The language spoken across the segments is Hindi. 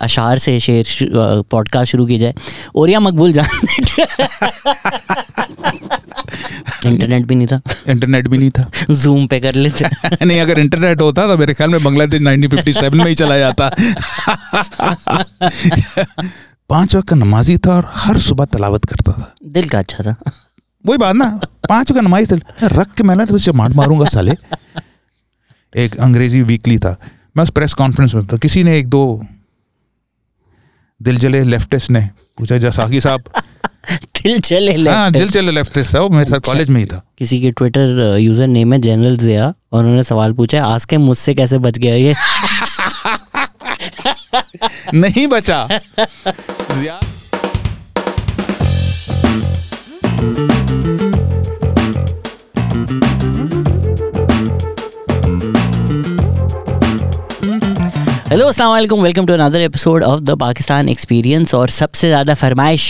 अशार से शेर पॉडकास्ट शुरू की जाए। ओरिया मकबूल जान इंटरनेट भी नहीं था। इंटरनेट भी नहीं था। जूम पे कर लेते। नहीं अगर इंटरनेट होता तो मेरे ख्याल में बांग्लादेश 1957 में ही चला जाता। पाँच वक्त का नमाजी था और हर सुबह तलावत करता था। दिल का अच्छा था। वही बात ना पाँच वक्त का नमाजी था रख के मैंने तुझे मार मारूँगा साले। एक अंग्रेज़ी वीकली था। मैं उस प्रेस कॉन्फ्रेंस में था। किसी ने एक दो दिल जले लेफ्टिस्ट ने। पूछा जसाकी साहब। दिल चले ले हाँ दिल जले लेफ्टिस्ट था वो मेरे साथ कॉलेज में ही था। किसी के ट्विटर यूज़र नेम है जनरल जिया और उन्होंने सवाल पूछा है आज के मुझसे कैसे बच गया ये? नहीं बचा। जिया- हेलो अस्सलाम welcome to another episode of the Pakistan experience और सबसे ज़्यादा फरमाइश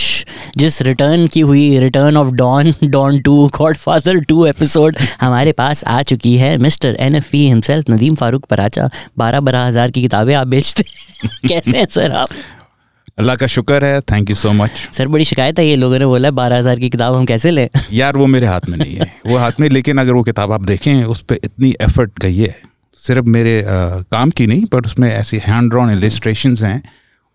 जिस रिटर्न की हुई return of Don Don two Godfather two episode हमारे पास आ चुकी है। Mister N F P himself Nadeem Farooq Paracha बारह बारह हज़ार की किताबें आप बेचते हैं। कैसे हैं सर आप? अल्लाह का शुक्र है। Thank you so much sir बड़ी शिकायत है ये लोगों ने बोला बारह हज़ार की किताब हम कैसे लें? यार वो मेरे हाथ में नहीं है। वो हाथ में लेकिन अगर वो किताब आप देखें उस पर इतनी एफर्ट गई है। सिर्फ़ मेरे अ, काम की नहीं बट उसमें ऐसी हैंड ड्रॉन इलिस्ट्रेशन हैं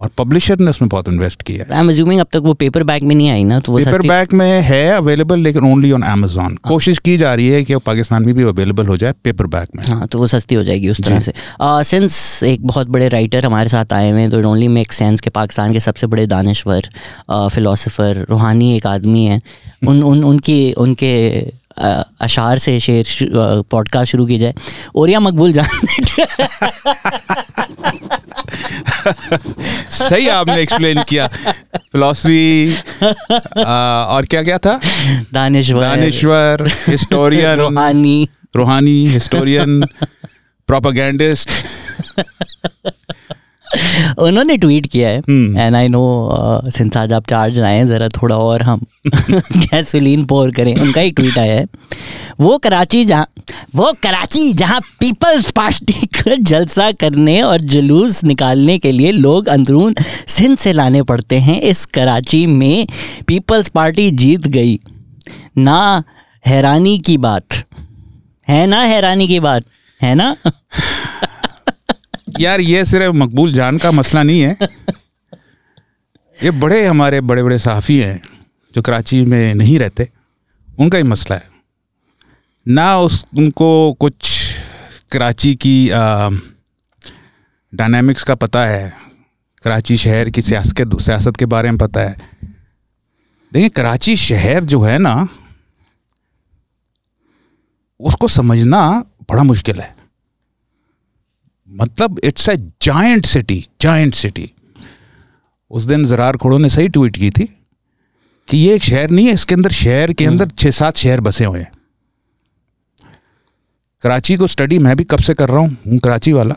और पब्लिशर ने उसमें बहुत इन्वेस्ट किया है। आई एम अज्यूमिंग अब तक वो पेपर बैग में नहीं आई ना तो वो पेपर बैग में है अवेलेबल लेकिन ओनली ऑन अमेजोन कोशिश की जा रही है कि वो पाकिस्तान में भी अवेलेबल हो जाए पेपर बैग में। हाँ तो वो सस्ती हो जाएगी उस तरह से। सिंस uh, एक बहुत बड़े राइटर हमारे साथ आए हुए हैं तो इट ओनली मेक सेंस के पाकिस्तान के सबसे बड़े दानश्वर फिलोसोफर रूहानी एक आदमी है। उन उन उनकी उनके अशार से शेर पॉडकास्ट शुरू की जाए। ओरिया मकबूल जान सही आपने एक्सप्लेन किया। फिलोसफी और क्या क्या था? दानश्वर। दानिश्वर हिस्टोरियन रूहानी। रूहानी हिस्टोरियन प्रोपागैंडिस्ट उन्होंने ट्वीट किया है। एंड आई नो सिंस आज आप चार्ज आए हैं ज़रा थोड़ा और हम गैसोलीन पोर करें उनका ही ट्वीट आया है। वो कराची जहाँ वो कराची जहाँ पीपल्स पार्टी का जलसा करने और जुलूस निकालने के लिए लोग अंदरून सिंध से लाने पड़ते हैं इस कराची में पीपल्स पार्टी जीत गई। ना हैरानी की बात। है ना हैरानी की बात। है ना? यार, ये सिर्फ़ मकबूल जान का मसला नहीं है। ये बड़े हमारे बड़े बड़े सहाफ़ी हैं, जो कराची में नहीं रहते। उनका ही मसला है। ना उस, उनको कुछ कराची की डायनामिक्स का पता है। कराची शहर की सियासत के सियासत के बारे में पता है। देखिए, कराची शहर जो है ना, उसको समझना बड़ा मुश्किल है। मतलब it's a giant city giant city उस दिन जरार खोड़ो ने सही ट्वीट की थी कि ये एक शहर नहीं है इसके अंदर शहर के अंदर छः सात शहर बसे हुए हैं। कराची को स्टडी मैं भी कब से कर रहा हूँ? हूँ कराची वाला।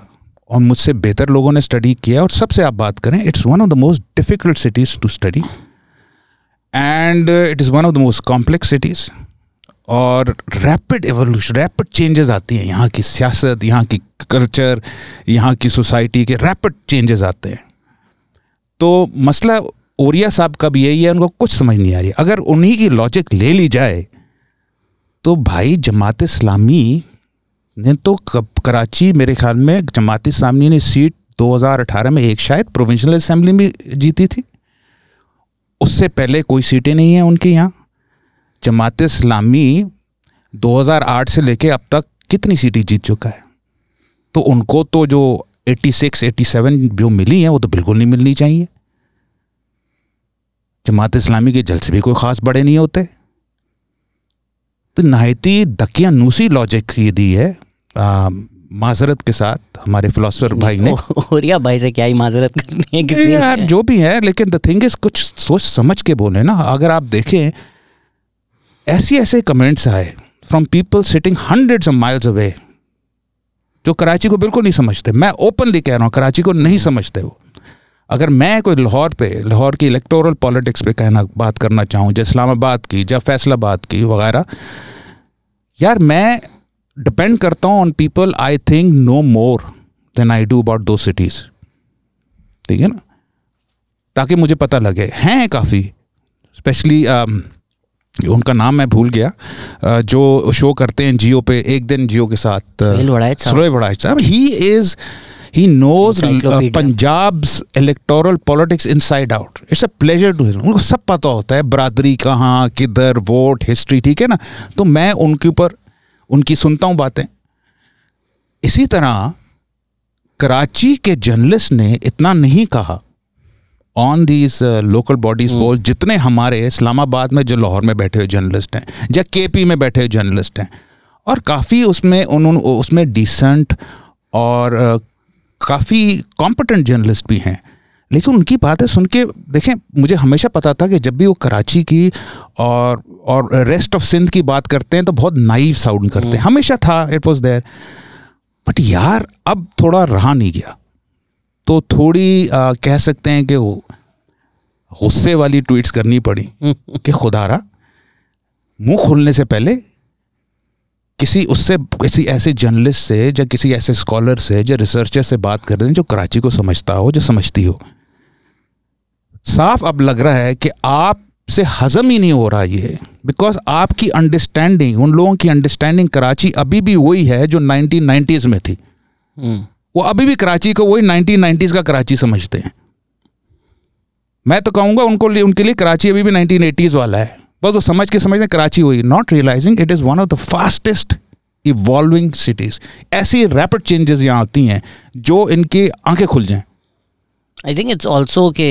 और मुझसे बेहतर लोगों ने स्टडी किया और सबसे आप बात करें it's one of the most difficult cities to study and it is one of the most complex cities और रैपिड एवोल्यूशन रैपिड चेंजेस आती हैं। यहाँ की सियासत, यहाँ की कल्चर यहाँ की सोसाइटी के रैपिड चेंजेस आते हैं। तो मसला ओरिया साहब का भी यही है, उनको कुछ समझ नहीं आ रही। अगर उन्हीं की लॉजिक ले ली जाए तो भाई जमात इस्लामी ने तो कराची, मेरे ख्याल में जमात इस्लामी ने सीट 2018 में एक शायद प्रोविंशियल असेंबली में जीती थी। उससे पहले कोई सीटें नहीं हैं उनके यहाँ। जमात इस्लामी 2008 से लेके अब तक कितनी सीटें जीत चुका है? तो उनको तो जो 86 87 जो मिली हैं वो तो बिल्कुल नहीं मिलनी चाहिए। जमात इस्लामी के जलसे भी कोई ख़ास बड़े नहीं होते। तो नहायती दकियानूसी लॉजिक ये दी है आ, माजरत के साथ हमारे फिलोसफर भाई ने। ओरिया भाई से क्या ही माजरत करनी है किसी यार जो भी है लेकिन द थिंग इज़ कुछ सोच समझ के बोले ना। अगर आप देखें ऐसे ऐसे कमेंट्स आए from people sitting hundreds of miles away जो कराची को बिल्कुल नहीं समझते। मैं ओपनली कह रहा हूँ, कराची को नहीं समझते वो। अगर मैं कोई लाहौर पे, लाहौर की इलेक्टोरल पॉलिटिक्स पे कहना, बात करना चाहूँ, जैसे इस्लामाबाद की या फैसलाबाद की, वगैरह, यार मैं डिपेंड करता हूँ on people I think no more than I do about दो सिटीज़ ठीक है ना? ताकि मुझे पता लगे। हैं काफ़ी स्पेशली उनका नाम मैं भूल गया। जो शो करते हैं जियो पे एक दिन जियो के साथ वड़ाइच साहब। He is he knows uh, Punjab's electoral politics inside out it's a pleasure to उनको सब पता होता है बरादरी कहाँ किधर वोट हिस्ट्री ठीक है ना? तो मैं उनके ऊपर उनकी सुनता हूँ बातें। इसी तरह कराची के जर्नलिस्ट ने इतना नहीं कहा। On these local bodies poll जितने हमारे इस्लामाबाद में जो लाहौर में बैठे हुए जर्नलिस्ट हैं या के पी में बैठे हुए जर्नलिस्ट हैं और काफ़ी उसमें उन्होंने उसमें डिसेंट और काफ़ी कॉम्पिटेंट जर्नलिस्ट भी हैं। लेकिन उनकी बातें सुन के देखें मुझे हमेशा पता था कि जब भी वो कराची की और और रेस्ट ऑफ़ सिंध की बात करते हैं तो बहुत नाइव साउंड करते हैं। हमेशा था इट वॉज़ देयर बट यार अब थोड़ा रहा नहीं गया। तो थोड़ी आ, कह सकते हैं कि वो गुस्से वाली ट्वीट्स करनी पड़ी कि खुदारा मुँह खोलने से पहले किसी उससे किसी ऐसे जर्नलिस्ट से या किसी ऐसे स्कॉलर से या रिसर्चर से बात कर रहे हैं जो कराची को समझता हो जो समझती हो। साफ़ अब लग रहा है कि आप से हजम ही नहीं हो रहा ये बिकॉज़ आपकी अंडरस्टैंडिंग उन लोगों की अंडरस्टैंडिंग कराची अभी भी वही है जो 1990s में थी। हम्म, वो अभी भी कराची को वही 1990s का कराची समझते हैं। मैं तो कहूँगा उनको उनके लिए कराची अभी भी 1980s वाला है। बस वो समझ के समझते हैं कराची हुई not realising it is one of the fastest evolving cities ऐसी रैपिड चेंजेस यहाँ आती हैं जो इनकी आँखें खुल जाएँ। आई थिंक इट्स ऑल्सो कि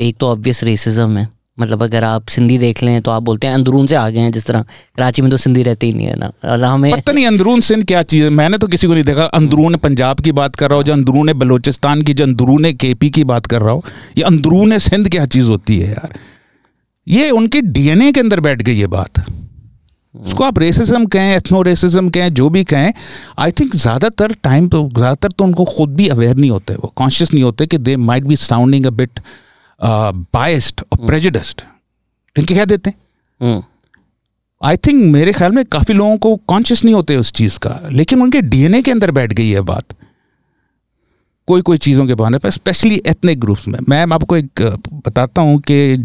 एक तो ऑब्वियस रेसिज्म है। मतलब अगर आप सिंधी देख लें तो आप बोलते हैं, अंदरून से आ गए हैं, जिस तरह कराची में तो सिंधी रहती ही नहीं है ना। और हमें पता नहीं, अंदरून सिंध क्या चीज़ है? मैंने तो किसी को नहीं देखा। अंदरून पंजाब की बात कर रहा हो, जो अंदरून बलोचिस्तान की, जो अंदरून के पी की बात कर रहा हो, ये अंदरून सिंध क्या चीज़ होती है यार? ये उनके डीएनए के अंदर बैठ गई ये बात। उसको आप रेसिज्म कहें एथनो रेसिज्म कहें, जो भी कहें आई थिंक ज़्यादातर टाइम तो ज़्यादातर तो उनको खुद भी अवेयर नहीं होते, वो कॉन्शियस नहीं होते कि they might be sounding a bit biased और प्रेजिडस्ड इनके कह देते हैं। आई थिंक मेरे ख्याल में काफ़ी लोगों को कॉन्शियस नहीं होते उस चीज़ का लेकिन उनके डीएनए के अंदर बैठ गई है बात। कोई कोई चीज़ों के बहाने पर स्पेशली एथनिक ग्रुप्स में। मैं आपको एक बताता हूँ कि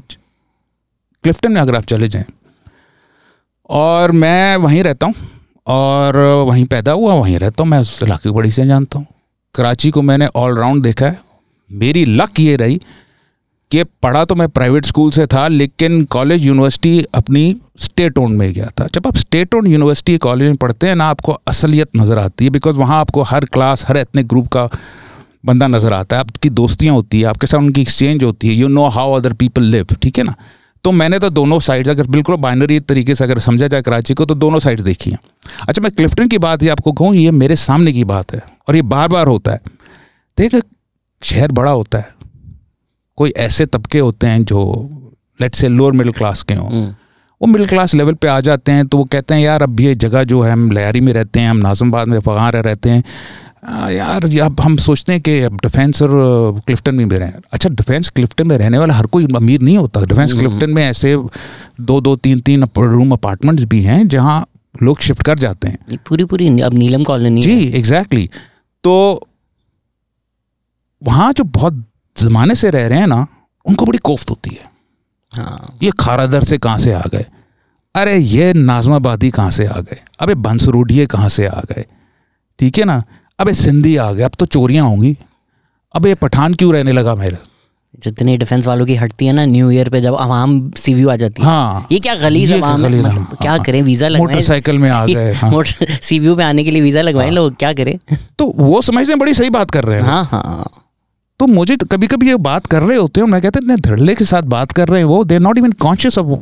क्लिफ्टन में अगर आप चले जाएँ और मैं वहीं रहता हूँ और वहीं पैदा हुआ वहीं रहता हूँ मैं उस इलाके को बड़ी से जानता हूँ। कराची को मैंने ऑल राउंड देखा है। मेरी लक ये रही कि पढ़ा तो मैं प्राइवेट स्कूल से था, लेकिन कॉलेज यूनिवर्सिटी अपनी स्टेट ओन में गया था। जब आप स्टेट ओन यूनिवर्सिटी कॉलेज में पढ़ते हैं ना, आपको असलियत नज़र आती है बिकॉज़ वहाँ आपको हर क्लास हर एथनिक ग्रुप का बंदा नज़र आता है। आपकी दोस्तियाँ होती है, आपके साथ उनकी एक्सचेंज होती है you know how other people live ठीक है ना? तो मैंने तो दोनों साइड्स अगर बिल्कुल बाइनरी तरीके से अगर समझा जाए कराची को तो दोनों साइड्स देखी हैं। अच्छा मैं क्लिफ्टन की बात ही आपको कहूँ, ये मेरे सामने की बात है, और ये बार बार होता है। देख शहर बड़ा होता है। कोई ऐसे तबके होते हैं जो लेट से लोअर मिडिल क्लास के हों हम्म, वो मिडिल क्लास लेवल पे आ जाते हैं तो वो कहते हैं यार अब ये जगह जो है हम लयारी में रहते हैं हम नाजमाबाद में फगार रहते हैं। आ, यार ये अब हम सोचते हैं कि अब डिफेंस और क्लिफ्टन में भी रहें। अच्छा डिफेंस क्लिफ्टन में रहने वाला हर कोई अमीर नहीं होता। डिफेंस क्लिफ्टन में ऐसे दो दो तीन तीन रूम अपार्टमेंट्स भी हैं जहाँ लोग शिफ्ट कर जाते हैं। पूरी पूरी अब नीलम कॉलोनी जी एग्जैक्टली तो वहाँ जो बहुत ज़माने से रह रहे हैं ना उनको बड़ी कोफ्त होती है। हाँ। ये खारादर से कहाँ से आ गए? अरे ये नाजमाबादी कहाँ से आ गए? अबे बंसरूढ़िए कहाँ से आ गए? ठीक है ना? अबे सिंधी आ गए। अब तो चोरियाँ होंगी। अबे ये पठान क्यों रहने लगा मेरे? जितनी डिफेंस वालों की हटती है ना न्यू ईयर पे जब आवाम सीवीयू आ जाती है। हाँ। ये क्या गलीज ये आवाम है? मतलब हाँ, क्या हाँ। करें? वीज़ा लगवाएँ? मोटरसाइकिल में आ गए, हाँ। सीवीयू पे आने के लिए वीज़ा लगवाएँ लोग? क्या करें? तो वो समझते हैं बड़ी सही बात कर रहे हैं हाँ हाँ। तो मुझे तो कभी कभी ये बात कर रहे होते हैं मैं कहते इतने धड़ल्ले के साथ बात कर रहे हैं वो they not even conscious of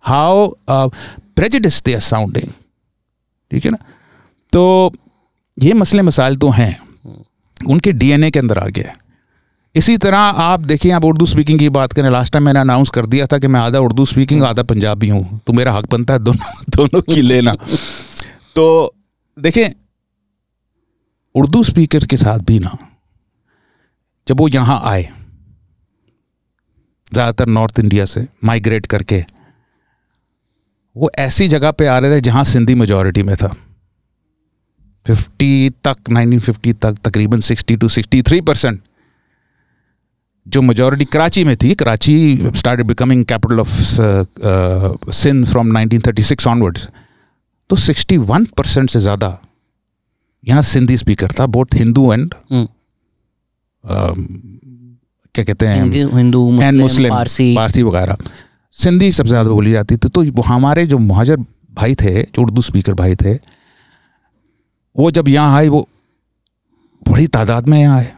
how prejudice they are sounding ठीक है ना? तो ये मसले मसाइल तो हैं। उनके डीएनए के अंदर आ गया है। इसी तरह आप देखिए आप उर्दू स्पीकिंग की बात करें लास्ट टाइम मैंने अनाउंस कर दिया था कि मैं आधा उर्दू स्पीकिंग आधा पंजाबी हूँ तो मेरा हक बनता है दोनों दोनों की लेना। तो देखें उर्दू स्पीकर के साथ भी ना जब वो यहाँ आए, ज़्यादातर नॉर्थ इंडिया से माइग्रेट करके, वो ऐसी जगह पे आ रहे थे जहाँ सिंधी मेजॉरिटी में था। 50 तक 1950 तक, तकरीबन 60 टू 63 परसेंट जो मेजोरिटी कराची में थी, Karachi started becoming capital of Sindh from 1936 onwards तो 61 परसेंट से ज़्यादा यहाँ सिंधी स्पीकर था बोथ हिंदू एंड क्या कहते हैं? हिंदू मुस्लिम मुस्लिम पारसी। पारसी वगैरह। सिंधी सबसे ज़्यादा बोली जाती थी तो वो हमारे जो महाजर भाई थे जो उर्दू स्पीकर भाई थे वो जब यहाँ आए वो बड़ी तादाद में यहाँ आए।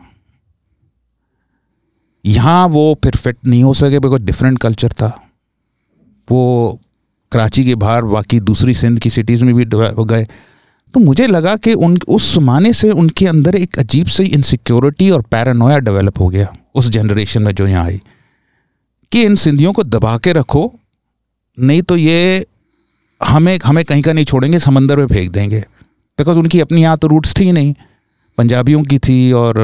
यहाँ वो फिर फिट नहीं हो सके बिकॉज़ डिफरेंट कल्चर था। वो कराची के बाहर बाकी दूसरी सिंध की सिटीज़ में भी गए। तो मुझे लगा कि उन उस जमाने से उनके अंदर एक अजीब सी इनसिक्योरिटी और पैरानोया डेवलप हो गया उस जनरेशन में जो यहाँ आई। कि इन सिंधियों को दबा के रखो नहीं तो ये हमें हमें कहीं का नहीं छोड़ेंगे समंदर में फेंक देंगे। बिकॉज़ उनकी अपनी यहाँ तो रूट्स थी नहीं। पंजाबियों की थी और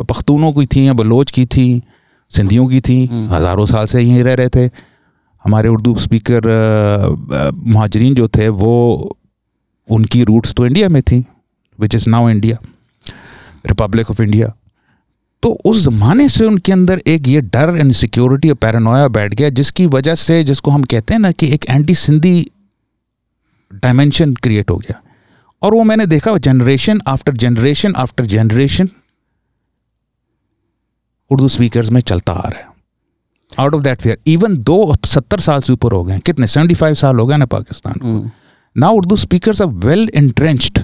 पख्तूनों की थी या बलोच की थी सिंधियों की थी। हज़ारों साल से यहीं रह रहे थे। हमारे उर्दू स्पीकर महाजरीन जो थे वो उनकी रूट्स तो इंडिया में थी which is now India republic of India तो उस ज़माने से उनके अंदर एक ये डर एंड सिक्योरिटी और पैरानोया बैठ गया जिसकी वजह से जिसको हम कहते हैं ना कि एक एंटी सिंधी डायमेंशन क्रिएट हो गया। और वो मैंने देखा generation after generation after generation Urdu speakers में चलता आ रहा है। Out of that fear even though सत्तर साल से ऊपर हो गए कितने? सेवेंटी फाइव साल हो गए ना पाकिस्तान को। हम्म, now, urdu speakers are well entrenched.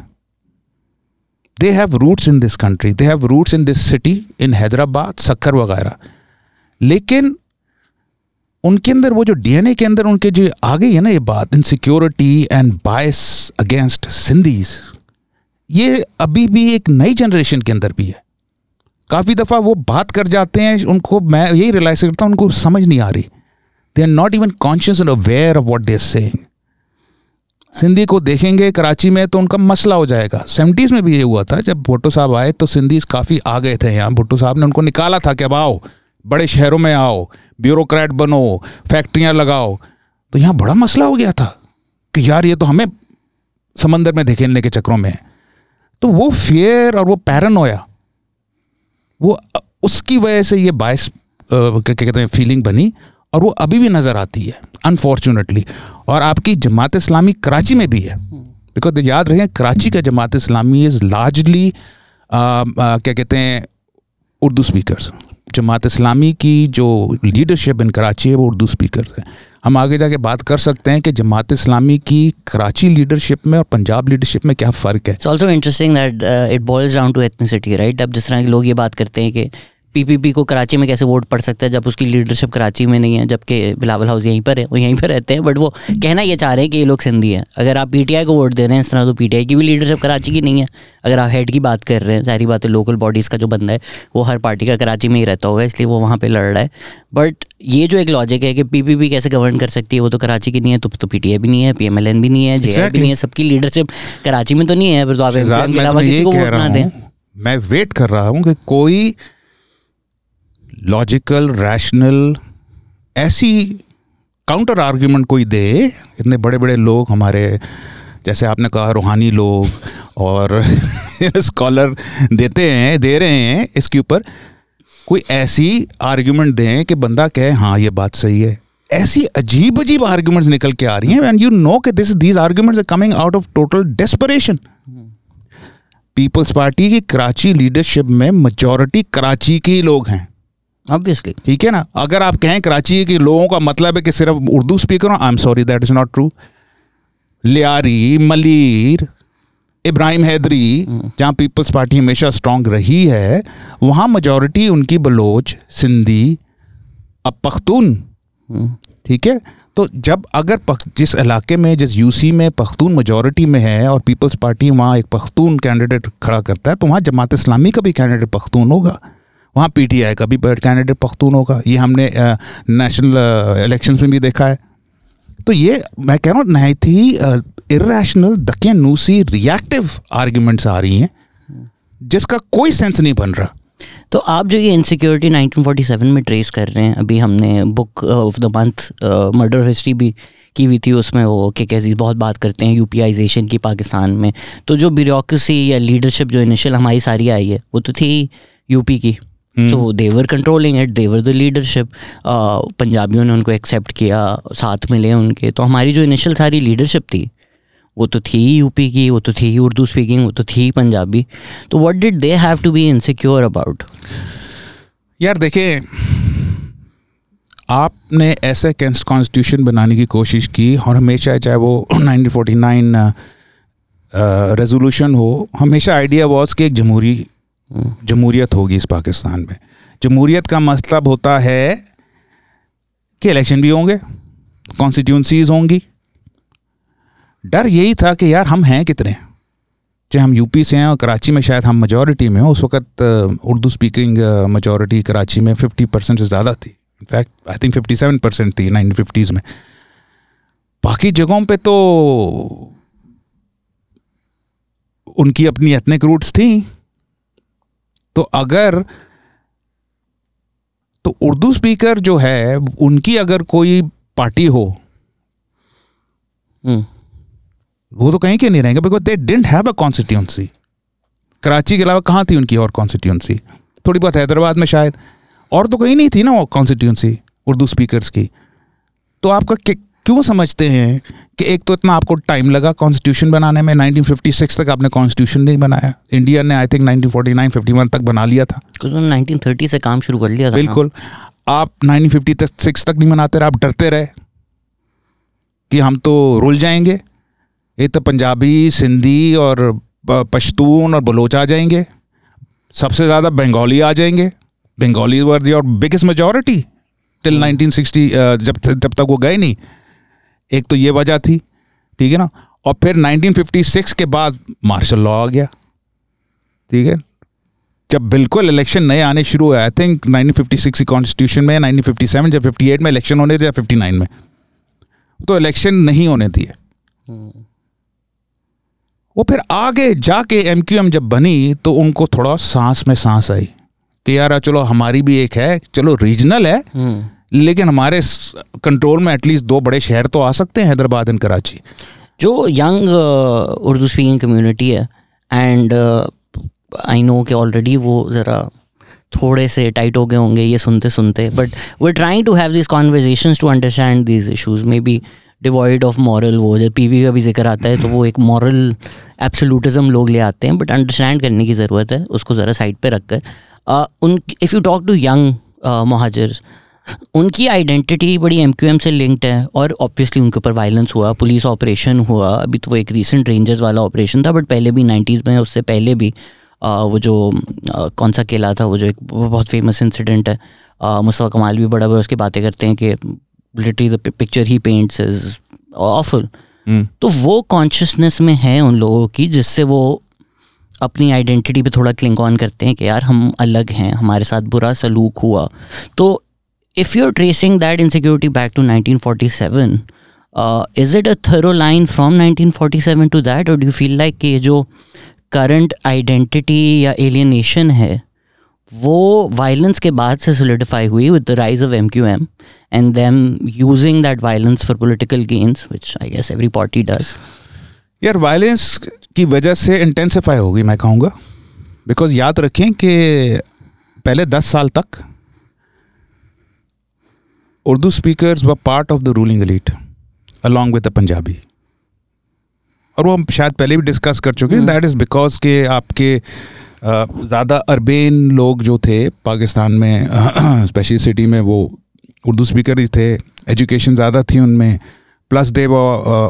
They have roots in this country. They have roots in this city, in hyderabad सक्कर वगैरह. लेकिन उनके अंदर, वो जो डीएनए के अंदर उनके जो आ गई है ना ये बात insecurity and bias against Sindhis ये अभी भी एक नई जनरेशन के अंदर भी है। काफ़ी दफ़ा वो बात कर जाते हैं, उनको मैं यही रियलाइज़ करता हूँ, उनको समझ नहीं आ रही। They are not even conscious and aware of what they saying Sindhi को देखेंगे कराची में तो उनका मसला हो जाएगा। सेवेंटीज़ में भी ये हुआ था, जब भुट्टो साहब आए तो सिंधीज काफ़ी आ गए थे यहाँ। भुट्टो साहब ने उनको निकाला था कि अब आओ, बड़े शहरों में आओ, ब्यूरोक्रेट बनो, फैक्ट्रियाँ लगाओ। तो यहाँ बड़ा मसला हो गया था कि यार ये तो हमें समंदर में धकेलने के चक्रों में है। तो वो फियर और वो पैरनोया वो, उसकी वजह से ये बायस क्या कहते हैं फीलिंग बनी। और वो अभी भी नज़र आती है अनफॉर्चुनेटली और आपकी जमात इस्लामी कराची में भी है। बिकॉज़ याद रखें कराची का जमात इस्लामी इज़ लार्जली क्या कहते हैं उर्दू स्पीकर्स जमात इस्लामी की जो लीडरशिप इन कराची है वो उर्दू स्पीकर है। हम आगे जाके बात कर सकते हैं कि जमात इस्लामी की कराची लीडरशिप में और पंजाब लीडरशिप में क्या फ़र्क है। Also interesting that uh, it boils down to ethnicity, right? अब जिस तरह के लोग ये बात करते हैं कि पीपीपी को कराची में कैसे वोट पड़ सकता है जब उसकी लीडरशिप कराची में नहीं है जबकि बिलावल हाउस यहीं पर है वो यहीं पर रहते हैं बट वो कहना ये चाह रहे हैं कि ये लोग सिंधी हैं। अगर आप पीटीआई को वोट दे रहे हैं इस तरह तो पीटीआई की भी लीडरशिप कराची की नहीं है। अगर आप हेड की बात कर रहे हैं सारी बात है लोकल बॉडीज़ का जो बंदा है वो हर पार्टी का कराची में ही रहता होगा इसलिए वो वहाँ पे लड़ रहा है। बट ये जो एक लॉजिक है कि पीपीपी कैसे गवर्न कर सकती है वो तो कराची की नहीं है तो तो पीटीआई भी नहीं है पीएमएलएन भी नहीं है जे भी नहीं है सबकी लीडरशिप कराची में तो नहीं है फिर तो आप के अलावा किसी को वोट ना दें। मैं वेट कर रहा हूँ कि कोई लॉजिकल रैशनल ऐसी काउंटर आर्ग्यूमेंट कोई दे, इतने बड़े बड़े लोग हमारे, जैसे आपने कहा, रूहानी लोग और स्कॉलर देते हैं, दे रहे हैं इसके ऊपर, कोई ऐसी आर्ग्यूमेंट दें कि बंदा कहे हाँ ये बात सही है। ऐसी अजीब अजीब आर्ग्यूमेंट्स निकल के आ रही हैं एंड यू नो कि this these arguments are coming out of total desperation Peoples Party की कराची लीडरशिप में मेजॉरिटी कराची के ही लोग हैं। ऑब्वियसली ठीक है ना? अगर आप कहें कराची के लोगों का मतलब है कि सिर्फ़ उर्दू स्पीकर हो I am sorry that is not true Lyari Malir Ibrahim Hyderi जहाँ पीपल्स पार्टी हमेशा स्ट्रांग रही है वहाँ मेजॉरिटी उनकी बलोच सिंधी अब पख्तून। ठीक है? तो जब अगर जिस इलाके में जिस यूसी में पख्तून मेजॉरिटी में है और पीपल्स पार्टी वहाँ एक पख्तून कैंडिडेट खड़ा करता है तो वहाँ जमात इस्लामी का भी कैंडिडेट पख्तून होगा। वहाँ पीटीआई का, भी कैंडिडेट पख्तून होगा ये हमने नेशनल इलेक्शंस में भी देखा है। तो ये, मैं कह रहा हूँ, नहायत ही इरेशनल दकियानूसी रिएक्टिव आर्ग्यूमेंट्स आ रही हैं, जिसका कोई सेंस नहीं बन रहा। तो आप जो ये इनसिक्योरिटी 1947 में ट्रेस कर रहे हैं, अभी हमने book of the month murder history भी की हुई थी उसमें, वो के कैसी बहुत बात करते हैं यूपीआईजेशन की पाकिस्तान में। तो जो ब्यूरोसी या लीडरशिप जो इनिशियल हमारी सारी आई है, वो तो थी यूपी की। So they were controlling it they were the leadership पंजाबियों ने उनको एक्सेप्ट किया साथ मिले उनके तो हमारी जो इनिशियल सारी लीडरशिप थी वो तो थी यूपी की वो तो थी उर्दू स्पीकिंग वो तो थी पंजाबी तो what did they have to be insecure about यार देखिए आपने ऐसे कॉन्स्टिट्यूशन बनाने की कोशिश की और हमेशा चाहे वो 1949 रेजोल्यूशन हो हमेशा आइडिया वॉज़ कि एक जमहूरी जमहूरियत होगी इस पाकिस्तान में। जमहूरियत का मतलब होता है कि इलेक्शन भी होंगे कॉन्स्टिट्यूंसीज होंगी। डर यही था कि यार हम हैं कितने? चाहे हम यूपी से हैं और कराची में शायद हम मेजॉरिटी में उस वक्त उर्दू स्पीकिंग मेजॉरिटी कराची में फिफ्टी परसेंट से ज़्यादा थी। In fact I think fifty seven percent थी नाइनटीन फिफ्टीज़ में। बाकी जगहों पे तो उनकी अपनी एथनिक रूट्स थी। तो अगर तो उर्दू स्पीकर जो है उनकी अगर कोई पार्टी हो हम्म, वो तो कहीं के नहीं रहेंगे because they didn't have a constituency Karachi के अलावा कहाँ थी उनकी और कॉन्स्टिट्यूंसी थोड़ी बहुत हैदराबाद में शायद। और तो कहीं नहीं थी ना वो कॉन्स्टिट्यूंसी उर्दू स्पीकर्स की। तो आपका क्यों समझते हैं कि एक तो इतना आपको टाइम लगा कॉन्स्टिट्यूशन बनाने में? 1956 तक आपने कॉन्स्टिट्यूशन नहीं बनाया। इंडिया ने आई थिंक 1949 51 तक बना लिया था। उन्होंने 1930 से काम शुरू कर लिया था बिल्कुल। आप 1956 तक नहीं बनाते रहे आप डरते रहे कि हम तो रुल जाएँगे। ये तो पंजाबी सिंधी और पश्तून और बलोच आ जाएँगे। सबसे ज़्यादा बंगाली आ जाएँगे। Bengali were your biggest majority till 1960 uh, जब जब तक वो गए नहीं। एक तो ये वजह थी ठीक है ना? और फिर 1956 के बाद मार्शल लॉ आ गया ठीक है? जब बिल्कुल इलेक्शन नए आने शुरू हुए आई थिंक 1956 की कॉन्स्टिट्यूशन में 1957 जब 58 में इलेक्शन होने थे या 59 में। तो इलेक्शन नहीं होने दिए। वो फिर आगे जाके एम क्यू एम जब बनी तो उनको थोड़ा सांस में सांस आई कि यार चलो हमारी भी एक है चलो रीजनल है। हम्म, लेकिन हमारे कंट्रोल में एटलीस्ट दो बड़े शहर तो आ सकते हैं हैदराबाद एंड कराची। जो यंग उर्दू स्पीकिंग कम्युनिटी है एंड आई नो कि ऑलरेडी वो ज़रा थोड़े से टाइट हो गए होंगे ये सुनते सुनते but we trying to have this conversation to understand these issues may be devoid of moral वो जब पीवी का भी ज़िक्र आता है तो वो एक मॉरल एब्सोल्यूटिज्म लोग ले आते हैं बट अंडरस्टैंड करने की ज़रूरत है उसको ज़रा साइड पर रख कर uh, उन if you talk to young Mohajirs उनकी आइडेंटिटी बड़ी एम क्यू एम से लिंक्ड है और ऑब्वियसली उनके ऊपर वायलेंस हुआ पुलिस ऑपरेशन हुआ। अभी तो वो एक रीसेंट रेंजर्स वाला ऑपरेशन था बट पहले भी नाइन्टीज़ में उससे पहले भी आ, वो जो आ, कौन सा किला था वो जो एक बहुत फ़ेमस इंसिडेंट है। मुस्तफ़ा कमाल भी बड़ा बड़ा उसकी बातें करते हैं कि literally the picture he paints is awful तो वो कॉन्शियसनेस में है उन लोगों की जिससे वो अपनी आइडेंटिटी पे थोड़ा क्लिंग ऑन करते हैं कि यार हम अलग हैं हमारे साथ बुरा सलूक हुआ। तो you are tracing that insecurity back to 1947 is it a thorough line from 1947 to that और डू यू फील लाइक कि ये जो करंट आइडेंटिटी या एलियनेशन है वो वायलेंस के बाद से सोलिडिफाई हुई with the rise of M Q M and them using that violence for political gains which I guess every party does यार वायलेंस की वजह से इंटेंसिफाई होगी मैं कहूँगा बिकॉज़ याद रखें कि पहले दस साल तक Urdu speakers were part of the ruling elite along with the Punjabi और वो हम शायद पहले भी डिस्कस कर चुके हैं दैट इज़ बिकॉज़ के आपके ज़्यादा अरबेन लोग जो थे पाकिस्तान में स्पेशली सिटी में वो उर्दू स्पीकर ही थे एजुकेशन ज़्यादा थी उनमें प्लस दे वो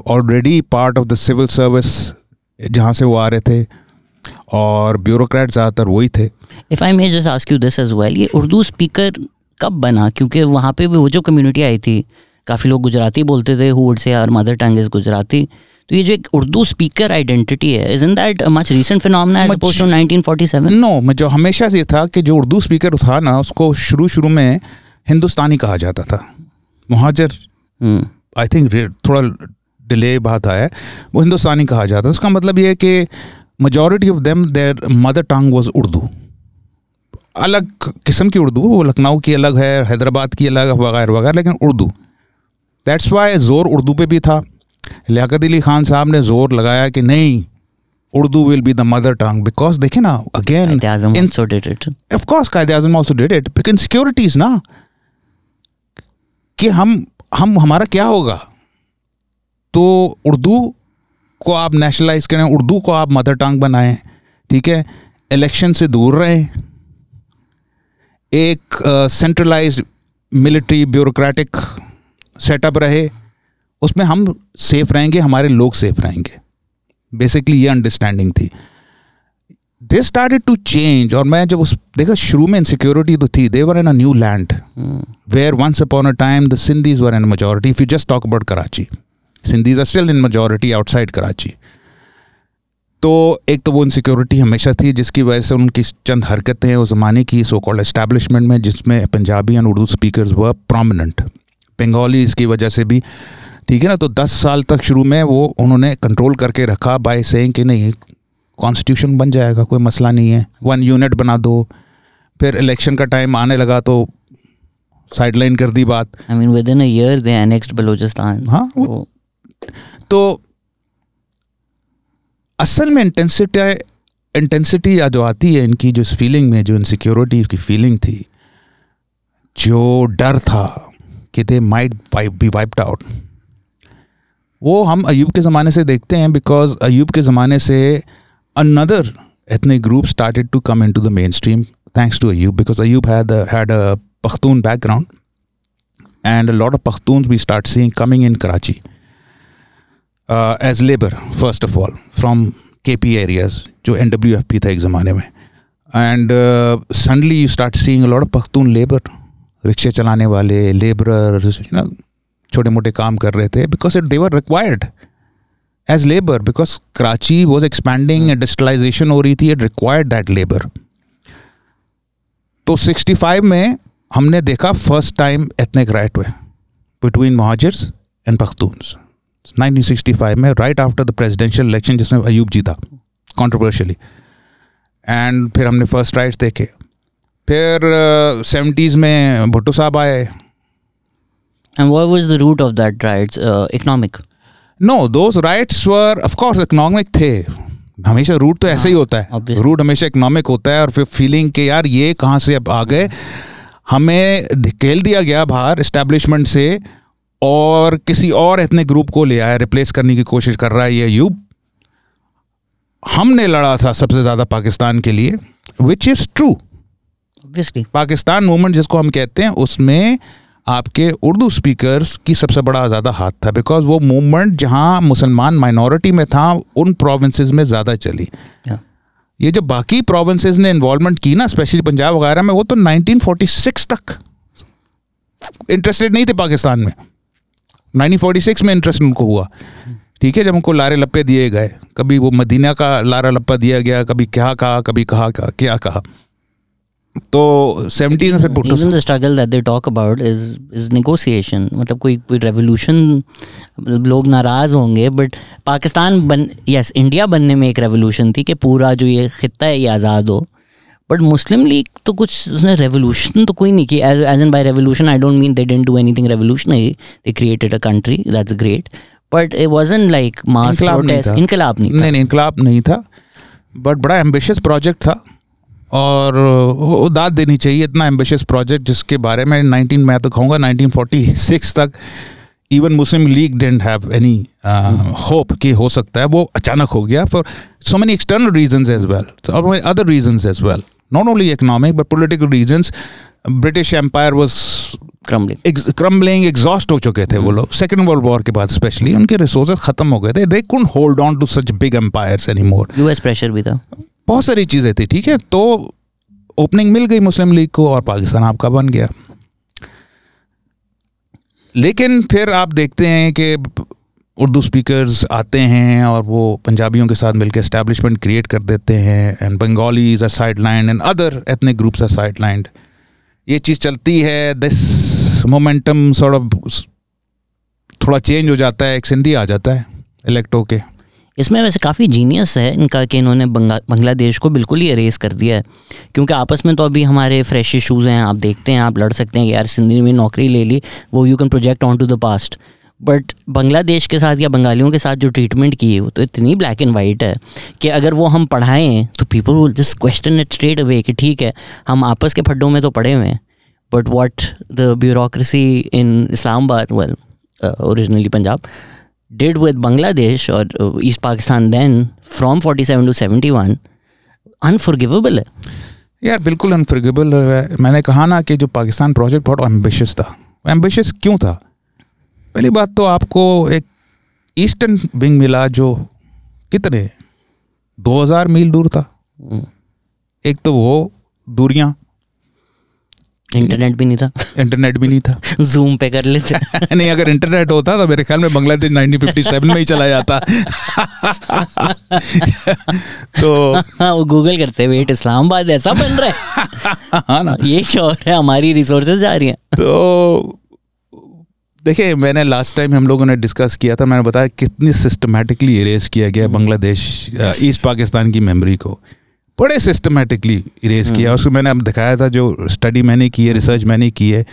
already part of the civil service जहाँ से वो आ रहे थे और ब्यूरोक्रेट ज़्यादातर वही थे। If I may just ask you this as well ये उर्दू स्पीकर कब बना? क्योंकि वहाँ पे भी वो जो कम्युनिटी आई थी काफ़ी लोग गुजराती बोलते थे who would say our mother tongue is Gujarati. तो ये जो एक उर्दू स्पीकर आइडेंटिटी है is in that much recent phenomena as to 1947 no मैं जो हमेशा से था कि जो उर्दू स्पीकर था ना उसको शुरू शुरू में हिंदुस्तानी कहा जाता था। मुहाजर आई थिंक थोड़ा डिले बात आया। वो हिंदुस्तानी कहा जाता है उसका मतलब ये है कि majority of them their mother tongue was Urdu. अलग किस्म की उर्दू वो लखनऊ की अलग है हैदराबाद की अलग है वगैरह वगैरह लेकिन उर्दू। दैट्स वाई ज़ोर उर्दू पे भी था। लियाकत अली खान साहब ने ज़ोर लगाया कि नहीं Urdu will be the mother tongue because देखे ना again course Quaid Azam also did it because insecurities ना कि हम हम हमारा क्या होगा? तो उर्दू को आप नेशनलाइज करें उर्दू को आप मदर टंग बनाएँ ठीक है? इलेक्शन से दूर रहें। एक सेंट्रलाइज मिलिट्री ब्यूरोक्रेटिक सेटअप रहे उसमें हम सेफ़ रहेंगे हमारे लोग सेफ़ रहेंगे। बेसिकली ये अंडरस्टैंडिंग थी। दे स्टार्टेड टू चेंज और मैं जब उस देखा शुरू में इनसिक्योरिटी तो थी। They were in a new land where once upon a time the Sindhis were in majority if you just talk about Karachi Sindhis are still in majority outside Karachi तो एक तो वो इनसिक्योरिटी हमेशा थी जिसकी वजह से उनकी चंद हरकतें हैं उस ज़माने की सो कॉल्ड एस्टैब्लिशमेंट में जिसमें Punjabi and Urdu speakers were prominent Bengali इसकी वजह से भी ठीक है ना? तो दस साल तक शुरू में वो उन्होंने कंट्रोल करके रखा बाय सेइंग कि नहीं कॉन्स्टिट्यूशन बन जाएगा कोई मसला नहीं है। वन यूनिट बना दो। फिर इलेक्शन का टाइम आने लगा तो साइडलाइन कर दी बात। I mean, within a year they annexed Balochistan. हाँ, वो- So, तो असल में इंटेंसिटी इंटेंसिटी या जो आती है इनकी, जो इस फीलिंग में, जो इनसिक्योरिटी की फीलिंग थी, जो डर था कि they might be wiped out वो हम अयूब के ज़माने से देखते हैं बिकॉज़ अयूब के ज़माने से another ethnic group started to come into the mainstream thanks to Ayub because Ayub had Pakhtun background and lot of Pakhtun be start see coming in Karachi uh, labour first of all all K P areas जो एन डब्ल्यू एफ़ पी था एक ज़माने में. And uh, you start lot of Pakhtun labor रिक्शे चलाने वाले you know छोटे मोटे काम कर रहे थे because it they were required as labour because Karachi was expanding industrialisation हो रही थी इट रिक्वायर्ड दैट लेबर तो 65 में हमने देखा फ़र्स्ट टाइम एथनिक राइट हुए बिटवीन महाजर्स एंड पख्तून्स 1965 में right after the presidential election जिसमें अयूब जीता कंट्रोवर्शियली एंड फिर हमने फ़र्स्ट राइट्स देखे। फिर सेवेंटीज़ में भुट्टो साहब आए। And what was the root of that riots? Uh, economic. No those riots were of course economic थे। हमेशा रूट तो ऐसे ही होता है। रूट हमेशा इकोनॉमिक होता है और फिर फीलिंग के यार ये कहाँ से अब आ गए। हमें धकेल दिया गया बाहर इस्टेब्लिशमेंट से और किसी और इतने ग्रुप को ले आया रिप्लेस करने की कोशिश कर रहा है ये यूब हमने लड़ा था सबसे ज़्यादा पाकिस्तान के लिए which is true Pakistan movement जिसको हम कहते हैं उसमें आपके उर्दू स्पीकर्स की सबसे बड़ा ज़्यादा हाथ था बिकॉज़ वो मूवमेंट जहाँ मुसलमान माइनॉरिटी में था उन प्रोविंसेस में ज़्यादा चली। Yeah. ये जो बाकी प्रोविंसेस ने इन्वॉल्वमेंट की ना स्पेशली पंजाब वगैरह में वो तो 1946 तक इंटरेस्टेड नहीं थे पाकिस्तान में। 1946 में इंटरेस्ट उनको हुआ। ठीक है जब उनको लारे लप्पे दिए गए कभी वो मदीना का लारा लप्पा दिया गया कभी क्या कहा कभी कहा कहा क्या कहा। तो सेवेंटीन में फिर Bhutto the struggle that they talk about is is negotiation. मतलब कोई कोई revolution लोग नाराज़ होंगे बट पाकिस्तान बन यस इंडिया बनने में एक रेवोल्यूशन थी कि पूरा जो ये खत्ता है ये आज़ाद हो। बट मुस्लिम लीग तो कुछ उसने रेवोल्यूशन तो कोई नहीं किया। As as in by revolution I don't mean they didn't do anything revolutionary they created a country that's great but it wasn't like mass इनकलाब नहीं प्रोटेस्ट था। इनकलाब नहीं इनकलाब नहीं था। बट बड़ा एम्बिशियस प्रोजेक्ट था। और वो दाद देनी चाहिए इतना एम्बिशियस प्रोजेक्ट जिसके बारे में 19 मैं तो कहूँगा 1946 तक even Muslim League didn't have any hope कि हो सकता है। वो अचानक हो गया for so many external reasons as well और other reasons as well not only economic but political reasons British empire was crumbling crumbling exhaust हो चुके थे वो लोग। सेकेंड वर्ल्ड वॉर के बाद स्पेशली उनके रिसोर्सेज खत्म हो गए थे। They could hold on to such big empires any more US pressure भी था। बहुत सारी चीज़ें थी ठीक है? तो ओपनिंग मिल गई मुस्लिम लीग को और पाकिस्तान आपका बन गया। लेकिन फिर आप देखते हैं कि उर्दू स्पीकर्स आते हैं और वो पंजाबियों के साथ मिलकर एस्टेब्लिशमेंट क्रिएट कर देते हैं and Bengalis are sideline and other ethnic groups are sidelined ये चीज़ चलती है दिस मोमेंटम सॉर्ट ऑफ़ थोड़ा चेंज हो जाता है, एक सिंधी आ जाता है इलेक्ट होके इसमें वैसे काफ़ी जीनियस है इनका कि इन्होंने बंगा, बांग्लादेश को बिल्कुल ही अरेज कर दिया है। क्योंकि आपस में तो अभी हमारे फ्रेश इशूज़ हैं, आप देखते हैं, आप लड़ सकते हैं कि यार सिंधी में नौकरी ले ली, वो you can project on to the past but Bangladesh के साथ या बंगालियों के साथ जो ट्रीटमेंट की है, वो तो इतनी ब्लैक एंड वाइट है कि अगर वो हम पढ़ाएँ तो people will just question it straight away कि ठीक है, हम आपस के फड्डों में तो पड़े हुए हैं but what the bureaucracy in Islamabad well originally Punjab did with Bangladesh और East Pakistan then from 47 to 71 unforgivable है. यार, बिल्कुल अनफॉरगिवेबल है। मैंने कहा ना कि जो पाकिस्तान प्रोजेक्ट बहुत एम्बिशियस था। एम्बिशियस क्यों था? पहली बात तो आपको एक ईस्टर्न विंग मिला जो कितने? 2000 मील दूर था। एक तो वो दूरियाँ। इंटरनेट भी नहीं था। इंटरनेट भी नहीं था। जूम पे कर लेते। नहीं अगर इंटरनेट होता तो मेरे ख्याल में बांग्लादेश 1957 में ही चला जाता। तो हाँ वो गूगल करते वेट इस्लामाबाद ऐसा बन रहा है? हाँ ना। ये श्योर है हमारी रिसोर्सेज जा रही हैं। तो देखिए मैंने लास्ट टाइम हम लोगों ने डिस्कस किया था मैंने बताया कितनी सिस्टमेटिकली इरेज किया गया बांग्लादेश ईस्ट पाकिस्तान की मेमोरी को। बड़े सिस्टमेटिकली इरेज किया। उसको मैंने अब दिखाया था जो स्टडी मैंने की है रिसर्च मैंने की है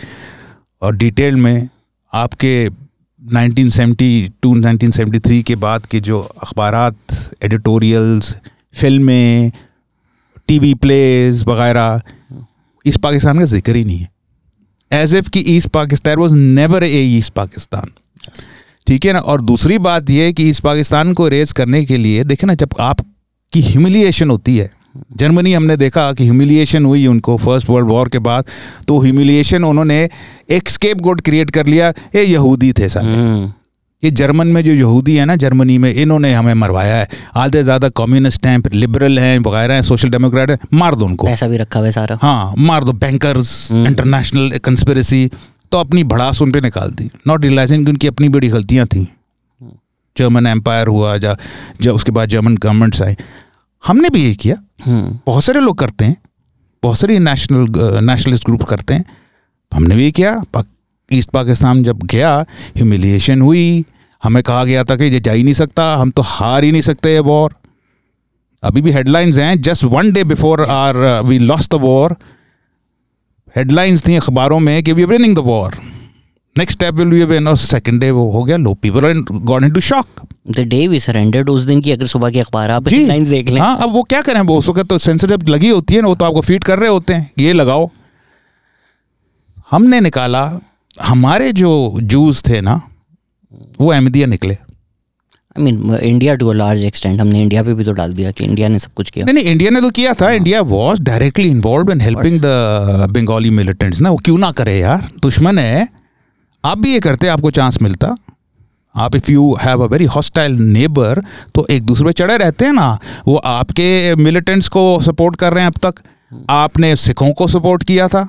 और डिटेल में आपके 1972 1973 के बाद के जो अखबार एडिटोरियल्स फ़िल्में टीवी प्लेज वगैरह इस पाकिस्तान का ज़िक्र ही नहीं है। एज एफ़ कि East Pakistan was never a East Pakistan ठीक है ना? और दूसरी बात यह कि ईस्ट पाकिस्तान को रेज करने के लिए देखे ना, जब आपकी ह्यूमिलिएशन होती है, जर्मनी हमने देखा कि ह्यूमिलिएशन हुई उनको फ़र्स्ट वर्ल्ड वॉर के बाद तो ह्यूमिलिएशन उन्होंने एक स्केप गोड क्रिएट कर लिया, ये यहूदी थे सारे ये जर्मन में जो यहूदी है ना जर्मनी में इन्होंने हमें मरवाया है। आधे ज़्यादा कम्युनिस्ट हैं लिबरल हैं वगैरह हैं सोशल डेमोक्रेट हैं मार दो उनको। पैसा भी रखा हुआ सारा। हाँ मार दो बैंकर्स इंटरनेशनल कंस्पिरेसी तो अपनी भड़ास उन पर निकाल दी। नॉट रियलाइजिंग उनकी अपनी बड़ी गलतियाँ थी। जर्मन एम्पायर हुआ जा जब उसके बाद जर्मन गवर्नमेंट्स आए। हमने भी ये किया। बहुत सारे लोग करते हैं। बहुत सारे नेशनल नेशनलिस्ट ग्रुप करते हैं। हमने भी किया। ईस्ट पाकिस्तान जब गया ह्यूमिलिएशन हुई। हमें कहा गया था कि ये जा ही नहीं सकता हम तो हार ही नहीं सकते ये वॉर अभी भी हेडलाइंस हैं just one day before are we lost the war headlines थी अखबारों में कि we winning the war next step will be win और सेकंड डे वो हो गया लो people are got into shock the day we surrendered उस दिन की अगर सुबह के अखबार आप हेडलाइंस देख लें। हाँ अब वो क्या करें वो उस वक्त तो जब लगी होती है ना वो तो आपको फ़ीड कर रहे होते हैं ये लगाओ। हमने निकाला हमारे जो जूस थे ना वो अहमदिया निकले। I mean India to a large extent हमने इंडिया पे भी तो डाल दिया कि इंडिया ने सब कुछ किया। नहीं नहीं इंडिया ने तो किया था। India was directly involve in helping the Bengali militants ना वो क्यों ना करे यार? दुश्मन है। आप भी ये करते आपको चांस मिलता। आप if you have a very hostile neighbour तो एक दूसरे पे चढ़े रहते हैं ना। वो आपके मिलिटेंट्स को सपोर्ट कर रहे हैं अब तक। आपने सिखों को सपोर्ट किया था।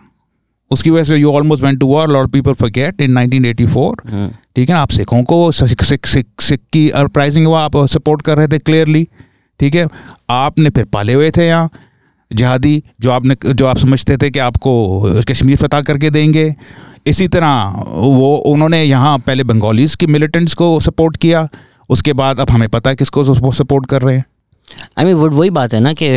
उसकी वजह से you almost went to war lot people forget in 1984 ठीक है ना? आप सिखों को सिख सिख सिख सिख की अपराइजिंग हुआ आप सपोर्ट कर रहे थे क्लियरली ठीक है? आपने फिर पाले हुए थे यहाँ जहादी जो आपने जो आप समझते थे कि आपको कश्मीर फतह करके देंगे। इसी तरह वो उन्होंने यहाँ पहले बंगालीज की मिलिटेंट्स को सपोर्ट किया उसके बाद अब हमें पता है किसको सपोर्ट कर रहे हैं। आई मीन वही बात है ना कि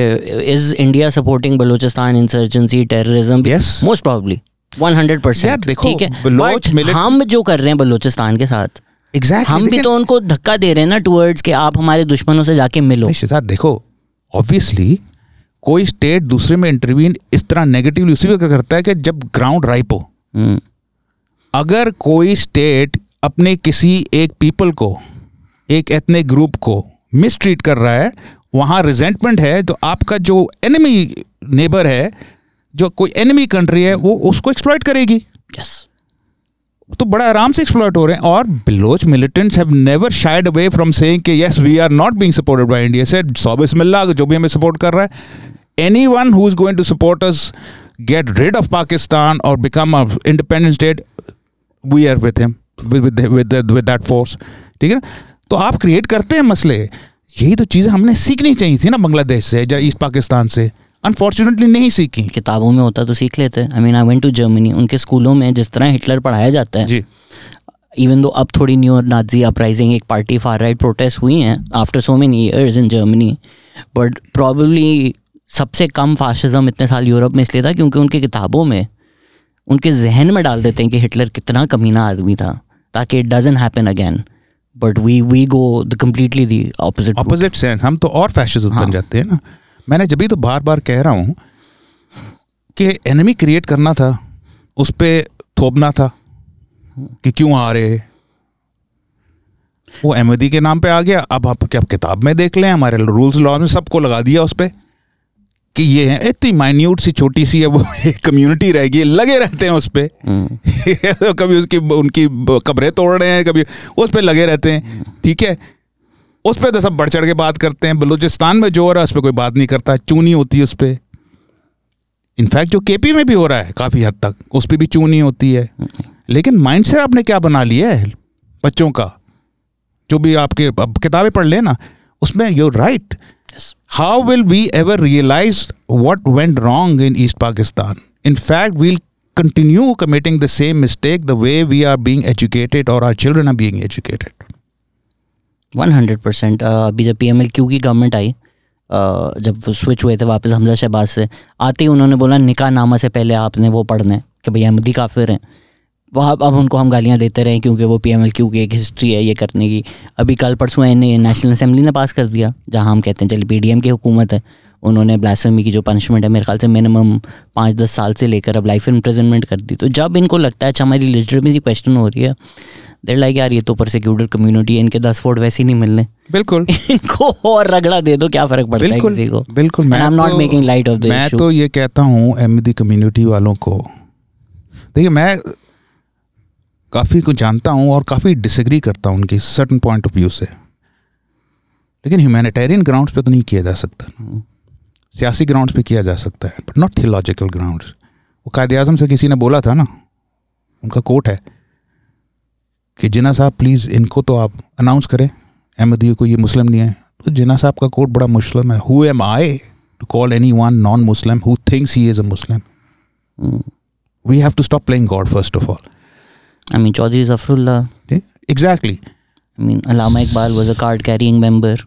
is India supporting Balochistan insurgency terrorism. Most probably 100 percent देखो, ठीक है? बलोच हम जो कर रहे हैं बलूचिस्तान के साथ एग्जैक्टली हम भी तो उनको धक्का दे रहे हैं ना टूवर्ड्स के आप हमारे दुश्मनों से जाके मिलो। देखो ऑब्वियसली कोई स्टेट दूसरे में इंटरवीन इस तरह नेगेटिवली उसी वक्त करता है कि जब ग्राउंड राइप हो हम्म, अगर कोई स्टेट अपने किसी एक पीपल को एक एथनिक ग्रुप को मिसट्रीट कर रहा है वहाँ रिजेंटमेंट है तो आपका जो एनिमी नेबर है जो कोई एनिमी कंट्री है वो उसको एक्सप्लॉइट करेगी। Yes. तो बड़ा आराम से एक्सप्लॉइट हो रहे हैं और Baloch militants have never shied away from saying कि yes we are not being supported by India said सौ बिस्मिल्लाह जो भी हमें सपोर्ट कर रहा है any one who is going to support us get rid of Pakistan और become a independent state we are with him with with that force ठीक है ना? तो आप क्रिएट करते हैं मसले। यही तो चीज़ें हमने सीखनी चाहिए थी ना बांग्लादेश से या ईस्ट पाकिस्तान से। अनफॉर्चुनेटली नहीं सीखी। किताबों में होता तो सीख लेते। I mean I went to Germany उनके स्कूलों में जिस तरह हिटलर पढ़ाया जाता है जी। इवन दो अब थोड़ी न्यू नाजी अपराइजिंग एक पार्टी फार राइट प्रोटेस्ट हुई हैं after so many years in Germany but probably सबसे कम फाशिज्म इतने साल यूरोप में इसलिए था क्योंकि उनकी किताबों में उनके जहन में डाल देते हैं कि हिटलर कितना कमीना आदमी था ताकि it doesn't happen again but we we go the completely the opposite opposite sense हम तो और फैशिस्ट हाँ। बन जाते हैं ना। मैंने जब भी तो बार बार कह रहा हूँ कि एनिमी क्रिएट करना था उस पर थोपना था कि क्यों आ रहे वो अहमदी के नाम पे आ गया अब आप क्या किताब में देख लें हमारे रूल्स लॉ में सबको लगा दिया उस पर कि ये है इतनी माइन्यूट सी छोटी सी है वो एक कम्युनिटी रहेगी लगे रहते हैं उस पर हम्म। कभी उसकी उनकी कब्रें तोड़ रहे हैं कभी उस पर लगे रहते हैं ठीक है? उस पर तो सब बढ़ चढ़ के बात करते हैं। बलूचिस्तान में जो हो रहा है उस पर कोई बात नहीं करता। चूनी होती है उस पर इनफैक्ट जो केपी में भी हो रहा है काफ़ी हद तक उस पर भी चूनी होती है। लेकिन माइंड सेट आपने क्या बना लिया है बच्चों का? जो भी आपके अब किताबें पढ़ लें ना उसमें you're right how will we ever realise what went wrong in East Pakistan in fact we'll continue committing the same mistake the way we are being educated और our children are being educated one hundred percent अभी जब पी एम एल क्यू की गवर्नमेंट आई अ, जब स्विच हुए थे वापस हमजा शहबाज से आते ही उन्होंने बोला निका नामा से पहले आपने वो पढ़ने कि भाई अहमदी काफिर हैं। वहाँ अब उनको हम गालियाँ देते रहे क्योंकि वो पी एम एल क्यू की एक हिस्ट्री है ये करने की। अभी कल परसों इन्हें नेशनल असेंबली ने पास कर दिया जहाँ हम कहते हैं चलिए पी डी एम की हुकूमत है। उन्होंने ब्लासमी की जो पनिशमेंट है मेरे ख्याल से मिनिमम पाँच दस साल से लेकर अब लाइफ इम्प्रिजनमेंट कर दी। तो जब इनको लगता है अच्छा हमारी लिटरेसी क्वेश्चन हो रही है। देर लाइक यार ये तो परसिक्यूटेड कम्युनिटी है इनके दस वोट वैसे ही नहीं मिलने. बिल्कुल। इनको और रगड़ा दे दो क्या फ़र्क पड़ता है किसी को? बिल्कुल I am not making light of the मैं तो ये कहता हूँ अहमदी कम्युनिटी वालों को। देखिए मैं काफ़ी को जानता हूँ और काफ़ी डिसग्री करता हूँ उनकी सर्टन पॉइंट ऑफ़ व्यू से। लेकिन ह्यूमैनिटेरियन ग्राउंड्स पे तो नहीं किया जा सकता। सियासी ग्राउंड्स पे किया जा सकता है बट नॉट थियोलॉजिकल ग्राउंड्स वो कायद अजम से किसी ने बोला था ना? उनका कोट है। कि जिना साहब प्लीज़ इनको तो आप अनाउंस करें अहमदी को ये मुस्लिम नहीं है तो जिना साहब का कोर्ट बड़ा मुस्लिम है who am I to call anyone non-Muslim who thinks he is a Muslim. We have to stop playing God first of all. I mean Chaudhry Zafarullah? Exactly. I mean Allama Iqbal was a card carrying member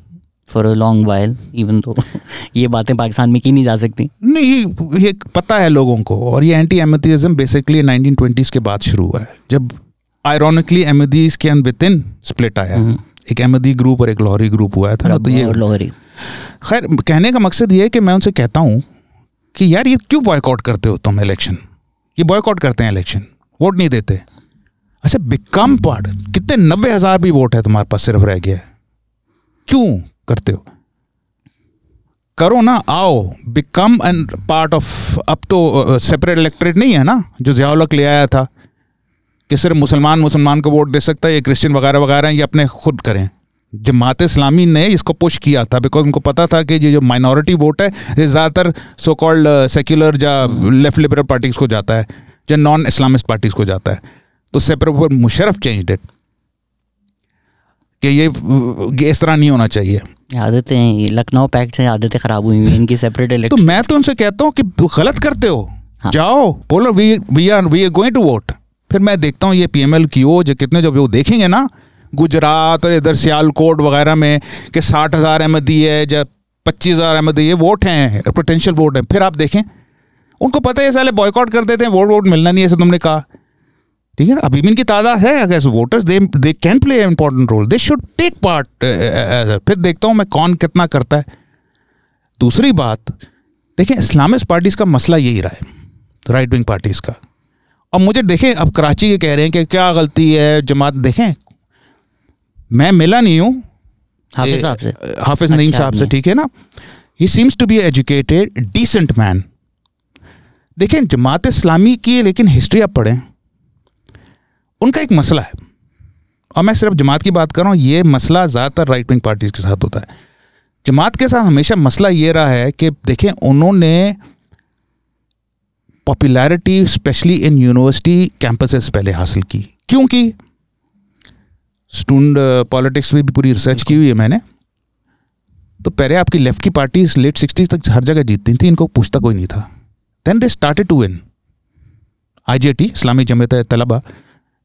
for a long while even तो ये बातें पाकिस्तान में की नहीं जा सकती नहीं ये- ये पता है लोगों को और ये एंटी एमथिज्म बेसिकली 1920s के बाद शुरू हुआ है जब आयरॉनिकली एमदीज के विद इन स्प्लिट आया एक अहमदी ग्रुप और एक लाहौरी ग्रुप हुआ था ना तो ये लोहरी खैर कहने का मकसद ये है कि मैं उनसे कहता हूँ कि यार ये क्यों बॉयकॉट करते हो तुम इलेक्शन ये बॉयकॉट करते हैं इलेक्शन वोट नहीं देते। अच्छा बिकम पार्ट कितने नब्बे हज़ार भी वोट है तुम्हारे पास सिर्फ़ रह गया है। क्यों करते हो? करो ना आओ बिकम एन पार्ट ऑफ़ अब तो सेपरेट इलेक्ट्रेट नहीं है ना जो जियाउलक ले आया था। कि सिर्फ़ मुसलमान मुसलमान को वोट दे सकता है ये क्रिश्चियन वगैरह वगैरह ये अपने खुद करें। जमात इस्लामी ने इसको पुश किया था बिकॉज़ उनको पता था कि ये जो माइनॉरिटी वोट है ये ज़्यादातर सो कॉल्ड सेक्युलर या लेफ़्ट लिबरल पार्टीज़ को जाता है या नॉन इस्लामिस्ट पार्टीज़ को जाता है। तो सेपरेट मुशरफ चेंज इट कि ये इस तरह नहीं होना चाहिए। आदतें लखनऊ पैक्ट से आदतें खराब हुई हुई हैं इनकी सेपरेट तो मैं तो उनसे कहता हूँ कि गलत करते हो। हाँ। जाओ बोलो we we are we are going to vote फिर मैं देखता हूँ ये पीएमएल की ओ जो कितने जब वो देखेंगे ना, गुजरात और इधर सियालकोट वगैरह में कि साठ हज़ार अहमदी है, जब पच्चीस हज़ार अहमदी ये वोट हैं पोटेंशियल वोट हैं। फिर आप देखें, उनको पता है साले बॉयकॉट कर देते हैं वोट वोट मिलना नहीं है ऐसे तुमने कहा। ठीक है ना? अभी भी इनकी तादाद है, अगर voters they they can play important role they should take part फिर देखता हूँ मैं कौन कितना करता है। दूसरी बात देखें इस्लामिस्ट पार्टीज़ का मसला यही रहा है राइट विंग पार्टीज़ का। और मुझे देखें अब कराची के कह रहे हैं कि क्या गलती है जमात देखें। मैं मिला नहीं हूँ। हाफिज साहब से। हाफिज नईम अच्छा साहब से ठीक है ना? He seems to be educated decent man देखें जमात इस्लामी की लेकिन हिस्ट्री आप पढ़ें। उनका एक मसला है। और मैं सिर्फ़ जमात की बात कर रहा हूँ ये मसला ज़्यादातर राइट विंग पार्टीज़ के साथ होता है। जमात के साथ हमेशा मसला ये रहा है कि देखें उन्होंने popularity specially in university campuses पहले हासिल की। क्योंकि स्टूडेंट पॉलिटिक्स में भी पूरी रिसर्च की हुई है मैंने। तो पहले आपकी लेफ़्ट की पार्टी लेट सिक्सटीज तक हर जगह जीतती थी इनको पूछता कोई नहीं था। Then they started to win I J T Islami Jamiat Talaba.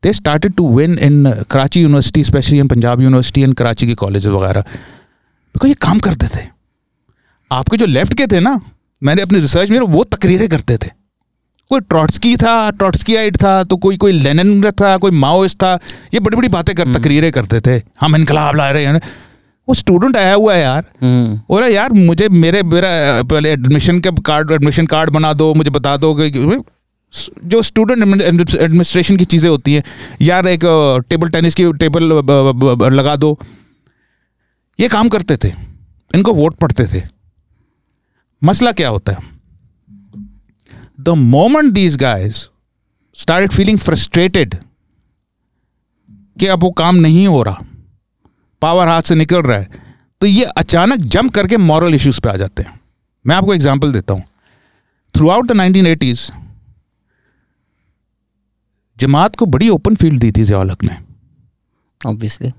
They started to win in Karachi university specially in Punjab university in Karachi के कॉलेज वगैरह। बिकॉज़ ये काम करते थे। आपके जो लेफ़्ट के थे ना मैंने अपनी रिसर्च में वो तकरीरें करते थे। कोई ट्रॉट्सकी था ट्रॉट्सकी आइट था तो कोई कोई लेनिन था कोई माओइस्ट था ये बड़ी बड़ी बातें कर तकरीरें करते थे। हम इनकलाब ला रहे हैं। वो स्टूडेंट आया हुआ है यार। हम्म। बोला यार मुझे मेरे मेरा पहले एडमिशन के कार्ड एडमिशन कार्ड बना दो मुझे बता दो कि जो स्टूडेंट एडमिनिस्ट्रेशन की चीज़ें होती हैं यार एक टेबल टेनिस की टेबल लगा दो। ये काम करते थे। इनको वोट पड़ते थे। मसला क्या होता है? The moment these guys started feeling frustrated कि अब वो काम नहीं हो रहा पावर हाथ से निकल रहा है तो ये अचानक जंप करके मॉरल इश्यूज़ पे आ जाते हैं। मैं आपको एग्जांपल देता हूँ। थ्रू आउट द 1980s जमात को बड़ी ओपन फ़ील्ड दी थी जियाउल हक ने। ऑब्वियसली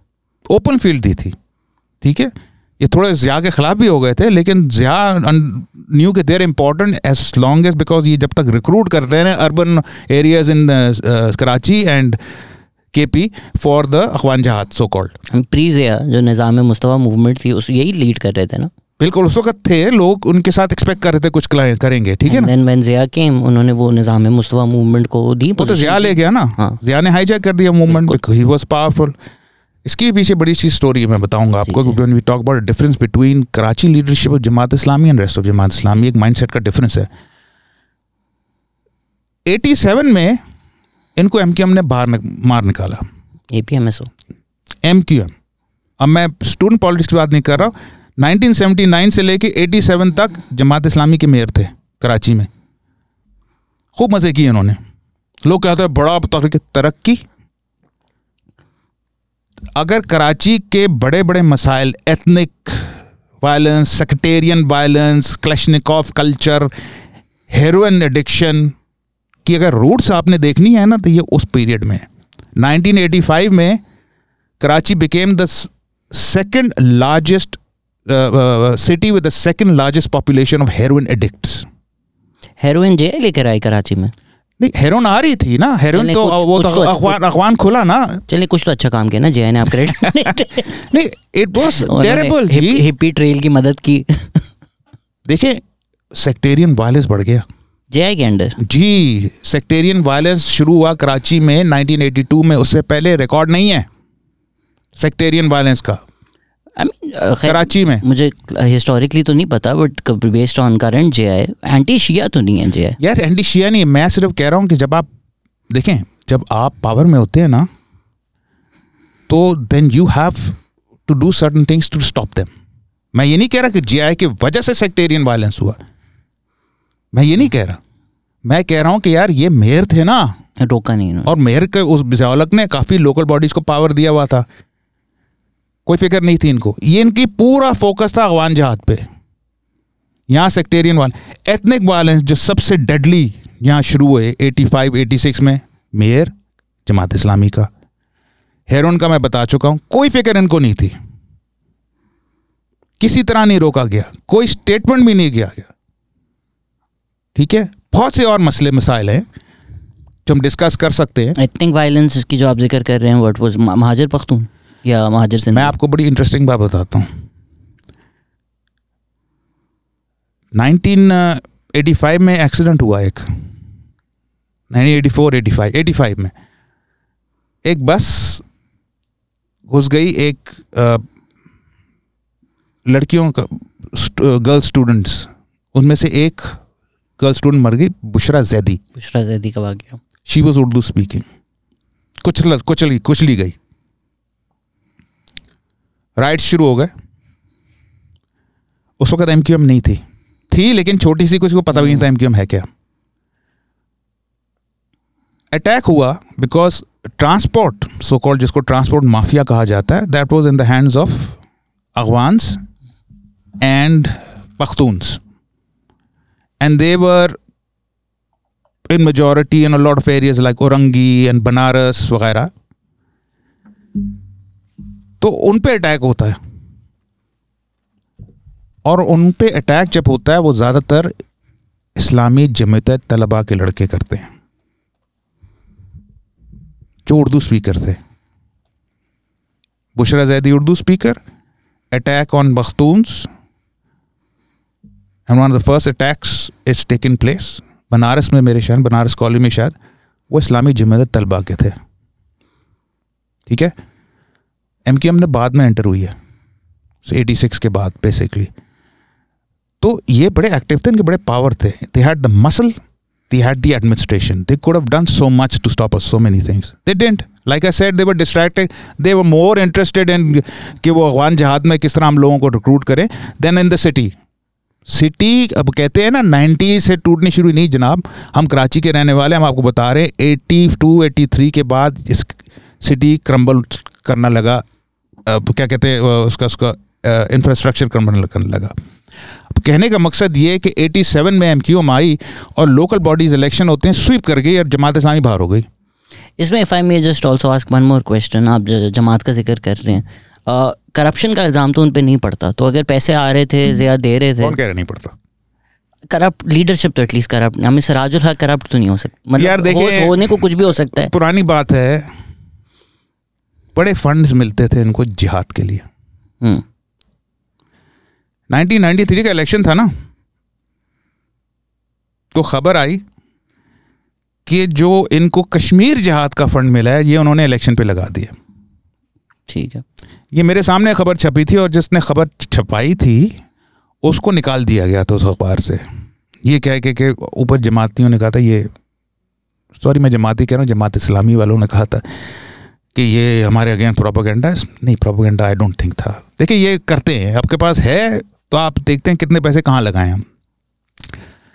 ओपन फ़ील्ड दी थी। ठीक है? ये थोड़े जिया के खिलाफ भी हो गए थे लेकिन जिया न्यू के they're important as long as because ये जब तक रिक्रूट करते हैं urban areas in Karachi and K P for the अखवान जहाद सो कॉल्ड प्रीजिया जो निज़ाम मुस्तफ़ा मूवमेंट थी उस यही लीड कर रहे थे ना? बिल्कुल उस वक्त थे लोग उनके साथ एक्सपेक्ट कर रहे थे कुछ क्लाइंट करेंगे ठीक है ना? देन व्हेन जिया केम उन्होंने वो निज़ाम मुस्तफ़ा मूवमेंट को दी वो तो जिया ले गया ना। हाँ। जिया ने हाईजैक कर दिया मूवमेंट ही वाज पावरफुल इसके पीछे बड़ी सी स्टोरी है मैं बताऊँगा आपको when we talk about difference between Karachi leadership of Jamaat Islami and rest of Jamaat Islami एक माइंडसेट का डिफरेंस है। 87 में इनको एमक्यूएम ने बाहर मार निकाला। एपीएमएसओ एमक्यूएम अब मैं स्टूडेंट पॉलिटिक्स की बात नहीं कर रहा हूँ। 1979 से लेके 87 तक जमात इस्लामी के मेयर थे कराची में। खूब मज़े किए इन्होंने। लोग कहते हैं बड़ा तरीके तरक्की अगर कराची के बड़े बड़े मसाइल ethnic violence sectarian violence Kalashnikov culture heroin addiction की अगर रूट्स आपने देखनी है ना तो ये उस पीरियड में है 1985 में Karachi became the s- largest city with the city largest population of heroin addicts. Heroin जे लेकर आई कराची में नहीं हेरोइन आ रही थी ना हेरोइन नहीं, तो कुछ- वो कुछ तो तो- अखबार अखबार खुला ना। चलिए कुछ तो अच्छा काम किया ना जे ने आप क्रेडिट नहीं इट वाज टेरेबल जी। हिप्पी ट्रेल की मदद की। देखिए सेक्टेरियन वायलेंस बढ़ गया। जे के अंडर जी सेक्टेरियन वायलेंस शुरू हुआ कराची में 1982 में उससे पहले रिकॉर्ड नहीं है। सेक्टेरियन वायलेंस का। कराची में? मुझे हिस्टोरिकली तो नहीं पता but based on current J I anti Shia तो नहीं है जे आई यार एंटी शिया नहीं मैं सिर्फ़ कह रहा हूँ कि जब आप देखें जब आप पावर में होते हैं ना तो then you have to do certain things to stop them मैं ये नहीं कह रहा कि जीआई की वजह से सेक्टेरियन वायलेंस हुआ। मैं ये नहीं कह रहा। मैं कह रहा हूँ कि यार ये मेयर थे ना। रोका नहीं और मेयर के उस बिजावलक ने काफ़ी लोकल बॉडीज को पावर दिया हुआ था। कोई फ़िक्र नहीं थी इनको। ये इनकी पूरा फोकस था अफगान जहाद पे। यहाँ सेक्टेरियन वाल एथनिक वायलेंस जो सबसे डेडली यहाँ शुरू हुए 85 86 में मेयर जमात इस्लामी का। हेरोन का मैं बता चुका हूँ, कोई फ़िक्र इनको नहीं थी। किसी तरह नहीं रोका गया, कोई स्टेटमेंट भी नहीं किया गया। ठीक है? बहुत से और मसले, मसाइल हैं, जो हम डिस्कस कर सकते हैं। एथनिक वायलेंस की जो आप ज़िक्र कर रहे हैं व्हाट वाज महाजर पख्तून? या महाजर सिंह। मैं आपको बड़ी इंटरेस्टिंग बात बताता हूँ। 1985 में एक्सीडेंट हुआ एक। 1984 85 85 में। एक बस घुस गई एक अ, लड़कियों का गर्ल स्टूडेंट्स उनमें से एक गर्ल स्टूडेंट मर गई बुशरा जैदी। बुशरा जैदी का वाक़या शी वॉज़ उर्दू स्पीकिंग कुचल कुचली कुचली गई। राइट्स शुरू हो गए। उस वक्त एम क्यू एम नहीं थी। थी, लेकिन छोटी सी कुछ को पता भी नहीं था एम क्यू एम है क्या। अटैक हुआ बिकॉज़ ट्रांसपोर्ट सो कॉल्ड जिसको ट्रांसपोर्ट माफिया कहा जाता है that was in the hands of Afghans and Pakhtuns and in majority in a lot of areas like Orangi and Banaras, वगैरह। तो उन पे अटैक होता है। और उन पे अटैक जब होता है, वो ज़्यादातर इस्लामी जमत तलबा के लड़के करते हैं। जो उर्दू स्पीकर थे। Bushra Zaidi Urdu speaker, attack on Pakhtuns. And one of the first attacks is taken place Banaras में मेरे शायद, बनारस कॉलेज में शायद, वो इस्लामी जमेत तलबा के थे। ठीक है? एम क्यू एम ने बाद में एंटर हुई है एटी सिक्स के बाद बेसिकली तो ये बड़े एक्टिव थे, इनके बड़े पावर थे. They had the muscle they had the administration. They could have done so much to stop us, so many things. They didn't. Like i said, they were distracted. They were more interested in कि वो अफगान जहाद में किस तरह हम लोगों को रिक्रूट करें then in the city city अब कहते हैं ना 90 से टूटनी शुरू नहीं, जनाब. हम कराची के रहने वाले हम आपको बता रहे हैं एटी टू एटी थ्री के बाद इस सिटी क्रम्बल करना लगा. क्या कहते हैं उसका उसका इंफ्रास्ट्रक्चर क्रम्बल करने लगा अब कहने का मकसद ये है कि 87 में एम क्यू एम आई और लोकल बॉडीज इलेक्शन होते हैं स्वीप कर गई और जमात इस्लामी बाहर हो गई। इसमें if I may just also ask one more question आप जमात का ज़िक्र कर रहे हैं। करप्शन का इल्ज़ाम तो उन पे नहीं पड़ता तो अगर पैसे आ रहे थे ज़्यादा दे रहे थे। कौन कह रहे नहीं पड़ता? करप्ट लीडरशिप तो एटलीस्ट करप्ट हमें सराजुल हक करप्ट तो नहीं हो सकता मतलब यार देखिए- होने को कुछ भी हो सकता है। पुरानी बात है बड़े फंड्स मिलते थे इनको जिहाद के लिए। हम्म। 1993 का इलेक्शन था ना? तो खबर आई कि जो इनको कश्मीर जिहाद का फंड मिला है ये उन्होंने इलेक्शन पे लगा दिया। ठीक है। ये मेरे सामने खबर छपी थी और जिसने खबर छपाई थी उसको निकाल दिया गया था उस अखबार से। ये कह के कि ऊपर जमातियों ने कहा था ये सॉरी मैं जमाती कह रहा हूँ जमात इस्लामी वालों ने कहा था कि ये हमारे अगेंस्ट प्रोपोगेंडा नहीं प्रोपोगेंडा आई डोंट थिंक था। देखिए ये करते हैं। आपके पास है तो आप देखते हैं कितने पैसे कहाँ लगाएँ हम।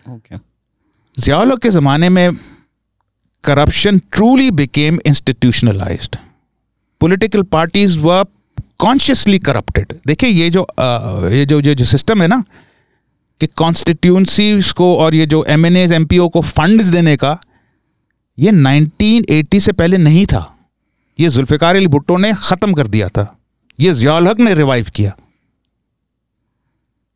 ओके ज़ियाउल हक के ज़माने में corruption truly became institutionalised political parties व कॉन्शियसली करप्टेड देखिए ये जो अ, ये जो जो, जो सिस्टम है ना कि कॉन्स्टिट्यूंसीज को और ये जो M N A's M P O को फंड्स देने का ये 1980 से पहले नहीं था। ये जुल्फ़िकार अली भुट्टो ने ख़त्म कर दिया था। ये ज़ियाउल हक ने रिवाइव किया।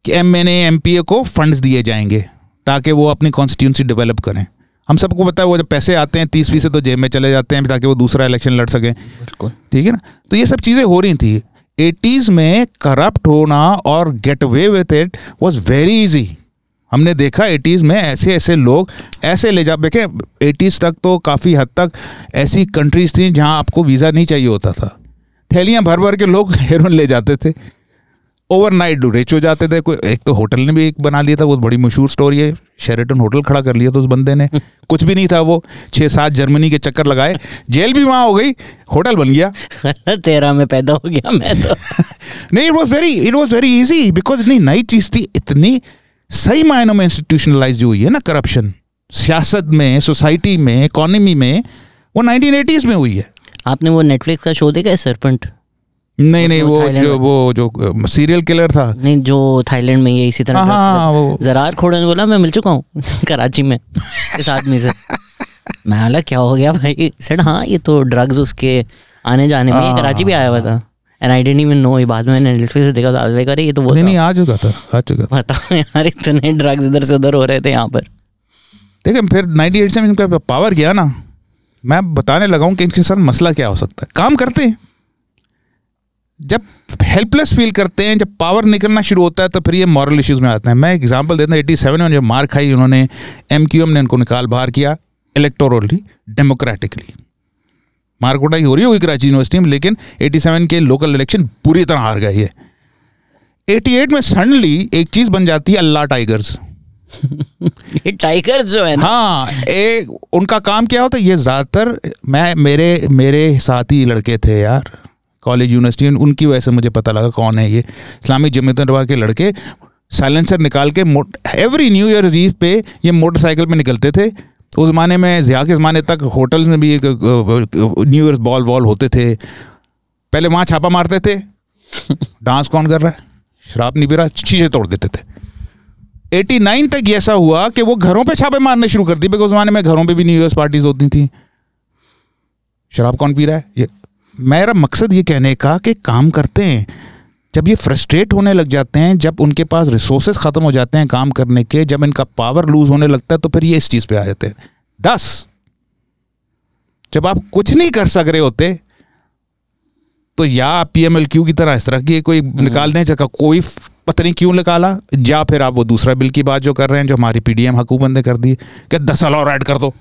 कि M N M P A को फंड्स दिए जाएँगे ताकि वो अपनी कॉन्स्टिट्यूंसी डेवलप करें। हम सबको पता है वो जब पैसे आते हैं तीस फ़ीसद तो जेब में चले जाते हैं ताकि वो दूसरा इलेक्शन लड़ सकें। बिल्कुल। ठीक है ना? तो ये सब चीज़ें हो रही थी। एटीज़ में करप्ट होना और get away with it was very easy हमने देखा एटीज़ में ऐसे ऐसे लोग ऐसे ले जा देखे एटीज़ तक तो काफ़ी हद तक ऐसी कंट्रीज़ थी जहाँ आपको वीज़ा नहीं चाहिए होता था। थैलियाँ भर भर के लोग हेरोइन ले जाते थे। ओवरनाइट रिच हो जाते थे कोई एक तो होटल ने भी एक बना लिया था वो बड़ी मशहूर स्टोरी है शेरेटन होटल खड़ा कर लिया था उस बंदे ने। कुछ भी नहीं था वो छः सात जर्मनी के चक्कर लगाए जेल भी वहाँ हो गई होटल बन गया। तेरह में पैदा हो गया मैं तो। नहीं it was very it was very easy because इतनी नई चीज़ थी इतनी सही मायनों में इंस्टीट्यूशनलाइज हुई है ना करप्शन सियासत में सोसाइटी में इकोनॉमी में वो 1980s में हुई है। आपने वो नेटफ्लिक्स का शो देखा है सरपंट नहीं नहीं वो जो वो जो सीरियल किलर था। नहीं जो थाईलैंड में ये इसी तरह हाँ, हाँ, जरार खोड़न ने बोला मैं मिल चुका हूँ कराची में इस आदमी से। मैं क्या हो गया भाई? सेड हाँ ये तो ड्रग्स उसके आने जाने में हाँ, कराची भी आया हुआ था। And I didn't even know ये बाद में मैंने नेटफ्लिक्स से देखा था लाइक अरे ये तो वो नहीं आ चुका था आ चुका बताओ यार इतने ड्रग्स इधर से उधर हो रहे थे यहाँ पर। देखिए फिर 98 से इनका पावर गया ना मैं बताने लगा हूँ कि इनके साथ मसला क्या हो सकता है। काम करते हैं। जब हेल्पलेस फील करते हैं जब पावर निकलना शुरू होता है तो फिर ये मॉरल इश्यूज़ में आते हैं। मैं एग्जांपल देता हूँ एटी सेवन में जब मार खाई उन्होंने एम ने उनको निकाल बाहर किया इलेक्टोरली डेमोक्रेटिकली मार कुटाई हो रही होगी कराची यूनिवर्सिटी में लेकिन 87 के लोकल इलेक्शन पूरी तरह हार गए ये 88 में सडनली एक चीज़ बन जाती है अल्लाह टाइगर्स ये टाइगर्स जो है ना। हाँ एक उनका काम क्या होता है ये ज़्यादातर मैं मेरे मेरे साथी लड़के थे यार कॉलेज यूनिवर्सिटी उनकी वजह से मुझे पता लगा कौन है ये। इस्लामिक जमीयत रवा के लड़के साइलेंसर निकाल के एवरी न्यू ईयर ईव पे ये मोटरसाइकिल पे निकलते थे। उस ज़माने में ज़िया के ज़माने तक होटल्स में भी न्यू ईयर बॉल वॉल होते थे। पहले वहाँ छापा मारते थे। डांस कौन कर रहा है? शराब नहीं पी रहा शीशे तोड़ देते थे। 89 तक ऐसा हुआ कि वो घरों पे छापे मारने शुरू कर दिए बिकॉज़ ज़माने में घरों पे भी न्यू ईयर्स पार्टीज़ होती थी। शराब कौन पी रहा है? ये मेरा मकसद ये कहने का कि काम करते हैं। जब ये फ्रस्ट्रेट होने लग जाते हैं जब उनके पास रिसोर्सेज ख़त्म हो जाते हैं काम करने के जब इनका पावर लूज होने लगता है तो फिर ये इस चीज़ पे आ जाते हैं। दस जब आप कुछ नहीं कर सक रहे होते तो या आप क्यू की तरह इस तरह की कोई निकाल दें जगह कोई पता नहीं क्यों निकाला या फिर आप वो दूसरा बिल की बात जो कर रहे हैं जो हमारी पीडीएम हुकूमत ने कर दी कि दस साल और ऐड कर दो।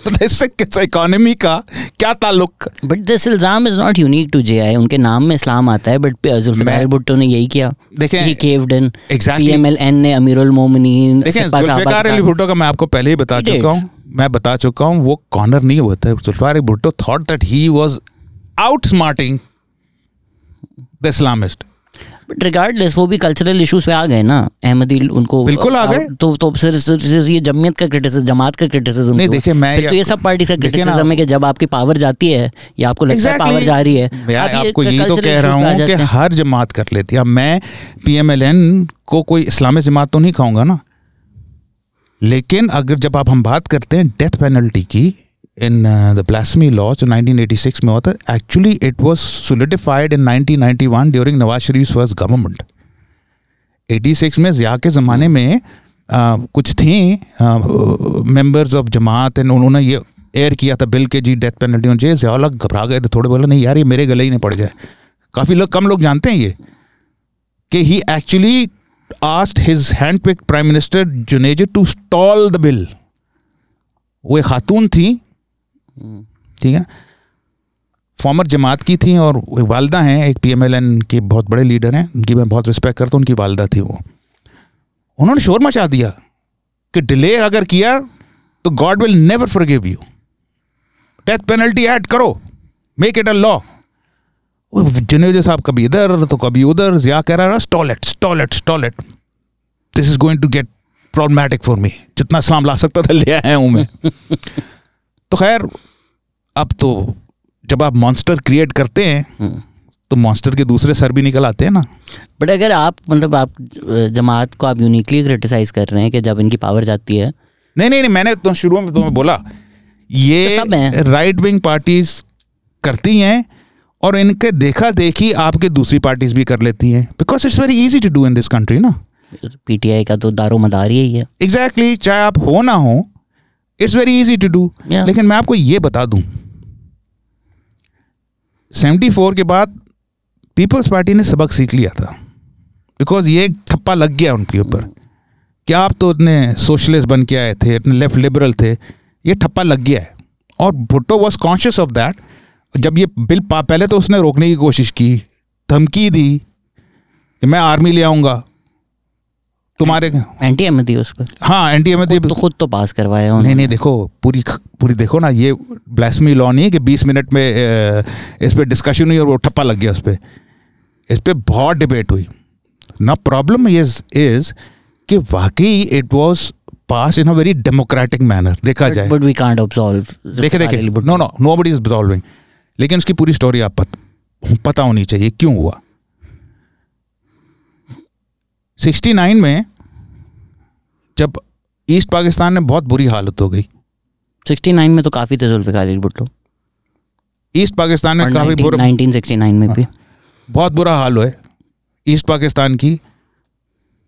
इकोनॉमी का क्या ताल्लुक? बट दिस इल्ज़ाम is not unique to JI उनके नाम में इस्लाम आता है बट जुल्फिकार भुट्टो ने यही किया। देखें, ही केव्ड इन पीएमएलएन ने अमीरुल मोमिनीन देखें जुल्फिकार अली भुट्टो का मैं आपको पहले ही बता चुका हूँ मैं बता चुका हूँ वो कॉर्नर नहीं हुआ था। Zulfikar Bhutto thought that he was outsmarting the Islamist but regardless वो भी कल्चरल इश्यूज़ पे आ गए ना अहमदी उनको बिल्कुल आ गए। तो तो सिर्फ़ सिर्फ़ ये जमीयत का क्रिटिसिज्म जमात का क्रिटिसिज्म नहीं, देखिए, मैं तो ये- सब पार्टी का क्रिटिसिज्म है कि जब आपकी पावर जाती है या आपको लगता है पावर जा रही है मैं आप ये आपको यही तो कह रहा हूँ कि हर जमात कर लेती है। मैं पीएमएलएन को कोई इस्लामिक जमात तो नहीं खाऊँगा ना। लेकिन अगर जब आप हम बात करते हैं डेथ पेनल्टी की इन द ब्लास्मी लॉ जो 1986 में होता है actually it was solidified in 1991 during Nawaz Sharif first government 86 में ज़िया के ज़माने में आ, कुछ थी मेंबर्स ऑफ़ जमात एंड उन्होंने ये एयर किया था बिल के जी डेथ पेनल्टी होनी चाहिए ज़िया अलग घबरा गए थे थोड़े बोले नहीं यार ये मेरे गले ही नहीं पड़ जाए। काफ़ी लोग कम लोग जानते हैं ये कि he actually asked his hand picked prime minister Junejo to stall the bill वो एक खातून थी ठीक है? फॉर्मर जमात की थी और वालदा हैं, एक पीएमएलएन के बहुत बड़े लीडर हैं, उनकी मैं बहुत रिस्पेक्ट करता हूँ, उनकी वालदा थी वो। उन्होंने शोर मचा दिया कि डिले अगर किया तो God will never forgive you death penalty add करो। Make it a law Junejo साहब, कभी इधर तो कभी उधर जिया कह रहा है stall it stall it stall it this is going to get problematic for me जितना इस्लाम ला सकता था, ले आया हूँ मैं। तो खैर अब तो जब आप मॉन्स्टर क्रिएट करते हैं हम्म। तो मॉन्स्टर के दूसरे सर भी निकल आते हैं ना। बट अगर आप मतलब आप जमात को आप यूनिकली क्रिटिसाइज कर रहे हैं कि जब इनकी पावर जाती है। नहीं नहीं नहीं मैंने तो शुरू में तुम्हें बोला ये तो राइट विंग पार्टीज़ करती हैं और इनके देखा देखी आपके दूसरी पार्टीज़ भी कर लेती हैं। Because it's very easy to do in this country ना। पीटीआई का तो दारो मदार यही है। एग्जैक्टली exactly, चाहे आप हो ना हो it's very easy to do लेकिन मैं आपको ये बता दूँ। 74 के बाद पीपल्स पार्टी ने सबक सीख लिया था। बिकॉज़ ये ठप्पा लग गया उनके ऊपर। कि आप तो इतने सोशलिस्ट बन के आए थे इतने लेफ़्ट लिबरल थे ये ठप्पा लग गया है। और Bhutto was conscious of that जब ये बिल पा पहले तो उसने रोकने की कोशिश की धमकी दी कि मैं आर्मी ले आऊँगा। तुम्हारे एंटी अहमदी उस पर हाँ एंटी अहमदी तो खुद तो पास करवाया नहीं नहीं देखो पूरी पूरी देखो ना ये ब्लैसमी लॉ नहीं है कि 20 मिनट में इस पर डिस्कशन हुई और वो ठप्पा लग गया उस पर इस पे बहुत डिबेट हुई। ना प्रॉब्लम इज़ इज़ कि वाकई it was pass in a very democratic manner देखा जाए। बट वी कांट ऑब्जॉल्व देखे देखे। No no nobody is solving लेकिन उसकी पूरी स्टोरी आप पत, पता होनी चाहिए क्यों हुआ? 69 में जब ईस्ट पाकिस्तान में बहुत बुरी हालत हो गई। 69 में तो काफ़ी थे जुल्फिकार अली भुट्टो। ईस्ट पाकिस्तान में काफ़ी 19 बुरा 1969 में भी। बहुत बुरा हाल हुआ है। ईस्ट पाकिस्तान की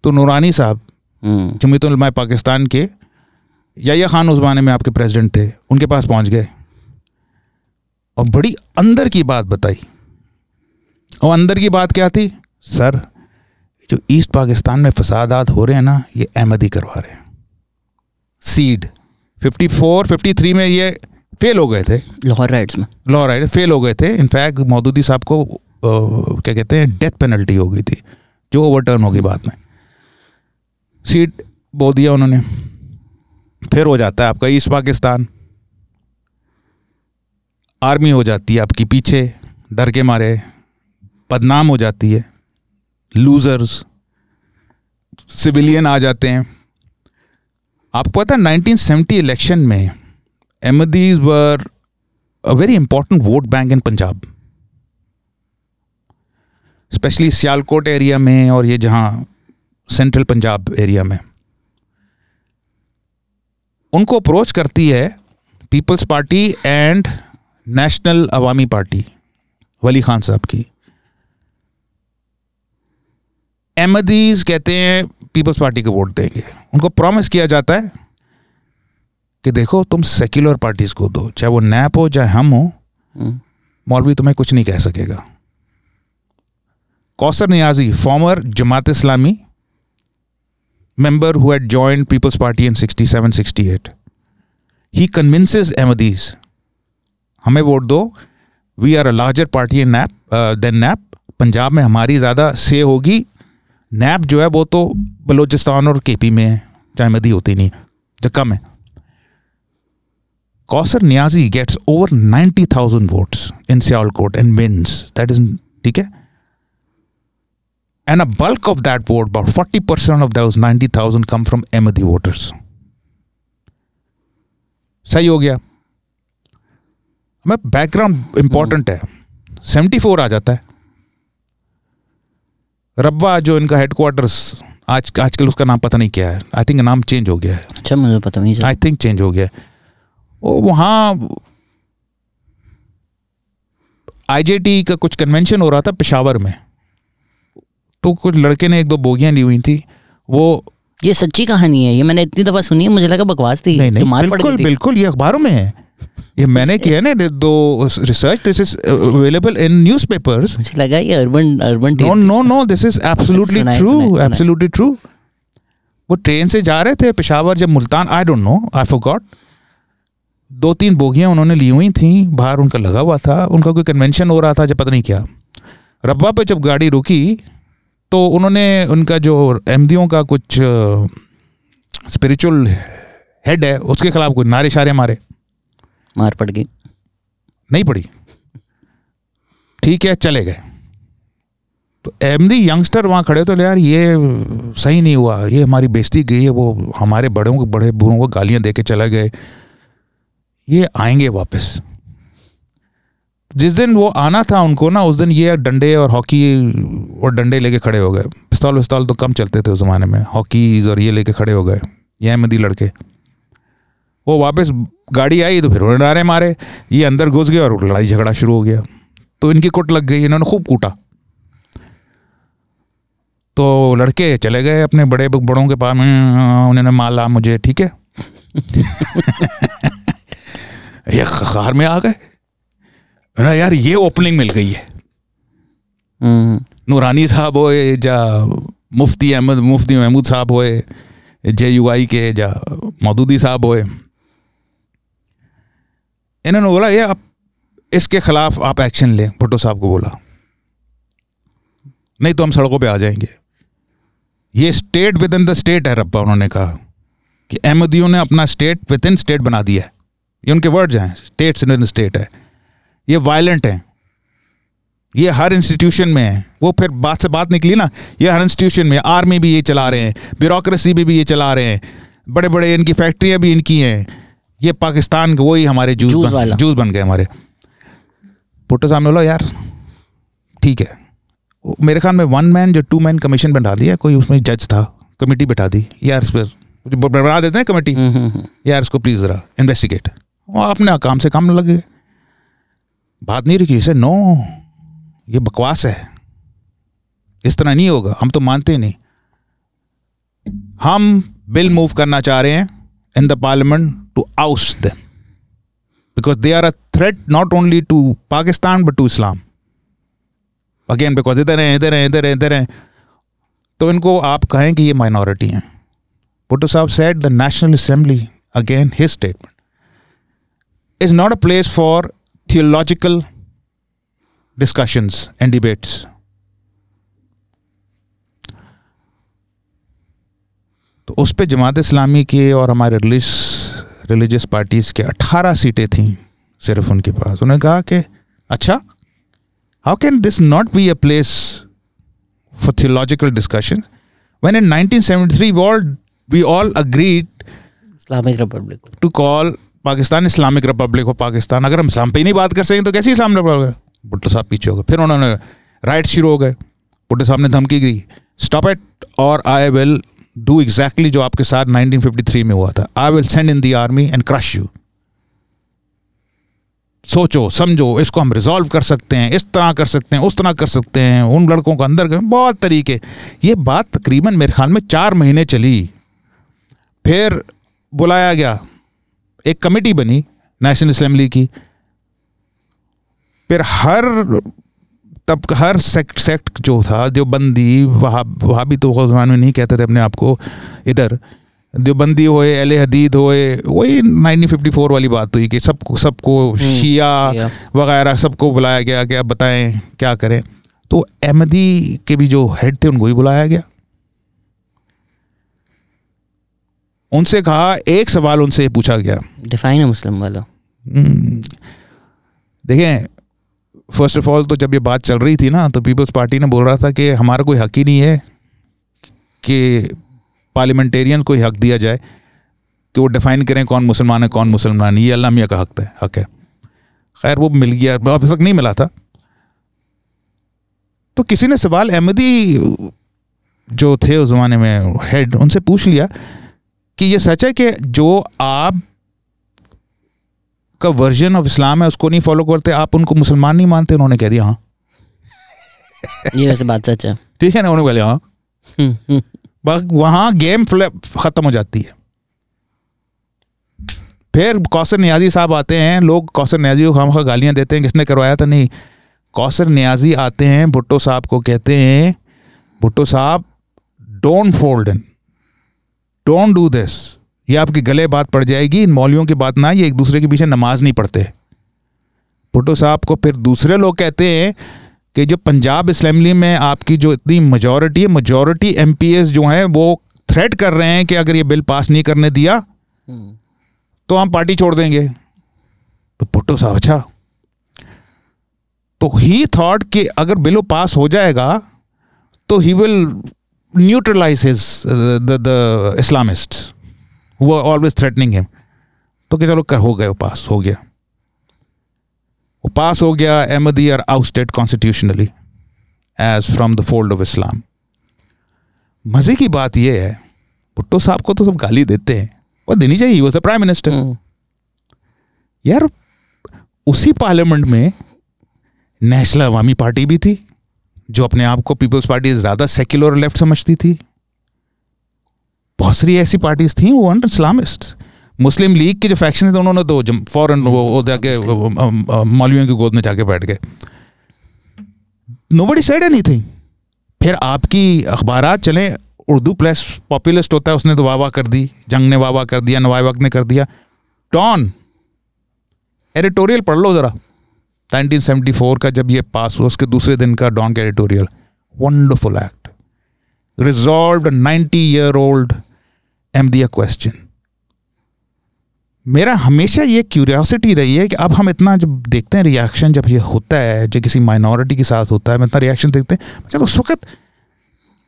तो नूरानी साहब हम्म, जमीतुलमा पाकिस्तान के या खान उस जमाने में आपके प्रेसिडेंट थे उनके पास पहुँच गए। और बड़ी अंदर की बात बताई। और अंदर की बात क्या थी? सर जो ईस्ट पाकिस्तान में फसादात हो रहे हैं ना ये अहमदी करवा रहे हैं। सीड 54 53 में ये फेल हो गए थे। लाहौर राइड्स में। लाहौर राइड फेल हो गए थे। इनफैक्ट मौदूदी साहब को अ, क्या कहते हैं डेथ पेनल्टी हो गई थी जो ओवरटर्न होगी बाद में। सीट बो दिया उन्होंने। फिर हो जाता है आपका ईस्ट पाकिस्तान। आर्मी हो जाती है आपकी पीछे डर के मारे। बदनाम हो जाती है। लूजर्स सिविलियन आ जाते हैं। आपको पता है 1970 इलेक्शन में Ahmadis were a very important vote bank in Punjab specially Sialkot area में और ये जहाँ सेंट्रल पंजाब एरिया में। उनको अप्रोच करती है People's Party and National Awami Party Wali Khan साहब की। अहमदीज कहते हैं पीपल्स पार्टी को वोट देंगे। उनको प्रॉमिस किया जाता है कि देखो तुम सेक्युलर पार्टीज़ को दो चाहे वो नैप हो चाहे हम हो हम्म, मौलवी तुम्हें कुछ नहीं कह सकेगा। Kausar Niazi, former Jamaat Islami member who had joined People's Party in 67 68. He convinces Ahmadis, हमें वोट दो we are a larger party in NAP than NAP Punjab में हमारी ज़्यादा से होगी नैप जो है वो तो बलोचिस्तान और केपी में है चाहे मदी होती नहीं जो कम है Kausar Niazi gets over ninety thousand votes in Sialkot and wins that is ठीक है? And a bulk of that vote, about 40% of those 90,000 come from Ahmadi voters सही हो गया। हमें बैकग्राउंड इंपॉर्टेंट है। 74 आ जाता है। रब्बा जो इनका हेडक्वार्टर्स आज आजकल उसका नाम पता नहीं क्या है। आई थिंक नाम चेंज हो गया है। अच्छा मुझे पता नहीं आई थिंक चेंज हो गया है। वो वहाँ आईजेटी का कुछ कन्वेंशन हो रहा था पेशावर में। तो कुछ लड़के ने एक दो बोगियाँ ली हुई थी। वो ये सच्ची कहानी है ये मैंने इतनी दफ़ा सुनी है मुझे लगा बकवास थी नहीं तो नहीं मार बिल्कुल। बिल्कुल ये अखबारों में है। ये मैंने किया है ना दो research this is available in newspapers मुझे लगा ये urban urban no no no this is absolutely true. Absolutely true वो ट्रेन से जा रहे थे पेशावर जब Multan I don't know I forgot दो तीन बोगियाँ उन्होंने ली हुई थी बाहर उनका लगा हुआ था उनका कोई कन्वेंशन हो रहा था जब पता नहीं क्या। रब्बा पे जब गाड़ी रुकी तो उन्होंने उनका जो एमदियों का कुछ स्पिरिचुअल हेड है उसके खिलाफ कोई नारे शारे मारे। मार पड़ गई। नहीं पड़ी। ठीक है, चले गए। तो एमदी यंगस्टर वहाँ खड़े तो यार, ये सही नहीं हुआ। ये हमारी बेइज्जती गई है, वो हमारे बड़ों को, बड़े बूढ़ों को गालियाँ दे के चले गए। ये आएँगे वापस। जिस दिन वो आना था उनको ना, उस दिन ये डंडे और हॉकी और डंडे लेके खड़े हो गए। पिस्तौल विस्तौल तो कम चलते थे उस ज़माने में। हॉकीज और ये लेके खड़े हो गए। ये अहमदी लड़के। वो वापस गाड़ी आई तो फिर उन्होंने नारे मारे ये अंदर घुस गए और लड़ाई झगड़ा शुरू हो गया। तो इनकी कुट लग गई इन्होंने खूब कूटा। तो लड़के चले गए अपने बड़े बड़ों के पास में उन्होंने माला मुझे ठीक है? ये खार में आ गए। ना यार ये ओपनिंग मिल गई है। हम्म, नूरानी साहब होए जा मुफ्ती अहमद मुफ्ती महमूद साहब होए जे यू आई के जा मौदूदी साहब होए। इन्होंने बोला, ये आप इसके खिलाफ आप एक्शन लें, भुट्टो साहब को बोला। नहीं तो हम सड़कों पे आ जाएँगे। ये state within the state है रब्बा, उन्होंने कहा कि अहमदियों ने अपना स्टेट विद इन स्टेट बना दिया है। ये उनके वर्ड्स हैं स्टेट्स इन स्टेट है। ये वायलेंट हैं। ये हर इंस्टीट्यूशन में है। वो फिर बात से बात निकली ना, ये हर इंस्टीट्यूशन में आर्मी भी ये चला रहे हैं ब्यूरोक्रेसी भी भी ये चला रहे हैं। बड़े बड़े इनकी फैक्ट्रियाँ भी इनकी हैं। ये पाकिस्तान के वही हमारे जूस जूस बन। जूस बन गए हमारे। भुट्टो साहब ने बोला यार ठीक है। मेरे ख्याल में वन मैन जो टू मैन कमीशन बैठा दिया कोई उसमें जज था कमेटी बैठा दी। यार इस पर बना देते हैं कमेटी हम्म, हम्म, हम्म। यार इसको प्लीज़ जरा इन्वेस्टिगेट वो अपने काम से काम लग। गए बात नहीं रखी इसे नो ये बकवास है। इस तरह नहीं होगा हम तो मानते नहीं। हम बिल मूव करना चाह रहे हैं in the parliament to oust them because they are a threat not only to Pakistan but to Islam again because इधर हैं इधर हैं इधर हैं इधर हैं तो इनको आप कहें कि ये माइनॉरिटी हैं Bhutto Saab said the National Assembly, again his statement, is not a place for theological discussions and debates. तो उस पे जमात इस्लामी के और हमारे रिलीज़ रिलीजियस पार्टीज़ के 18 सीटें थी सिर्फ़ उनके पास। उन्होंने कहा कि अच्छा how can this not be a place for theological discussion when in 1973 we all we all agreed Islamic Republic to call Pakistan Islamic Republic of Pakistan अगर हम इस्लाम पे ही नहीं बात कर सकें तो कैसे इस्लाम रिपब्लिक भुट्टो साहब पीछे हो गए। फिर उन्होंने राइट शुरू हो गए। भुट्टो साहब ने धमकी दी। स्टॉप इट और आई विल डू एग्जैक्टली जो आपके साथ 1953 में हुआ था। I will send in the army and crush you सोचो, समझो, इसको हम रिजॉल्व कर सकते हैं, इस तरह कर सकते हैं, उस तरह कर सकते हैं, उन लड़कों को अंदर बहुत तरीके। ये बात तकरीबन मेरे ख्याल में चार महीने चली। फिर बुलाया गया। एक कमेटी बनी नेशनल असेंबली की। फिर हर तब हर सेक्ट सेक्ट जो था देवबंदी वहाँ वहाँ भी तो ज़मान में नहीं कहते थे अपने आप को इधर। देवबंदी होए एल हदीद होए वही 1954 वाली बात हुई कि सबको सबको शिया शिया। वगैरह सबको बुलाया गया कि अब बताएँ क्या करें। तो अहमदी के भी जो हेड थे उनको ही बुलाया गया। उनसे कहा एक सवाल उनसे पूछा गया। डिफाइन है मुस्लिम वाला। हम्म, देखें फ़र्स्ट ऑफ़ ऑल तो जब ये बात चल रही थी ना तो पीपल्स पार्टी ने बोल रहा था कि हमारा कोई हक ही नहीं है कि पार्लियामेंटेरियन को हक दिया जाए कि वो डिफाइन करें कौन मुसलमान है, कौन मुसलमान ये अल्लाह मियाँ का हक है हक है। खैर, वो मिल गया अब तक नहीं मिला था। तो किसी ने सवाल अहमदी जो थे उस ज़माने में हेड उनसे पूछ लिया कि ये सच है कि जो आप का वर्जन ऑफ़ इस्लाम है उसको नहीं फॉलो करते आप उनको मुसलमान नहीं मानते उन्होंने कह दिया हाँ। ये वैसे बात सच है। ठीक है ना उन्होंने बोले हाँ। हम्म, हम्म, बस वहाँ गेम ख़त्म हो जाती है। फिर कौसर नियाजी साहब आते हैं लोग कौसर न्याजी को खाम गालियाँ देते हैं किसने करवाया था? नहीं कौसर न्याजी आते हैं भुट्टो साहब को कहते हैं भुट्टो साहब don't fold in don't do this ये आपके गले बात पड़ जाएगी इन मौलियों की बात ना ये एक दूसरे के पीछे नमाज़ नहीं पढ़ते। भुट्टो साहब को फिर दूसरे लोग कहते हैं कि जो पंजाब असम्बली में आपकी जो इतनी मेजॉरिटी है मेजॉरिटी एम जो हैं वो थ्रेट कर रहे हैं कि अगर ये बिल पास नहीं करने दिया हम्म, तो हम पार्टी छोड़ देंगे। तो भुट्टो साहब अच्छा। तो ही थॉट कि अगर बिल पास हो जाएगा तो he will neutralise his the Islamist who always threatening him तो कि चलो कर हो गए वो पास हो गया। वो पास हो गया Ahmadi are ousted constitutionally as from the fold of Islam मज़े की बात यह है भुट्टो साहब को तो सब गाली देते हैं। और देनी चाहिए वो प्राइम मिनिस्टर यार उसी पार्लियामेंट में नेशनल अवामी पार्टी भी थी जो अपने आप को पीपल्स पार्टी ज़्यादा सेक्युलर लेफ़्ट समझती थी। बहुत सारी ऐसी पार्टीज़ थी वो अंडर इस्लामिस्ट मुस्लिम लीग के जो फैक्शन थे उन्होंने तो फॉरन वो, जाके मौलवियों की गोद में जाके बैठ गए। Nobody side said anything फिर आपकी अखबार चलें उर्दू प्लस पॉपुलिस्ट होता है उसने तो वाह वाह कर दी जंग ने वाह वाह कर दिया नवाए वक्त ने कर दिया। डॉन एडिटोरियल पढ़ लो ज़रा। 1974 का जब ये पास हुआ उसके दूसरे दिन का डॉन का editorial wonderful act resolve 90 year old Ahmadiyya question मेरा हमेशा ये क्यूरियोसिटी रही है कि अब हम इतना जब देखते हैं रिएक्शन जब ये होता है जब किसी माइनॉरिटी के साथ होता है, हम इतना रिएक्शन देखते हैं। चलो उस वक्त,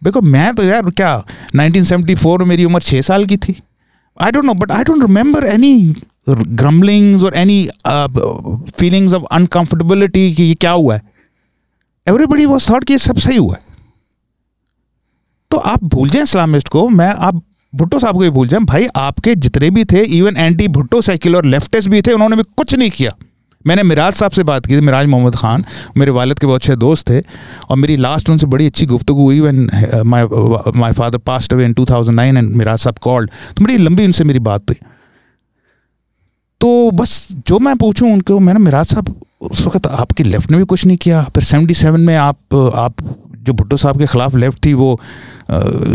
देखो, मैं तो यार क्या 1974 में मेरी उम्र छः साल की थी। I don't know but I don't remember any grumblings और एनी फीलिंग्स ऑफ़ अनकंफर्टेबिलिटी कि ये क्या हुआ है। एवरीबडी वॉज़ थॉट कि ये सब सही हुआ है। तो आप भूल जाएँ इस्लामिस्ट को, मैं, आप भुट्टो साहब को भी भूल जाएँ। भाई, आपके जितने भी थे even anti Bhutto secular leftist भी थे, उन्होंने भी कुछ नहीं किया। मैंने मिराज साहब से बात की थी, मिराज मोहम्मद खान, मेरे वालद के बहुत अच्छे दोस्त थे, और मेरी लास्ट उनसे बड़ी अच्छी गुफ्तु हुई when my my father passed away in 2009 and Miraj sahab called तो बड़ी लंबी उनसे मेरी बात हुई। तो बस जो मैं पूछूँ उनको, मैंने मिराज साहब, उस वक्त आपकी लेफ़्ट ने भी कुछ नहीं किया, फिर 77 में आप आप जो भुट्टो साहब के खिलाफ लेफ़्ट थी, वो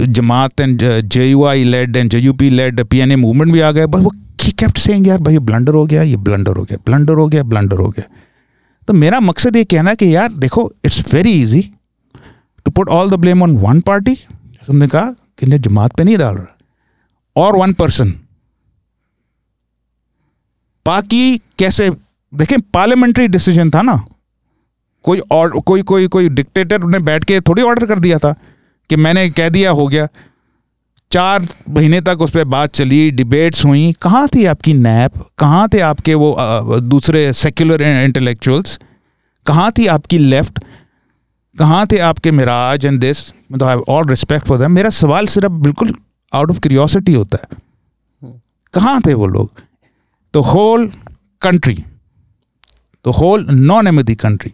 Jamaat and, J U I led and J U P led P N A movement भी आ गए, बस वो ही केप्ट सेइंग यार भाई ब्लंडर हो गया, ये ब्लंडर हो गया ब्लंडर हो गया ब्लंडर हो गया. तो मेरा मकसद ये कहना कि यार देखो it's very easy to put all the blame on one party जैसे हमने कहा कि इन्हें जमात पे नहीं डाल रहा, और वन पर्सन बाकी कैसे, देखें पार्लियामेंट्री डिसीज़न था ना कोई और, कोई कोई कोई डिक्टेटर ने बैठ के थोड़ी ऑर्डर कर दिया था कि मैंने कह दिया हो गया। चार महीने तक उस पर बात चली डिबेट्स हुई। कहाँ थी आपकी नैप कहाँ थे आपके वो दूसरे सेक्युलर इंटेलेक्चुअल्स कहाँ थी आपकी लेफ़्ट कहाँ थे आपके मिराज एंड दिस मतलब I all respect for them मेरा सवाल सिर्फ़ बिल्कुल आउट ऑफ़ क्यूरियोसिटी होता है। कहाँ थे वो लोग? तो होल कंट्री तो होल नॉन एमदी कंट्री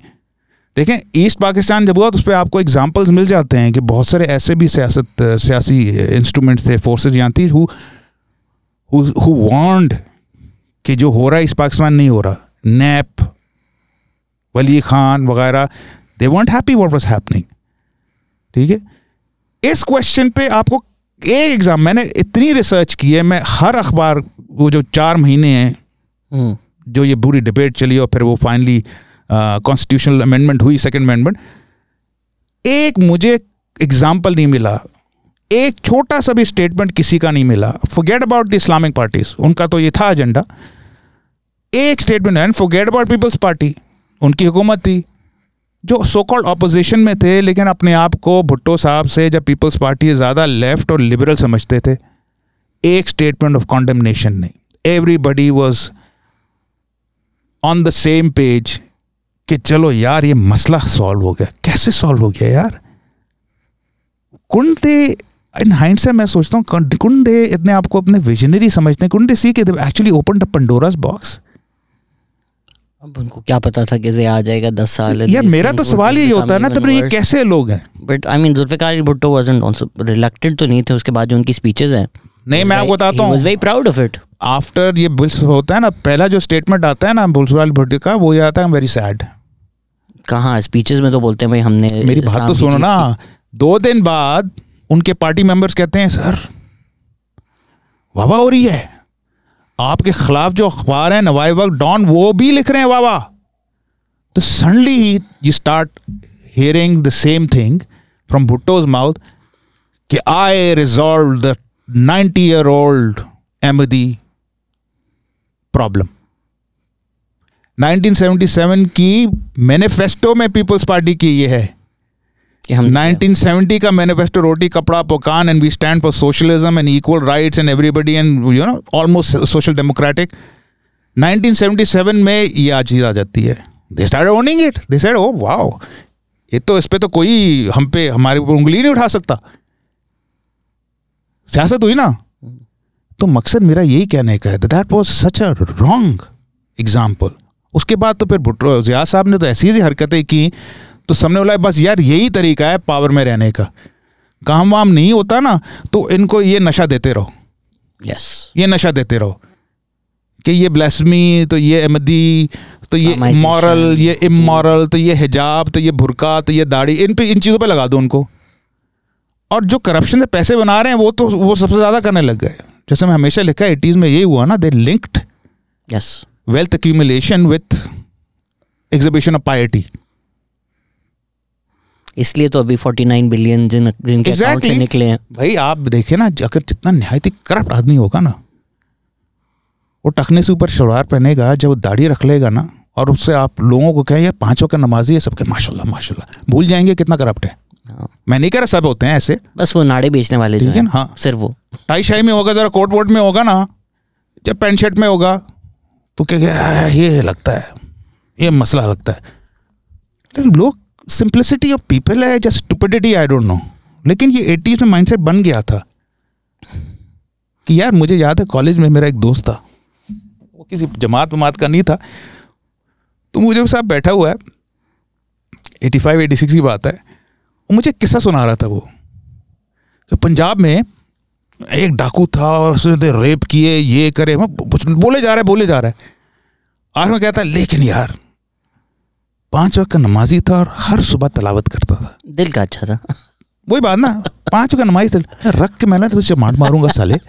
देखें ईस्ट पाकिस्तान जब हुआ तो उस पर आपको एग्जाम्पल्स मिल जाते हैं कि बहुत सारे ऐसे भी सियासत सियासी इंस्ट्रूमेंट्स थे फोर्सेज यहाँ थी हु हु वांड कि जो हो रहा है इस पाकिस्तान नहीं हो रहा। नैप वली खान वगैरह they weren't happy what was happening ठीक है? इस क्वेश्चन पे आपको एक एग्ज़ाम मैंने इतनी रिसर्च की है मैं हर अखबार वो जो चार महीने हैं हम्म, जो ये बुरी डिबेट चली और फिर वो फाइनली कॉन्स्टिट्यूशनल अमेंडमेंट हुई सेकेंड अमेंडमेंट एक मुझे एग्ज़ाम्पल नहीं मिला। एक छोटा सा भी स्टेटमेंट किसी का नहीं मिला। Forget about the Islamic parties उनका तो ये था एजेंडा एक statement and forget about Peoples Party उनकी हुकूमत थी। जो सो कॉल्ड ऑपोजिशन में थे, लेकिन अपने आप को भुट्टो साहब से जब पीपल्स पार्टी ज़्यादा लेफ़्ट और लिबरल समझते थे, एक स्टेटमेंट ऑफ़ कॉन्डमनेशन नहीं। Everybody was on the same page कि चलो यार ये मसला सॉल्व हो गया। कैसे सॉल्व हो गया यार? कुंड दे इन हाइंड से मैं सोचता हूँ कुंड दे इतने आपको अपने विजनरी समझते हैं। कुंड दे सी के actually open the Pandora's box अब उनको क्या पता था कि आ जाएगा दस साल यार मेरा तो सवाल यही होता है ना तब ये कैसे लोग हैं? But I mean Zulfikar Bhutto wasn't also reelected तो नहीं थे उसके बाद जो उनकी स्पीचेस हैं। नहीं मैं आपको बताता वाज हूँ। Very proud of it after ये बुल्स होता है ना पहला जो स्टेटमेंट आता है ना बुल्स वाले भुट्टो का वो ये आता है वेरी सैड कहाँ स्पीचेस में तो बोलते हैं भाई हमने मेरी बात तो सुनो ना। दो दिन बाद उनके पार्टी मेंबर्स कहते हैं सर वाह हो रही है। आपके खिलाफ जो अखबार है नवाई वक्त डॉन वो भी लिख रहे हैं वाह तो suddenly he you start hearing the same thing from Bhutto's mouth कि I resolve the 90 year old Ahmadi problem 1977 की मैनिफेस्टो में पीपल्स पार्टी की ये है। कि हम 1970 का मैनिफेस्टो रोटी कपड़ा पकान and we stand for socialism and equal rights and everybody and you know almost social democratic 1977 में ये आज चीज़ आ जाती है। They start owning it they said oh wow ये तो इस पे तो कोई हम पे हमारे ऊपर उंगली नहीं उठा सकता। सियासत हुई ना। तो मकसद मेरा यही कहने का है that was such a wrong example उसके बाद तो फिर भुट्टो जिया साहब ने तो ऐसी ऐसी हरकतें की तो सबने बोला बस यार यही तरीका है पावर में रहने का। काम वाम नहीं होता ना तो इनको ये नशा देते रहो। यस ये नशा देते रहो कि ये ब्लेसमी तो ये अहमदी तो ये मॉरल ये इमोरल तो ये हिजाब तो ये भुरका तो ये दाढ़ी इन पे इन चीज़ों पे लगा दो उनको। और जो करप्शन से पैसे बना रहे हैं वो तो वो सबसे ज़्यादा करने लग गए। जैसे मैं हमेशा लिखा है एटीज़ में यही हुआ ना they linked yes wealth accumulation with exhibition of piety. इसलिए तो अभी 49 बिलियन जिन जिनके अकाउंट से निकले हैं। भाई आप देखें ना अगर जितना निहायत करप्ट आदमी होगा ना वो टखने से ऊपर शलवार पहनेगा जब दाढ़ी रख लेगा ना और उससे आप लोगों को कहें यार पाँच वक्त नमाजी है सबके माशाल्लाह माशाल्लाह। भूल जाएँगे कितना करप्ट है। हाँ, मैं नहीं कह रहा सब होते हैं ऐसे। बस वो नाड़े बेचने वाले ठीक है ना? हाँ। सिर्फ़ वो। टाई शाही में होगा जरा कोट वोट में होगा ना जब पैंट शर्ट में होगा। तो क्या क्या ये लगता है, ये मसला लगता है। लेकिन लोग सिंप्लिसिटी ऑफ़ पीपल है just stupidity I don't know लेकिन ये एटीज में माइंडसेट बन गया था कि यार, मुझे याद है कॉलेज में मेरा एक दोस्त था। वो किसी जमात वमात का नहीं था। तो मुझे साहब बैठा हुआ है। एटी फाइव एटी सिक्स की बात है। वो मुझे किस्सा सुना रहा था वो। कि पंजाब में एक डाकू था और उसने रेप किए ये करे। बोले जा रहा है बोले जा रहा है। आज में कहता है लेकिन यार पाँच वक्त का नमाजी था और हर सुबह तलावत करता था। दिल का अच्छा था। वही बात ना पाँच वक्त नमाजी था रख के मैंने तुझे मार मारूँगा साले।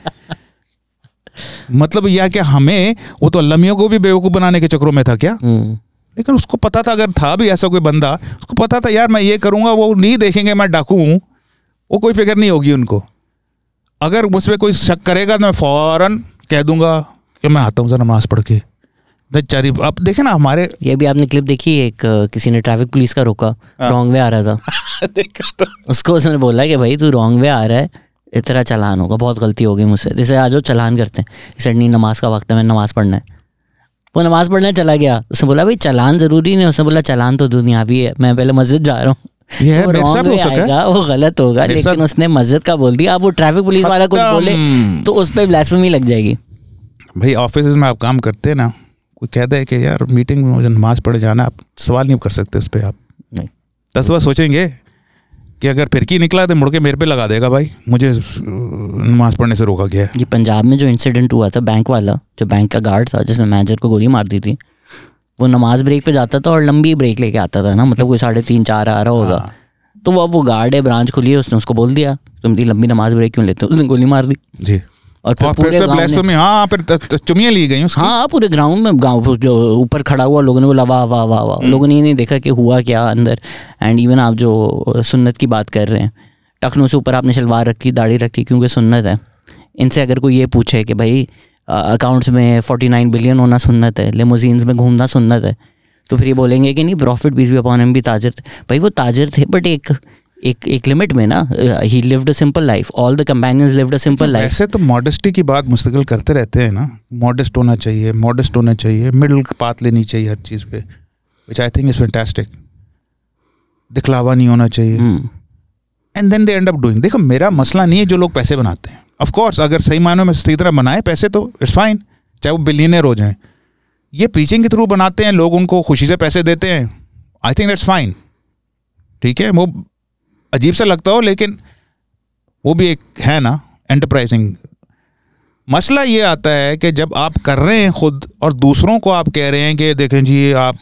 मतलब यह क्या हमें वो तो अल्लमियों को भी बेवकूफ़ बनाने के चक्रों में था क्या? हम्म, लेकिन उसको पता था अगर था भी ऐसा कोई बंदा उसको पता था यार मैं ये करूँगा वो नहीं देखेंगे मैं डाकू हूँ। वो कोई फ़िक्र नहीं होगी उनको। अगर मुझ पर कोई शक करेगा तो मैं फ़ौरन कह दूँगा कि मैं आता हूँ जरा नमाज़ पढ़ के। बेचारी अब देखे ना हमारे ये भी आपने क्लिप देखी एक किसी ने ट्रैफ़िक पुलिस का रोका हाँ। रॉन्ग वे आ रहा था। देखा तो। उसको उसने बोला कि भाई तू रॉन्ग वे आ रहा है इतना चालान होगा बहुत गलती होगी मुझसे। जैसे आज वो चालान करते हैं इसे नहीं नमाज़ का वक्त है मैं नमाज़ पढ़ना है। वो नमाज़ पढ़ने चला गया। उसने बोला भाई चालान ज़रूरी नहीं उसने बोला चालान तो दुनिया भी है मैं पहले मस्जिद जा रहा हूँ। ये है वो हो सका है। वो गलत होगा लेकिन उसने मस्जिद का बोल दिया। अब वो ट्रैफ़िक पुलिस वाला कुछ बोले तो उस पर ब्लास्फेमी लग जाएगी। भाई ऑफ़िस में आप काम करते हैं ना कोई कहता है कि यार मीटिंग में मुझे नमाज़ पढ़े जाना आप सवाल नहीं कर सकते उस पर आप। नहीं। दस बार सोचेंगे कि अगर फिरकी निकला तो मुड़ के मेरे पे लगा देगा भाई मुझे नमाज़ पढ़ने से रोका गया ये पंजाब में जो इंसिडेंट हुआ था बैंक वाला जो बैंक का गार्ड था जिसने मैनेजर को गोली मार दी थी वो नमाज़ ब्रेक पे जाता था और लंबी ब्रेक लेके आता था ना मतलब कोई साढ़े तीन चार आ रहा होगा। हाँ। तो वो अब वो गार्ड है ब्रांच खुली है उसने उसको बोल दिया तुम इतनी लंबी नमाज़ ब्रेक क्यों लेते हो? उसने गोली मार दी। जी। और फिर पूरे गाँव हाँ फिर त- ली गई हाँ पूरे ग्राउंड में गाँव जो ऊपर खड़ा हुआ लोगों ने बोला वाह वाह वाह वाह। हम्म। लोगों ने ये नहीं देखा कि हुआ क्या अंदर। एंड इवन आप जो सुन्नत की बात कर रहे हैं टखनों से ऊपर आपने शलवार रखी दाढ़ी रखी क्योंकि सुन्नत है। इनसे अगर कोई ये पूछे कि भाई अकाउंट्स में फोर्टी नाइन बिलियन होना सुन्नत है लेमोजीन्स में घूमना सुन्नत है। तो फिर ये बोलेंगे कि नहीं प्रॉफिट बीस भी अपॉन एम भी ताजर थे। भाई वो ताजर थे बट एक एक एक लिमिट में ना ही lived a simple life all the companions lived a simple life ऐसे तो मॉडेस्टी की बात मुस्तकिल करते रहते हैं ना। मॉडेस्ट होना चाहिए मॉडेस्ट होना चाहिए मिडिल पाथ लेनी चाहिए हर चीज़ पे which I think is fantastic दिखलावा नहीं होना चाहिए। And then they end up doing देखो मेरा मसला नहीं है जो लोग पैसे बनाते हैं। ऑफ़ कोर्स अगर सही मायनों में सही तरह बनाए पैसे तो इट्स फाइन चाहे वो बिलियनर हो जाएँ। ये प्रीचिंग के थ्रू बनाते हैं, लोग उनको खुशी से पैसे देते हैं। आई थिंक दैट्स फाइन ठीक है? वो अजीब सा लगता हो, लेकिन वो भी एक है ना एंटरप्राइजिंग मसला ये आता है कि जब आप कर रहे हैं खुद और दूसरों को आप कह रहे हैं कि, देखें जी, आप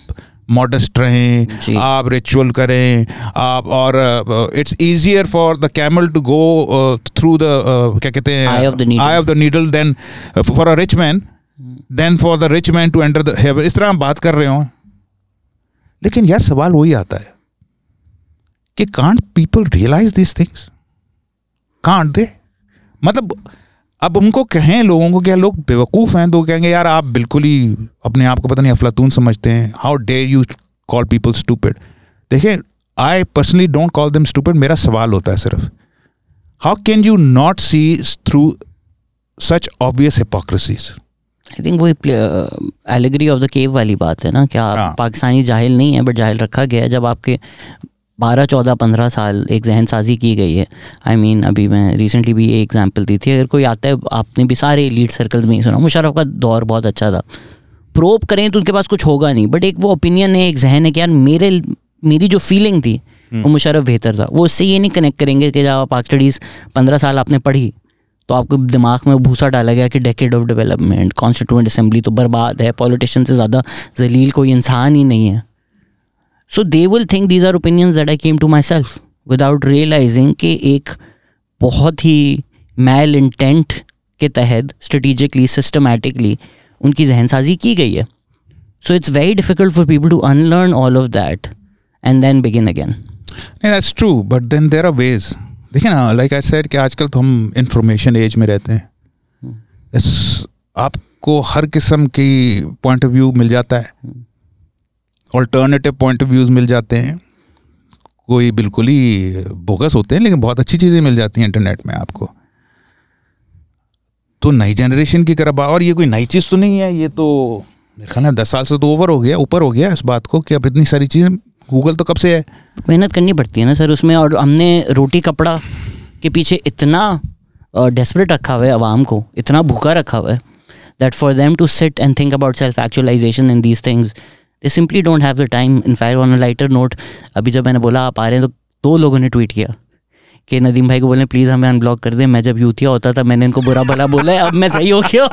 मॉडेस्ट। रहें आप रिचुअल करें आप और it's easier for the camel to go through the क्या कहते हैं. Eye of the needle than for a rich man than for the rich man to enter the heaven इस तरह हम बात कर रहे हो लेकिन यार सवाल वही आता है कि can't people realise this things can't they मतलब अब उनको कहें लोगों को क्या लोग बेवकूफ़ हैं तो कहेंगे यार आप बिल्कुल ही अपने आप को पता नहीं अफलातून समझते हैं। How dare you call people stupid देखिए I personally don't call them stupid मेरा सवाल होता है सिर्फ़। How can you not see through such obvious hypocrisies I think वो एलिगरी ऑफ़ द केव वाली बात है ना क्या आप हाँ। पाकिस्तानी जाहिल नहीं है बट जाहिल रखा गया है जब आपके बारह चौदह पंद्रह साल एक जहन साजी की गई है। आई I मीन mean, अभी मैं रिसेंटली भी ये एग्ज़ाम्पल दी थी। अगर कोई आता है आपने भी सारे लीड सर्कल्स में ही सुना मुशरफ का दौर बहुत अच्छा था। प्रोप करें तो उनके पास कुछ होगा नहीं बट एक वो ओपिनियन है एक जहन है कि यार मेरे मेरी जो फीलिंग थी वो मुशरफ बेहतर था। वो उससे ये नहीं कनेक्ट करेंगे कि जब आप स्टडीज़ पंद्रह साल आपने पढ़ी तो आपके दिमाग में भूसा डाला गया कि decade of development constituent assembly तो बर्बाद है पॉलिटिशियन से ज़्यादा जलील कोई इंसान ही नहीं है। So they will think these are opinions that I came to myself without realising कि एक बहुत ही मैल इंटेंट के तहत स्ट्रेटिजिकली सिस्टमेटिकली उनकी जहन साजी की गई है। So it's very difficult for people to unlearn all of that and then begin again that's true but then there are ways देखिए ना लाइक आई सेड कि आजकल तो हम इंफॉर्मेशन एज में रहते हैं। It's- आपको हर किस्म की पॉइंट ऑफ़ व्यू मिल जाता है। ऑल्टरनेटिव पॉइंट ऑफ़ व्यूज़ मिल जाते हैं। कोई बिल्कुल ही बोगस होते हैं, लेकिन बहुत अच्छी चीज़ें मिल जाती हैं इंटरनेट में आपको। तो नई जनरेशन की तरफ़ और ये कोई नई चीज़ तो नहीं है, ये तो मेरे ख्याल दस साल से तो ओवर हो गया, ऊपर हो गया इस बात को कि अब इतनी सारी चीज़ें गूगल तो कब से है? मेहनत करनी पड़ती है ना सर उसमें, और हमने रोटी, कपड़ा के पीछे इतना डेस्परेट रखा हुआ है आवाम को, इतना भूखा रखा हुआ है that for them to sit and think about self actualisation in these things they simply don't have the time in fact on a lighter note अभी जब मैंने बोला आप आ रहे हैं तो दो लोगों ने ट्वीट किया कि नदीम भाई को बोले प्लीज़ हमें अनब्लॉक कर दें। मैं जब यूथिया होता था मैंने इनको बुरा भला बोला है। अब मैं सही हो गया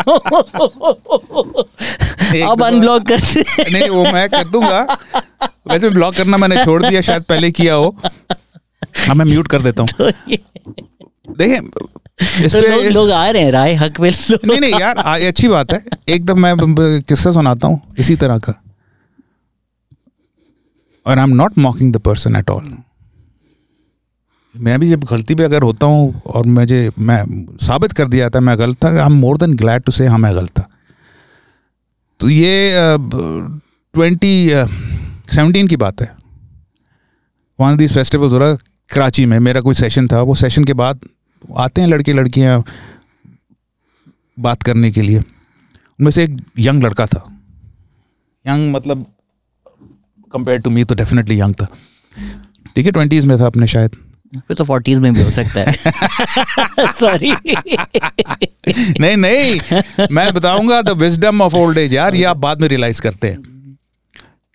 अब अनब्लॉक कर दे। नहीं वो मैं कर दूँगा। वैसे ब्लॉक करना मैंने छोड़ दिया शायद पहले किया हो। हाँ मैं म्यूट कर देता हूँ। तो देखिए इस तो लोग आ रहे हैं राय हक में नहीं नहीं यार अच्छी बात है। एकदम मैं किस्सा सुनाता हूँ इसी तरह का। और I am not mocking the person at all मैं भी जब गलती पे अगर होता हूँ और मुझे, मैं साबित कर दिया था, मैं गलत था I am more than glad to say हाँ मैं गलत था। तो ये ट्वेंटी सेवनटीन की बात है। वन दिस फेस्टिवल्स हो रहा कराची में, मेरा कोई सेशन था, वो सेशन के बाद आते हैं लड़के लड़कियाँ बात करने के लिए। उनमें से एक यंग लड़का था। यंग मतलब कंपेयर टू मी तो डेफिनेटली यंग था। ठीक है ट्वेंटीज़ में था अपने शायद। फिर तो फोर्टीज में भी हो सकता है। सॉरी नहीं नहीं मैं बताऊँगा the wisdom of old age यार ये आप बाद में रियलाइज़ करते हैं।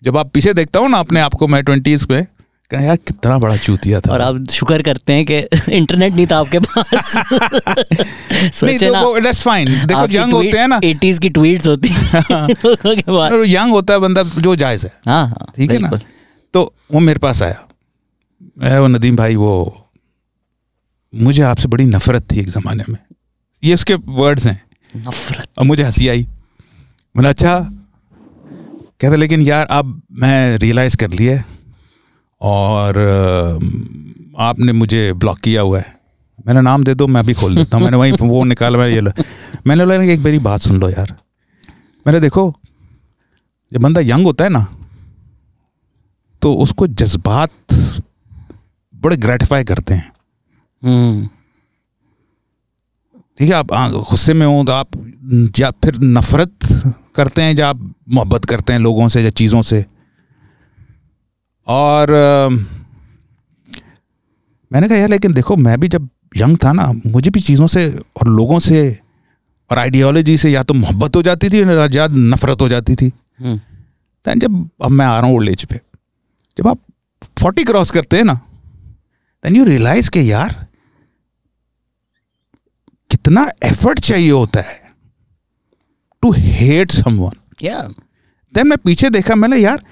जब आप पीछे देखता हूँ ना अपने आपको मैं ट्वेंटीज़ में कहा यार कितना बड़ा चूतिया था। और आप शुक्र करते हैं कि इंटरनेट नहीं था आपके पास। नहीं सोचे तो ना वो that's fine देखो यंग होते हैं ना। 80s की ट्वीट्स होती हैं यंग होता है बंदा जो जायज़ है। हाँ हाँ ठीक है ना? तो वो मेरे पास आया। मैं वो नदीम भाई वो मुझे आपसे बड़ी नफरत थी एक ज़माने में। ये उसके वर्ड्स हैं। नफरत। और मुझे हँसी आई। मैंने अच्छा। कहते लेकिन यार अब मैं रियलाइज़ कर लिया है और आपने मुझे ब्लॉक किया हुआ है। मैंने नाम दे दो मैं भी खोल देता हूँ। मैंने वहीं वो निकाला मैंने ये लो। मैंने बोला एक मेरी बात सुन लो यार। मैंने देखो जब बंदा यंग होता है ना तो उसको जज्बात बड़े ग्रेटिफाई करते हैं। हम्म। ठीक है आप गुस्से में हो तो आप या फिर नफरत करते हैं या आप मोहब्बत करते हैं लोगों से या चीज़ों से। और मैंने कहा यार लेकिन देखो मैं भी जब यंग था ना मुझे भी चीज़ों से और लोगों से और आइडियोलॉजी से या तो मोहब्बत हो जाती थी या नफरत हो जाती थी। हम्म। दैन जब अब मैं आ रहा हूँ ओल्ड एज पे जब आप फोर्टी क्रॉस करते हैं ना देन यू रियलाइज़ के यार कितना एफर्ट चाहिए होता है टू हेट समवन या देन मैं पीछे देखा मैंने यार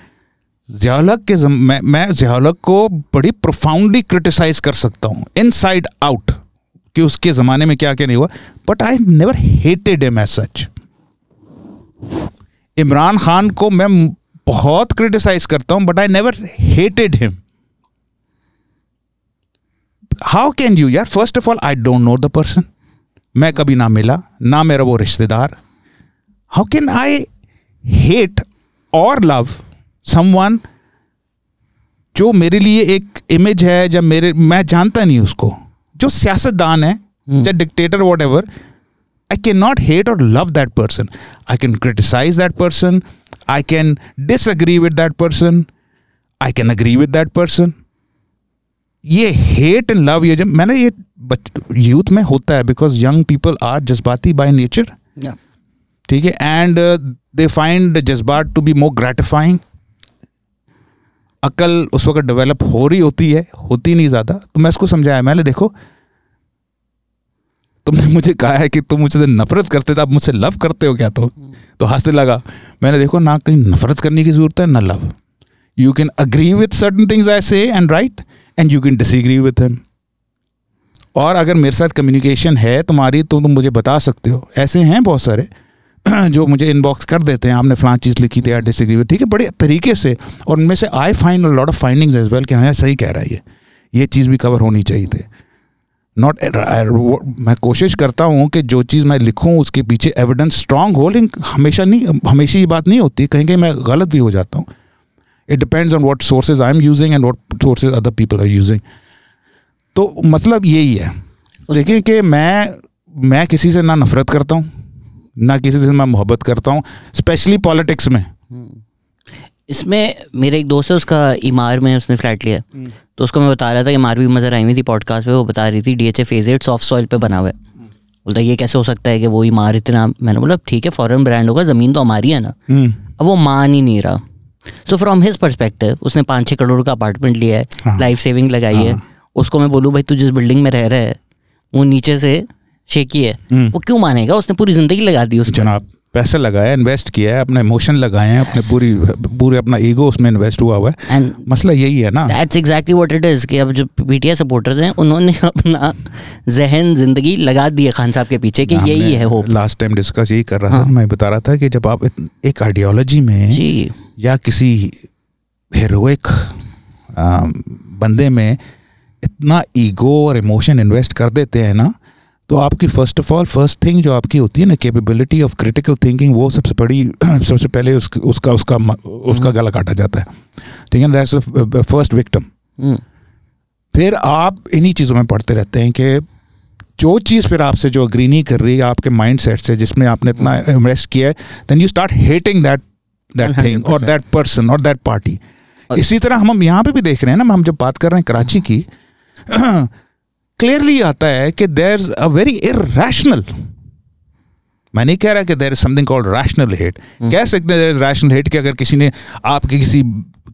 जियालक के मैं मैं जियालक को बड़ी प्रोफाउंडली क्रिटिसाइज कर सकता हूँ इन साइड आउट कि उसके ज़माने में क्या क्या नहीं हुआ but I never hated him as such Imran Khan को मैं बहुत क्रिटिसाइज करता हूँ but I never hated him how can you यार? First of all I don't know the person मैं कभी ना मिला, ना मेरा वो रिश्तेदार. हाउ कैन आई हेट और लव समवन जो मेरे लिए एक इमेज है या मेरे मैं जानता नहीं उसको जो सियासतदान है या dictator whatever I cannot hate or love that person. I can criticize that person. I can disagree with that person I can agree with that person ये हेट एंड लव ये जब मैंने ये यूथ में होता है बिकॉज़ यंग पीपल आर जज्बाती बाय नेचर ठीक है? एंड दे फाइंड जज्बात टू बी मोर ग्रेटिफाइंग अकल उस वक्त डेवलप हो रही होती है, होती नहीं ज़्यादा। तो मैं इसको समझाया, मैंने देखो, तुमने मुझे कहा है कि तुम मुझसे नफरत करते थे, आप मुझसे लव करते हो क्या? तो तो हंसने लगा। मैंने देखो, ना कहीं नफरत करने की ज़रूरत है, ना love. You can agree with certain things I say and write and you can disagree with him और अगर मेरे साथ कम्युनिकेशन है तुम्हारी तो तुम मुझे बता सकते हो। ऐसे हैं बहुत सारे। जो मुझे इनबॉक्स कर देते हैं आपने फलां चीज़ लिखी थी डिसएग्री विथ ठीक है बड़े तरीके से और उनमें से I find lot of findings as well कि हाँ सही कह रहा है ये ये चीज़ भी कवर होनी चाहिए थी। नॉट मैं कोशिश करता हूँ कि जो चीज़ मैं लिखूँ उसके पीछे एविडेंस स्ट्रांग हो लेकिन हमेशा नहीं हमेशा ये बात नहीं होती कहीं कहीं मैं गलत भी हो जाता हूँ। It depends on what sources I am using and what sources other people are using तो मतलब यही है। देखिए कि मैं मैं किसी से ना नफरत करता हूँ ना किसी से मैं मोहब्बत करता हूँ स्पेशली पॉलिटिक्स में। इसमें मेरे एक दोस्त है उसका इमार में उसने फ्लैट लिया तो उसको मैं बता रहा था कि भी मज़र आई हुई थी पॉडकास्ट पे वो बता रही थी डी एच ए फ़ेज़ एजेड सॉफ्ट सॉइल पे बना हुआ है। बोलता ये कैसे हो सकता है कि वो इमार इतना मैंने बोला ठीक है फॉरेन ब्रांड होगा ज़मीन तो हमारी है ना। हम्म, अब वो मान ही नहीं रहा। सो फ्रॉम हिज परस्पेक्टिव उसने पाँच छः करोड़ का अपार्टमेंट लिया है हाँ। लाइफ सेविंग लगाई है। उसको मैं बोलूँ भाई तू जिस बिल्डिंग में रह रहा है वो नीचे से शेकी है। हम्म। वो क्यों मानेगा? उसने पूरी ज़िंदगी लगा दी उसमें। जनाब पैसे लगाया इन्वेस्ट किया है अपने इमोशन लगाए हैं अपने पूरी पूरे अपना ईगो उसमें इन्वेस्ट हुआ हुआ है। एंड मसला यही है ना। That's exactly what it is कि अब जो पीटीआई सपोर्टर्स हैं उन्होंने अपना जहन ज़िंदगी लगा दी है खान साहब के पीछे कि यही है होप लास्ट टाइम डिस्कस यही कर रहा हाँ. था मैं बता रहा था कि जब आप एक आइडियोलॉजी में जी। या किसी हीरोइक बंदे में इतना ईगो और इमोशन इन्वेस्ट कर देते हैं ना तो आपकी first of all first thing जो आपकी होती है ना कैपेबिलिटी ऑफ़ क्रिटिकल थिंकिंग वो सबसे बड़ी सबसे पहले उसका उसका उसका उसका गला काटा जाता है। ठीक है दैट्स फ़र्स्ट विक्टम हम्म, फिर आप इन्हीं चीज़ों में पढ़ते रहते हैं कि जो चीज़ फिर आपसे जो अग्री नहीं कर रही है आपके माइंड सेट से जिसमें आपने इतना इन्वेस्ट किया है then you start hating that that thing और दैट पर्सन और दैट पार्टी इसी तरह हम हम यहाँ पे भी देख रहे हैं ना हम जब बात कर रहे हैं कराची की क्लियरली आता है कि there is a very irrational मैं नहीं कह रहा कि there is something called rational hate. कह सकते हैं देर इज़ रैशनल हेट कि अगर किसी ने आपके किसी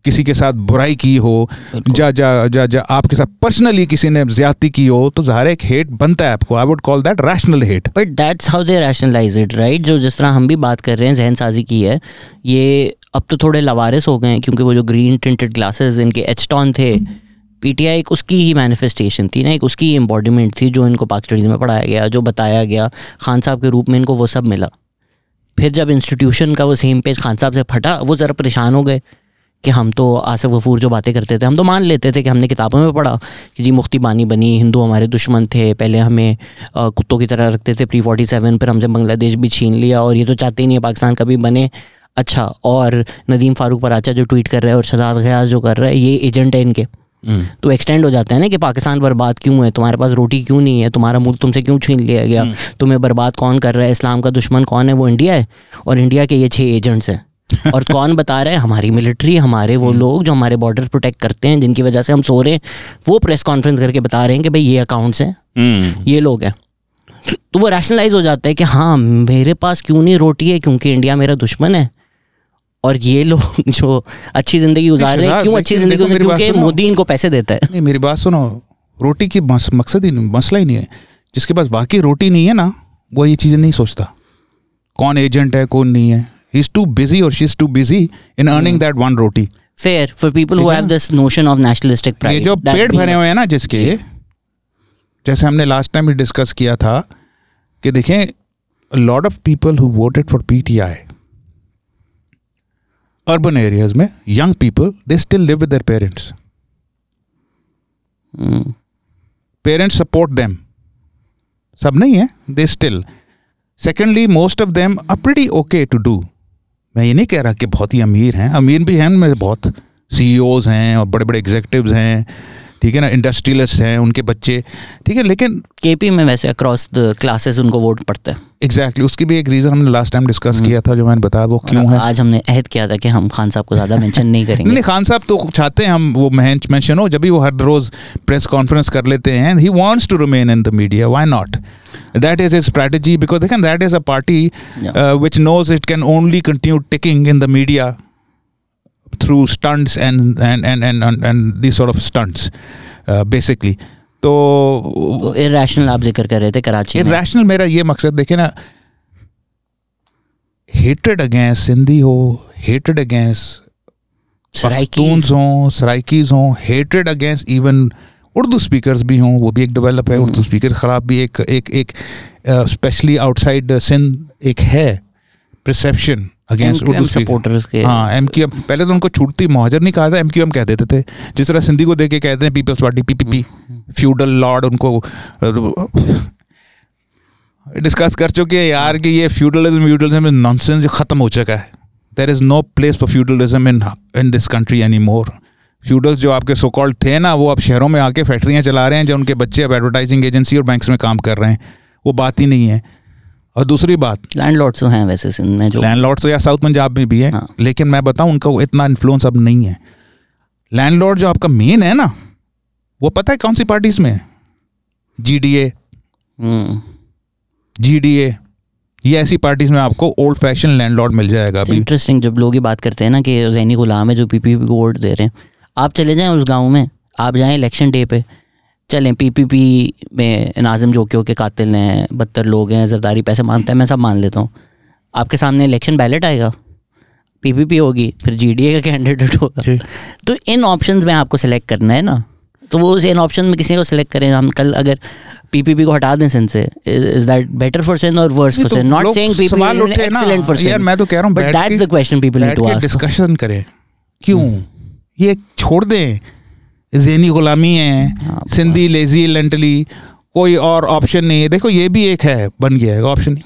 किसी के साथ बुराई की हो जा जा जा जा आपके साथ पर्सनली किसी ने ज्यादती की हो तो ज़ाहिर एक हेट बनता है आपको. I would call that rational hate but that's how they rationalise it right जो जिस तरह हम भी बात कर रहे हैं जहन साजी की है ये अब तो थोड़े लवारिस हो गए हैं क्योंकि वो जो ग्रीन टिंटेड ग्लासेस इनके एचटॉन थे पीटीआई एक उसकी ही मैनिफेस्टेशन थी ना, एक उसकी ही एम्बॉडीमेंट थी जो इनको पाक स्टडीज़ में पढ़ाया गया, जो बताया गया खान साहब के रूप में इनको वो सब मिला। फिर जब इंस्टीट्यूशन का वो सेम पेज खान साहब से फटा, वो ज़रा परेशान हो गए कि हम तो आसफ गफूर जो बातें करते थे, हम तो मान लेते थे कि हमने किताबों में पढ़ा कि जी मुफ्ती बानी बनी, हिंदू हमारे दुश्मन थे, पहले हमें कुत्तों की तरह रखते थे प्री फोर्टी सेवन पर हमसे बांग्लादेश भी छीन लिया और ये तो चाहते ही नहीं है पाकिस्तान कभी बने। अच्छा और नदीम फारूक पराचा जो ट्वीट कर रहा है और शहजाद गयास जो कर रहा है, ये एजेंट है इनके। तो एक्सटेंड हो जाता है ना कि पाकिस्तान बर्बाद क्यों है? तुम्हारे पास रोटी क्यों नहीं है? तुम्हारा मुल्क तुमसे क्यों छीन लिया गया? तुम्हें बर्बाद कौन कर रहा है? इस्लाम का दुश्मन कौन है? वो इंडिया है। और इंडिया के ये छः एजेंट्स हैं। और कौन बता रहा है? हमारी मिलिट्री हमारे वो लोग जो हमारे बॉर्डर प्रोटेक्ट करते हैं जिनकी वजह से हम सो रहे हैं। वो प्रेस कॉन्फ्रेंस करके बता रहे हैं कि भाई ये अकाउंट्स हैं। ये लोग हैं। तो वो रैशनलाइज हो जाता है कि हाँ मेरे पास क्यों नहीं रोटी है? क्योंकि इंडिया मेरा दुश्मन है। और ये लोग जो अच्छी ज़िंदगी गुजार रहे हैं क्यों अच्छी ज़िंदगी गुजार क्योंकि मोदी इनको पैसे देता है। नहीं मेरी बात सुनो। रोटी की मकसद ही नहीं मसला ही नहीं है। जिसके पास बाकी रोटी नहीं है ना वो ये चीज़ें नहीं सोचता। कौन एजेंट है कौन नहीं है। ही इज़ टू बिज़ी और she is too busy in earning that one roti fair for people who have this notion of nationalistic pride ये जो पेड़ भरे हुए हैं ना जिसके जैसे हमने लास्ट टाइम भी डिस्कस किया था कि देखें lot of people who voted for PTI urban areas में young people they still live with their parents. Parents support them सब नहीं है they still secondly most of them are pretty okay to do मैं ये नहीं कह रहा कि बहुत ही अमीर हैं। अमीर भी हैं मेरे बहुत सी हैं और बड़े बड़े एग्जेक्टिव हैं। ठीक है ना इंडस्ट्रियलिस्ट हैं उनके बच्चे ठीक है लेकिन केपी में वैसे अक्रॉस द क्लासेस उनको वोट पड़ता है। एग्जैक्टली exactly, उसकी भी एक रीज़न हमने लास्ट टाइम डिस्कस। किया था जो मैंने बताया वो क्यों है? आज हमने अहद किया था कि हम खान साहब को ज़्यादा मेंशन नहीं करेंगे। नहीं खान साहब तो चाहते हैं हम वो मेंशन हो जब भी वो हर रोज प्रेस कॉन्फ्रेंस कर लेते हैं he wants to remain in the media why not that is his strategy because again that is a party Yeah. uh, which knows it can only continue ticking in the media through stunts and and and and, and, and these sort of stunts uh, basically तो इरेशनल आप ज़िक्र कर रहे थे कराची इरेशनल मेरा ये मकसद देखे ना हेटेड अगेंस्ट सिंधी हो हेटेड अगेंस्ट। पख्तून्स हों सराइकीज हों hated against even Urdu speakers भी हों वो भी एक डेवलप है हम्म। उर्दू स्पीकर खराब भी एक एक एक स्पेशली आउटसाइड सिंध एक है परसेप्शन अगेंस्ट उर्दू supporters के हाँ एम क्यू एम पहले तो उनको छूटती महाजर नहीं कहा था एम क्यू एम कह देते थे। जिस तरह सिंधी को देख के कहते हैं Peoples Party P P P feudal lord उनको डिस्कस कर चुके हैं यार कि ये फ्यूडलिज्म फ्यूडलिज्म नॉनसेंस खत्म हो चुका है। There is no place for feudalism in in this country any more feudals जो आपके सो कॉल्ड थे ना वो अब शहरों में आके फैक्ट्रियाँ चला रहे हैं जो उनके बच्चे अब एडवर्टाइजिंग एजेंसी और बैंक्स में काम कर रहे हैं। वो बात ही नहीं है। और दूसरी बात। लैंडलॉर्ड्स तो हैं वैसे सिंध में जो लैंडलॉर्ड तो या साउथ पंजाब में भी है हाँ। लेकिन मैं बताऊँ उनका इतना इन्फ्लुएंस अब नहीं है। लैंडलॉर्ड जो आपका मेन है ना वो पता है कौन सी पार्टीज़ में है? G D A G D A ये ऐसी पार्टीज़ में आपको ओल्ड फ़ैशन लैंडलॉर्ड मिल जाएगा अभी। इंटरेस्टिंग जब लोग ये बात करते हैं ना कि जैनी गुलाम है जो पीपीपी को वोट दे रहे हैं आप चले जाएँ उस गाँव में आप जाएँ इलेक्शन डे पे चलें पीपीपी में नाजिम जोकियों के कातिल हैं बदतर लोग हैं जरदारी पैसे मांगते हैं मैं सब मान लेता हूँ। आपके सामने इलेक्शन बैलेट आएगा। पीपीपी होगी फिर जीडीए का कैंडिडेट होगा। तो इन ऑप्शंस में आपको सेलेक्ट करना है ना? तो वो इन ऑप्शन में किसी को सेलेक्ट करें। हम कल अगर पीपीपी को हटा दें सिंध से is that better for Sindh और worse for Sindh not saying PPP excellent for यार सिंध मैं तो कह रहा हूँ but that's the question people need to ask discussion करें। क्यों? ये छोड़ दें। जहनी गुलामी है हाँ, सिंधी लेजी लेंटली कोई और ऑप्शन नहीं है। देखो ये भी एक है बन गया है ऑप्शन नहीं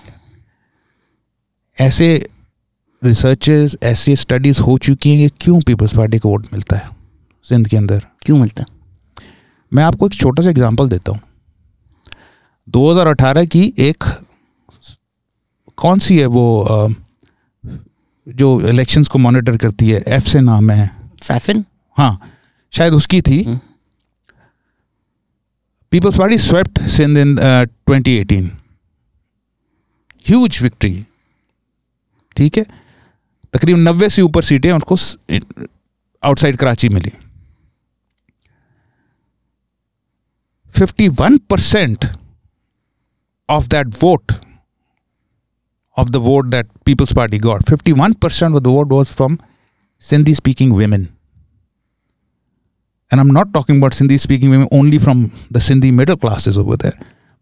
ऐसे रिसर्चेस ऐसी स्टडीज़ हो चुकी हैं कि क्यों पीपल्स पार्टी को वोट मिलता है सिंध के अंदर? क्यों मिलता है? मैं आपको एक छोटा सा एग्जांपल देता हूँ। 2018 की एक कौन सी है वो अ, जो इलेक्शंस को मॉनिटर करती है? एफ़ से नाम है। सैफिन हाँ। शायद उसकी थी हम्म। Peoples Party swept Sindh in twenty eighteen huge victory ठीक है तकरीबन नब्बे से ऊपर सीटें उनको आउटसाइड कराची मिली 51% of that vote of the vote that people's party got 51% of the vote was from sindhi speaking women and i'm not talking about sindhi speaking women only from the sindhi middle classes over there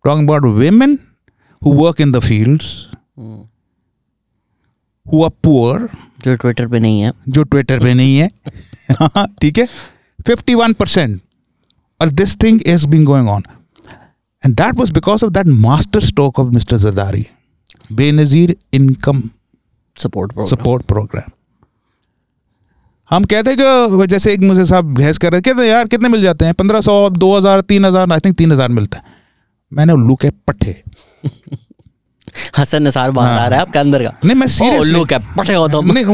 talking about women who work in the fields who are poor जो ट्विटर पे नहीं है जो ट्विटर पे नहीं है हाँ, ठीक है 51 परसेंट और this thing is been going on and that was because of that master stroke of mister Zardari Benazir income support support programme हम कहते हैं कि जैसे एक मुझे साहब बहस कर रहे थे कहते यार कितने मिल जाते हैं? पंद्रह सौ दो हज़ार तीन हज़ार आई थिंक तीन हज़ार मिलता है. मैंने उल्लू के पट्टे। हसन निसार बाहर आ रहा है आपके अंदर का। नहीं मैं ओ, सीरियसली उल्लू क्या पटे हो तुम। नहीं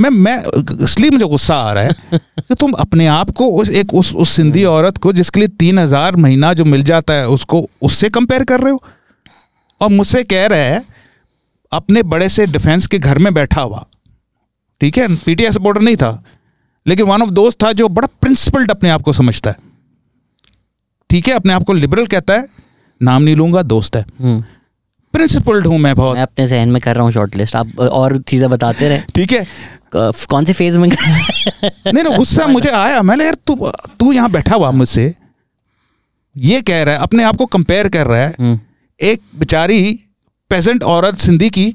मैं मैं इसलिए मुझे गुस्सा आ रहा है कि तुम अपने आप को उस एक उस उस सिंधी औरत को जिसके लिए तीन हज़ार महीना जो मिल जाता है उसको उससे कंपेयर कर रहे हो। और मुझसे कह रहे है अपने बड़े से डिफेंस के घर में बैठा हुआ ठीक है पीटीआई सपोर्टर नहीं था लेकिन वन ऑफ़ दोस्त था जो बड़ा प्रिंसिपल्ड अपने आप को समझता है। ठीक है अपने आप को लिबरल कहता है नाम नहीं लूँगा दोस्त है। हम्म, प्रिंसिपल्ड हूँ मैं बहुत। मैं अपने जहन में कर रहा हूँ शॉर्ट लिस्ट आप और चीज़ें बताते रहे। ठीक है। कौन से फ़ेज़ में? नहीं ना गुस्सा मुझे आया मैंने यार तू तू यहाँ बैठा हुआ मुझसे ये कह रहा है अपने आप को कंपेयर कर रहा है हम्म, एक बेचारी पेजेंट औरत सिंधी की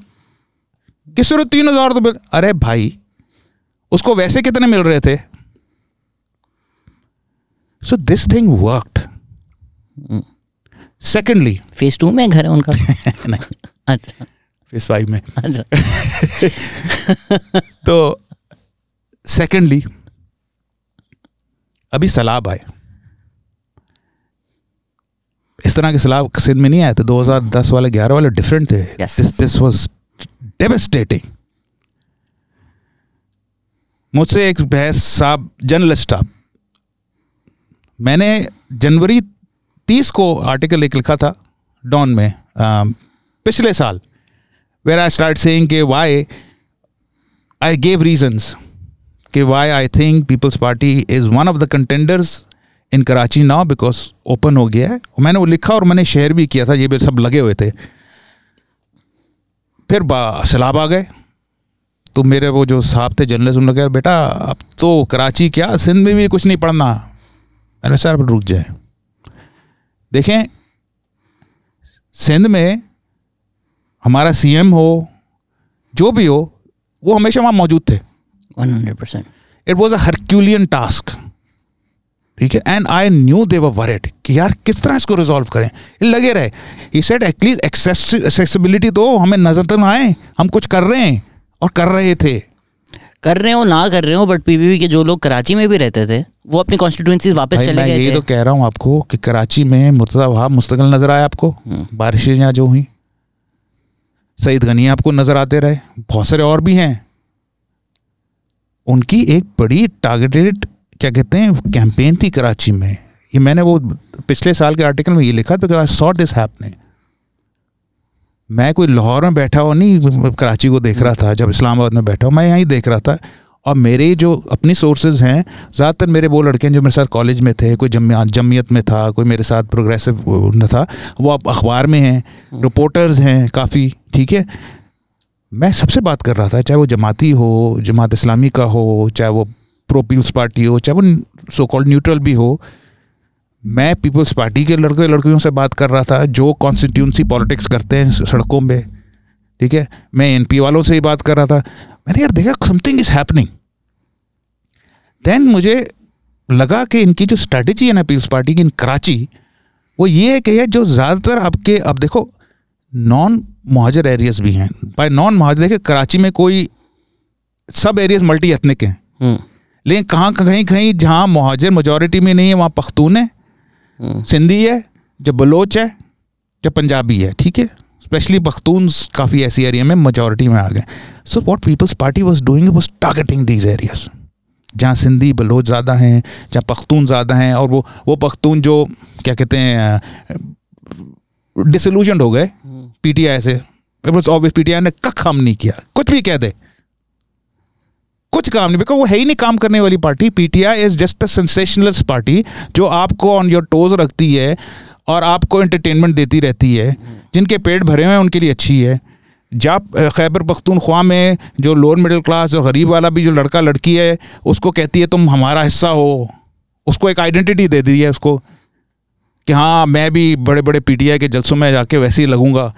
कि सिर्फ़ तीन हज़ार तो अरे भाई उसको वैसे कितने मिल रहे थे? So this thing worked secondly phase two में घर है उनका। अच्छा। फेस फाइव में। अच्छा। तो सेकेंडली अभी सलाब आए। इस तरह के सलाब सिंध में नहीं आए थे 2010 वाले 11 वाले डिफरेंट थे। दिस वाज डेवास्टेटिंग मुझसे एक बहस साहब जर्नलिस्ट साहब। मैंने जनवरी 30 को आर्टिकल एक लिखा था डॉन में अम, पिछले साल वेर आई स्टार्ट सेइंग के वाई I gave reasons कि why I think People's Party is one of the contenders in Karachi now because open हो गया है। मैंने वो लिखा और मैंने शेयर भी किया था ये भी सब लगे हुए थे। फिर सैलाब आ गए। तो मेरे वो जो साहब थे जर्नलिस्ट उन्होंने कहा बेटा अब तो कराची क्या? सिंध में भी कुछ नहीं पढ़ना। मैंने सर अब रुक जाए। देखें सिंध में हमारा सीएम हो जो भी हो वो हमेशा वहाँ मौजूद थे। One hundred percent it was a herculean task ठीक है? And I knew they were worried कि यार किस तरह इसको रिजॉल्व करें। लगे रहे। ही सेड एटलीस्ट एक्सेसिबिलिटी तो हमें नज़र तो ना आए। हम कुछ कर रहे हैं। और कर रहे थे। कर रहे हो ना कर रहे हो बट पीपीपी के जो लोग कराची में भी रहते थे वो अपनी कॉन्स्टिट्यूंसी वापस चले गए थे। तो कह रहा हूँ आपको कि कराची में मुर्तजा वहाब मुस्तकिल नज़र आया आपको? बारिशें यहाँ जो हुई। सईद गनी आपको नज़र आते रहे। बहुत सारे और भी हैं। उनकी एक बड़ी टारगेटेड क्या कहते हैं कैंपेन थी कराची में। ये मैंने वो पिछले साल के आर्टिकल में ये लिखा because I thought this happening मैं कोई लाहौर में बैठा हुआ नहीं कराची को देख रहा था जब इस्लामाबाद में बैठा हूँ मैं यहाँ देख रहा था। और मेरे जो अपनी सोर्सेज हैं ज़्यादातर मेरे वो लड़के हैं जो मेरे साथ कॉलेज में थे कोई जमिया जमीयत में था कोई मेरे साथ प्रोग्रेसिव न था वो अब अखबार में हैं रिपोर्टर्स हैं काफ़ी ठीक है? मैं सबसे बात कर रहा था चाहे वो जमाती हो जमात इस्लामी का हो चाहे वो प्रो पीपल्स पार्टी हो चाहे वो सो कॉल्ड न्यूट्रल भी हो मैं पीपल्स पार्टी के लड़के लड़कियों से बात कर रहा था जो कॉन्स्टिट्यूंसी पॉलिटिक्स करते हैं सड़कों पे ठीक है? मैं एनपी वालों से ही बात कर रहा था। मैंने यार देखा समथिंग इज़ हैपनिंग देन मुझे लगा कि इनकी जो स्ट्रेटजी है ना पीपल्स पार्टी की इन कराची वो ये है कि जो ज़्यादातर आपके अब देखो नॉन महाजर एरियाज़ भी हैं। बाय नॉन महाजर देखिए कराची में कोई सब एरियाज़ मल्टी एथनिक हैं। हम्म, लेकिन कहाँ कहीं कहीं जहाँ महाजर मेजोरिटी में नहीं है वहाँ पख्तून है। सिंधी है जो बलोच है जो पंजाबी है ठीक है? स्पेशली पख्तून काफ़ी ऐसी एरिया में मेजोरिटी में आ गए। So what Peoples Party was doing was targeting these areas जहाँ सिंधी बलोच ज़्यादा हैं जहाँ पख्तून ज़्यादा हैं और वो वो पख्तून जो क्या कहते हैं डिसल्यूशन हो गए हम्म, पीटीआई से। ऑब्वियस पीटीआई ने कख हम नहीं किया। कुछ भी कह दे। कुछ काम नहीं बिकॉज़ वो है ही नहीं काम करने वाली party PTI is just a sensationalist party जो आपको ऑन योर टोज रखती है और आपको एंटरटेनमेंट देती रहती है। जिनके पेट भरे हुए हैं, उनके लिए अच्छी है। जब खैबर पख्तूनख्वा में जो लोअर मिडिल क्लास और गरीब वाला भी जो लड़का, लड़की है, उसको कहती है, तुम हमारा हिस्सा हो। उसको एक आइडेंटिटी दे दी है उसको कि हाँ मैं भी बड़े बड़े पीटीआई के जलसों में जाके वैसे ही लगूँगा।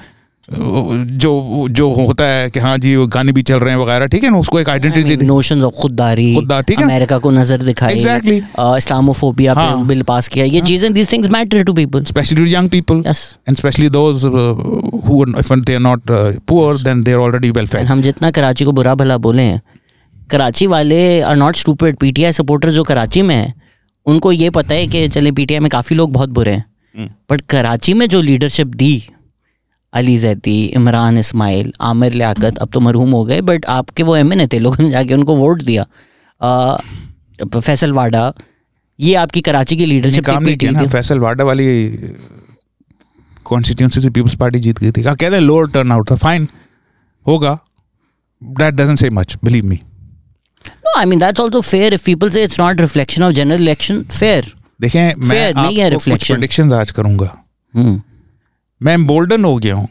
जो जो होता है कि हाँ जी वो गाने भी चल रहे हैं वगैरह ठीक है ना? उसको एक आइडेंटिटी नोशन ऑफ़ खुददारी खुददार, ठीक है। अमेरिका को नज़र दिखाई Exactly. इस्लामोफोबिया पे हाँ। बिल पास किया ये चीज़ें people. Especially to young people. Yes. And especially those uh, who are, if they are not uh, poor then they are already well And fed हम जितना कराची को बुरा भला बोले हैं कराची वाले are not stupid PTI supporter जो कराची में है उनको ये पता है कि चले पीटीआई में काफ़ी लोग बहुत बुरे हैं। बट कराची में जो लीडरशिप दी अली जैती इमरान इसमाइल आमिर लियाकत अब तो मरहूम हो गए बट आपके वो एम थे लोगों ने जाके उनको वोट दिया आ, फैसल वाडा ये आपकी कराची की लीडरशिप काम नहीं किया ना फैसल वाडा वाली कॉन्स्टिट्यूंसी से पीपल्स पार्टी जीत गई थी कहते हैं लोअर टर्न आउट था फाइन होगा that doesn't say much believe me No, I mean that's also fair. If people say it's not reflection of general election, fair. देखें मैं नहीं है आपको कुछ. प्रोडिक्शंस आज करूँगा Hmm. मैं बोल्डन हो गया हूँ।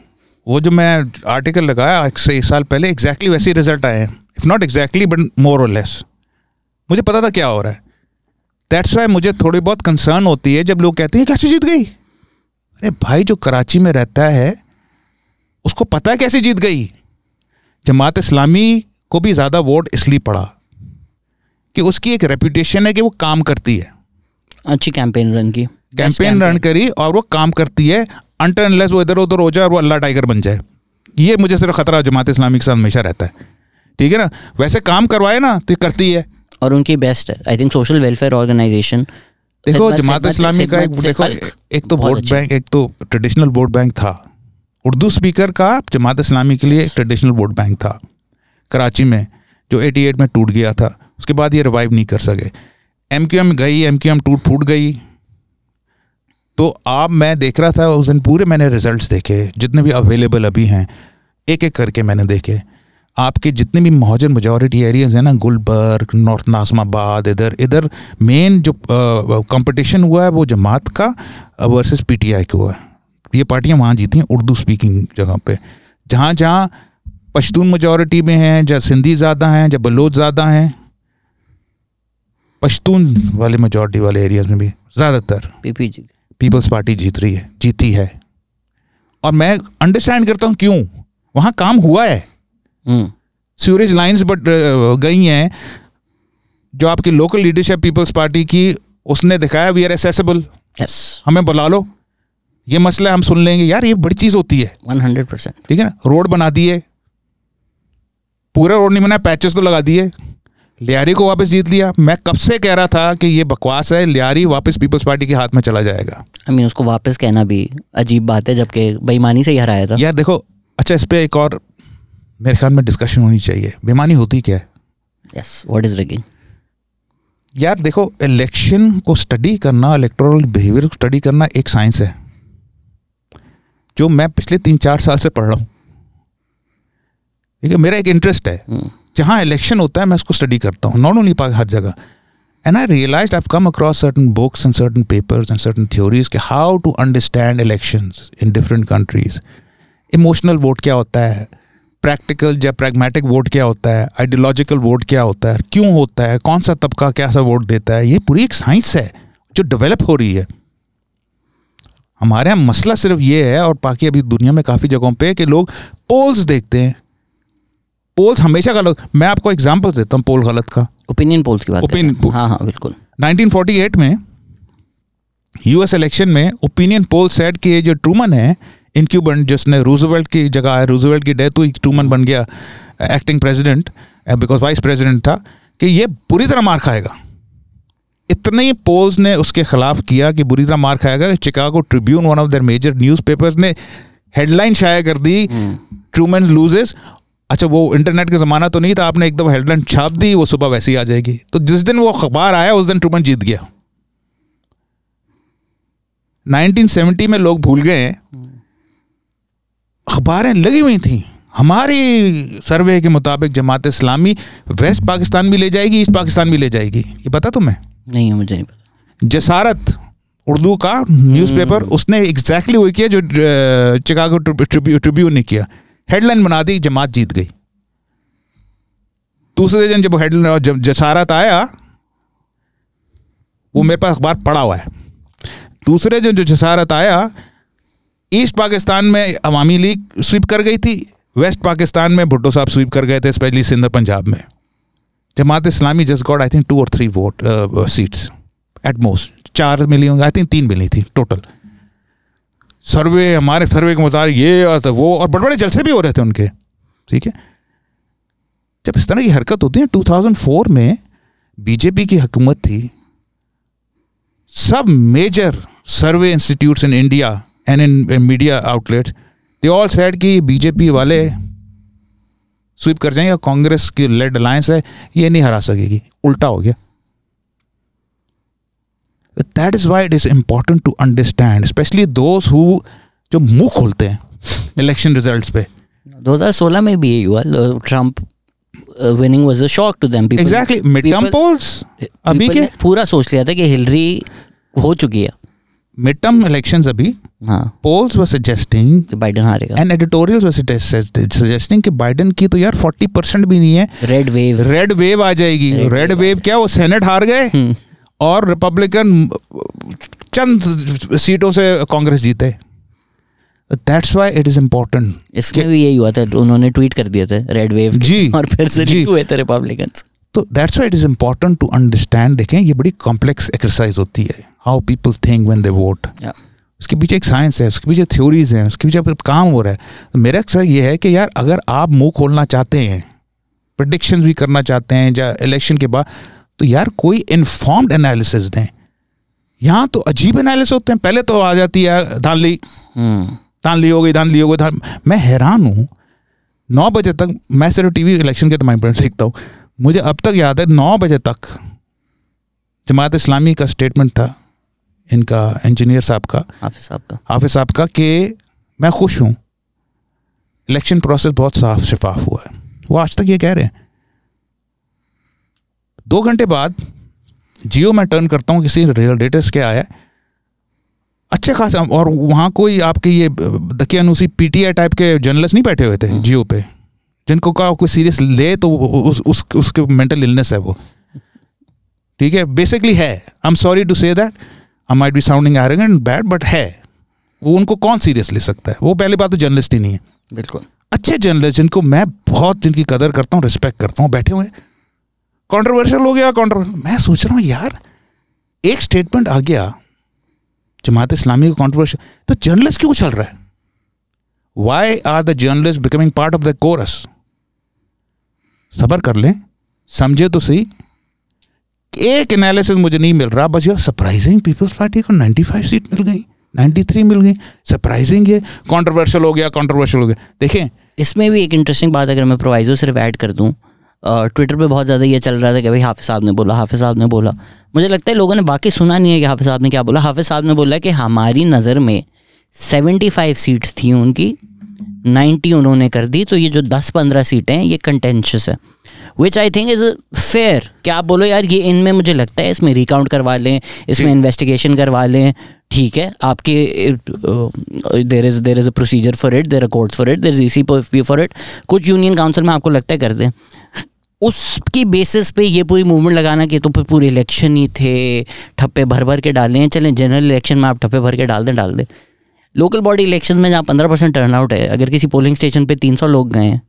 वो जो मैं आर्टिकल लगाया एक से एक साल पहले एग्जैक्टली exactly वैसे रिज़ल्ट आए हैं। If not exactly but more और लेस मुझे पता था क्या हो रहा है। दैट्स वाई मुझे थोड़ी बहुत कंसर्न होती है जब लोग कहते हैं कैसे जीत गई? अरे भाई जो कराची में रहता है उसको पता है कैसे जीत गई? जमात इस्लामी को भी ज़्यादा वोट इसलिए पड़ा कि उसकी एक रेपुटेशन है कि वो काम करती है। अच्छी कैंपेन रन की। कैंपेन रन करी और वो काम करती है। अनटर अनलेस वो इधर उधर हो जाए और वो अल्लाह टाइगर बन जाए। ये मुझे सिर्फ़ खतरा जमात इस्लामी के साथ हमेशा रहता है। ठीक है ना? वैसे काम करवाए ना तो करती है। और उनकी बेस्ट है। I think social welfare organisation देखो जमात इस्लामी का एक देखो एक तो वोट बैंक एक तो ट्रेडिशनल वोट बैंक था। उर्दू स्पीकर का जमात इस्लामी के लिए एक ट्रेडिशनल वोट बैंक था। कराची में जो 88 में टूट गया था। उसके बाद ये रिवाइव नहीं कर सके। एम क्यू एम गई एम क्यू एम टूट फूट गई। तो आप, मैं देख रहा था, उस दिन पूरे मैंने रिजल्ट्स देखे, जितने भी अवेलेबल अभी हैं एक एक करके मैंने देखे। आपके जितने भी महाजन मेजॉरिटी एरियाज़ हैं ना, गुलबर्ग, नॉर्थ नाजमाबाद, इधर इधर मेन जो कंपटीशन हुआ है, वो जमात का वर्सेस पीटीआई का हुआ है। ये पार्टियाँ वहाँ जीती हैं उर्दू स्पीकिंग जगह पे। जहाँ जहाँ पश्तून मेजॉरिटी में हैं, जहाँ सिंधी ज़्यादा हैं, जहाँ बलोच ज़्यादा हैं, पश्तून वाले मेजॉरिटी वाले एरियाज़ में भी, ज़्यादातर। पीपीजी पीपल्स पार्टी जीत रही है जीती है। और मैं अंडरस्टैंड करता हूँ क्यों? वहाँ काम हुआ है। सीवरेज लाइंस बट गई हैं। जो आपकी लोकल लीडरशिप पीपल्स पार्टी की उसने दिखाया वी आर एसेसिबल यस हमें बुला लो। ये मसला हम सुन लेंगे। यार ये बड़ी चीज़ होती है। वन हंड्रेड परसेंट ठीक है ना? रोड बना दिए। पूरा रोड नहीं बनाया पैचेस तो लगा दिए। लियारी को वापस जीत लिया। मैं कब से कह रहा था कि ये बकवास है लियारी वापस पीपल्स पार्टी के हाथ में चला जाएगा। आई मीन उसको वापस कहना भी अजीब बात है जबकि बेईमानी से ही हराया था। यार देखो अच्छा इस पर एक और मेरे ख्याल में डिस्कशन होनी चाहिए। बेमानी होती क्या है? यस व्हाट इज़ रिगिंग यार देखो इलेक्शन को स्टडी करना इलेक्टोरल बिहेवियर को स्टडी करना एक साइंस है। जो मैं पिछले तीन चार साल से पढ़ रहा हूँ। ठीक है मेरा एक इंटरेस्ट है। जहाँ इलेक्शन होता है, मैं उसको स्टडी करता हूँ नॉट ओनली हर जगह। And I realise I come across certain books and certain papers and certain theories के how to understand elections in different countries emotional vote क्या होता है? प्रैक्टिकल या प्रैग्मेटिक वोट क्या होता है? आइडियोलॉजिकल वोट क्या होता है? क्यों होता है? कौन सा तबका क्या सा वोट देता है? ये पूरी एक साइंस है, जो डेवलप हो रही है। हमारे यहाँ मसला सिर्फ़ ये है और बाकी अभी दुनिया में काफ़ी जगहों पे कि लोग पोल्स देखते हैं। पोल्स हमेशा गलत मैं आपको एग्ज़ाम्पल देता हूँ पोल गलत का। ओपिनियन पोल्स की बात रहे Opinion हैं। हाँ हाँ बिल्कुल। 1948 में यूएस इलेक्शन में ओपिनियन पोल सेट कि ये जो ट्रूमन है इनक्यूबन जिसने रूजवेल्ट की जगह है रूजवेल्ट की डेथ हुई ट्रूमन बन गया acting president because vice president था कि ये बुरी तरह मार खाएगा। इतने ही पोल्स ने उसके खिलाफ किया कि बुरी तरह मार खाएगा कि Chicago Tribune one of their major newspapers ने हेडलाइन शाया कर दी ट्रूमन लूजेस अच्छा वो इंटरनेट का ज़माना तो नहीं था आपने एकदम हेडलाइन छाप दी वो सुबह वैसे ही आ जाएगी। तो जिस दिन वो अखबार आया उस दिन ट्रूमन जीत गया। 1970 में लोग भूल गए अखबारें लगी हुई थी। हमारी सर्वे के मुताबिक जमात इस्लामी वेस्ट पाकिस्तान भी ले जाएगी ईस्ट पाकिस्तान भी ले जाएगी। ये पता तुम्हें? नहीं मुझे नहीं पता। जसारत उर्दू का न्यूज़पेपर उसने एग्जैक्टली exactly वही किया जो चिकागो ट्रिब्यू- ट्रिब्यून ने किया। हेडलाइन बना दी, जमात जीत गई। दूसरे दिन जब हेडलाइन, जब जसारत आया, वो मेरे पास अखबार पड़ा हुआ है। दूसरे दिन जो जसारत आया, ईस्ट पाकिस्तान में अवामी लीग स्वीप कर गई थी, वेस्ट पाकिस्तान में भुट्टो साहब स्वीप कर गए थे, स्पेशली सिंध पंजाब में। Jamaat Islami just got, I think, two और three vote seats, at most, चार मिली होंगी, आई थिंक तीन मिली थी, टोटल। सर्वे, हमारे सर्वे के मुताबिक ये और वो और बड़े बड़े जलसे भी हो रहे थे उनके। ठीक है? जब इस तरह की हरकत होती है 2004 में बीजेपी की हुकूमत थी, सब major survey institutes in India and in media outlets they all said कि बीजेपी वाले स्वीप कर जाएँगे कांग्रेस की लेड अलायंस है, ये नहीं हरा सकेगी। उल्टा हो गया। That is why it is important to understand specially those who जो मुँह खोलते हैं इलेक्शन रिजल्ट्स पे। 2016 में भी यही हुआ Trump winning was a shock to them people exactly mid term polls अभी के पूरा सोच लिया था कि हिलरी हो चुकी है। मिड टर्म इलेक्शंस अभी हाँ। पोल्स वर सजेस्टिंग बाइडेन हारेगा। एंड एडिटोरियल्स वर सजेस्टिंग कि बाइडेन की तो यार 40 परसेंट भी नहीं है। रेड वेव रेड वेव आ जाएगी। रेड वेव क्या वो सेनेट हार गए? और रिपब्लिकन चंद सीटों से कांग्रेस जीते। That's why it is important इसमें भी यही हुआ था उन्होंने ट्वीट कर दिए थे रेड वेव जी, और फिर से जी। हुए थे रिपब्लिकन्स तो that's why it is important to understand देखें ये बड़ी कॉम्प्लेक्स एक्सरसाइज होती है how people think when they vote उसके पीछे एक साइंस है उसके पीछे थ्योरीज हैं उसके पीछे काम हो रहा है। मेरा अक्सर ये है कि यार अगर आप मुँह खोलना चाहते हैं प्रडिक्शन भी करना चाहते हैं या इलेक्शन के बाद तो यार कोई इन्फॉर्म्ड एनालिसिस दें। यहाँ तो अजीब एनालिसिस होते हैं। पहले तो आ जाती है धानली हम्म। धानली हो गई धानली हो गई धान मैं हैरान हूँ। नौ बजे तक मैं सिर्फ़ टीवी इलेक्शन के टाइम पर देखता हूँ। मुझे अब तक याद है नौ बजे तक जमात इस्लामी का स्टेटमेंट था इनका इंजीनियर साहब का। हाफिज साहब का। हाफिज साहब का कि मैं खुश हूँ। इलेक्शन प्रोसेस बहुत साफ़ शफाफ हुआ है। वो आज तक ये कह रहे हैं। दो घंटे बाद जियो में टर्न करता हूँ किसी रियल डेटर्स के आया। अच्छे खास और वहाँ कोई आपके ये दकियानूसी पीटीआई टाइप के जर्नलिस्ट नहीं बैठे हुए थे जियो पे? जिनको कहा कोई सीरियस ले तो उस, उस उसके मेंटल इलनेस है वो। ठीक है? बेसिकली है। I am sorry to say that I might be sounding arrogant bad but है। वो उनको कौन सीरियस ले सकता है? वो पहली बात तो जर्नलिस्ट ही नहीं है। बिल्कुल। अच्छे जर्नलिस्ट जिनको मैं बहुत जिनकी कदर करता हूँ रिस्पेक्ट करता हूँ बैठे हुए कंट्रोवर्शियल हो गया कंट्रोवर्शियल मैं सोच रहा हूँ, यार, एक स्टेटमेंट आ गया, जमात इस्लामी का कंट्रोवर्शियल तो जर्नलिस्ट क्यों चल रहा है? Why are the journalist becoming part of the chorus सबर कर लें, समझे तो सही। एक एनालिसिस मुझे नहीं मिल रहा, बस ये सरप्राइजिंग पीपल्स पार्टी को 95 सीट मिल गई 93 मिल गई। सरप्राइजिंग ये कंट्रोवर्शियल हो गया कंट्रोवर्शियल हो गया। देखें, इसमें भी एक इंटरेस्टिंग बात अगर मैं प्रोवाइजो सिर्फ़ ऐड कर दूँ ट्विटर पे बहुत ज़्यादा ये चल रहा था कि भाई हाफिज साहब ने बोला हाफिज साहब ने बोला। मुझे लगता है लोगों ने बाकी सुना नहीं है कि हाफिज साहब ने क्या बोला। हाफिज साहब ने बोला कि हमारी नज़र में सेवेंटी फाइव सीट्स थी उनकी नाइन्टी उन्होंने कर दी तो ये जो दस पंद्रह सीटें हैं ये कंटेंशियस है। Which I think is fair कि आप बोलो यार ये इनमें मुझे लगता है इसमें रिकाउंट करवा लें इसमें इन्वेस्टिगेशन करवा लें ठीक है? आपके there is there is a procedure for it there a courts for it there is EC for it कुछ यूनियन काउंसिल में आपको लगता है कर दें। उसकी बेसिस पे ये पूरी मूवमेंट लगाना कि तो फिर पूरे इलेक्शन ही थे ठप्पे भर भर के डाले हैं चलें जनरल इलेक्शन में आप ठप्पे भर के डाल दें डाल दें। लोकल बॉडी इलेक्शन में जहाँ पंद्रह परसेंट टर्न आउट है अगर किसी पोलिंग स्टेशन पे तीन सौ लोग गए हैं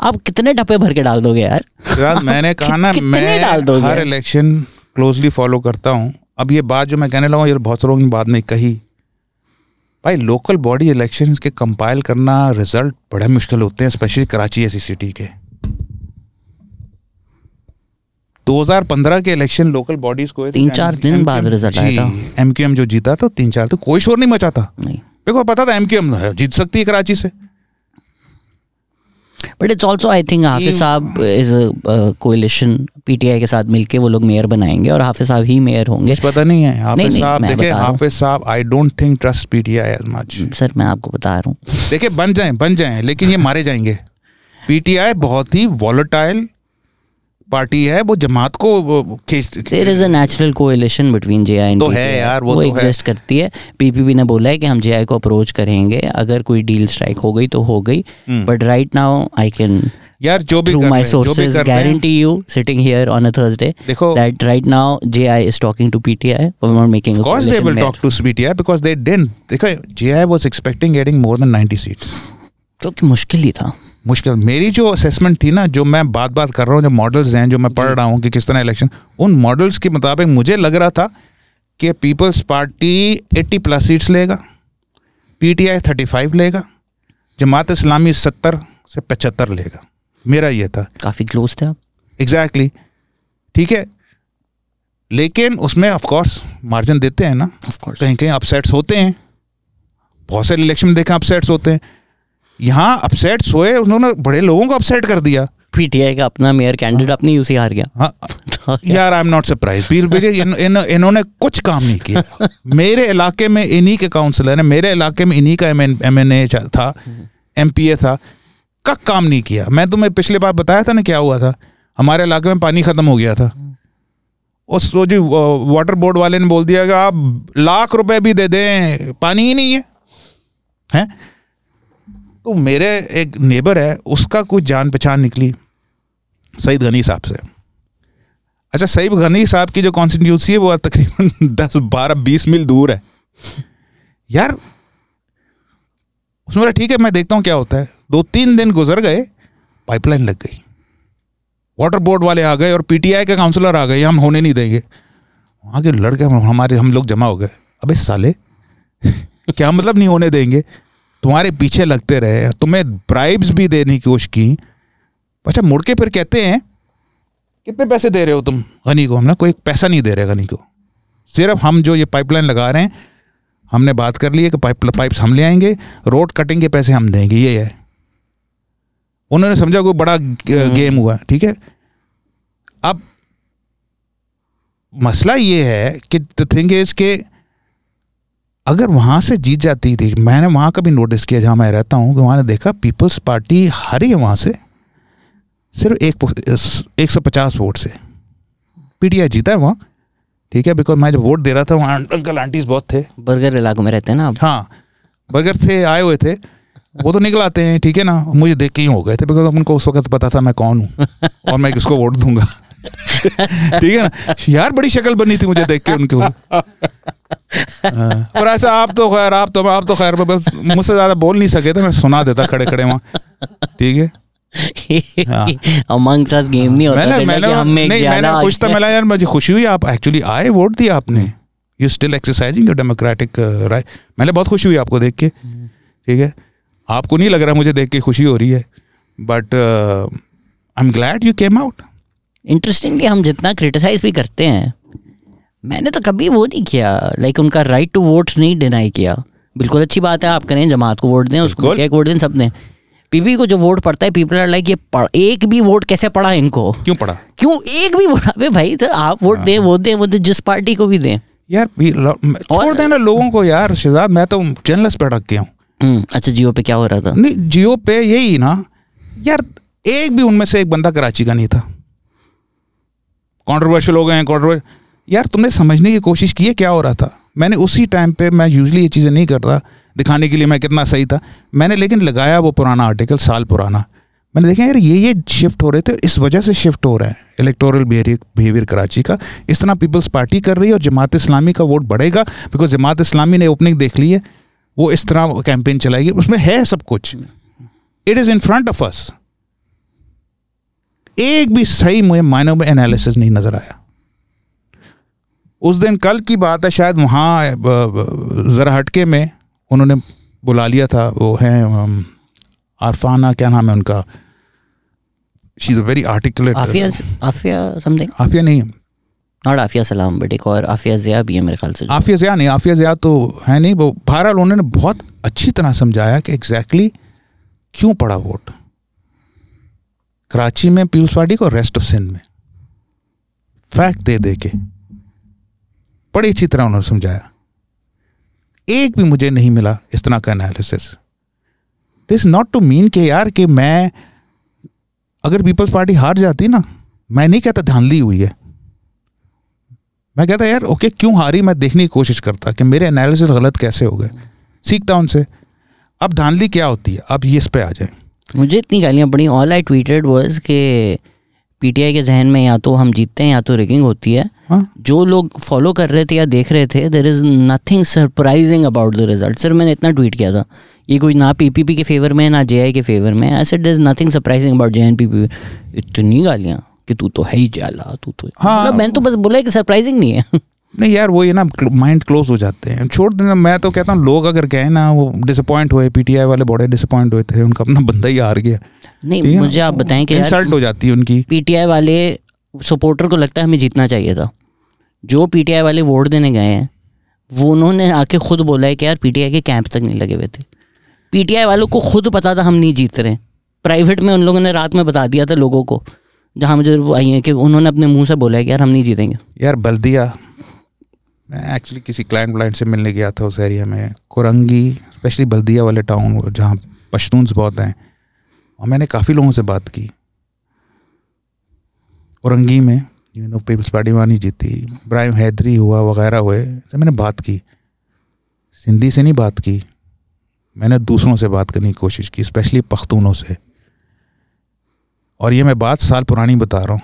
आप कितने ठप्पे भर के डाल दोगे यार? यार मैंने कहा ना मैं डाल दोगे? हर इलेक्शन क्लोजली फॉलो करता हूँ। अब ये बात जो मैं कहने लगा ये बहुत से लोगों ने बाद में कही। भाई लोकल बॉडी इलेक्शन के कंपाइल करना रिज़ल्ट बड़े मुश्किल होते हैं स्पेशली कराची ऐसी सिटी के। 2015 के इलेक्शन लोकल बॉडीज को तीन चार दिन बाद रिज़ल्ट आया था। एमक्यूएम जो जीता तो तीन चार तो कोई शोर नहीं मचा था। नहीं। देखो पता था एमक्यूएम जीत सकती है कराची से। But it's also I think Hafiz साहब इज़ कोलिशन पीटीआई के साथ मिलके वो लोग मेयर बनाएँगे और हाफिज साहब ही मेयर होंगे। पता नहीं है हाफिज साहब देखिए। हाफिज साहब I don't think trust PTI as much sir मैं आपको बता रहा हूँ। देखिए बन जाए बन जाए लेकिन ये मारे जाएँगे। पीटीआई बहुत ही वॉलेटाइल पार्टी है वो जमात को natural coalition between J I तो है यार वो, वो तो करती है। पीपीबी ने बोला है कि हम जे को अप्रोच करेंगे। अगर कोई डील स्ट्राइक हो गई तो हो गई। But right now I can यार जो भी through my sources guarantee you sitting here on a Thursday देखो। That right now J is talking to P T not making of they will talk to P because they don't देखो J I expecting getting more than ninety seats क्योंकि मुश्किल ही था। मुश्किल। मेरी जो असेसमेंट थी ना जो मैं बात बात कर रहा हूँ जो मॉडल्स हैं जो मैं पढ़ रहा हूँ कि किस तरह इलेक्शन उन मॉडल्स के मुताबिक मुझे लग रहा था कि पीपल्स पार्टी 80 प्लस सीट्स लेगा पीटीआई 35 लेगा जमात इस्लामी 70 से 75 लेगा। मेरा ये था। काफ़ी क्लोज थे आप। एग्जैक्टली ठीक है? लेकिन उसमें ऑफकोर्स मार्जिन देते हैं ना। कहीं कहीं अपसेट्स होते हैं। बहुत सारे इलेक्शन में देखें अपसेट्स होते हैं। यहाँ अपसेट्स हुए उन्होंने बड़े लोगों को अपसेट कर दिया। पीटीआई का अपना मेयर कैंडिडेट अपनी यूसी हार गया। हाँ। तो यार I am not surprise in, in, इन्होंने कुछ काम नहीं किया। मेरे इलाके में इन्हीं के काउंसलर हैं। मेरे इलाके में इन्हीं का एम एन ए था एम पी ए था। का काम नहीं किया। मैं तुम्हें पिछले बार बताया था ना क्या हुआ था? हमारे इलाके में पानी खत्म हो गया था। उस वो जो वाटर बोर्ड वाले ने बोल दिया कि आप लाख रुपए भी दे दें पानी ही नहीं है। हैं? तो मेरे एक नेबर है, उसका कुछ जान पहचान निकली, सईद गनी साहब से। अच्छा सईद गनी साहब की जो कॉन्स्टिट्यूंसी है, वो तकरीबन दस, बारह, बीस मील दूर है। यार उसमें बोला, ठीक है, मैं देखता हूँ क्या होता है। दो तीन दिन गुजर गए पाइपलाइन लग गई। वाटर बोर्ड वाले आ गए और पीटीआई के काउंसलर आ गए, हम होने नहीं देंगे। वहाँ के लड़के, हमारे, हम लोग जमा हो गए। अबे साले, क्या मतलब नहीं होने देंगे? तुम्हारे पीछे लगते रहे तुम्हें ब्राइब्स भी देने की कोशिश की। अच्छा मुड़ के फिर कहते हैं कितने पैसे दे रहे हो तुम गनी को? हमने कोई पैसा नहीं दे रहे गनी को। सिर्फ़ हम जो ये पाइपलाइन लगा रहे हैं हमने बात कर ली है कि पाइप पाइप्स हम ले आएँगे रोड कटिंग के पैसे हम देंगे ये है। उन्होंने समझा कोई बड़ा गेम हुआ ठीक है? अब मसला ये है कि द थिंग इज़ के अगर वहाँ से जीत जाती थी मैंने वहाँ का भी नोटिस किया जहाँ मैं रहता हूँ कि वहाँ ने देखा पीपल्स पार्टी हारी है वहाँ से सिर्फ़ एक एक सौ पचास वोट से। पीटीआई जीता है वहाँ। ठीक है बिकॉज़ मैं जब वोट दे रहा था वहाँ अंकल आंटीज बहुत थे। बर्गर इलाकों में रहते हैं ना आप? हाँ बर्गर थे आए हुए थे। वो तो निकल आते हैं ठीक है ना? मुझे देख के ही हो गए थे बिकॉज़ उनको उस वक्त पता था मैं कौन हूँ और मैं किसको वोट दूँगा। ठीक है ना? यार बड़ी शक्ल बनी थी मुझे देख के उनके। और ऐसा आप तो खैर आप तो आप तो खैर बस मुझसे ज़्यादा बोल नहीं सके थे मैं सुना देता खड़े खड़े वहाँ। ठीक है? हाँ। अमंग अस गेम नहीं होता मैंने मैंने हम नहीं मैंने खुश था मिला यार मुझे खुशी हुई आप एक्चुअली आए वोट दिया आपने। You still exercising your democratic right मैंने बहुत खुशी हुई आपको देख के। ठीक है? आपको नहीं लग रहा मुझे देख के खुशी हो रही है। But I am glad you came out interestingly हम जितना क्रिटिसाइज भी करते हैं मैंने तो कभी वो नहीं किया। लाइक उनका राइट टू वोट नहीं डिनाई किया। बिल्कुल अच्छी बात है आप करें जमात को वोट दें उसको। क्या वोट दें सब दें पीपी को जो वोट पड़ता है पीपल आर लाइक ये पढ़, एक भी वोट कैसे पड़ा इनको? क्यों पड़ा क्यों एक भी वोट अबे भाई तो आप वोट दें वो दें वो दें जिस पार्टी को भी दें। यार छोड़ देना लोगों को यार शहजाद मैं तो जर्नलिस्ट पे रख गया हूँ। हम्म, अच्छा जियो पे क्या हो रहा था? नहीं जियो पे यही ना। यार एक भी उनमें से एक बंदा कराची का नहीं था। कॉन्ट्रोवर्शियल हो गए हैं कॉन्ट्रोवर यार, तुमने समझने की कोशिश की है क्या हो रहा था? मैंने उसी टाइम पे मैं यूजली ये चीज़ें नहीं करता, दिखाने के लिए मैं कितना सही था। मैंने लेकिन लगाया वो पुराना आर्टिकल साल पुराना। मैंने देखा, यार, ये ये शिफ्ट हो रहे थे इस वजह से शिफ्ट हो रहे हैं। इलेक्टोरल बिहेवियर कराची का। इस तरह पीपल्स पार्टी कर रही है और जमात इस्लामी का वोट बढ़ेगा बिकॉज़ जमात इस्लामी ने ओपनिंग देख ली है। वो इस तरह कैंपेन चलाएगी। उसमें है सब कुछ। It is in front of us एक भी सही मुझे मायनों में एनालिसिस नहीं नज़र आया। उस दिन कल की बात है शायद वहाँ ज़रा हटके में उन्होंने बुला लिया था वो हैं आरफाना क्या नाम है उनका? She is a very articulate Aafia Aafia something Aafia नहीं नॉट आफिया सलाम बट एक और आफिया जिया भी है मेरे ख्याल से आफिया ज़िया नहीं आफिया ज़िया तो है नहीं वो बहरहाल उन्होंने बहुत अच्छी तरह समझाया कि एग्जैक्टली क्यों पड़ा वोट? कराची में पीपल्स पार्टी को रेस्ट ऑफ़ सिंध में। फैक्ट दे दे के। बड़ी अच्छी तरह उन्होंने समझाया। एक भी मुझे नहीं मिला इस तरह का analysis this not to mean कि यार कि मैं, अगर पीपल्स पार्टी हार जाती ना, मैं नहीं कहता धांधली हुई है। मैं कहता यार ओके क्यों हारी? मैं देखने की कोशिश करता कि मेरे एनालिसिस गलत कैसे हो गए। सीखता उनसे। अब धांधली क्या होती है? अब ये इस पे आ जाए। मुझे इतनी गालियाँ पड़ी। ऑल आई ट्वीटेड वर्स के पीटीआई के जहन में या तो हम जीतते हैं या तो रिगिंग होती है। हाँ। जो लोग फॉलो कर रहे थे या देख रहे थे there is nothing surprising about the result sir मैंने इतना ट्वीट किया था। ये कोई ना पीपीपी के फेवर में है ना जेआई के फेवर में ऐसे there is nothing surprising about J N P P इतनी गालियाँ कि तू तो है ही जाला तू तो हाँ। मतलब मैंने तो बस बोला कि सरप्राइजिंग नहीं है। नहीं यार वो ये ना माइंड क्लोज हो जाते हैं। छोड़ देना मैं तो कहता हूँ लोग अगर गए ना वो डिसअपॉइंट हुए पीटीआई वाले बड़े डिसअपॉइंट हुए थे उनका अपना बंदा ही हार गया। नहीं मुझे आप बताएँ कि इंसल्ट हो जाती है उनकी। पीटीआई वाले सपोर्टर को लगता है हमें जीतना चाहिए था। जो पीटीआई वाले वोट देने गए हैं वो उन्होंने आके खुद बोला है कि यार पीटीआई के कैंप तक नहीं लगे हुए थे। पीटीआई वालों को खुद पता था हम नहीं जीत रहे। प्राइवेट में उन लोगों ने रात में बता दिया था लोगों को जहाँ मुझे वो आई है कि उन्होंने अपने मुँह से बोला है कि यार हम नहीं जीतेंगे। यार बल्दिया मैं एक्चुअली किसी क्लाइंट व्लाइंट से मिलने गया था उस एरिया में। कुरंगी स्पेशली बल्दिया वाले टाउन जहाँ पश्तून्स बहुत हैं। और मैंने काफ़ी लोगों से बात की। औरंगी में इवन तो पीपल्स पार्टी वहाँ नहीं जीती, इब्राहिम हैदरी हुआ, वगैरह हुए, से मैंने बात की। सिंधी से नहीं बात की। मैंने दूसरों से बात करने की कोशिश की, स्पेशली पख्तूनों से। और ये मैं बात साल पुरानी बता रहा हूँ।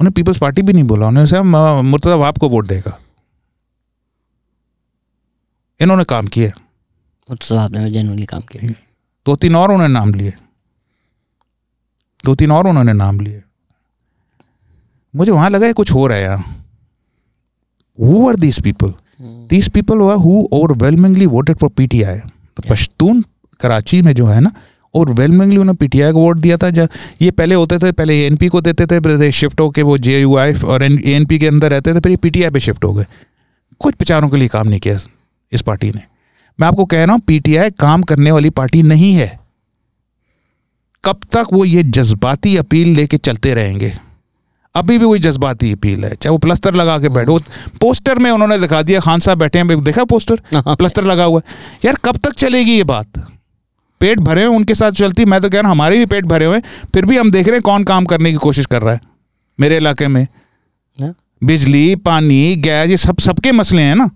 उन्हें पीपल्स पार्टी भी नहीं बोला। उन्होंने कहा मुर्तजा वाप को वोट देगा। इन्होंने काम किए। तो साहब ने जेनुअली काम किया। दो तीन और उन्होंने नाम लिए। दो तीन और उन्होंने नाम लिए। मुझे वहाँ लगा ये कुछ हो रहा है यहाँ who are these people these people who overwhelmingly voted for P PTI तो पश्तून कराची में जो है ना ओवरवेलमिंगली उन्होंने पीटीआई को वोट दिया था। जब ये पहले होते थे पहले एएनपी को देते थे फिर शिफ्ट होके वो जे यू आई और एएनपी के अंदर रहते थे फिर ये पीटीआई पे शिफ्ट हो गए। कुछ प्रचारों के लिए काम नहीं किया इस पार्टी ने। मैं आपको कह रहा हूँ पीटीआई काम करने वाली पार्टी नहीं है। कब तक वो ये जज्बाती अपील लेके चलते रहेंगे? अभी भी वही जज्बाती अपील है चाहे वो प्लस्तर लगा के बैठो पोस्टर में उन्होंने दिखा दिया खान साहब बैठे हैं देखा पोस्टर? हाँ। प्लस्तर लगा हुआ है। यार कब तक चलेगी ये बात? पेट भरे हुए उनके साथ चलती। मैं तो कह रहा हूँ हमारे भी पेट भरे हुए हैं फिर भी हम देख रहे हैं कौन काम करने की कोशिश कर रहा है मेरे इलाके में। बिजली पानी गैस ये सब सबके मसले हैं ना।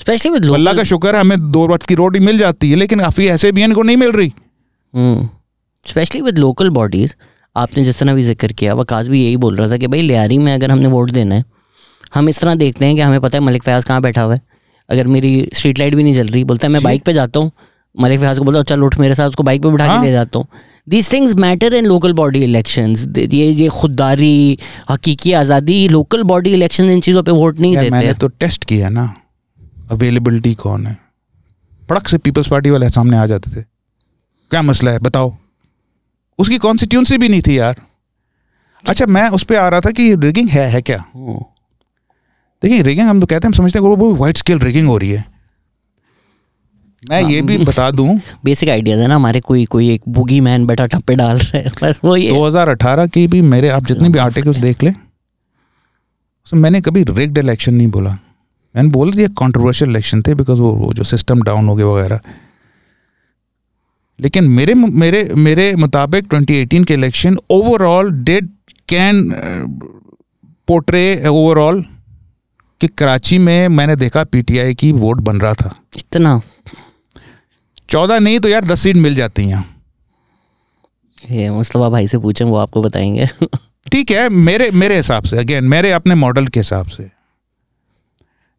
स्पेशली विद अल्लाह का शुक्र है हमें दो वक्त की रोटी मिल जाती है लेकिन काफ़ी ऐसे भी हैं इनको नहीं मिल रही। स्पेशली विद लोकल बॉडीज़ आपने जिस तरह भी ज़िक्र किया वकास भी यही बोल रहा था कि भाई लियारी में अगर हमने वोट देना है हम इस तरह देखते हैं कि हमें पता है मलिक फयाज कहाँ बैठा हुआ है। अगर मेरी स्ट्रीट लाइट भी नहीं जल रही बोलता है मैं बाइक पे जाता हूँ। मलिक फयाज को बोलता हूँ चल उठ मेरे साथ उसको बाइक पे बिठा हाँ। के ले जाता हूँ। These things matter in local body election ये ये खुददारी हकीकी आज़ादी लोकल बॉडी इलेक्शन इन चीज़ों पर वोट नहीं देते। मैंने तो टेस्ट किया ना। अवेलेबिलिटी कौन है? पड़क से पीपल्स पार्टी वाले सामने आ जाते थे। क्या मसला है? बताओ। उसकी कॉन्स्टिट्यूंसी भी नहीं थी यार। अच्छा मैं उस पर आ रहा था कि रिगिंग है है क्या? हम्म। देखिए रिगिंग हम तो कहते हैं हम समझते हैं कि वो वाइट स्केल रिगिंग हो रही है। मैं ये भी बता दूँ। बेसिक आइडियाज़ है ना हमारे कोई कोई एक बुगी मैन बैठा ठप्पे डाल रहे हैं बस वो ये। 2018 की भी मेरे आप जितने भी आर्टिकल्स देख लें उसमें मैंने कभी रिग्ड इलेक्शन नहीं बोला। मैंने बोल दिया कंट्रोवर्शियल इलेक्शन थे बिकॉज़ वो, वो जो सिस्टम डाउन हो गया वगैरह। लेकिन मेरे मेरे मेरे मुताबिक 2018 के election overall that can portray overall कि कराची में मैंने देखा पीटीआई की वोट बन रहा था। इतना। चौदह नहीं तो यार दस सीट मिल जाती हैं। ये मुस्तफ़ा भाई से पूछें वो आपको बताएँगे। ठीक है मेरे मेरे हिसाब से अगेन मेरे अपने मॉडल के हिसाब से।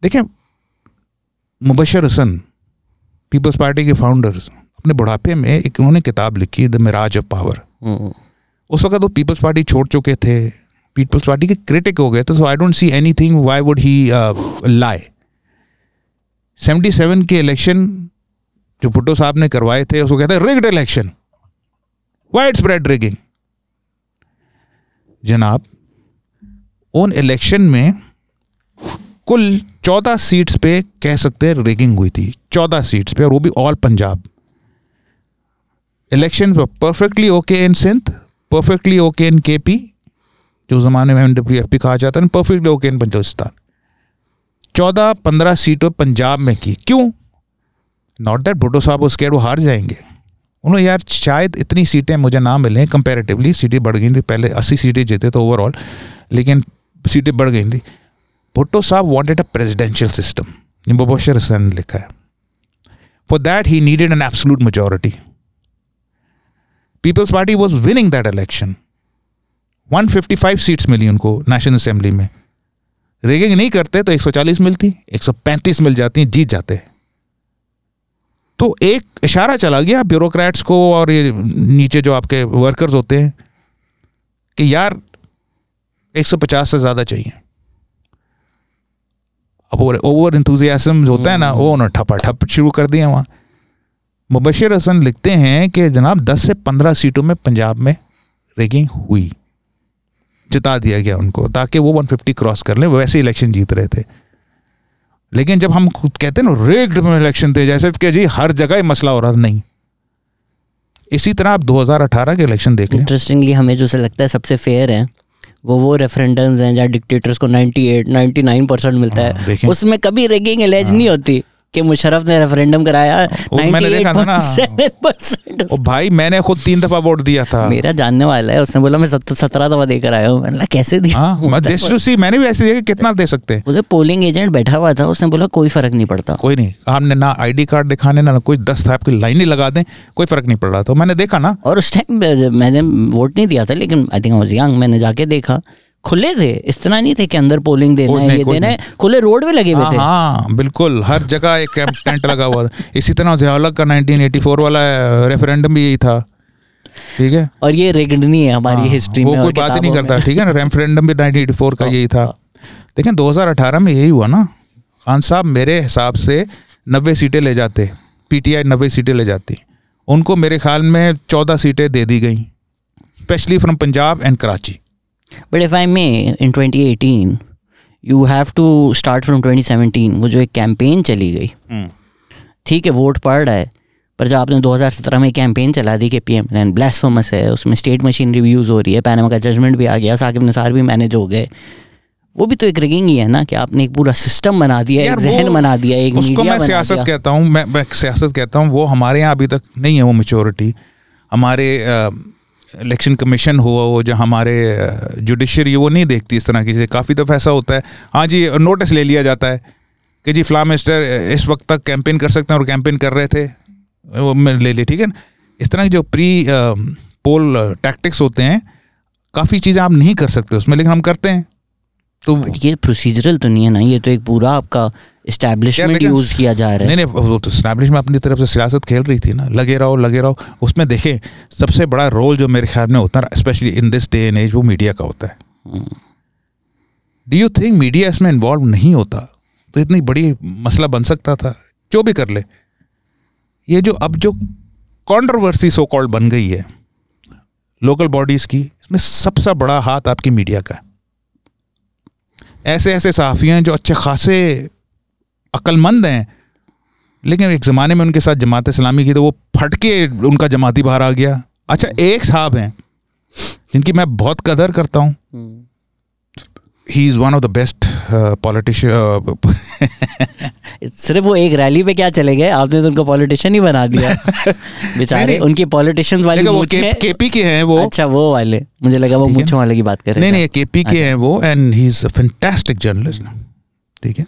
देखें मुबशर हसन पीपल्स पार्टी के फाउंडर्स अपने बुढ़ापे में एक उन्होंने किताब लिखी the mirage of power. Hmm, उस वक्त वो पीपल्स पार्टी छोड़ चुके थे पीपल्स पार्टी के क्रिटिक हो गए थे so I don't see anything why would he lie seventy seven के इलेक्शन जो भुट्टो साहब ने करवाए थे उसको कहते हैं rigged election wide spread rigging जनाब उन इलेक्शन में कुल चौदह सीट्स पे कह सकते हैं रिगिंग हुई थी। चौदह सीट्स पे, और वो भी all Punjab election perfectly okay in Sindh perfectly okay in K P जो जमाने में डब्ल्यू एफ़ पी कहा जाता है परफेक्टली ओके इन बलोचिस्तान चौदह पंद्रह सीटों पंजाब में की। क्यों? नॉट दैट भुट्टो साहब उसके वो हार जाएँगे। उन्होंने यार शायद इतनी सीटें मुझे ना मिलें कंपेरेटिवली सीटें बढ़ गई थी। पहले अस्सी सीटें जीते तो ओवरऑल लेकिन सीटें बढ़ गई थी। भुट्टो साहब वॉन्टेड अ प्रेजिडेंशियल सिस्टम ये मुबशर हसन ने लिखा है for that he needed an absolute majority Peoples Party was winning that election 155 seats मिली उनको नेशनल असेंबली में रेगिंग नहीं करते तो 140 मिलती 135 मिल जाती जीत जाते तो एक इशारा चला गया ब्यूरोक्रेट्स को और ये नीचे जो आपके वर्कर्स होते हैं कि यार 150 से ज़्यादा चाहिए। ओवर इंथुजियासम होता है ना वो उन्होंने ठपा ठप शुरू कर दिया वहाँ। मुबशर हसन लिखते हैं कि जनाब 10 से 15 सीटों में पंजाब में रेगिंग हुई। जिता दिया गया उनको ताकि वो 150 क्रॉस कर लें वैसे इलेक्शन जीत रहे थे। लेकिन जब हम खुद कहते हैं ना रेग्ड में इलेक्शन थे जैसे कि जी हर जगह ही मसला हो रहा था नहीं। इसी तरह आप 2018 के इलेक्शन देख लें। इंटरेस्टिंगली हमें जो से लगता है सबसे फेयर है वो वो रेफरेंडम्स हैं जहाँ डिक्टेटर्स को 98 99 परसेंट मिलता हाँ, है उसमें कभी रेगिंग एलेज हाँ। नहीं होती। कि मुशर्रफ ने रेफरेंडम कराया मैंने देखा था ना। ओ भाई मैंने खुद तीन दफ़ा वोट दिया था। मेरा जानने वाला है उसने बोला मैं सत्रह दफ़ा देकर आया हूँ। मैंने कैसे दिया? हाँ मैं देश सी मैंने भी ऐसे दिया कि कितना दे सकते हैं। उधर पोलिंग एजेंट बैठा हुआ था उसने बोला कोई फ़र्क नहीं पड़ता। कोई नहीं आपने ना आईडी कार्ड दिखाने ना कोई दस था आपकी लाइन ही लगा दें कोई फ़र्क नहीं पड़ रहा। था मैंने देखा ना। और उस टाइम मैंने वोट नहीं दिया था लेकिन आई थिंक वाज यंग मैंने जाके देखा। खुले थे इस तरह नहीं थे कि अंदर पोलिंग देना है ये देना है खुले रोड पे लगे हुए हाँ थे। हाँ बिल्कुल हर जगह एक कैंप टेंट लगा हुआ था। इसी तरह जयालक का 1984 वाला रेफरेंडम भी यही था। ठीक है? और ये रिग्ड नहीं है हमारी हाँ, हिस्ट्री वो में कोई बात ही नहीं करता ठीक है ना? रेफरेंडम भी 1984 का यही था। लेकिन 2018 में यही हुआ ना। खान साहब मेरे हिसाब से नब्बे सीटें ले जाते पीटीआई नब्बे सीटें ले जाती। उनको मेरे ख्याल में चौदह सीटें दे दी गई specially from Punjab and Karachi but if I may in 2018 you have to start from 2017 वो जो एक कैंपेन चली गई। ठीक है वोट पड़ रहा है पर जब आपने 2017 में कैंपेन चला दी कि पी एम एन ब्लास्फेमस है उसमें स्टेट मशीन रिव्यूज़ हो रही है पैनमा का जजमेंट भी आ गया साकिब निसार भी मैनेज हो गए। वो भी तो एक रिगिंग ही है ना कि आपने एक पूरा सिस्टम बना दिया एक जहन बना दिया एक उसको मैं सियासत कहता हूँ मैं मैं सियासत कहता हूँ वो हमारे यहाँ अभी तक नहीं है वो मेचोरिटी हमारे इलेक्शन कमीशन हुआ, वो जहाँ हमारे जुडिशरी वो नहीं देखती इस तरह की चीज़ें। काफ़ी दफ़ा ऐसा होता है। हाँ जी नोटिस ले लिया जाता है कि जी, फ्ला मिनिस्टर इस वक्त तक कैंपेन कर सकते हैं और कैंपेन कर रहे थे। वो ले ली, ठीक है ना? इस तरह के जो प्री पोल टैक्टिक्स होते हैं, काफ़ी चीज़ें आप नहीं कर सकते उसमें, लेकिन हम करते हैं। तो ये प्रोसीजरल तो नहीं है ना ये तो एक पूरा आपका इस्टेब्लिशमेंट यूज़ किया जा रहा है। नहीं नहीं वो तो स्टैब्लिशमेंट अपनी तरफ़ से सियासत खेल रही थी ना लगे रहो लगे रहो। उसमें देखें सबसे बड़ा रोल जो मेरे ख्याल में होता है specially in this day and age वो मीडिया का होता है। डू यू थिंक मीडिया इसमें इन्वॉल्व नहीं होता? तो इतनी बड़ी मसला बन सकता था जो भी कर ले। ये जो अब जो कॉन्ट्रोवर्सी सो कॉल्ड बन गई है लोकल बॉडीज की इसमें सबसे बड़ा हाथ आपकी मीडिया का है। ऐसे ऐसे सहाफ़ी हैं जो अच्छे खासे अक्लमंद हैं। लेकिन एक ज़माने में उनके साथ जमात इस्लामी की तो वो फट के उनका जमाती बाहर आ गया। अच्छा एक साहब हैं, जिनकी मैं बहुत कदर करता हूँ। हम्म। He is one of the best politician सिर्फ़ वो एक रैली पे क्या चले गए? आपने तो उनको पॉलिटिशियन ही बना दिया। बेचारे नहीं। उनकी पॉलिटिशियंस वाली वो मूंछें- केपी के हैं वो। अच्छा वो वाले। मुझे लगा वो है। मूंछों वाले की बात कर रहे नहीं थे। नहीं केपी के हैं वो and he is a fantastic journalist ठीक है।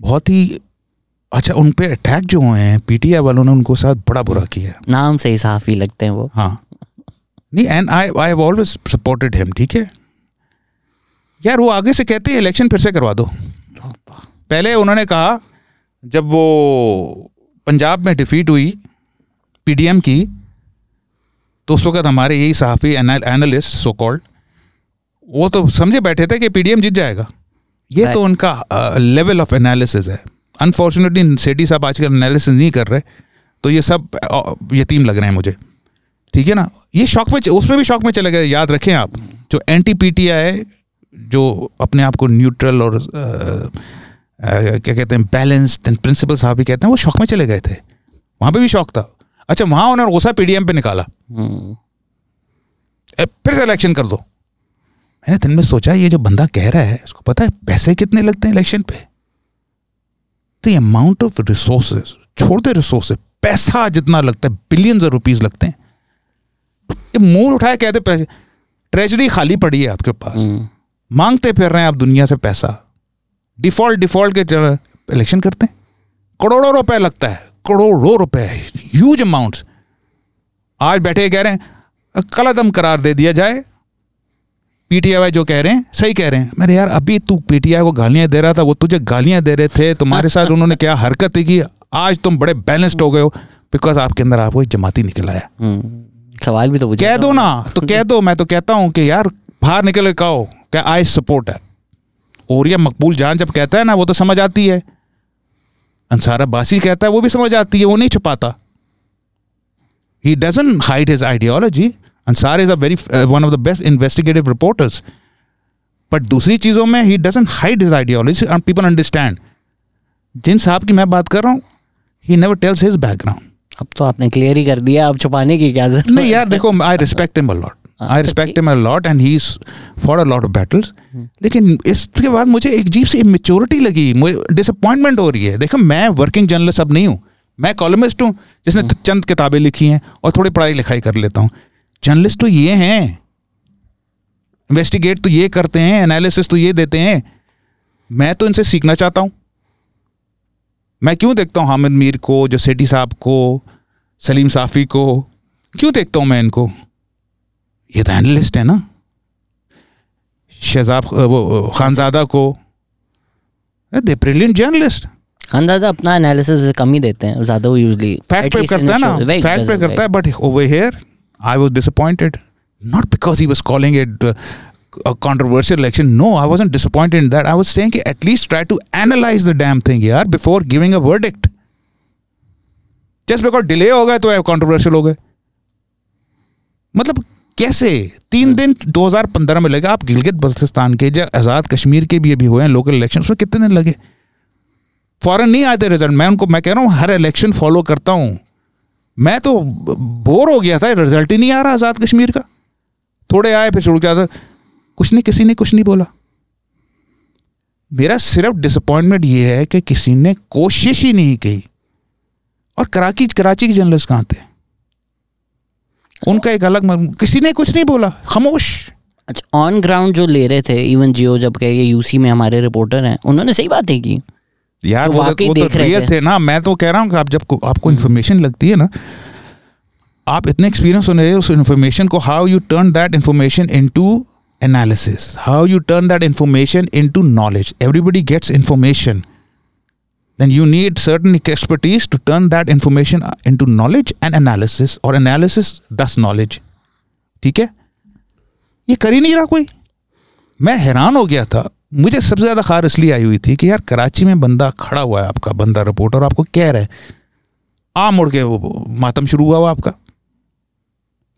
बहुत ही अच्छा उन पे अटैक जो हुए हैं पीटीआई वालों ने उनको साथ बड़ा बुरा किया नाम से ही साफी लगते हैं वो। हाँ। नहीं and I I have always supported him ठीक है? यार वो आगे से कहते हैं इलेक्शन फिर से करवा दो। पहले उन्होंने कहा जब वो पंजाब में डिफीट हुई पीडीएम की तो उस वक्त हमारे यही सहाफ़ी एनालिस्ट सो कॉल्ड वो तो समझे बैठे थे कि पीडीएम जीत जाएगा। ये तो उनका लेवल ऑफ़ एनालिसिस है। अनफॉर्चुनेटली सेठी साहब आजकल एनालिसिस नहीं कर रहे तो ये सब यतीम लग रहे हैं मुझे। ठीक है ना? ये शौक में उसमें भी शौक में चले गए याद रखें आप जो N T P T PTI जो अपने आप को न्यूट्रल और क्या कहते हैं बैलेंस्ड एंड प्रिंसिपल साहब भी कहते हैं वो शौक में चले गए थे। वहाँ पे भी शौक था। अच्छा वहाँ उन्होंने गुस्सा पीडीएम पे निकाला। हम्म, फिर से इलेक्शन कर दो। मैंने दिन में सोचा ये जो बंदा कह रहा है उसको पता है पैसे कितने लगते हैं इलेक्शन पे? द अमाउंट ऑफ़ रिसोर्सेज छोड़ दे रिसोर्सेज पैसा जितना लगता है बिलियन ऑफ़ रुपीज़ लगते हैं। ये मुँह उठाए कहते ट्रेजरी खाली पड़ी है आपके पास। हम्म, मांगते फिर रहे हैं आप दुनिया से पैसा। डिफ़ॉल्ट डिफ़ॉल्ट के इलेक्शन करते हैं। करोड़ों रुपए लगता है। करोड़ों रुपए ह्यूज अमाउंट्स आज बैठे कह रहे हैं कल दम करार दे दिया जाए। पीटीआई जो कह रहे हैं सही कह रहे हैं। मेरे यार अभी तू पीटीआई को गालियाँ दे रहा था वो तुझे गालियाँ दे रहे थे। तुम्हारे साथ उन्होंने क्या हरकत की? आज तुम बड़े बैलेंस्ड हो गए हो बिकॉज़ आपके अंदर आपको एक जमाती निकल आया। हम्म, सवाल भी तो कह दो ना तो कह दो। मैं तो कहता हूँ कि यार बाहर निकल के कहो। क्या आई सपोर्ट है? और ये मकबूल जान जब कहता है ना वो तो समझ आती है। अंसार अब्बासी कहता है वो भी समझ आती है वो नहीं छुपाता। He doesn't hide his ideology Ansar is a very one of the best investigative reporters but दूसरी चीज़ों में he doesn't hide his ideology and people understand जिन साहब की मैं बात कर रहा हूँ he never tells his background अब तो आपने क्लियर ही कर दिया अब छुपाने की क्या ज़रूरत नहीं यार देखो I respect him a lot I respect him a lot and he for a lot of battles लेकिन इसके बाद मुझे एक अजीब सी इमेच्योरिटी लगी मुझे डिसअपॉइंटमेंट हो रही है। देखो मैं वर्किंग जर्नलिस्ट अब नहीं हूँ। मैं कॉलमिस्ट हूँ जिसने चंद किताबें लिखी हैं और थोड़ी पढ़ाई लिखाई कर लेता हूँ। जर्नलिस्ट तो ये हैं। इन्वेस्टिगेट तो ये करते हैं एनालिसिस तो ये देते हैं। मैं तो इनसे सीखना चाहता हूँ। मैं क्यों देखता हूँ हामिद मीर को जो सेठी साहब को सलीम साफ़ी को? क्यों देखता हूँ मैं इनको? ये तो एनालिस्ट है ना। शहजाब वो खानजादा को। दे ब्रिलियंट जर्नलिस्ट खानजादा अपना एनालिसिस कम ही देते हैं ज़्यादा वो यूजली फैक्ट पे करता है ना। फैक्ट पे करता है but over here I was disappointed not because he was calling it a controversial election no I was disappointed in that I was saying at least try to analyse the damn thing यार before giving a verdict just because delay हो गए तो कॉन्ट्रोवर्शियल हो गए। मतलब कैसे? तीन दिन 2015 में लगे। आप गिलगित बल्तिस्तान के जो आज़ाद कश्मीर के भी अभी हुए हैं लोकल इलेक्शन उसमें कितने दिन लगे? फॉरन नहीं आते रिज़ल्ट मैं उनको, मैं कह रहा हूँ, हर इलेक्शन फॉलो करता हूँ। मैं तो बोर हो गया था रिज़ल्ट ही नहीं आ रहा आज़ाद कश्मीर का। थोड़े आए, फिर शुरू किया था। कुछ नहीं, किसी ने कुछ नहीं बोला। मेरा सिर्फ़ डिसअपॉइंटमेंट ये है कि किसी ने कोशिश ही नहीं की। और कराची कराची के जर्नलिस्ट कहाँ थे? उनका एक अलग मर- किसी ने कुछ नहीं बोला। खामोश। अच्छा ऑन ग्राउंड जो ले रहे थे इवन जियो जब के ये यूसी में हमारे रिपोर्टर हैं उन्होंने सही बातें की यार तो वो तो, वो तो रहे रियल थे। हम्म। थे ना। मैं तो कह रहा हूँ कि आप जब को, आपको इन्फॉर्मेशन लगती है ना आप इतने एक्सपीरियंस होने उस इन्फॉर्मेशन को how you turn that information into analysis how you turn that information into knowledge everybody gets information then you need certain expertise to turn that information into knowledge and analysis, or analysis thus knowledge. ठीक है? ये कर ही नहीं रहा कोई। मैं हैरान हो गया था। मुझे सबसे ज़्यादा खार इसलिए आई हुई थी कि यार कराची में बंदा खड़ा हुआ है आपका, बंदा रिपोर्टर आपको कह रहा है। आ मुड़ के वो मातम शुरू हुआ हुआ आपका।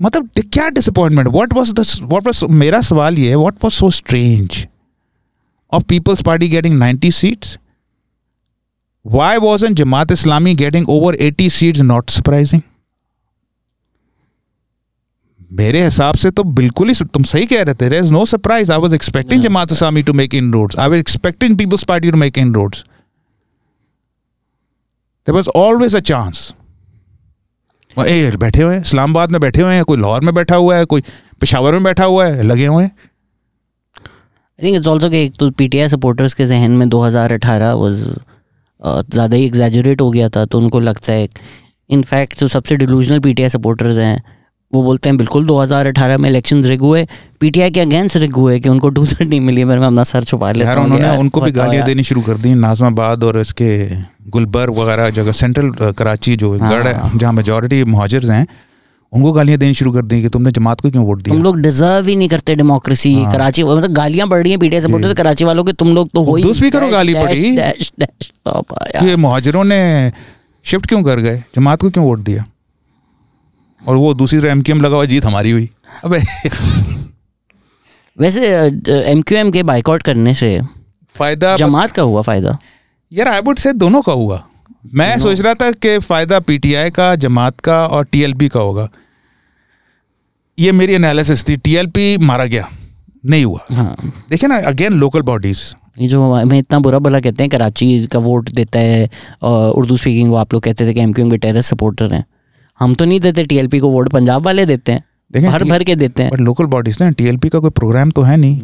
मतलब क्या disappointment what was the what was मेरा सवाल ये है what was so strange of Peoples Party getting 90 seats why wasn't Jamaat Islami getting over 80 seats not surprising? मेरे हिसाब से तो बिल्कुल ही तुम सही कह रहे थे। There is no surprise I was expecting Jamaat Islami to make inroads I was expecting Peoples Party to make inroads there was always a chance ए बैठे हुए हैं? इस्लामाबाद में बैठे हुए हैं? कोई लाहौर में बैठा हुआ है? कोई पेशावर में बैठा हुआ है? लगे हुए हैं? आई थिंक इट्स ऑल्सो एक तो पीटीआई सपोर्टर्स के जहन में 2018 वाज ज़्यादा ही एग्जैजरेट हो गया था तो उनको लगता है इनफैक्ट जो सबसे डिलूजनल पीटीआई सपोर्टर्स हैं वो बोलते हैं बिल्कुल 2018 में इलेक्शन रिग हुए पीटीआई के अगेंस्ट रिग हुए कि उनको टू नहीं मिली मैं अपना सर छुपा लेता यार हूँ उन्होंने यार, उनको भी गालियाँ गालियाँ देनी शुरू कर दी नाजमाबाद और इसके गुलबर्ग वगैरह जगह सेंट्रल कराची जो गढ़ है जहाँ मेजोरिटी महाजर्स हैं उनको गालियाँ देनी शुरू कर दी कि तुमने जमात को क्यों वोट तुम दिया लोग डिजर्व ही नहीं करते डेमोक्रेसी हाँ। कराची मतलब गालियाँ बढ़ रही हैं पीटीआई सपोर्टर्स कराची वालों के तुम लोग तो हो ही उर्दू स्पीकर को डैश, गाली पड़ी। ये मुहाजिरों ने शिफ्ट क्यों कर गए? जमात को क्यों वोट दिया? और वो दूसरी तरफ़ एम लगा हुआ जीत हमारी हुई। अबे। वैसे एम क्यू एम के बाइकआउट करने से फ़ायदा जमात का हुआ फ़ायदा? यार आई वुड से दोनों का हुआ। मैं सोच रहा था कि फ़ायदा पीटीआई का जमात का और टीएलपी का होगा। ये मेरी एनालिसिस थी टीएलपी मारा गया नहीं हुआ। हाँ। देखिए ना अगेन लोकल बॉडीज ये जो हमें इतना बुरा भला कहते हैं कराची का वोट देता है और उर्दू स्पीकिंग वो आप लोग कहते थे कि एम क्यू टेररिस्ट सपोर्टर हैं। हम तो नहीं देते टीएलपी को वोट पंजाब वाले देते हैं। देखें, भर भर के देते हैं। लोकल बॉडीज ना टीएलपी का कोई प्रोग्राम तो है नहीं।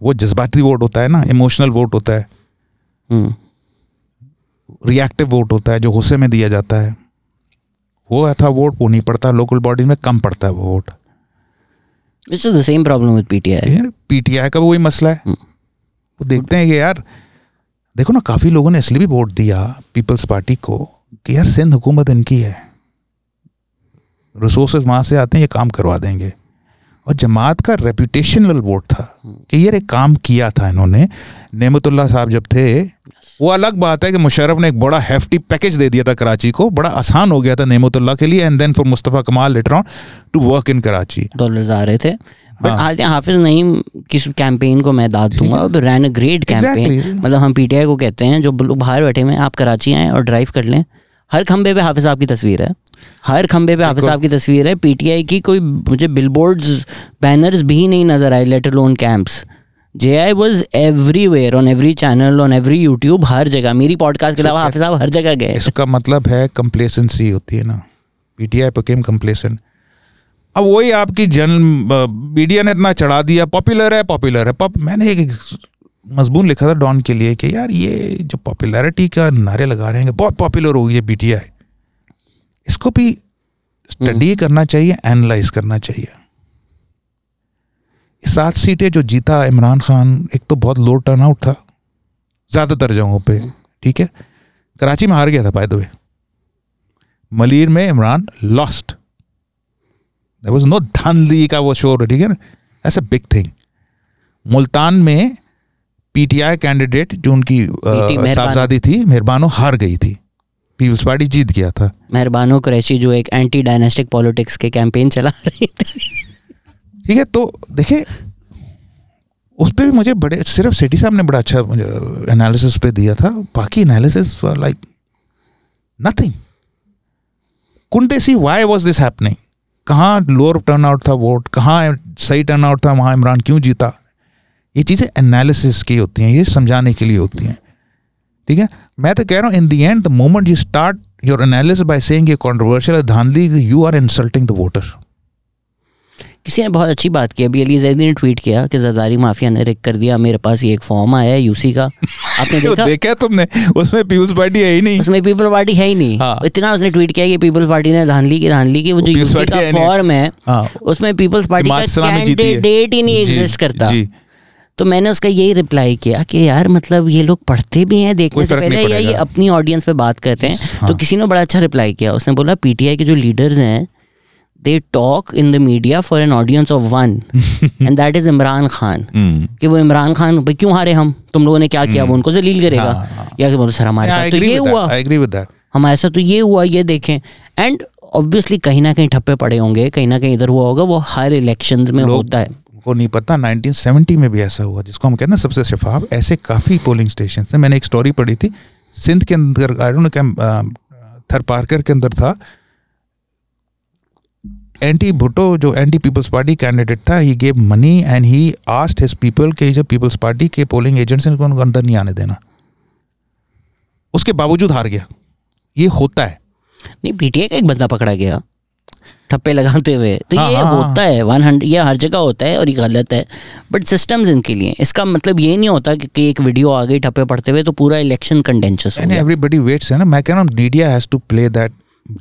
वो जज्बाती वोट होता है ना इमोशनल वोट होता है। हम्म, रिएक्टिव वोट होता है जो गुस्से में दिया जाता है। वो था वोट वो नहीं पड़ता लोकल बॉडीज में कम पड़ता है वो vote it's the same problem with PTI PTI का भी वही मसला है। वो देखते हैं कि यार देखो ना काफ़ी लोगों ने इसलिए भी वोट दिया पीपल्स पार्टी को कि यार सिंध हुकूमत इनकी है। रिसोर्सेज वहाँ से आते हैं ये काम करवा देंगे। और जमात का रेपुटेशनल वोट था कि यार एक काम किया था इन्होंने। नेमतुल्ला साहब जब थे वो अलग बात है कि मुशर्रफ ने एक बड़ा हेफ्टी पैकेज दे दिया था कराची को बड़ा आसान हो गया था नेमतुल्ला के लिए and then for Mustafa Kamal later on to work in Karachi. Dollars आ रहे थे। बट हाँ। आज हाफिज नईम किस कैंपेन को मैं दाद दूँगा रैन ग्रेट कैंपेन. मतलब हम पीटीआई को कहते हैं जो लोग बाहर बैठे हुए हैं आप कराची आए और ड्राइव कर लें। हर खंबे पे हाफिज साहब की तस्वीर है। हर खंबे पे हाफिज साहब की तस्वीर है। पीटीआई की कोई मुझे बिलबोर्ड्स बैनर्स भी नहीं नज़र आए let alone camps J I was everywhere on every channel on every YouTube हर जगह। मेरी पॉडकास्ट के अलावा हाफिज साहब हर जगह गए। इसका मतलब है कंप्लेसेंसी होती है ना। पीटीआई बिकेम कंप्लेसेंट अब वही आपकी जन मीडिया ने इतना चढ़ा दिया पॉपुलर है पॉपुलर है। पॉप मैंने एक, एक मजबून लिखा था डॉन के लिए कि यार ये जो पॉपुलैरिटी का नारे लगा रहे हैं बहुत पॉपुलर हो गई है पीटीआई इसको भी स्टडी करना चाहिए एनालाइज करना चाहिए। सात सीटें जो जीता इमरान खान एक तो बहुत लो टर्न आउट था ज़्यादातर जगहों पे ठीक है? कराची में हार गया था बाय द वे मलिर में इमरान लॉस्ट वाज नो धांधली का वो शोर ठीक है ना? ऐस अ बिग थिंग मुल्तान में पीटीआई कैंडिडेट जो उनकी साहबजादी थी मेहरबानो हार गई थी। पीपल्स पार्टी जीत गया था। मेहरबानो कुरैशी जो एक एंटी डायनेस्टिक पॉलिटिक्स के कैंपेन चला रही थी। ठीक है तो देखिए उस पर भी मुझे बड़े सिर्फ़ सेठी साहब ने बड़ा अच्छा एनालिसिस पे दिया था। बाकी analysis like nothing Kund see why was this happening कहाँ लोअर टर्न आउट था वोट कहाँ सही टर्न आउट था? वहाँ इमरान क्यों जीता? ये चीज़ें एनालिसिस की होती हैं ये समझाने के लिए होती हैं। ठीक है? मैं तो कह रहा हूँ in the end the moment you start your analysis by saying ये कॉन्ट्रोवर्शियल धांधली you are insulting the voter किसी ने बहुत अच्छी बात की अभी अली जैदी ने ट्वीट किया कि जरदारी माफिया ने रिक कर दिया मेरे पास ये एक फॉर्म आया है यूसी का। आपने देखा? देखा तुमने? उसमें पीयूष पार्टी है ही नहीं। उसमें पीपल पार्टी है ही नहीं। हाँ। इतना उसने ट्वीट किया कि पीपल्स पार्टी ने धांधली की धांधली की वो जो यूसी का फॉर्म है हाँ। उसमें पीपल्स पार्टी का है। कैंडिडेट ही नहीं एग्जिस्ट करता। जी। तो मैंने उसका यही रिप्लाई किया कि यार मतलब ये लोग पढ़ते भी हैं देखने से पहले या ये अपनी ऑडियंस पे बात करते हैं हाँ। तो किसी ने बड़ा अच्छा रिप्लाई किया। उसने बोला पीटीआई के जो लीडर्स हैं they talk in the media for an audience of one and that is Imran Khan कि वो इमरान खान भाई क्यों हारे हम? तुम लोगों ने क्या किया? वो उनको जलील करेगा। हाँ, हाँ। या बोलो सर हमारे साथ तो ये हुआ। हमारे साथ तो ये हुआ ये देखें। एंड ऑब्वियसली कहीं ना कहीं ठप्पे पड़े होंगे कहीं ना कहीं इधर हुआ होगा वो हर इलेक्शन में होता है। को नहीं पता 1970 में भी ऐसा हुआ, जिसको हम कहते हैं सबसे शफाफ, ऐसे काफ़ी पोलिंग स्टेशन है मैंने एक स्टोरी पढ़ी थी, सिंध के अंदर थर पार्कर के अंदर था। एंटी भुट्टो, जो एंटी पीपल्स पार्टी कैंडिडेट था he gave money and he asked his people के जो पीपल्स पार्टी के पोलिंग एजेंट्स हैं उनको अंदर नहीं आने देना। उसके बावजूद हार गया। ये होता है। नहीं, पीटीआई का एक बंदा पकड़ा गया। ठप्पे लगाते हुए। तो हाँ, ये हाँ, हाँ। होता है वन हंड्रेड ये हर जगह होता है और ये गलत है। बट सिस्टम्स इनके लिए। इसका मतलब ये नहीं होता कि, कि एक वीडियो आ गई ठप्पे पड़ते हुए तो पूरा इलेक्शन कंटेंशियस हो एवरीबडी वेट्स है ना? मैं कह रहा हूँ media has to play that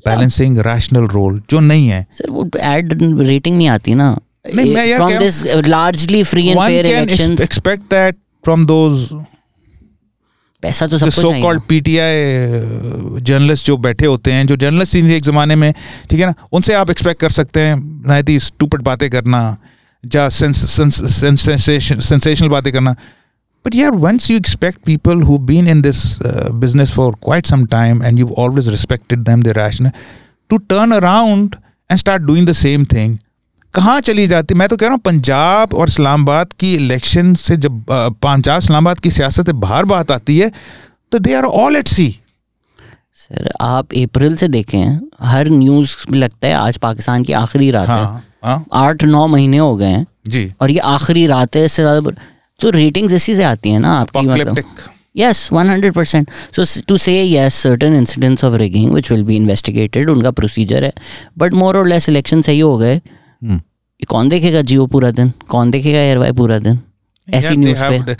balancing rational role जो नहीं है। सर वो एड रेटिंग नहीं आती ना। नहीं, मैं यार from this largely free and fair elections expect that from those पैसा तो सबको so चाहिए called PTI जर्नलिस्ट जो बैठे होते हैं जो जर्नलिस्ट थी एक ज़माने में ठीक है ना उनसे आप एक्सपेक्ट कर सकते हैं नायती स्टूपिड बातें करना या सेंसेशनल बातें करना। बट यार once you expect people who been in this business for quite some time and you always respected them the rational to turn around and start doing the same thing कहाँ चली जाती? मैं तो कह रहा हूँ पंजाब और इस्लामाबाद की इलेक्शन से जब पंजाब इस्लामाबाद की सियासत से बाहर बात आती है तो they are all at sea sir आप अप्रैल से देखें हर न्यूज़ में लगता है आज पाकिस्तान की आखिरी रात है। हाँ हाँ। आठ नौ महीने हो गए हैं। जी। और ये आखिरी रात है इससे ज़्यादा तो रेटिंग्स इसी से आती है ना आपकी मतलब. Yes, 100%. So to say yes, certain incidents of rigging which will be investigated, उनका प्रोसीजर है। बट मोर और लेस इलेक्शन सही हो गए। कौन देखेगा जियो पूरा दिन? कौन देखेगा एयरवाई पूरा दिन? ऐसी न्यूज़ पे।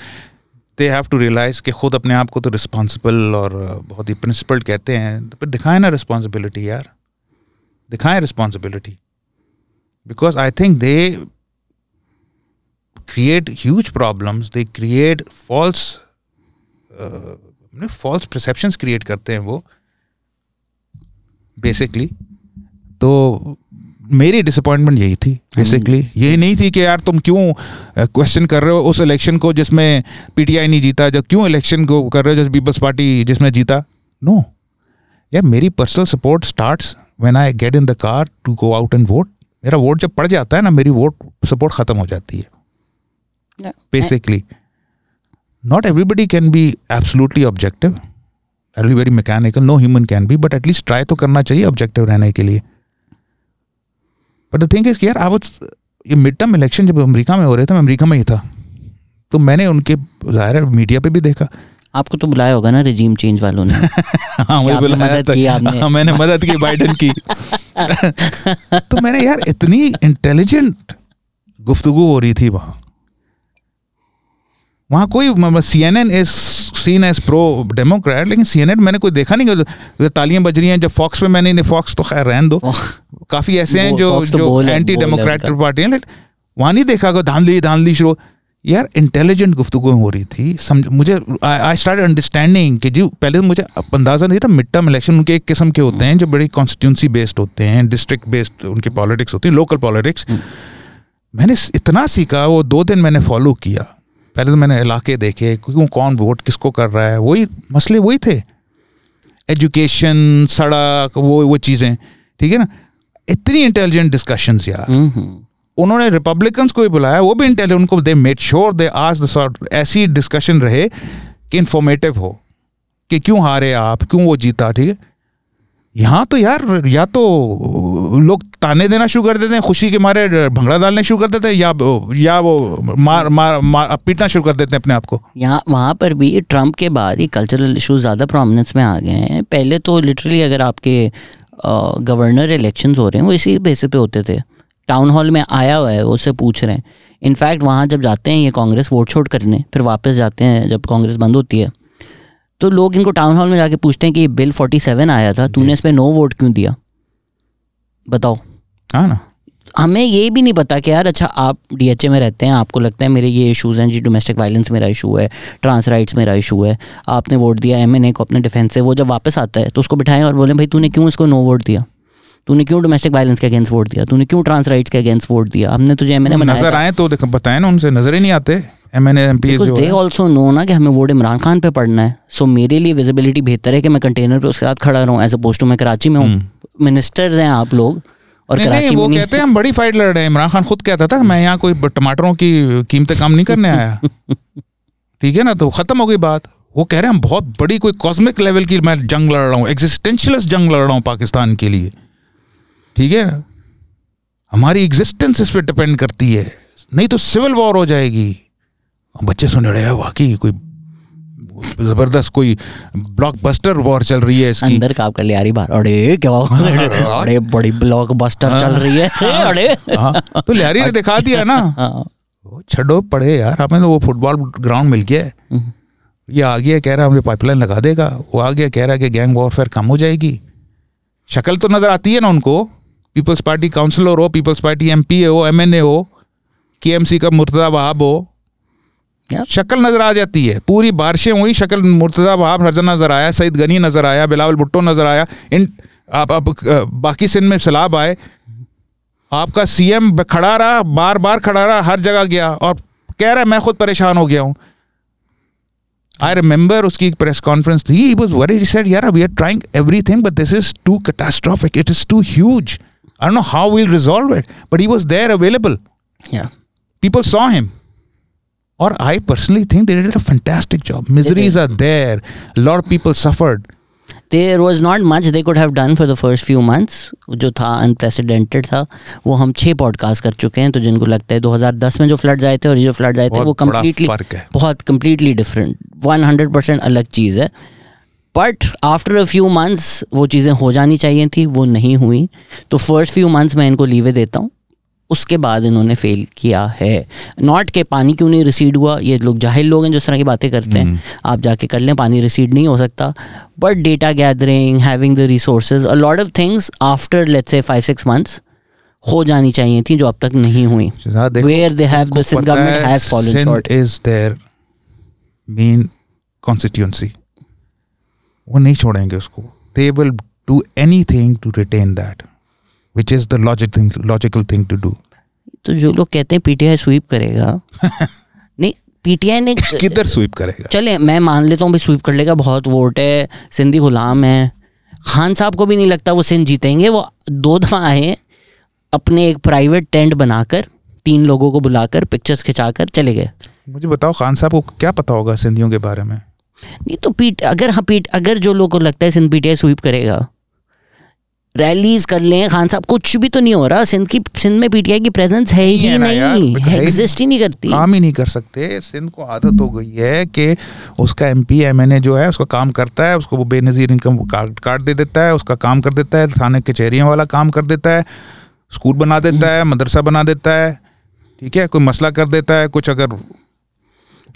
they have to realize कि खुद अपने आप को तो रिस्पॉन्सिबल और uh, बहुत ही प्रिंसिपल्ड कहते हैं। तो फिर दिखाएँ ना रिस्पॉन्सिबिलिटी यार। दिखाएँ responsibility because I think they create huge problems they create false false perceptions create करते हैं वो बेसिकली तो मेरी डिसअपॉइंटमेंट यही थी बेसिकली यही नहीं थी कि यार तुम क्यों क्वेश्चन कर रहे हो उस इलेक्शन को जिसमें पीटीआई नहीं जीता जब क्यों इलेक्शन को कर रहे हो जैसे पीपल्स पार्टी जिसमें जीता? नो यार मेरी personal support starts when I get in the car to go out and vote मेरा वोट जब पड़ जाता है ना मेरी वोट सपोर्ट खत्म हो जाती है। Basically not everybody can be absolutely objective will be very mechanical. No human can be but at तो करना चाहिए ऑब्जेक्टिव रहने के लिए। But द थिंग इज़ कि यार आई वाज ये मिड टर्म इलेक्शन जब अमेरिका में हो रहे थे मैं अमेरिका में ही था। तो मैंने उनके ज़ाहिर है मीडिया पे भी देखा। आपको तो बुलाया होगा ना रिजीम चेंज वालों ने। हाँ मुझे बुलाया था। की आपने। हाँ, मैंने मदद की बाइडन की। तो मैंने यार इतनी इंटेलिजेंट गुफ्तु हो रही थी वहाँ। वहाँ कोई C N N is seen as pro Democrat लेकिन सी एन एन मैंने कोई देखा नहीं कि तालियाँ बज रही हैं। जब फॉक्स पे मैंने फॉक्स तो खैर रहन दो। काफ़ी ऐसे हैं जो तो जो एंटी डेमोक्रेटिक पार्टी हैं। लेकिन वहाँ नहीं देखा कि धांधली धांधली शुरू। यार इंटेलिजेंट गुफ्तगू हो रही थी। समझ मुझे आई स्टार्ट अंडरस्टैंडिंग कि जी पहले तो मुझे अंदाज़ा नहीं था मिड टर्म इलेक्शन उनके एक किस्म के होते हैं जो बड़ी कॉन्स्टिट्यूंसी बेस्ड होते हैं डिस्ट्रिक्ट बेस्ड उनकी पॉलिटिक्स होती है लोकल पॉलिटिक्स मैंने इतना सीखा वो दो दिन मैंने फॉलो किया। पहले तो मैंने इलाके देखे क्यों कौन वोट किसको कर रहा है वही मसले वही थे। एजुकेशन सड़क वो वो चीज़ें ठीक है ना? इतनी इंटेलिजेंट डिस्कशंस यार। हम्म, हम्म। उन्होंने रिपब्लिकन्स को भी बुलाया वो भी इंटेलिजेंट उनको दे मेड श्योर दे आज द ऐसी डिस्कशन रहे कि इंफॉर्मेटिव हो कि क्यों हारे आप क्यों वो जीता ठीक है? यहाँ तो यार या तो लोग ताने देना शुरू कर देते हैं खुशी के मारे भंगड़ा डालने शुरू कर देते हैं या या वो मार मार, मार पीटना शुरू कर देते हैं अपने आप को। यहाँ वहाँ पर भी ट्रंप के बाद ही कल्चरल इशूज ज़्यादा प्रोमिनेंस में आ गए हैं। पहले तो लिटरली अगर आपके गवर्नर इलेक्शंस हो रहे हैं वो इसी बेसिस पे होते थे। टाउन हॉल में आया हुआ है उससे पूछ रहे हैं। इनफैक्ट वहाँ जब जाते हैं ये कांग्रेस वोट छोड़ करने फिर वापस जाते हैं जब कांग्रेस बंद होती है। तो लोग इनको टाउन हॉल में जाके पूछते हैं कि ये बिल 47 आया था तूने इस पर नो वोट क्यों दिया? बताओ। हाँ ना। हमें ये भी नहीं पता कि यार अच्छा आप डीएचए में रहते हैं आपको लगता है मेरे ये इश्यूज़ हैं जी डोमेस्टिक वायलेंस मेरा इशू है ट्रांस राइट्स मेरा इशू है आपने वोट दिया एम को अपने डिफेंस से वो जब वापस आता है तो उसको बिठाएँ और बोलें भाई तूने क्यों इसको नो वोट दिया? तूने क्यों डोमेस्टिक वायलेंस के अगेंस्ट वोट दिया? तूने क्यों ट्रांस राइट्स के अगेंस्ट वोट दिया? हमने तुझे एम एन नज़र आए तो देखो बताए ना उनसे नज़र ही नहीं आते। M N M P they also know ना कि हमें वोट इमरान खान पे पढ़ना है। सो मेरे लिए विजिबिलिटी बेहतर है कि मैं कंटेनर पे उसके साथ खड़ा रहूँ एज अपोज टू मैं कराची में हूँ। मिनिस्टर्स हैं आप लोग और नहीं, कराची नहीं, वो कहते हैं हम बड़ी फाइट लड़ रहे हैं। इमरान खान खुद कहता था मैं यहाँ कोई टमाटरों की कीमतें कम नहीं करने आया। ठीक है ना? तो खत्म हो गई बात। वो कह रहे हैं हम बहुत बड़ी कोई कॉस्मिक लेवल की मैं जंग लड़ रहा हूँ एग्जिस्टेंशियलस जंग लड़ रहा हूँ पाकिस्तान के लिए। ठीक है ना? हमारी एग्जिस्टेंस इस पर डिपेंड करती है। नहीं तो सिविल वॉर हो जाएगी। बच्चे सुन रहे हैं वाकई कोई ज़बरदस्त कोई ब्लॉकबस्टर वॉर चल रही है इसकी। अंदर का आपका लियारी बाहर अरे क्या अरे बड़ी ब्लॉक बस्टर चल रही है। अरे। हाँ तो लिहारी ने दिखा दिया ना। हाँ। छड़ो पड़े यार हमें तो वो फुटबॉल ग्राउंड मिल गया है। हम्म। ये आ गया कह रहा है हमें पाइपलाइन लगा देगा। वो आ गया कह रहा है कि गैंग वॉरफेयर कम हो जाएगी। शक्ल तो नज़र आती है ना उनको। पीपल्स पार्टी काउंसलर हो पीपल्स पार्टी एम पी हो एम एन ए हो के एम सी का मुर्तदा वहाब हो. शक्ल नज़र आ जाती है। पूरी बारिशें हुई शक्ल मुर्तजा वहाब नज़र नज़र आया सईद गनी नज़र आया बिलावल भुट्टो नज़र आया। इन आप, आप अ, बाकी सिंध में सैलाब आए। आपका सीएम खड़ा रहा बार बार खड़ा रहा हर जगह गया और कह रहा है मैं खुद परेशान हो गया हूँ। आई रिमेंबर उसकी एक प्रेस कॉन्फ्रेंस थी। He was worried he said यार we are trying everything but this is too catastrophic it is too huge I know how we'll resolve it but he was there available people saw him. Or i personally think they did a fantastic job. Miseries are there. A lot of people suffered. There was not much they could have done for the first few months जो था अनप्रेसिडेंटेड था वो हम छः पॉडकास्ट कर चुके हैं तो जिनको लगता है 2010 में जो फ्लड्स आए थे और ये जो फ्लड्स आए थे वो कम्प्लीटली बहुत completely different one hundred percent अलग चीज़ है। But after a few months वो चीज़ें हो जानी चाहिए थी वो नहीं हुई। तो फ़र्स्ट फ्यू मंथ्स मैं इनको लीवे देता हूँ। उसके बाद इन्होंने फेल किया है। नॉट के पानी क्यों नहीं रिसीड हुआ? ये लोग जाहिल लोग हैं जो इस तरह की बातें करते हैं। आप जाके कर लें पानी रिसीड नहीं हो सकता। But data gathering having the resources a lot of things after let's say five six months हो जानी चाहिए थी जो अब तक नहीं हुई। Where they have the Sindh government has short is their main constituency. वो नहीं छोड़ेंगे उसको। They will do anything to retain that which is logic thing, logical thing to तो जो लोग कहते हैं पीटीआई स्वीप करेगा। नहीं पीटीआई ने किधर स्वीप करेगा? चले मैं मान लेता हूँ भाई स्वीप कर लेगा बहुत वोट है सिंधी गुलाम है। खान साहब को भी नहीं लगता वो सिंध जीतेंगे वो दो दफ़ा आए अपने एक प्राइवेट टेंट बनाकर तीन लोगों को बुलाकर पिक्चर्स खिंचाकर चले गए। मुझे बताओ खान साहब को क्या पता होगा सिंधियों के बारे में? नहीं तो पीट अगर हाँ पीट अगर जो लोगों को लगता है सिंध पीटीआई स्वीप करेगा रैलीज कर लें खान साहब कुछ भी तो नहीं हो रहा। सिंध की सिंध में पीटीआई की प्रेजेंस है है नहीं एग्जिस्ट ही नहीं करती। काम ही नहीं कर सकते। सिंध को आदत हो गई है कि उसका M P M N A जो है उसका काम करता है उसको वो बेनज़ीर इनकम काट काट दे देता है उसका काम कर देता है थाने कचहरियों वाला काम कर देता है स्कूल बना देता है मदरसा बना देता है ठीक है? कोई मसला कर देता है कुछ अगर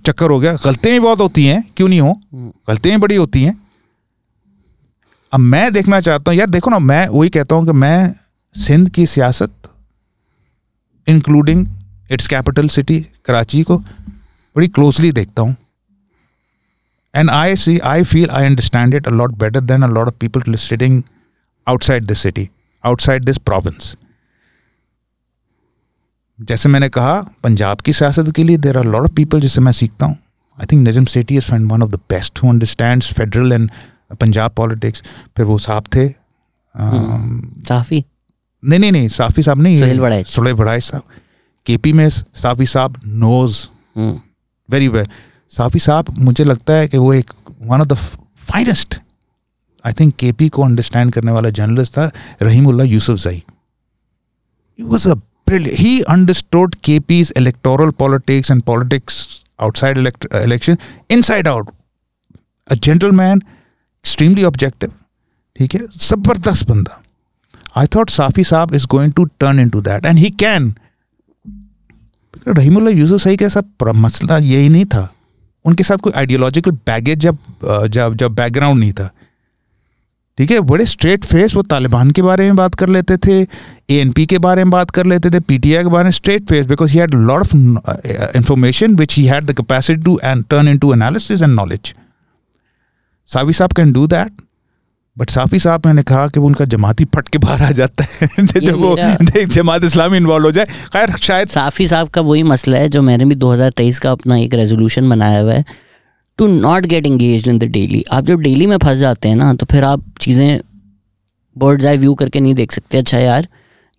चक्कर हो गया। गलतियाँ भी बहुत होती हैं क्यों नहीं हो? गलतियाँ भी बड़ी होती हैं। अब मैं देखना चाहता हूँ, यार देखो ना, मैं वही कहता हूँ कि मैं सिंध की सियासत including its capital city Karachi को, बड़ी क्लोजली देखता हूँ। And I see I feel I understand it a lot better than a lot of people sitting outside this city outside this province जैसे मैंने कहा, पंजाब की सियासत के लिए there are lot of people जिससे मैं सीखता हूँ। I think Najam Sethi is one of the best who understands federal and Punjab politics फिर वो साहब थे um, काफ़ी नहीं नहीं नहीं साफी साहब नहीं सुहेल वड़ाइच। सुहेल वड़ाइच साहब। केपी में साफी साहब knows. Hmm, very well Safi साहब मुझे लगता है कि वो एक one of the finest I think KP को अंडरस्टैंड करने वाला जर्नलिस्ट था रहीमुल्ला यूसुफ जई। Was a brilliant he understood kp's electoral politics and politics outside elect- election inside out. A gentleman extremely objective ठीक है? ज़बरदस्त बंदा। आई थॉट साफी साहब is going to turn into that and he can Rahimullah Yusuf सही का सब मसला यही नहीं था। उनके साथ कोई आइडियोलॉजिकल बैगेज जब जब जब बैकग्राउंड नहीं था। ठीक है? बड़े स्ट्रेट फेस वो तालिबान के बारे में बात कर लेते थे ए के बारे में बात कर लेते थे पीटीआई के बारे में straight face because he had lot of information which he had the capacity to and turn into analysis and knowledge Safi साहब can do that but Safi साहब मैंने कहा कि वो उनका जमाती फट के बाहर आ जाता है। जब वो जमात इस्लामी इन्वॉल्व हो जाए खैर शायद साफी साहब का वही मसला है जो मैंने भी 2023 का अपना एक रेजोल्यूशन बनाया हुआ है to not get engage in the daily आप जब डेली में फंस जाते हैं ना तो फिर आप चीज़ें बर्ड्स आई व्यू करके नहीं देख सकते। अच्छा यार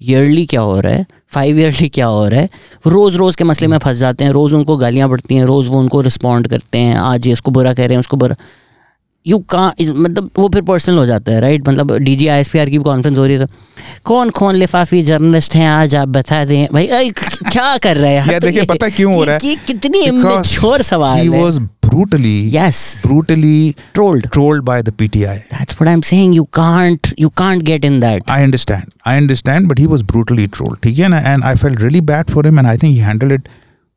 ईयरली क्या हो रहा है? फाइव ईयरली क्या हो रहा है? रोज़ रोज़ के मसले में फंस जाते हैं रोज़ उनको गालियाँ पड़ती हैं रोज़ वो उनको रिस्पॉन्ड करते हैं आज ये इसको बुरा कह रहे हैं उसको बुरा यू का मतलब वो फिर पर्सनल हो जाता है राइट मतलब D G I S P R की कॉन्फ्रेंस हो रही है तो कौन कौन लिफाफी जर्नलिस्ट हैं आज आप बता दें। भाई अय, क्या कर रहे हैं? यार देखिए पता क्यों हो रहा है? ये कितनी इमेच्योर सवाल he है। was brutally yes brutally trolled trolled by the PTI what I am saying you can't you can't get in that I understand. I understand, but he was brutally trolled. ठीक है ना? And I felt really bad for him and I think he handled it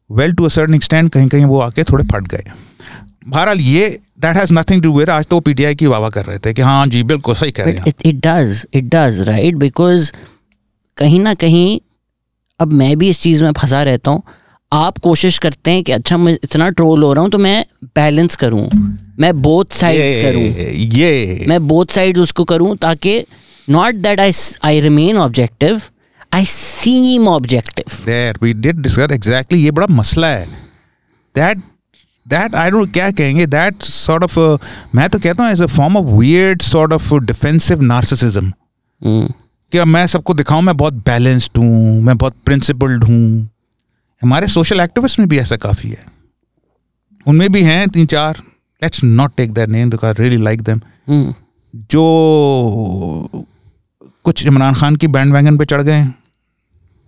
well to a certain extent. कहीं कहीं वो आके थोड़े फट गए। बहरहाल ये that has nothing to with आज तो पीटीआई की वावा कर रहे थे कि हाँ जी बिल्कुल सही कह रहे हैं it does it does right because कहीं ना कहीं अब मैं भी इस चीज़ में फंसा रहता हूँ। आप कोशिश करते हैं कि अच्छा मैं इतना ट्रोल हो रहा हूँ तो मैं बैलेंस करूँ। मैं बोथ साइड्स करूँ। ये ये मैं बोथ साइड्स उसको करूँ ताकि not that I I remain objective I seem objective there we did discuss exactly ये बड़ा मसला है। दैट दैट आई डोंट क्या कहेंगे? दैट सॉर्ट ऑफ़ मैं तो कहता हूँ as a form of weird sort of defensive narcissism कि अब मैं सबको दिखाऊँ मैं बहुत बैलेंस्ड हूँ मैं बहुत प्रिंसिपल्ड हूँ। हमारे सोशल एक्टिविस्ट में भी ऐसा काफ़ी है। उनमें भी हैं तीन चार। Let's not take that name because really like them जो कुछ इमरान खान की बैंड वैगन पे चढ़ गए हैं।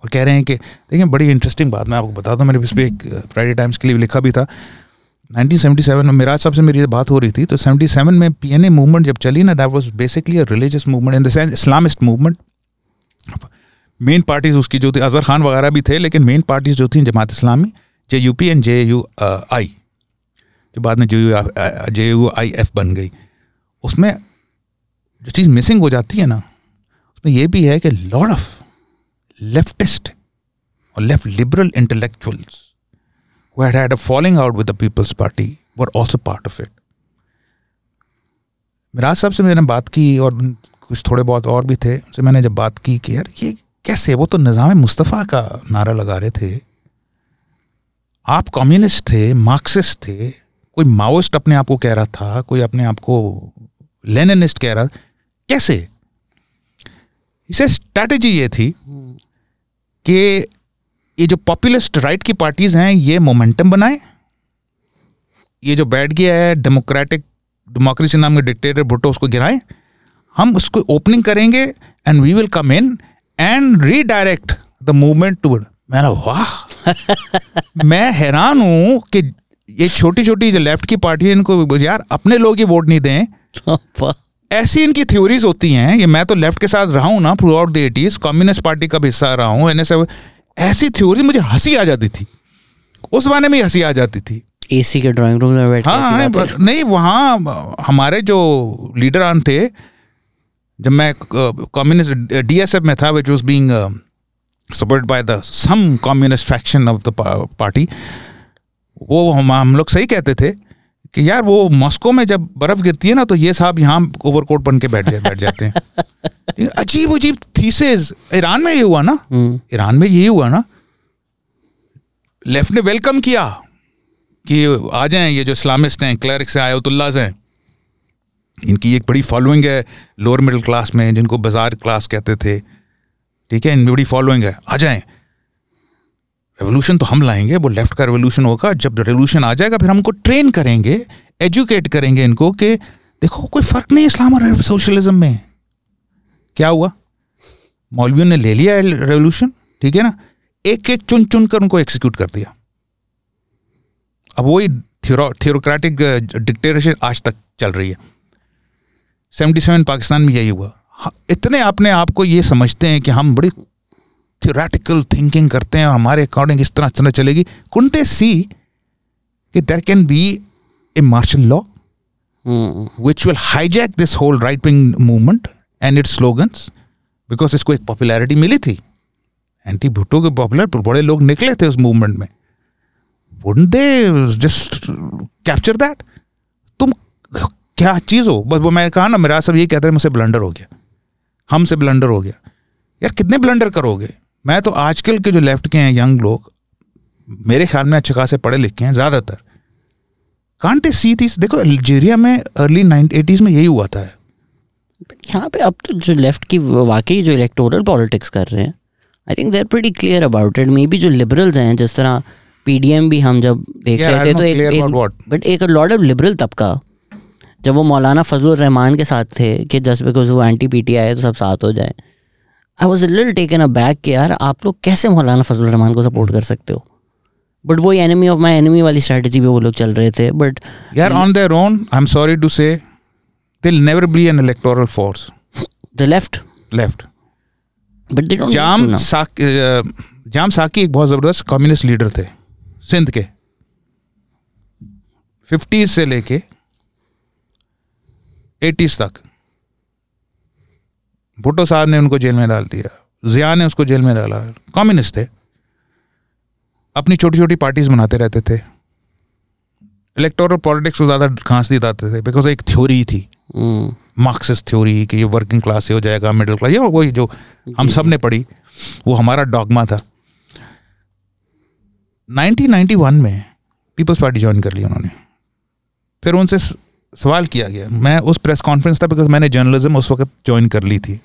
और कह रहे हैं कि देखिए बड़ी इंटरेस्टिंग बात मैं आपको बता दूँ मैंने इस पर एक फ्राइडे टाइम्स के लिए लिखा भी था। 1977 में मेराज साहब से मेरी बात हो रही थी तो 77 में पीएनए मूवमेंट जब चली ना that was basically a religious movement in the sense Islamist movement main parties उसकी जो थी अजहर खान वगैरह भी थे, लेकिन मेन पार्टीज़ जो थी, Jamaat Islami J U P and J U I जो बाद में J U J U I F बन गई। उसमें जो चीज़ मिसिंग हो जाती है ना, उसमें यह भी है कि लॉर्ड ऑफ़ लेफ्टिस्ट और left liberal intellectuals who had had a falling out with the People's Party were also part of it. Meraj साहब से मैंने बात की और कुछ थोड़े बहुत और भी थे उनसे मैंने जब बात की कि यार ये कैसे वो तो निज़ाम मुस्तफ़ा का नारा लगा रहे थे। आप कम्युनिस्ट थे मार्क्सिस्ट थे कोई माओइस्ट अपने आप को कह रहा था कोई अपने आप को लेनिनिस्ट कह रहा था कैसे? इसे स्ट्रैटेजी ये थी कि ये जो पॉपुलिस्ट राइट की पार्टीज़ हैं ये मोमेंटम बनाए। ये जो बैठ गया है डेमोक्रेटिक डेमोक्रेसी नाम के डिक्टेटर भुट्टो उसको गिराए। हम उसको ओपनिंग करेंगे and we will come in and redirect the movement to मैंने वाह! मैं हैरान हूँ कि ये छोटी छोटी जो लेफ़्ट की पार्टी इनको यार अपने लोग ही वोट नहीं दें। ऐसी इनकी थ्योरीज होती हैं ये मैं तो लेफ़्ट के साथ रहा हूँ ना throughout the eighties communist party का भी हिस्सा रहा हूँ एन ऐसी थ्योरी मुझे हँसी आ जाती थी। उस बारे में हँसी आ जाती थी। एसी के ड्राइंग रूम में बैठ हाँ नहीं, नहीं वहाँ हमारे जो लीडर थे जब मैं कम्युनिस्ट डीएसएफ में था which was being support by the some communist faction of the party वो हम हम लोग सही कहते थे कि यार वो मॉस्को में जब बर्फ़ गिरती है ना तो ये साहब यहाँ ओवरकोट बन के बैठ बैठ जाते हैं। अजीब अजीब थीसेस ईरान में ये हुआ ना? हम्म। ईरान में यही हुआ ना? लेफ़्ट ने वेलकम किया कि आ जाएँ ये जो इस्लामिस्ट हैं क्लरिक्स हैं आयतुल्लाज हैं। इनकी एक बड़ी फॉलोइंग है लोअर मिडिल क्लास में जिनको बाज़ार क्लास कहते थे। ठीक है इनकी बड़ी फॉलोइंग है। आ जाएँ। रेवोल्यूशन तो हम लाएँगे वो लेफ़्ट का रेवोल्यूशन होगा। जब रेवोल्यूशन आ जाएगा फिर हमको ट्रेन करेंगे एजुकेट करेंगे इनको कि देखो कोई फ़र्क नहीं इस्लाम और सोशलिज्म में। क्या हुआ? मौलवियों ने ले लिया रेवोल्यूशन ठीक है ना? एक एक चुन चुन कर उनको एक्सिक्यूट कर दिया। अब वही थियोक्रेटिक डिक्टेटरशिप आज तक चल रही है। सेवेंटी सेवन पाकिस्तान में यही हुआ। हाँ, इतने अपने आप को ये समझते हैं कि हम बड़ी थियोरेटिकल थिंकिंग करते हैं हमारे अकॉर्डिंग इस तरह तरह चलेगी। कुंते सी कि there can be a martial law which will hijack this whole right wing movement and its slogans because इसको एक पॉपुलैरिटी मिली थी। एंटी भुट्टो के पॉपुलर बड़े लोग निकले थे उस मूवमेंट में। Wouldn't they just capture that तुम क्या चीज़ हो? बस वो मैंने कहा ना मेरा सब ये कहते हैं मुझसे ब्लंडर हो गया। हमसे ब्लंडर हो गया। यार कितने ब्लंडर करोगे? मैं तो आजकल के जो लेफ़्ट के हैं यंग लोग मेरे ख्याल में अच्छे खासे पढ़े लिखे हैं ज़्यादातर। कांटे सी थी देखो अल्जीरिया में अर्ली नाइन एटीज़ में यही हुआ था। यहाँ पे अब तो जो लेफ़्ट की वाकई जो इलेक्टोरल पॉलिटिक्स कर रहे हैं I think they're pretty clear about it maybe जो लिबरल्स हैं जिस तरह पीडीएम भी हम जब देख yeah, रहे थे तो एक बट एक लॉर्ड ऑफ़ लिबरल तबका। जब वो मौलाना फजल रहमान के साथ थे कि जस्ट बिकॉज़ वो एंटी पी टी आई तो सब साथ हो जाए। आई वॉज़ लिल टेकन अ बैक कि यार आप लोग कैसे मौलाना फजल रहमान को सपोर्ट कर सकते हो? बट वो एनिमी ऑफ़ माई एनिमी वाली स्ट्रेटजी पे वो लोग चल रहे थे बट यार on their own I am sorry to say they'll never be an electoral force the left left but they don't जाम साक जाम साकी एक बहुत ज़बरदस्त कम्युनिस्ट लीडर थे सिंध के। फिफ्टीज से लेके एटीज तक। भुट्टो साहब ने उनको जेल में डाल दिया जिया ने उसको जेल में डाला कम्युनिस्ट थे। अपनी छोटी छोटी पार्टीज़ बनाते रहते थे। इलेक्टोरल पॉलिटिक्स को ज़्यादा घास दिलाते थे बिकॉज़ एक थ्योरी थी। Marxist hmm. थ्योरी कि ये वर्किंग क्लास से हो जाएगा मिडिल क्लास ये वही जो हम सबने पढ़ी वो हमारा डॉगमा था। 1991 में पीपल्स पार्टी ज्वाइन कर ली उन्होंने। फिर उनसे सवाल किया गया। मैं उस प्रेस कॉन्फ्रेंस था बिकॉज़ मैंने जर्नलिज्म उस वक्त ज्वाइन कर ली थी।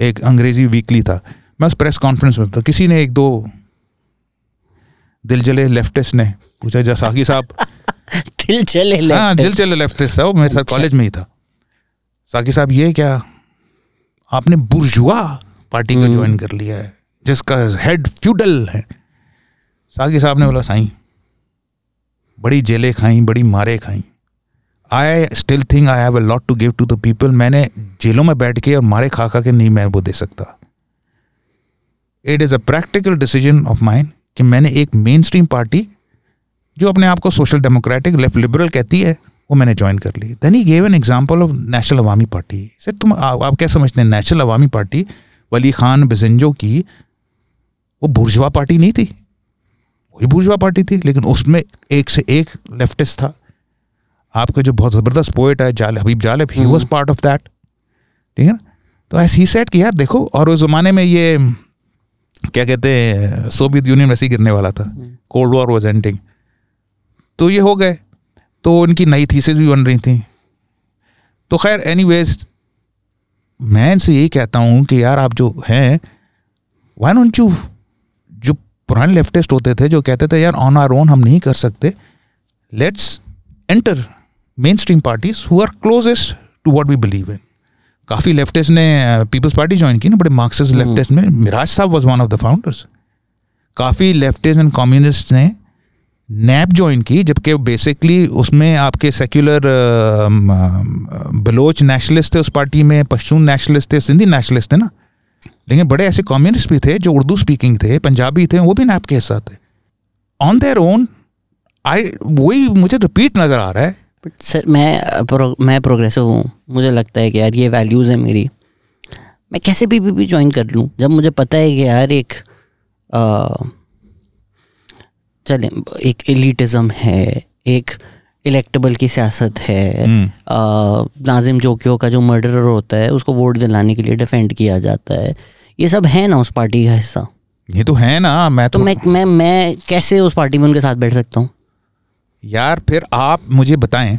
एक अंग्रेज़ी वीकली था। मैं उस प्रेस कॉन्फ्रेंस में था। किसी ने एक दो दिल जले लेफ्टिस्ट ने पूछा जसाकी साहब दिल चले हाँ दिल चले लेफ्टिस्ट था वो मेरे साथ कॉलेज अच्छा। में ही था। साकी साहब ये क्या? आपने बुर्जुआ पार्टी को ज्वाइन कर लिया है जिसका हेड फ्यूडल है। साकी साहब ने बोला साई बड़ी जेलें खाई बड़ी मारे खाई I still think I have a lot to give to the people मैंने जेलों में बैठ के और मारे खा खा के नहीं मैं वो दे सकता। It is a practical decision of mind कि मैंने एक मेन स्ट्रीम पार्टी जो अपने आप को सोशल डेमोक्रेटिक लेफ़्ट लिबरल कहती है वो मैंने ज्वाइन कर ली। Then he gave an example of national Awami party sir तुम आ, आप क्या समझते हैं? नेशनल अवामी पार्टी वली खान बिजंजो की वो बुर्जवा पार्टी नहीं थी? वही बुर्जवा पार्टी थी लेकिन उसमें एक से एक लेफ्टिस्ट था। आपका जो बहुत ज़बरदस्त पोइट है जाल Habib Jalib he was part of that ठीक है ना? तो ऐसे ही सेट कि यार देखो और उस ज़माने में ये क्या कहते हैं सोवियत यूनियन वैसे ही गिरने वाला था। कोल्ड वॉर वॉज़ एंडिंग तो ये हो गए। तो उनकी नई थीसेस भी बन रही थी। तो खैर एनी मैं इनसे यही कहता हूँ कि यार आप जो हैं वाई नॉट यू जो पुराने लेफ्टिस्ट होते थे जो कहते थे यार ऑन आर ओन हम नहीं कर सकते let's enter mainstream parties who are closest to what we believe in काफ़ी लेफ्टिस्ट ने पीपल्स पार्टी ज्वाइन की ना बड़े मार्क्सिस्ट लेफ्टिस्ट में Miraj sahab was one of the founders काफ़ी लेफ्टिस्ट एंड कम्युनिस्ट ने नैप ज्वाइन की जबकि बेसिकली उसमें आपके सेक्युलर बलोच नेशनलिस्ट थे उस पार्टी में पश्तून नेशनलिस्ट थे सिंधी नेशनलिस्ट थे ना। लेकिन बड़े ऐसे कम्युनिस्ट भी थे जो उर्दू स्पीकिंग थे पंजाबी थे वो भी नैप के हिस्सा थे। ऑन देयर ओन आई वही मुझे रिपीट नज़र आ रहा है सर मैं प्रो, मैं प्रोग्रेसिव हूँ। मुझे लगता है कि यार ये वैल्यूज़ है मेरी। मैं कैसे भी भी ज्वाइन कर लूँ? जब मुझे पता है कि यार एक चले एक एलिटिज़म है एक इलेक्टेबल की सियासत है हम्म। नाजिम जोकियो का जो मर्डरर होता है उसको वोट दिलाने के लिए डिफेंड किया जाता है। ये सब है ना उस पार्टी का हिस्सा। ये तो है ना मैं तो, तो मैं मैं मैं कैसे उस पार्टी में उनके साथ बैठ सकता हूँ? यार फिर आप मुझे बताएँ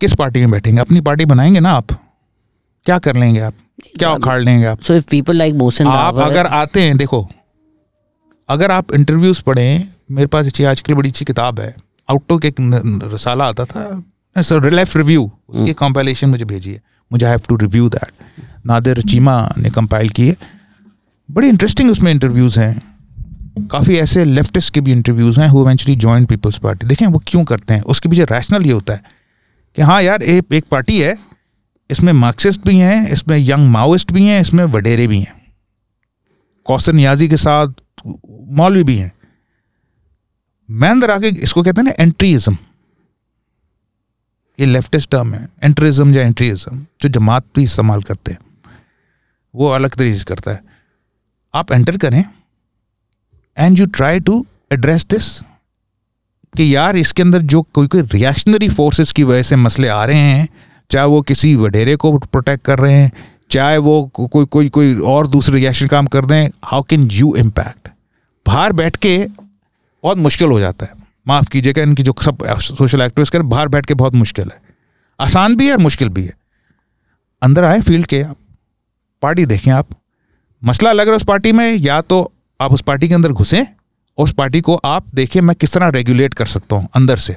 किस पार्टी में बैठेंगे? अपनी पार्टी बनाएँगे ना आप? क्या कर लेंगे आप? क्या उखाड़ लेंगे आप? So if people like Mohsin आप अगर आते हैं देखो अगर आप इंटरव्यूज़ पढ़ें मेरे पास अच्छी आजकल बड़ी अच्छी किताब है। आउटो के एक रसाला आता था सर लाइफ रिव्यू उसकी कंपाइलेशन। मुझे भेजी है मुझे have to review that Nadir Cheema ने कंपाइल की है बड़ी इंटरेस्टिंग उसमें इंटरव्यूज़ हैं। काफ़ी ऐसे लेफ्टिस्ट के भी इंटरव्यूज़ हैं who eventually join peoples party देखें वो क्यों करते हैं, उसके पीछे रैशनल ये होता है कि हाँ यार एक एक पार्टी है, इसमें मार्क्सिस्ट भी हैं, इसमें यंग माओइस्ट भी हैं, इसमें वडेरे भी हैं। कौसर नियाजी के साथ मौलवी भी हैं। मैं अंदर आके इसको कहते हैं ना एंट्रीज़म ये लेफ्टिस्ट टर्म है एंट्रीज़म या एंट्रीज़म जो जमात भी इस्तेमाल करते हैं। वो अलग तरीके से करता है। आप एंटर करें। And you try to address this कि यार इसके अंदर जो कोई कोई रिएक्शनरी फोर्सेस की वजह से मसले आ रहे हैं, चाहे वो किसी वडेरे को प्रोटेक्ट कर रहे हैं, चाहे वो कोई कोई कोई और दूसरे रिएक्शन काम कर रहे हैं हाउ कैन यू इम्पैक्ट बाहर बैठ के बहुत मुश्किल हो जाता है। माफ़ कीजिएगा इनकी जो सब सोशल एक्टिविस्ट कर बाहर बैठ के बहुत मुश्किल है। आसान भी है और मुश्किल भी है। अंदर आए फ़ील्ड के आप पार्टी देखें आप। मसला लग रहा है उस पार्टी में, या तो आप उस पार्टी के अंदर घुसें और उस पार्टी को आप देखें मैं किस तरह रेगुलेट कर सकता हूँ अंदर से।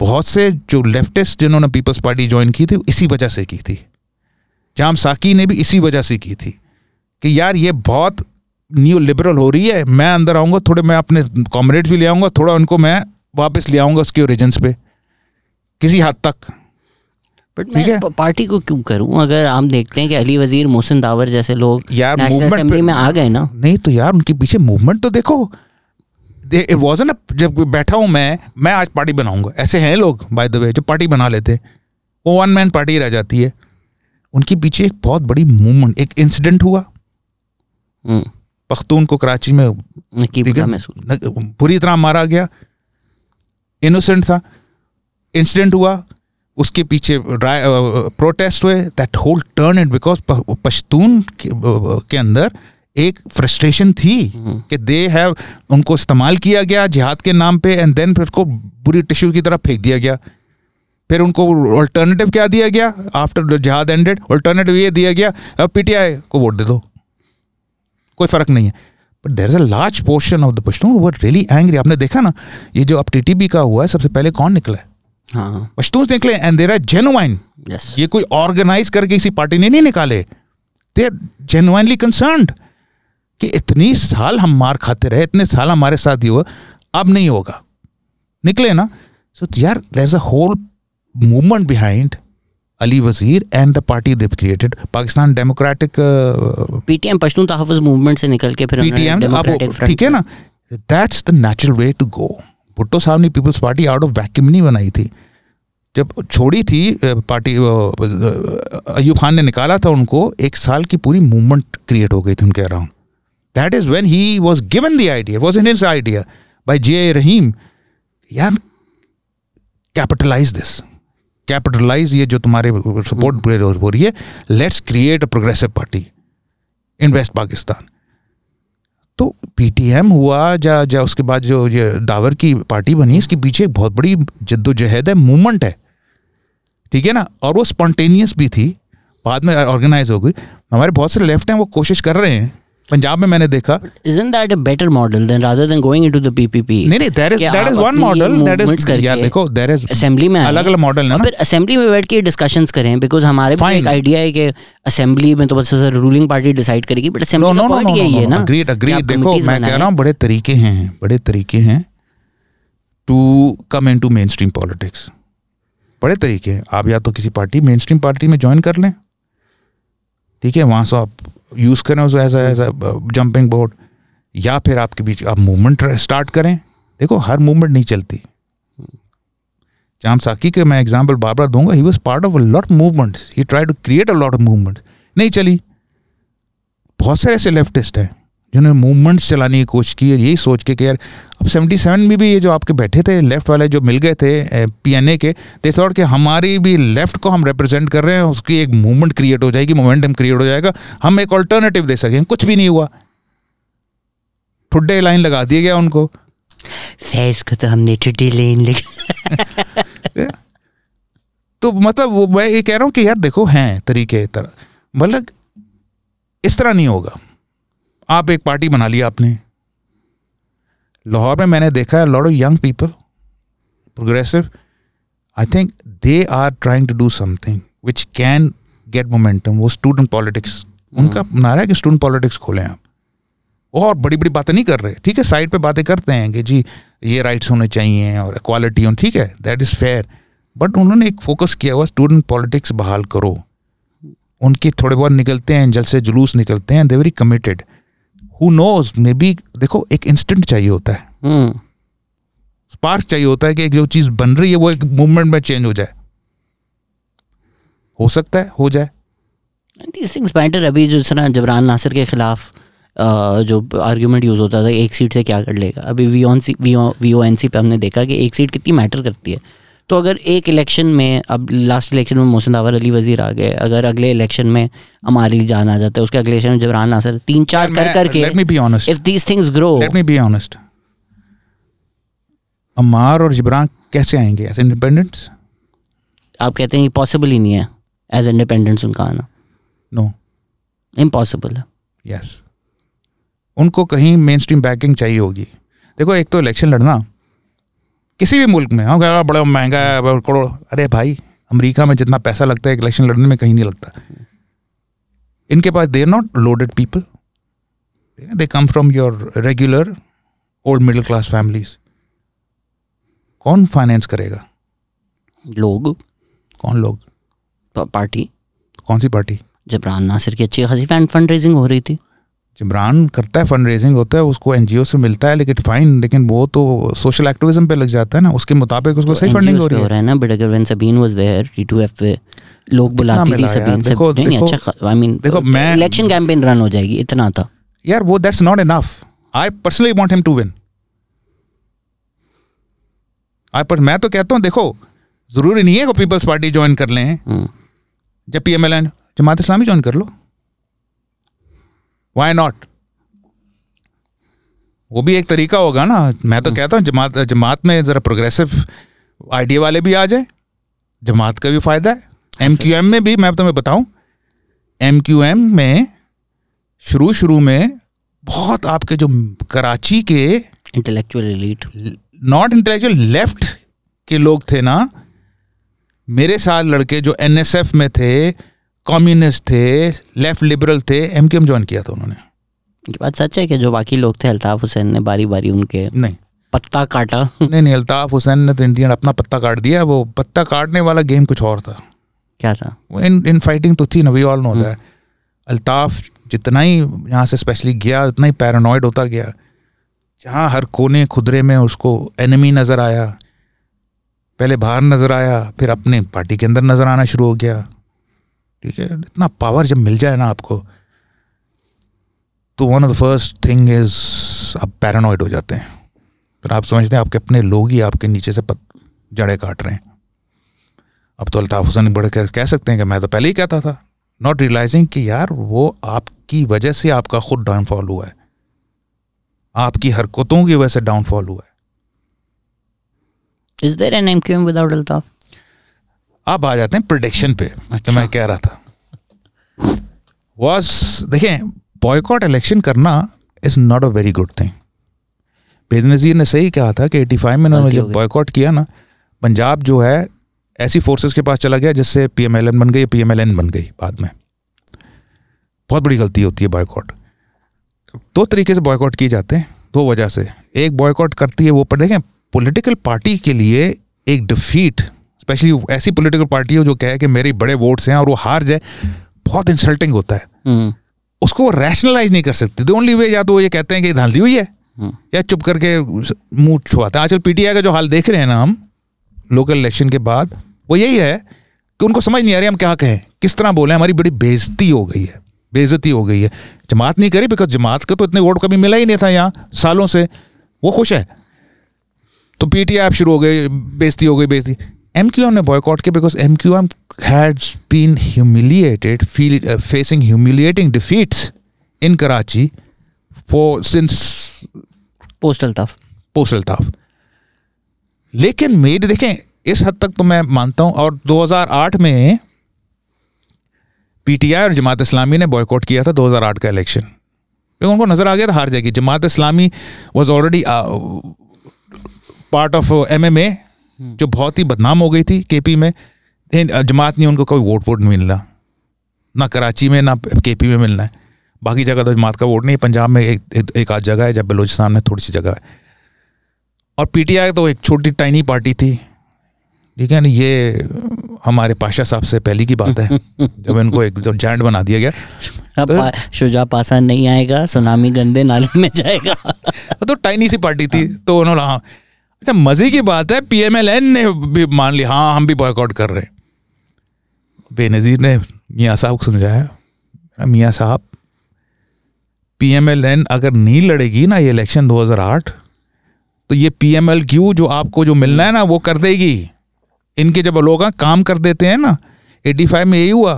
बहुत से जो लेफ्टिस्ट जिन्होंने पीपल्स पार्टी ज्वाइन की थी इसी वजह से की थी। जाम साकी ने भी इसी वजह से की थी कि यार ये बहुत न्यू लिबरल हो रही है, मैं अंदर आऊँगा, थोड़े मैं अपने कॉमरेड्स भी ले आऊँगा, थोड़ा उनको मैं वापस ले आऊँगा उसके ओरिजिन्स पे। किसी हद तक। बट मैं पार्टी को क्यों करूँ? अगर हम देखते हैं कि अली वज़ीर मोहसिन दावर जैसे लोग यार असेंबली में आ गए ना। नहीं तो यार उनके पीछे मूवमेंट तो देखो। वॉज़ ना जब बैठा हूँ मैं मैं आज पार्टी बनाऊँगा। ऐसे हैं लोग बाय द वे जो पार्टी बना लेते वो वन मैन पार्टी रह जाती है। उनके पीछे एक बहुत बड़ी मूवमेंट एक इंसिडेंट हुआ। हम्म। पख्तून को कराची में पूरी तरह मारा गया। इनोसेंट था। इंसिडेंट हुआ। उसके पीछे प्रोटेस्ट हुए that whole turn it because Pashtun के अंदर एक फ्रस्ट्रेशन थी हम्म। कि दे हैव उनको इस्तेमाल किया गया जिहाद के नाम पे एंड देन फिर उसको बुरी टिश्यू की तरफ़ फेंक दिया गया। फिर उनको अल्टरनेटिव क्या दिया गया? आफ्टर जिहाद एंडेड अल्टरनेटिव ये दिया गया अब पीटीआई को वोट दे दो। कोई फ़र्क नहीं है। But there is a large portion of the Pashtun वो रियली एंग्री आपने देखा ना ये जो अब टीटीबी का हुआ है सबसे पहले कौन निकला है? हाँ। पश्तून निकले and there are genuine yes ये कोई ऑर्गेनाइज करके किसी पार्टी ने नहीं निकाले। दे आर जेनुइनली कंसर्नड कि इतनी साल हम मार खाते रहे इतने साल हमारे साथ ही हुआ अब नहीं होगा। निकले ना? सो यार there is a whole movement behind Ali Wazir and the party they've created Pakistan democratic PTM Pashtun Tahaffuz movement से निकल के फिर पीटीएम ठीक है ना? That's the natural way to go Bhutto sahab ने peoples party out of vacuum नहीं बनाई थी जब छोड़ी थी पार्टी अ, अ, अयूब खान ने निकाला था उनको एक साल की पूरी मूवमेंट क्रिएट हो गई थी उनके around that is when he was given the idea was in his idea by J Rahim यार कैपिटलाइज दिस कैपिटलाइज ये जो तुम्हारे सपोर्ट हो रही है let's create a progressive party in west Pakistan तो पीटीएम हुआ या या उसके बाद जो ये दावर की पार्टी बनी, इसके पीछे एक बहुत बड़ी जद्दोजहद है, मूवमेंट है। ठीक है ना? और वो स्पॉन्टेनियस भी थी, बाद में ऑर्गेनाइज हो गई। हमारे बहुत से लेफ़्ट हैं, वो कोशिश कर रहे हैं। पंजाब में मैंने देखा। Isn't that a better model than rather than going into the PPP? नहीं नहीं that is that is one model that is यार देखो देयर इज़ असेंबली में अलग अलग मॉडल है ना। फिर असेंबली में बैठ के डिस्कशंस करें बिकॉज़ हमारे भी एक आइडिया है कि असेंबली में तो बस रूलिंग पार्टी डिसाइड करेगी बट असेंबली का पॉइंट यही है ना अग्रीड आप देखो मैं कह रहा हूँ बड़े तरीके हैं बड़े तरीके हैं to come into mainstream politics बड़े तरीके हैं। आप या तो किसी पार्टी मेन स्ट्रीम पार्टी में ज्वाइन कर लें। ठीक है, वहाँ से आप यूज़ करें उसे एज एज जंपिंग बोर्ड या फिर आपके बीच आप मूवमेंट स्टार्ट करें। देखो, हर मूवमेंट नहीं चलती। जाम साकी के मैं एग्ज़ाम्पल बार बार दूँगा he was part of a lot movements he try to create a lot of movements नहीं चली। बहुत सारे ऐसे लेफ्टिस्ट हैं। जिन्होंने मूवमेंट्स चलाने की कोशिश की और यही सोच के कि यार अब 77 में भी ये जो आपके बैठे थे लेफ़्ट वाले जो मिल गए थे पीएनए के दे थॉट कि हमारी भी लेफ़्ट को हम रिप्रेजेंट कर रहे हैं उसकी एक मूवमेंट क्रिएट हो जाएगी मोमेंटम क्रिएट हो जाएगा हम एक ऑल्टरनेटिव दे सकें कुछ भी नहीं हुआ। ठुड्डे लाइन लगा दिया गया उनको। फैज को तो हमने छुट्टी लेन लगा तो मतलब वो मैं ये कह रहा हूँ कि यार देखो हैं तरीके तरह मतलब इस तरह नहीं होगा। आप एक पार्टी बना लिया आपने। लाहौर में मैंने देखा है lot of young people progressive I think they are trying to do something which can get momentum वो स्टूडेंट पॉलिटिक्स उनका नारा है कि स्टूडेंट पॉलिटिक्स खोलें आप। और बड़ी बड़ी बातें नहीं कर रहे। ठीक है साइड पे बातें करते हैं कि जी ये राइट्स होने चाहिए और इक्वालिटी हो ठीक है दैट इज़ फेयर बट उन्होंने एक फोकस किया हुआ स्टूडेंट पॉलिटिक्स बहाल करो। उनके थोड़े बहुत निकलते हैं जल से जुलूस निकलते हैं they very committed who knows maybe देखो एक इंस्टेंट चाहिए होता है। हम्म। स्पार्क चाहिए होता है कि एक जो चीज़ बन रही है वो एक मूवमेंट में चेंज हो जाए। हो सकता है हो जाए। These things matter अभी जो तरह जबरान नासिर के खिलाफ जो आर्ग्यूमेंट यूज़ होता था एक सीट से क्या कर लेगा? अभी we on C V O N C पे हमने देखा कि एक सीट कितनी मैटर करती है। तो अगर एक इलेक्शन में अब लास्ट इलेक्शन में मोहसिन दावर अली वज़ीर आ गए अगर अगले इलेक्शन में अमारी जान आ जाता है उसके अगले इलेक्शन में जबरान नासिर तीन चार कर करके if these things grow let me be honest Ammar और जिब्रान कैसे आएँगे एज इंडिपेंडेंट्स आप कहते हैं पॉसिबल ही नहीं है एज इंडिपेंडेंस उनका आना। नो इम्पॉसिबल है। यस उनको कहीं मेन स्ट्रीम बैकिंग चाहिए होगी। देखो एक तो इलेक्शन लड़ना किसी भी मुल्क में हम कह रहे बड़ा महँगा है करोड़। अरे भाई अमेरिका में जितना पैसा लगता है इलेक्शन लड़ने में कहीं नहीं लगता। इनके पास they are not loaded people they come from your regular old middle class families कौन फाइनेंस करेगा? लोग। कौन लोग? पार्टी। कौन सी पार्टी? जबरान नासिर की अच्छी खासी फंड फंड रेजिंग हो रही थी। जिमरान करता है फंड रेजिंग होता है उसको एनजीओ से मिलता है लेकिन फाइन लेकिन वो तो सोशल एक्टिविज्म पे लग जाता है ना उसके मुताबिक उसको सही फंडिंग हो रही है। ना बट अगर when Sabeen was there T two F पे लोग बुलाती थी सबीन से नहीं नहीं अच्छा आई मीन देखो, मैं- इलेक्शन कैंपेन रन हो जाएगी इतना था। यार वो that's not enough I personally want him to win I पर मैं तो कहता हूँ देखो ज़रूरी नहीं है कि पीपल्स पार्टी ज्वाइन कर लें। हम्म, जब P M L N Jamaat Islami join कर लो। वाई नॉट वो भी एक तरीका होगा ना। मैं तो कहता हूँ जमात जमात में ज़रा प्रोग्रेसिव आइडिया वाले भी आ जाए। जमात का भी फ़ायदा है। एम क्यू एम में भी मैं तुम्हें बताऊँ एम क्यू एम में शुरू शुरू में बहुत आपके जो कराची के intellectual elite not intellectual left के लोग थे ना मेरे साथ लड़के जो एनएसएफ में थे कम्युनिस्ट थे लेफ़्ट लिबरल थे एमकेएम ज्वाइन किया था उन्होंने। ये बात सच है कि जो बाकी लोग थे अल्ताफ हुसैन ने बारी बारी उनके नहीं। पत्ता काटा। नहीं नहीं अल्ताफ हुसैन ने तो इंडियन अपना पत्ता काट दिया वो पत्ता काटने वाला गेम कुछ और था। क्या था? वो इन इन फाइटिंग तो थी ना we all know that Altaf जितना ही यहाँ से स्पेशली गया उतना ही पैरानॉइड होता गया। जहाँ हर कोने खुदरे में उसको एनिमी नज़र आया पहले बाहर नज़र आया फिर अपने पार्टी के अंदर नज़र आना शुरू हो गया। ठीक है? इतना पावर जब मिल जाए ना आपको तो one of the first thing is आप पैरानॉइड हो जाते हैं। फिर आप समझते हैं, आपके अपने लोग ही आपके नीचे से जड़े काट रहे हैं। अब तो अल्ताफ हुसैन बढ़ कर कह सकते हैं कि मैं तो पहले ही कहता था नॉट रियलाइजिंग कि यार वो आपकी वजह से आपका खुद डाउनफॉल हुआ है। आपकी हरकतों की वजह से डाउनफॉल हुआ है। Is there an MQM without Altaf अब आ जाते हैं प्रोडिक्शन पे। जो मैं कह रहा था। वॉज़ देखें बॉयकॉट इलेक्शन करना is not a very good thing Benazir ने सही कहा था कि 85 में उन्होंने जब बॉयकॉट किया ना पंजाब जो है ऐसी फोर्सेस के पास चला गया जिससे पीएमएलएन बन गई पीएमएलएन बन गई बाद में। बहुत बड़ी गलती होती है बॉयकॉट दो तरीके से बॉयकॉट किए जाते हैं दो वजह से। एक बॉयकॉट करती है वो पर देखें पॉलिटिकल पार्टी के लिए एक डिफीट स्पेशली ऐसी पॉलिटिकल पार्टी हो जो कहे कि मेरे बड़े वोट्स हैं और वो हार जाए बहुत इंसल्टिंग होता है। हम्म। उसको वो रैशनलाइज नहीं कर सकते। द ओनली वे या तो ये कहते हैं कि धांधली हुई है हम्म। या चुप करके मुँह छुआते हैं। आजकल पीटीआई का जो हाल देख रहे हैं ना हम लोकल इलेक्शन के बाद वो यही है कि उनको समझ नहीं आ रही हम क्या कहें। किस तरह बोले हमारी बड़ी बेइज्जती हो गई है। बेइज्जती हो गई है। जमात नहीं करी बिकॉज़ जमात का तो इतने वोट कभी मिला ही नहीं था यहाँ सालों से। वो खुश है। तो पीटीआई आप शुरू हो गई बेइज्जती हो गई बेइज्जती। एम क्यू एम ने बॉयकॉट किया because M Q M has been humiliated feel facing humiliating defeats in Karachi for since post Altaf post Altaf लेकिन मेरी देखें इस हद तक तो मैं मानता हूँ और 2008 में पीटीआई और जमात इस्लामी ने बॉयकॉट किया था 2008 का इलेक्शन क्योंकि उनको नज़र आ गया था हार जाएगी। Jamaat Islami was already part of MMA जो बहुत ही बदनाम हो गई थी केपी में जमात नहीं उनको कोई वोट वोट नहीं मिलना। ना कराची में ना केपी में मिलना है। बाकी जगह तो जमात का वोट नहीं पंजाब में एक, एक, एक आध जगह है जब बलूचिस्तान में थोड़ी सी जगह है। और पीटीआई तो एक छोटी टाइनी पार्टी थी। ठीक है ना ये हमारे पाशा साहब से पहली की बात है जब इनको एक जो जैंट बना दिया गया। अब पा, शुजा पासा नहीं आएगा सुनामी गंदे नाले में जाएगा। तो टाइनी सी पार्टी थी तो उन्होंने हाँ अच्छा मज़े की बात है पीएमएलएन ने भी मान लिया हाँ हम भी बॉयकॉट कर रहे हैं। बेनज़ीर ने मियाँ साहब को समझाया मियाँ साहब पीएमएलएन अगर नहीं लड़ेगी ना ये इलेक्शन 2008 तो ये पीएमएल क्यू जो आपको जो मिलना है ना वो कर देगी। इनके जब लोग हाँ काम कर देते हैं ना 85 में यही हुआ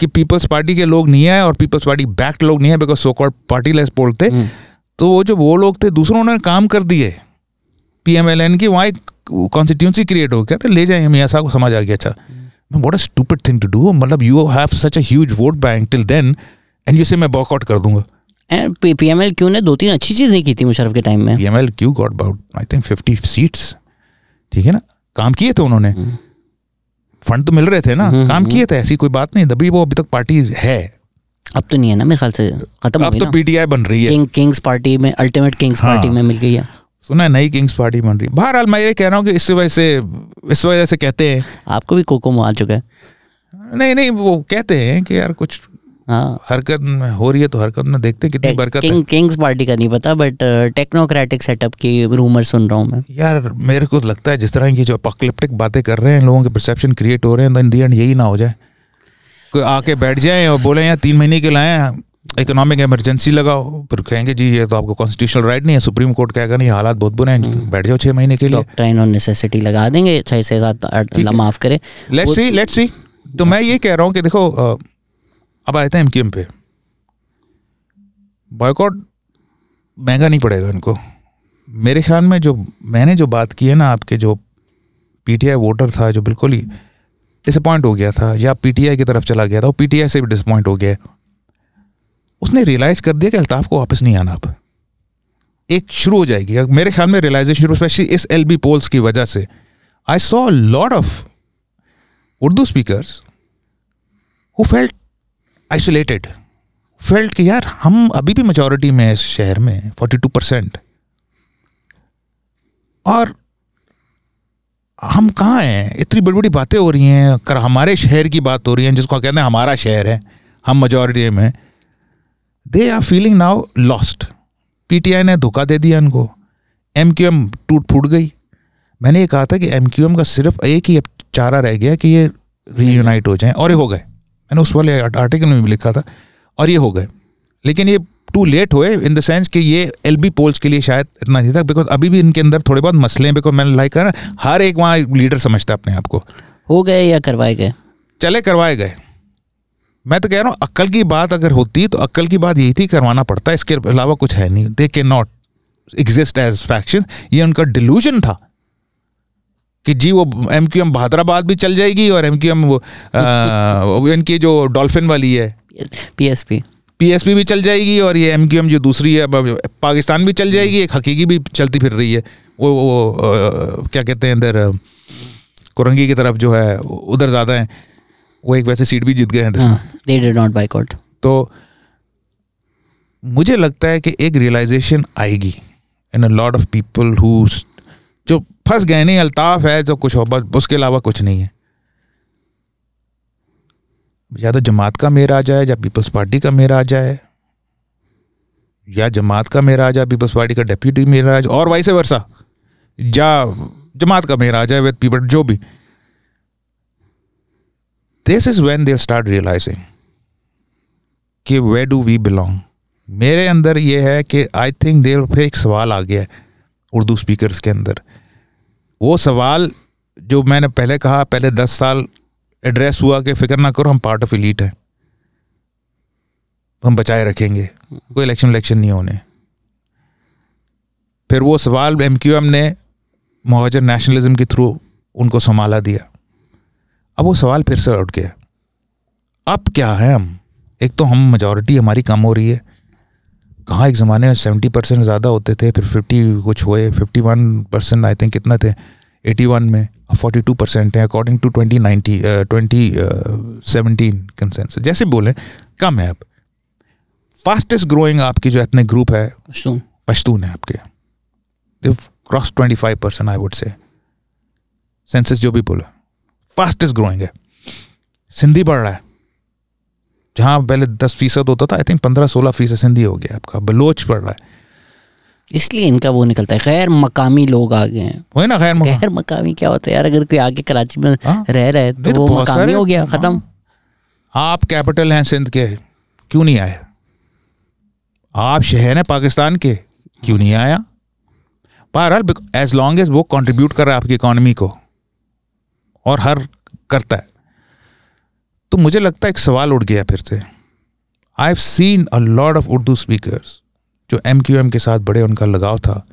कि पीपल्स पार्टी के लोग नहीं आए और पीपल्स पार्टी बैक्ड लोग नहीं आए because so called party less बोलते तो वो जो वो लोग थे दूसरों ने काम कर दिए। पीएमएलएन की वहाँ एक कॉन्स्टिट्यूंसी क्रिएट हो गया तो ले जाए मियाँ साहब को समझ आ गया अच्छा। What a stupid thing to do मतलब you have such a vote bank till then and you say मैं बॉकआउट कर दूँगा। पीएमएल क्यों ने दो तीन अच्छी चीज़ें की थी मुशर्रफ के टाइम में? PML Q got about I think 50 seats ठीक है ना? काम किए थे उन्होंने। फंड तो मिल रहे थे ना? काम किए थे ऐसी कोई बात नहीं। तभी वो अभी तक पार्टी है। अब तो नहीं है ना मेरे ख्याल से खत्म अब तो पीटीआई बन रही है। किंग किंग्स पार्टी में अल्टीमेट किंग्स हाँ। पार्टी में मिल गई है। सुना है नई किंग्स पार्टी बन रही है। बहरहाल मैं ये कह रहा हूँ कि इस वजह से इस वजह से कहते हैं। आपको भी कोको आ चुका है? नहीं नहीं वो कहते हैं कि यार कुछ हाँ। हरकत में हो रही है तो हरकत में देखते हैं कितनी बरकत किंग, है किंग्स पार्टी का नहीं पता बट टेक्नोक्रेटिक सेटअप की रूमर सुन रहा हूँ मैं। यार मेरे को लगता है जिस तरह की जो अपोकलिप्टिक बातें कर रहे हैं लोगों के परसेप्शन क्रिएट हो रहे हैं तो इन दी एंड यही ना हो जाए। कोई आके बैठ जाए और बोले यार तीन महीने के लाए इकोनॉमिक इमरजेंसी लगाओ फिर कहेंगे जी ये तो आपको कॉन्स्टिट्यूशनल राइट नहीं है सुप्रीम कोर्ट कहेगा नहीं हालात बहुत बुरे हैं बैठ जाओ छः महीने के लिए। डॉक्ट्राइन और नेसेसिटी लगा देंगे छः से सात माफ़ करे। लेट्स सी लेट्स सी तो मैं ये कह रहा हूँ कि देखो अब आए थे एम पे। बॉयकॉट महँगा नहीं पड़ेगा इनको। मेरे ख्याल में जो मैंने जो बात की है ना आपके जो पीटीआई वोटर था जो बिल्कुल ही डिसअपॉइंट हो गया था या पीटीआई की तरफ़ चला गया था वो पीटीआई से भी डिसअपॉइंट हो गया उसने रियलाइज़ कर दिया कि अल्ताफ को वापस नहीं आना अब। एक शुरू हो जाएगी। मेरे ख्याल में रियलाइजेशन स्पेशली इस एल बी पोल्स की वजह से I saw lot of Urdu speakers who felt isolated, felt कि यार हम अभी भी मेजोरिटी में हैं इस शहर में 42 परसेंट और हम कहाँ हैं? इतनी बड़ी बड़ी बातें हो रही हैं। कर हमारे शहर की बात हो रही है जिसको कहते हैं हमारा शहर है हम मेजोरिटी में they are feeling now lost PTI ने धोखा दे दिया इनको। एम क्यू एम टूट फूट गई। मैंने ये कहा था कि एम क्यू एम का सिर्फ़ एक ही चारा रह गया कि ये रीयूनाइट हो जाएँ। और ये हो गए। मैंने उस वाले आर्टिकल में भी लिखा था। और ये हो गए। लेकिन ये टू लेट हुए इन द सेंस कि ये एल बी पोल्स के लिए शायद इतना नहीं था। बिकॉज़ अभी भी इनके अंदर थोड़े बहुत मसले हैं। बिकॉज़ मैंने लाइक ना हर एक वहाँ लीडर समझता है अपने आप को। हो गए या करवाए गए? चले करवाए गए। मैं तो कह रहा हूँ अक्ल की बात अगर होती तो अक्ल की बात यही थी करवाना पड़ता इसके अलावा कुछ है नहीं। दे के नॉट एग्जिस्ट एज फैक्शन ये उनका डिल्यूजन था कि जी वो एम क्यू एम बहादराबाद भी चल जाएगी और एम क्यू एम वो इनकी जो डॉल्फिन वाली है। P S P P S P भी चल जाएगी और ये एम क्यू एम जो दूसरी है पाकिस्तान भी चल जाएगी एक हकीकी भी चलती फिर रही है। वो वो आ, क्या कहते हैं इधर कुरंगी की तरफ़ जो है उधर ज़्यादा है। वो एक वैसे सीट भी जीत गए हैं दे डिड नॉट बाइकआउट तो मुझे लगता है कि एक रियलाइजेशन आएगी in a lot of people who जो फंस गए नहीं अल्ताफ है जो कुछ हो बस उसके अलावा कुछ नहीं है। या तो जमात का मेरा आ जाए या पीपल्स पार्टी का मेरा आ जाए या जमात का मेरा आ जाए पीपल्स पार्टी का डेप्यूटी मेरा आ जाए और वाइस वर्षा या जमात का मेरा आ जाए विद पीपल जो भी। This is when they start realising कि वे डू वी बिलोंग मेरे अंदर ये है कि आई थिंक देर फिर एक सवाल आ गया है उर्दू स्पीकर्स के अंदर। वो सवाल जो मैंने पहले कहा, पहले दस साल एड्रेस हुआ कि फ़िक्र ना करो, हम पार्ट ऑफ़ इलीट हैं। हम बचाए रखेंगे। कोई इलेक्शन इलेक्शन नहीं होने फिर वो सवाल एम क्यू एम ने महाजर नेशनलिज्म के थ्रू उनको संभाला दिया। अब वो सवाल फिर से उठ गया। अब क्या है हम? एक तो हम मेजोरिटी हमारी कम हो रही है। कहाँ एक ज़माने में सेवेंटी परसेंट ज़्यादा होते थे फिर फिफ्टी कुछ हुए fifty one percent I think कितना थे? एटी वन में फोर्टी टू परसेंट है according to twenty ninety twenty seventeen census जैसे बोले कम है अब। फास्टेस्ट ग्रोइंग आपकी जो एथनिक ग्रुप है पश्तून। पश्तून है आपके। Cross twenty five percent I would say census जो भी बोला। फास्टेस्ट ग्रोइंग है। सिंधी बढ़ रहा है। जहाँ पहले दस फ़ीसद होता था आई थिंक पंद्रह सोलह फ़ीसद सिंधी हो गया आपका। बलोच बढ़ रहा है। इसलिए इनका वो निकलता है। गैर मकामी लोग आ गए हैं। वही ना खैर गैर मकामी क्या होता है यार? अगर कोई आगे कराची में हाँ। रह रहा है तो तो वो मकामी हो गया हाँ। खत्म आप कैपिटल हैं सिंध के क्यों नहीं आए? आप शहर हैं पाकिस्तान के क्यों नहीं आया? बहरहाल एज लॉन्ग एज वो कंट्रीब्यूट कर रहा है आपकी इकोनॉमी को। और हर करता है। तो मुझे लगता है एक सवाल उठ गया फिर से। I have seen a lot of Urdu speakers जो एम क्यू एम के साथ बड़े, उनका लगाव था।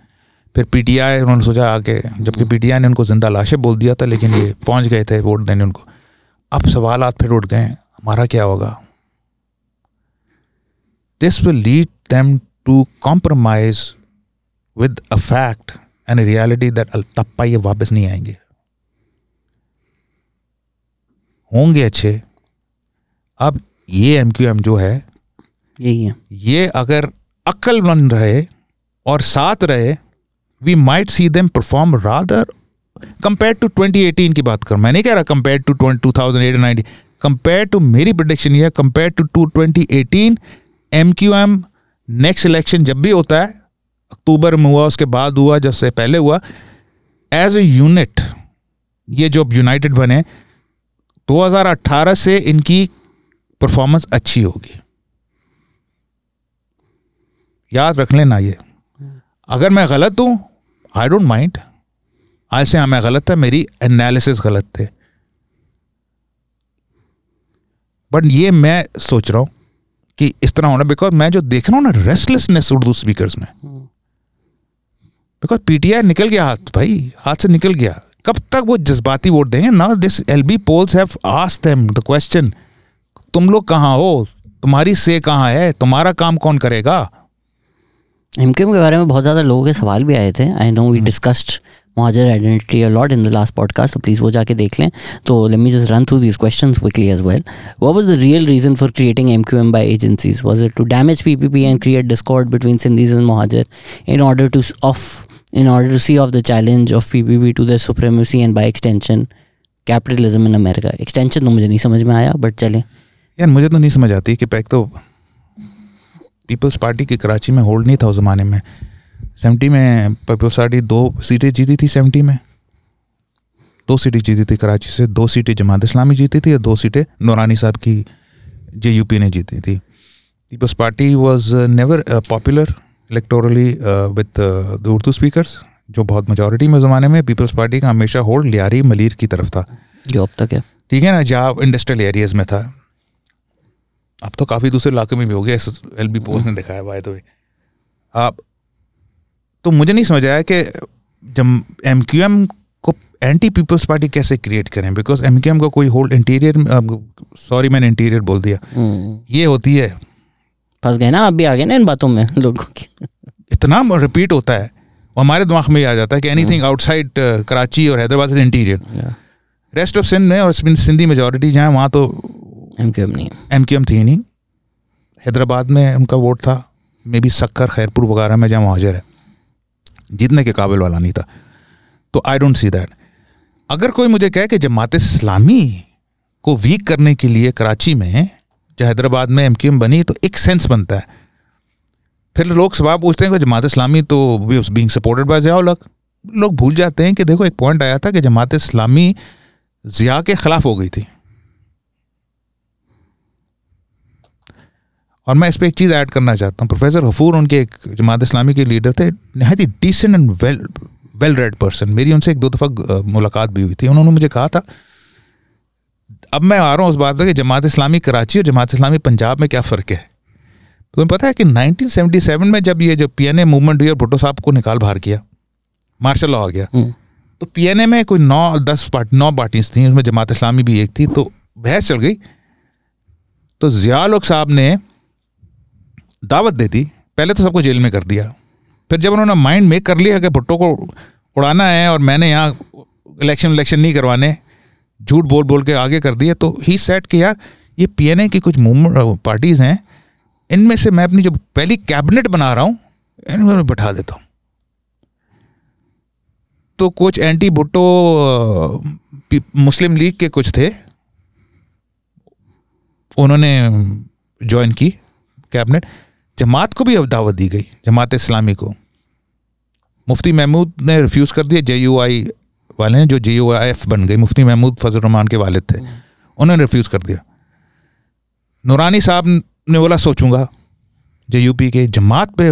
फिर पी टी आई उन्होंने सोचा आके जबकि पी टी आई ने उनको ज़िंदा लाशें बोल दिया था, लेकिन ये पहुँच गए थे वोट देने उनको। अब सवाल आप फिर उठ गए, हमारा क्या होगा? This will lead them to compromise with a fact and reality that अल अल्तप्पा ये वापस नहीं आएँगे। होंगे अच्छे। अब ये एम क्यू एम जो है यही है। ये अगर अक्लमंद रहे और साथ रहे we might see them perform rather compare to 2018 की बात कर। मैं नहीं कह रहा कंपेयर टू 2008 90 कंपेयर टू मेरी प्रोडिक्शन ये compare to to 2018 M Q M next election जब भी होता है अक्टूबर में हुआ उसके बाद हुआ जब से पहले हुआ एज ए यूनिट ये जो अब यूनाइटेड बने 2018 से इनकी परफॉर्मेंस अच्छी होगी। याद रख लेना ये। अगर मैं गलत हूँ आई डोंट माइंड आज से हाँ मैं गलत था मेरी एनालिसिस गलत थे। बट ये मैं सोच रहा हूँ कि इस तरह होना बिकॉज़ मैं जो देख रहा हूँ ना रेस्टलेसनेस उर्दू स्पीकर्स में। बिकॉज़ पीटीआई निकल गया हाथ भाई हाथ से निकल गया। कब तक वो जज्बाती वोट देंगे? Now this L B polls have asked them the question तुम लोग कहाँ हो? तुम्हारी से कहाँ है? तुम्हारा काम कौन करेगा? एमकेएम के बारे में बहुत ज़्यादा लोगों के सवाल भी आए थे। I know we discussed Muhajir identity lot in the last podcast तो प्लीज़ वो जाके देख लें। तो let me just run through these question quickly as well what was the real reason for creating M Q M by agencies was it to damage P P P and create discord between Sindhis and Muhajir in order to of in order to see off the challenge of PPP to their supremacy and by extension capitalism in America? Extension तो मुझे नहीं समझ में आया, but चलें. यार मुझे तो नहीं समझ आती कि पैक तो पीपल्स पार्टी की कराची में होल्ड नहीं था उस ज़माने में सेवेंटी में पीपल्स पार्टी दो सीटें जीती थी सेवेंटी में दो सीटें जीती थी कराची से दो सीटें जमात इस्लामी जीती थी और दो सीटें नौरानी साहब की जे ने जीती थी peoples party was never popular electorally with the Urdu speakers जो बहुत मेजोरिटी में ज़माने में पीपल्स पार्टी का हमेशा होल्ड लियारी मलिर की तरफ़ था। जो अब तक है। ठीक है ना जहाँ इंडस्ट्रियल एरियाज़ में था। अब तो काफ़ी दूसरे इलाके में भी हो गया एल बी पोस्ट ने दिखाया द वे आप तो मुझे नहीं समझ आया कि जब एम क्यू एम को एंटी पीपल्स पार्टी कैसे क्रिएट करें? बिकॉज़ एम क्यू एम का कोई होल्ड इंटीरियर सॉरी मैंने इंटीरियर बोल दिया। हम्म। ये होती है फंस गए ना आप भी आ गए ना इन बातों में लोगों की। इतना रिपीट होता है और हमारे दिमाग में ये आ जाता है कि एनी थिंग आउटसाइड कराची और Hyderabad is interior rest of Sindh में और सिंधी मेजोरिटी जहाँ वहाँ तो एम क्यू एम नहीं एम क्यू एम थी नहीं। हैदराबाद में उनका वोट था मे बी सक्कर खैरपुर वगैरह में जहाँ मुहाजिर है। जीतने के काबिल वाला नहीं था। तो आई डोंट सी दैट अगर कोई मुझे कहे कि जमात इस्लामी को वीक करने के लिए कराची में हैदराबाद में एम बनी तो एक सेंस बनता है। फिर लोग सवाल पूछते हैं कि जमात इस्लामी तो बीइंग सपोर्टेड बाय ज़ियाउल हक लोग भूल जाते हैं कि देखो, एक पॉइंट आया था कि जमात इस्लामी ज़िया के ख़िलाफ़ हो गई थी। और मैं इस पर एक चीज़ ऐड करना चाहता हूँ। प्रोफेसर गफूर उनके एक जमात इस्लामी के लीडर थे, नहायत ही decent and well well read person मेरी उनसे एक दो दफ़ा मुलाकात भी हुई थी। उन्होंने मुझे कहा था अब मैं आ रहा हूँ उस बात पर कि जमात इस्लामी कराची और जमात इस्लामी पंजाब में क्या फ़र्क है तुम्हें पता है कि 1977 में जब ये जो पी एन ए मूवमेंट हुई और भुट्टो साहब को निकाल बाहर किया मार्शल लॉ आ गया हम्म। तो पी एन ए में कोई नौ दस पार्टी नौ पार्टीज़ थी उसमें जमात इस्लामी भी एक थी तो बहस चल गई तो जिया लोग साहब ने दावत दे दी पहले तो सबको जेल में कर दिया फिर जब उन्होंने माइंड मेक कर लिया कि भुट्टो को उड़ाना है और मैंने यहाँ इलेक्शन इलेक्शन नहीं करवाने झूठ बोल बोल के आगे कर दिया तो ही सेट कि यार, ये पीएनए की कुछ मूवमेंट पार्टीज़ हैं, इनमें से मैं अपनी जो पहली कैबिनेट बना रहा हूँ इनमें बैठा देता हूँ। तो कुछ एंटी भुट्टो मुस्लिम लीग के कुछ थे, उन्होंने ज्वाइन की कैबिनेट जमात को भी अब दावत दी गई, जमात इस्लामी को। मुफ्ती महमूद ने रिफ्यूज़ कर दिया जे यू आई वाले हैं जो जे आई एफ़ बन गई मुफ्ती महमूद फजल रहमान के वालिद थे। उन्होंने रिफ्यूज़ कर दिया। नूरानी साहब ने बोला सोचूँगा जे यू पी के जमात पे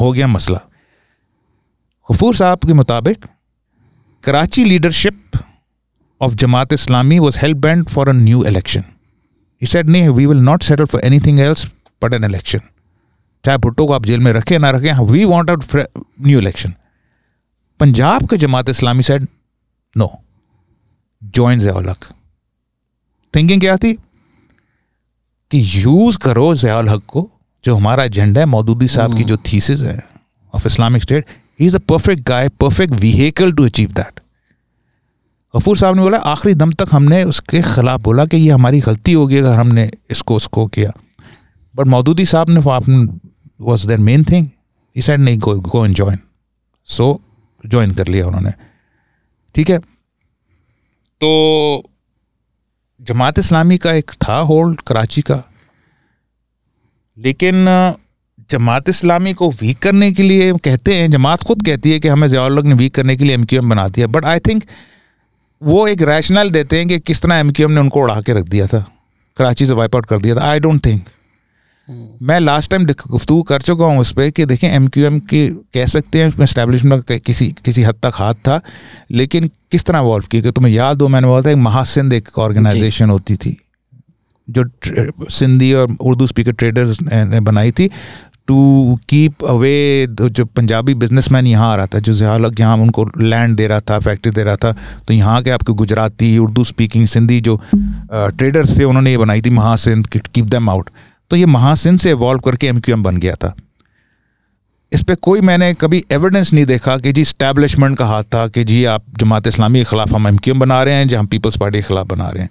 हो गया मसला। गफूर साहब के मुताबिक Karachi leadership of Jamaat Islami was hell bent for a new election He said, नहीं we will not settle for anything else but an election चाहे भुट्टो को आप जेल में रखें ना रखें we want a new election Punjab के Jamaat Islami said no join Ziaul Haq thinking क्या थी? कि यूज़ करो जयाल हक को जो हमारा एजेंडा है मौदूदी साहब की जो थीसिस है of islamic state he is a perfect guy perfect vehicle to achieve that Ghafoor साहब ने बोला आखिरी दम तक हमने उसके खिलाफ बोला कि ये हमारी गलती होगी अगर हमने इसको उसको किया. बट मौदूदी साहब ने वॉज़ देयर मेन थिंग ही सेड नहीं go go and join so join कर लिया उन्होंने। ठीक है? तो जमात इस्लामी का एक था होल्ड, कराची का। लेकिन जमात इस्लामी को वीक करने के लिए कहते हैं, जमात खुद कहती है कि हमें ज़ियाउल ने वीक करने के लिए एम क्यू एम बना दिया। बट आई थिंक वो एक रैशनल देते हैं कि किस तरह एम क्यू एम ने उनको उड़ा के रख दिया था। कराची से वाइप आउट कर दिया था। आई डोंट थिंक मैं लास्ट टाइम गुफ्तू कर चुका हूँ उस पर कि देखें एम क्यू एम की कह सकते हैं इस्टेब्लिशमेंट का किसी किसी हद तक हाथ था लेकिन किस तरह वॉल्व की कि तुम्हें याद हो मैंने बोला था एक महासिंध एक ऑर्गेनाइजेशन होती थी जो सिंधी और उर्दू स्पीकर ट्रेडर्स ने बनाई थी टू कीप अवे जो पंजाबी बिजनेसमैन यहाँ आ रहा था जो ज़ियालक यहाँ उनको लैंड दे रहा था फैक्ट्री दे रहा था तो यहाँ के आपके गुजराती उर्दू स्पीकिंग सिंधी जो ट्रेडर्स थे उन्होंने ये बनाई थी महासिंध कीप देम आउट तो ये महासिन से इवॉल्व करके एम क्यू एम बन गया था। इस पर कोई मैंने कभी एविडेंस नहीं देखा कि जी स्टैब्लिशमेंट का हाथ था कि जी आप जमात इस्लामी के खिलाफ हम एमक्यूएम बना रहे हैं जहाँ हम पीपल्स पार्टी के खिलाफ बना रहे हैं।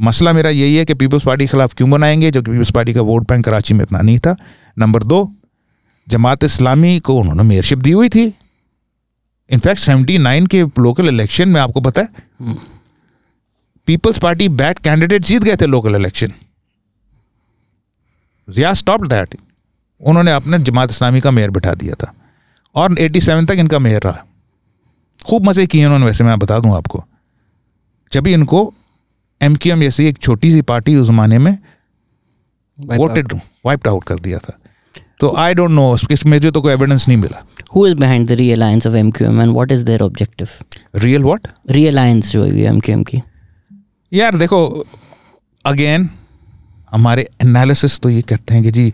मसला मेरा यही है कि पीपल्स पार्टी के खिलाफ क्यों बनाएँगे जो कि पीपल्स पार्टी का वोट बैंक कराची में इतना नहीं था। नंबर दो जमात इस्लामी को उन्होंने मेयरशिप दी हुई थी। इनफैक्ट सेवेंटी नाइन के लोकल इलेक्शन में आपको पता है पीपल्स पार्टी बैट कैंडिडेट जीत गए थे local election Zia stop that उन्होंने अपने जमात इस्लामी का मेयर बिठा दिया था। और 87 तक इनका मेयर रहा। खूब मज़े किए उन्होंने वैसे मैं बता दूँ आपको। जब भी इनको एम क्यू एम जैसी एक छोटी सी पार्टी उस जमाने में वोटेड वाइप्ड आउट कर दिया था। तो आई डोंट नो मुझे तो कोई एविडेंस नहीं मिला। Who is behind the realliance of MQM and what is their objective? Real what Realliance जो है MQM की। यार देखो अगेन हमारे एनालिसिस तो ये कहते हैं कि जी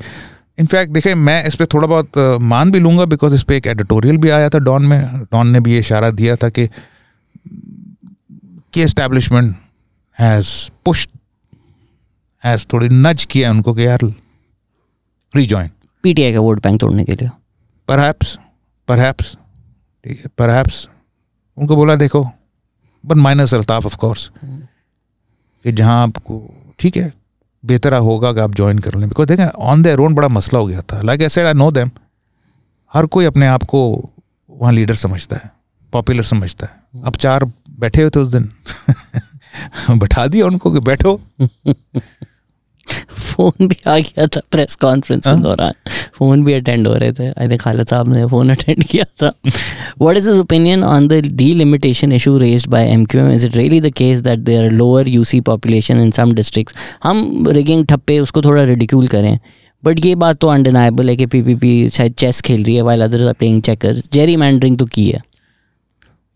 इनफैक्ट देखें मैं इस पर थोड़ा बहुत मान भी लूँगा बिकॉज़ इस पर एक एडिटोरियल भी आया था डॉन में। डॉन ने भी ये इशारा दिया था कि कि एस्टैब्लिशमेंट हैज़ पुश हैज़ थोड़ी नज किया उनको कि यार रीजॉइन पीटीआई का वोट बैंक तोड़ने के लिए। परहैप्स परहैप्स ठीक है परहैप्स उनको बोला देखो but minus Altaf of course कि जहाँ आपको ठीक है बेहतर होगा कि आप ज्वाइन कर लें। बिकॉज़ देखें ऑन देयर ओन बड़ा मसला हो गया था। लाइक ऐसे आई नो देम हर कोई अपने आप को वहाँ लीडर समझता है पॉपुलर समझता है। अब चार बैठे हुए थे उस दिन। बैठा दिया उनको कि बैठो। फ़ोन भी आ गया था प्रेस कॉन्फ्रेंस के हाँ? दौरान। फ़ोन भी अटेंड हो रहे थे। आई थिंक खालिद साहब ने फ़ोन अटेंड किया था। What is is opinion on the D delimitation issue raised by MQM is it really the case that there are lower UC population in some districts? हम रिगिंग ठप्पे, उसको थोड़ा रिडिक्यूल करें। बट ये बात तो अनडिनाइबल है कि पीपीपी शायद चेस खेल रही है while others are playing checkers gerrymandering तो की है।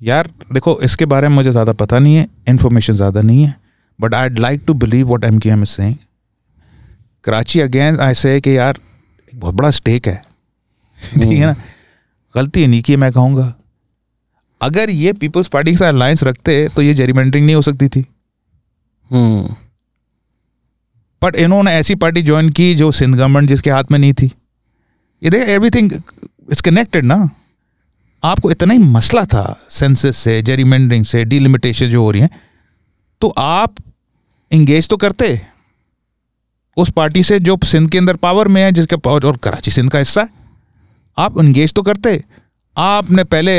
यार, देखो, इसके बारे में मुझे ज़्यादा पता नहीं है इन्फॉर्मेशन ज़्यादा नहीं है। But I like to believe what M Q M is saying Karachi again ऐसे है कि यार बहुत बड़ा स्टेक है। ठीक है ना? गलती नहीं की मैं कहूँगा। अगर ये पीपल्स पार्टी के साथ अलायंस रखते तो ये जेरीमेंडरिंग नहीं हो सकती थी। हम्म। बट इन्होंने ऐसी पार्टी ज्वाइन की जो सिंध गवर्नमेंट जिसके हाथ में नहीं थी। ये देख एवरीथिंग इज़ कनेक्टेड ना। आपको इतना ही मसला था सेंसस से जेरीमेंडरिंग से डिलिमिटेशन जो हो रही हैं तो आप इंगेज तो करते। उस पार्टी से जो सिंध के अंदर पावर में है, जिसके पावर और कराची सिंध का हिस्सा है। आप इंगेज तो करते। आपने पहले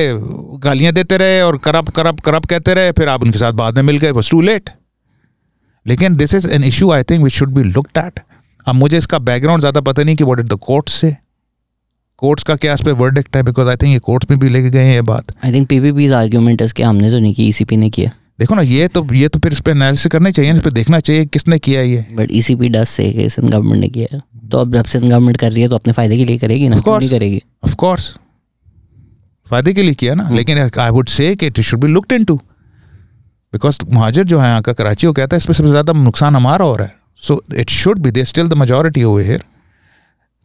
गालियाँ देते रहे और करप करप करप कहते रहे, फिर आप उनके साथ बाद में मिल गए। वॉज़ टू लेट लेकिन this is an issue I think which should be looked at अब मुझे इसका बैकग्राउंड ज़्यादा पता नहीं कि वॉट इज़ द कोर्ट से। कोर्ट्स का क्या इस पे वर्डिक्ट है? बिकॉज़ आई थिंक ये कोर्ट्स में भी लेके गए हैं ये बात। I think P P argument है कि हमने तो नहीं की ईसीपी ने किया। देखो ना ये तो ये तो फिर इस पर एनालिसिस करना चाहिए इस पे देखना चाहिए किसने किया ये। बट ईसीपी डस से सिंध गवर्नमेंट ने किया तो अब जब सिंध गवर्नमेंट कर रही है तो अपने फ़ायदे के लिए करेगी ना. नहीं करेगी? ऑफ़ कोर्स फ़ायदे के लिए किया ना लेकिन आई वुड से कि it should be looked into because Muhajir जो है यहाँ का कराची वो कहता है इसमें सबसे ज़्यादा नुकसान हमारा हो रहा है। So it should be they still the majority over here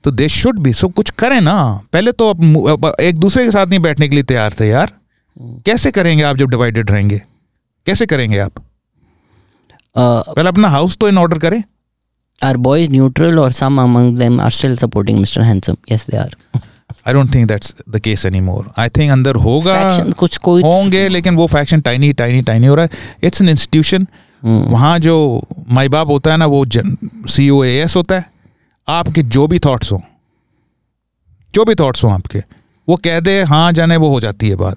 तो दे शुड बी सो कुछ करें ना। पहले तो अब एक दूसरे के साथ नहीं बैठने के लिए तैयार थे यार। कैसे करेंगे आप जब डिवाइडेड रहेंगे? कैसे करेंगे आप? पहले अपना हाउस तो इन ऑर्डर करें। आर बॉयज़ न्यूट्रल और some among them are still supporting mister handsome yes they are I don't think that's the case any more I think अंदर होगा कुछ कोई होंगे लेकिन वो फैक्शन टाइनी टाइनी टाइनी हो रहा है। इट्स एन इंस्टीट्यूशन वहाँ जो माई बाप होता है ना वो जन सी ओ एस होता है। आपके जो भी थॉट्स हों जो भी थॉट्स हों आपके वो कह दे हाँ जाने वो हो जाती है बात।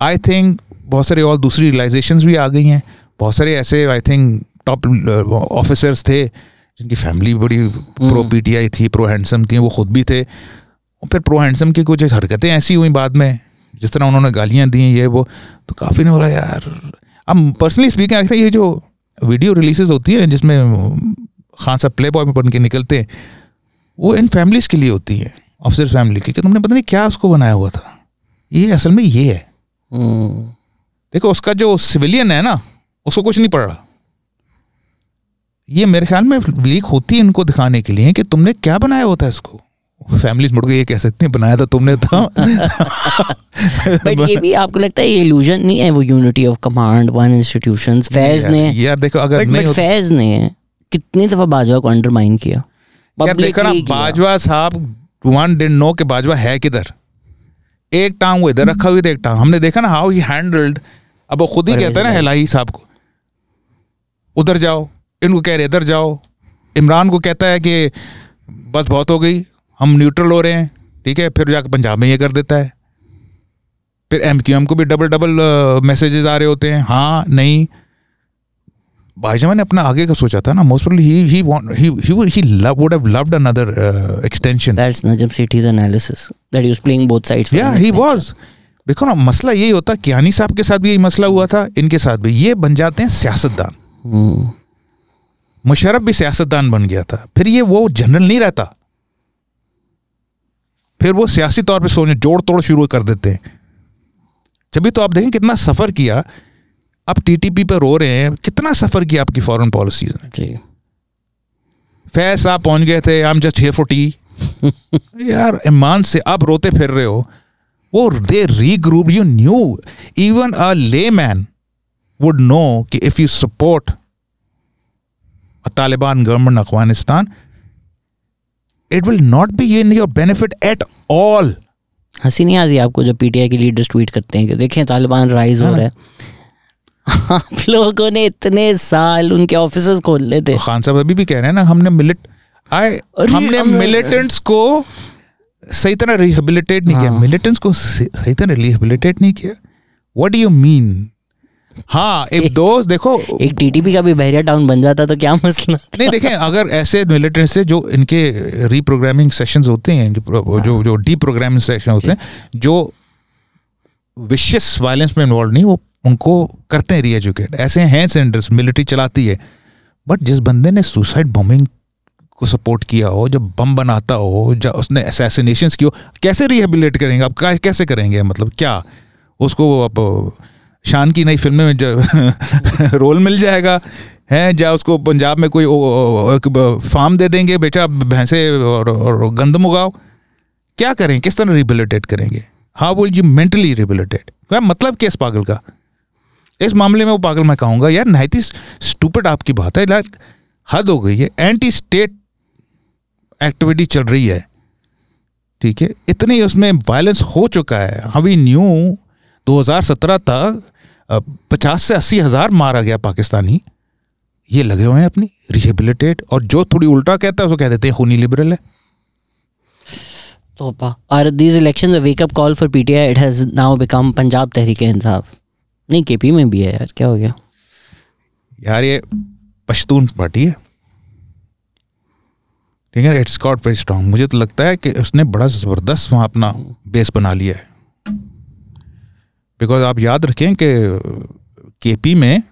आई थिंक बहुत सारे और दूसरी रियलाइजेशंस भी आ गई हैं। बहुत सारे ऐसे आई थिंक टॉप ऑफिसर्स थे जिनकी फैमिली बड़ी प्रो पी टी आई थी प्रो हैंडसम थी वो खुद भी थे। और फिर प्रो हैंडसम की कुछ हरकतें ऐसी हुई बाद में जिस तरह उन्होंने गालियाँ दी ये वो तो काफ़ी ने बोला यार अब पर्सनली स्पीकिंग आई ये जो वीडियो रिलीजेस होती है जिसमें खान साहब प्ले बॉय में बन के निकलते हैं वो इन फैमिलीज़ के लिए होती है ऑफिसर फैमिली की कि तुमने पता नहीं क्या उसको बनाया हुआ था? ये असल में ये है। हम्म, देखो उसका जो सिविलियन है ना उसको कुछ नहीं पड़ रहा। ये मेरे ख्याल में लीक होती है इनको दिखाने के लिए कि तुमने क्या बनाया होता है इसको? फैमिलीज़ मुड़ के ये कह सकते हैं बनाया था तुमने था। बट ये भी आपको लगता है ये इल्यूजन नहीं है वो unity of command one institutions Faiz ने यार देखो अगर बट नहीं होता फैज ने कितनी दफ़ा बाजवा को अंडरमाइन किया? यार देखो ना बाजवा साहब वन डिड नो कि बाजवा है किधर। एक टांग वो इधर रखा हुई था एक टांग। हमने देखा ना हाउ ही हैंडल्ड अब वो खुद ही कहता है ना। इलाही साहब को। उधर जाओ। इनको कह रहे इधर जाओ। इमरान को कहता है कि बस बहुत हो गई हम न्यूट्रल हो रहे हैं ठीक है फिर जाकर पंजाब में ये कर देता है। फिर एम क्यू एम को भी डबल डबल मैसेजेस आ रहे होते हैं। हाँ नहीं। भाईजामा ने अपना आगे का सोचा था ना most probably he he want he he he would have loved another extension That's Najam Sethi's analysis that he was playing both sides. for या an ही वाज देखो ना मसला यही होता कियानी साहब के साथ भी यही मसला हुआ था इनके साथ भी। ये बन जाते हैं सियासतदान। मुशरफ भी सियासतदान बन गया था। फिर ये वो जनरल नहीं रहता। फिर वो सियासी तौर पे सोचने जोड़ तोड़ शुरू कर देते हैं। जब भी तो आप देखें कितना सफ़र किया अब टीटीपी पे रो रहे हैं कितना सफ़र किया आपकी फॉरेन पॉलिसीज़ ने? जी। फैज साहब पहुँच गए थे I am just here for tea यार ईमान से अब रोते फिर रहे हो। वो they regroup you knew even a layman would know कि if you support Taliban government Afghanistan it will not be in your benefit at all हँसी नहीं आती आपको जब पीटीआई के लीडर्स ट्वीट करते हैं कि देखें तालिबान राइज हो हाँ। रहा है। आप लोगों ने इतने साल उनके ऑफ़िस खोलने थे। खान साहब अभी भी कह रहे हैं ना हमने मिलिट आए हमने मिलिटेंट्स को सही तरह रिहेबिलिटेट नहीं किया। हाँ। मिलिटेंट्स को सही तरह रिहेबिलिटेट नहीं किया। व्हाट डू यू मीन हाँ इफ़ दोस्त देखो एक टीटीपी का भी बहरिया टाउन बन जाता तो क्या मसला? नहीं देखें अगर ऐसे मिलिटेंट से जो इनके रीप्रोग्रामिंग सेशंस होते हैं इनके जो जो डी प्रोग्रामिंग सेशन होते हैं जो विशेष वायलेंस में इन्वॉल्व नहीं वो उनको करते हैं री एजुकेट ऐसे हैं सेंटर्स मिलिट्री चलाती है। बट जिस बंदे ने सुसाइड बॉम्बिंग को सपोर्ट किया हो जब बम बनाता हो जब उसने असैसिनेशन की हो कैसे रिहेबिलेट करेंगे? आप कैसे करेंगे? मतलब क्या? उसको आप शान की नई फ़िल्म में रोल मिल जाएगा है? या उसको पंजाब में कोई फार्म दे देंगे बेटा भैंसे और, और गंदम उगाओ। क्या करें? किस तरह रिहेबिलिटेट करेंगे? How will you mentally rehabilitate क्या मतलब क्या इस पागल का? इस मामले में वो पागल मैं कहूँगा, यार नाइट ही स्टूपिड आपकी बात है यार हद हो गई है। एंटी स्टेट एक्टिविटी चल रही है। ठीक है? इतनी उसमें वायलेंस हो चुका है। हवी न्यू 2017 तक पचास से अस्सी हज़ार मारा गया पाकिस्तानी। ये लगे हुए हैं अपनी रिहेबिलिटेट और जो थोड़ी उल्टा कहता है, उसको कह देते हैं, खूनी लिबरल है। तो are these elections a wake up call for PTI it has now become Punjab Tehreek Insaf नहीं केपी में भी है यार क्या हो गया? यार ये पश्तून पार्टी है। ठीक है इट्स गॉट वेरी स्ट्रांग मुझे तो लगता है कि उसने बड़ा ज़बरदस्त वहाँ अपना बेस बना लिया है। बिकॉज़ आप याद रखें कि केपी में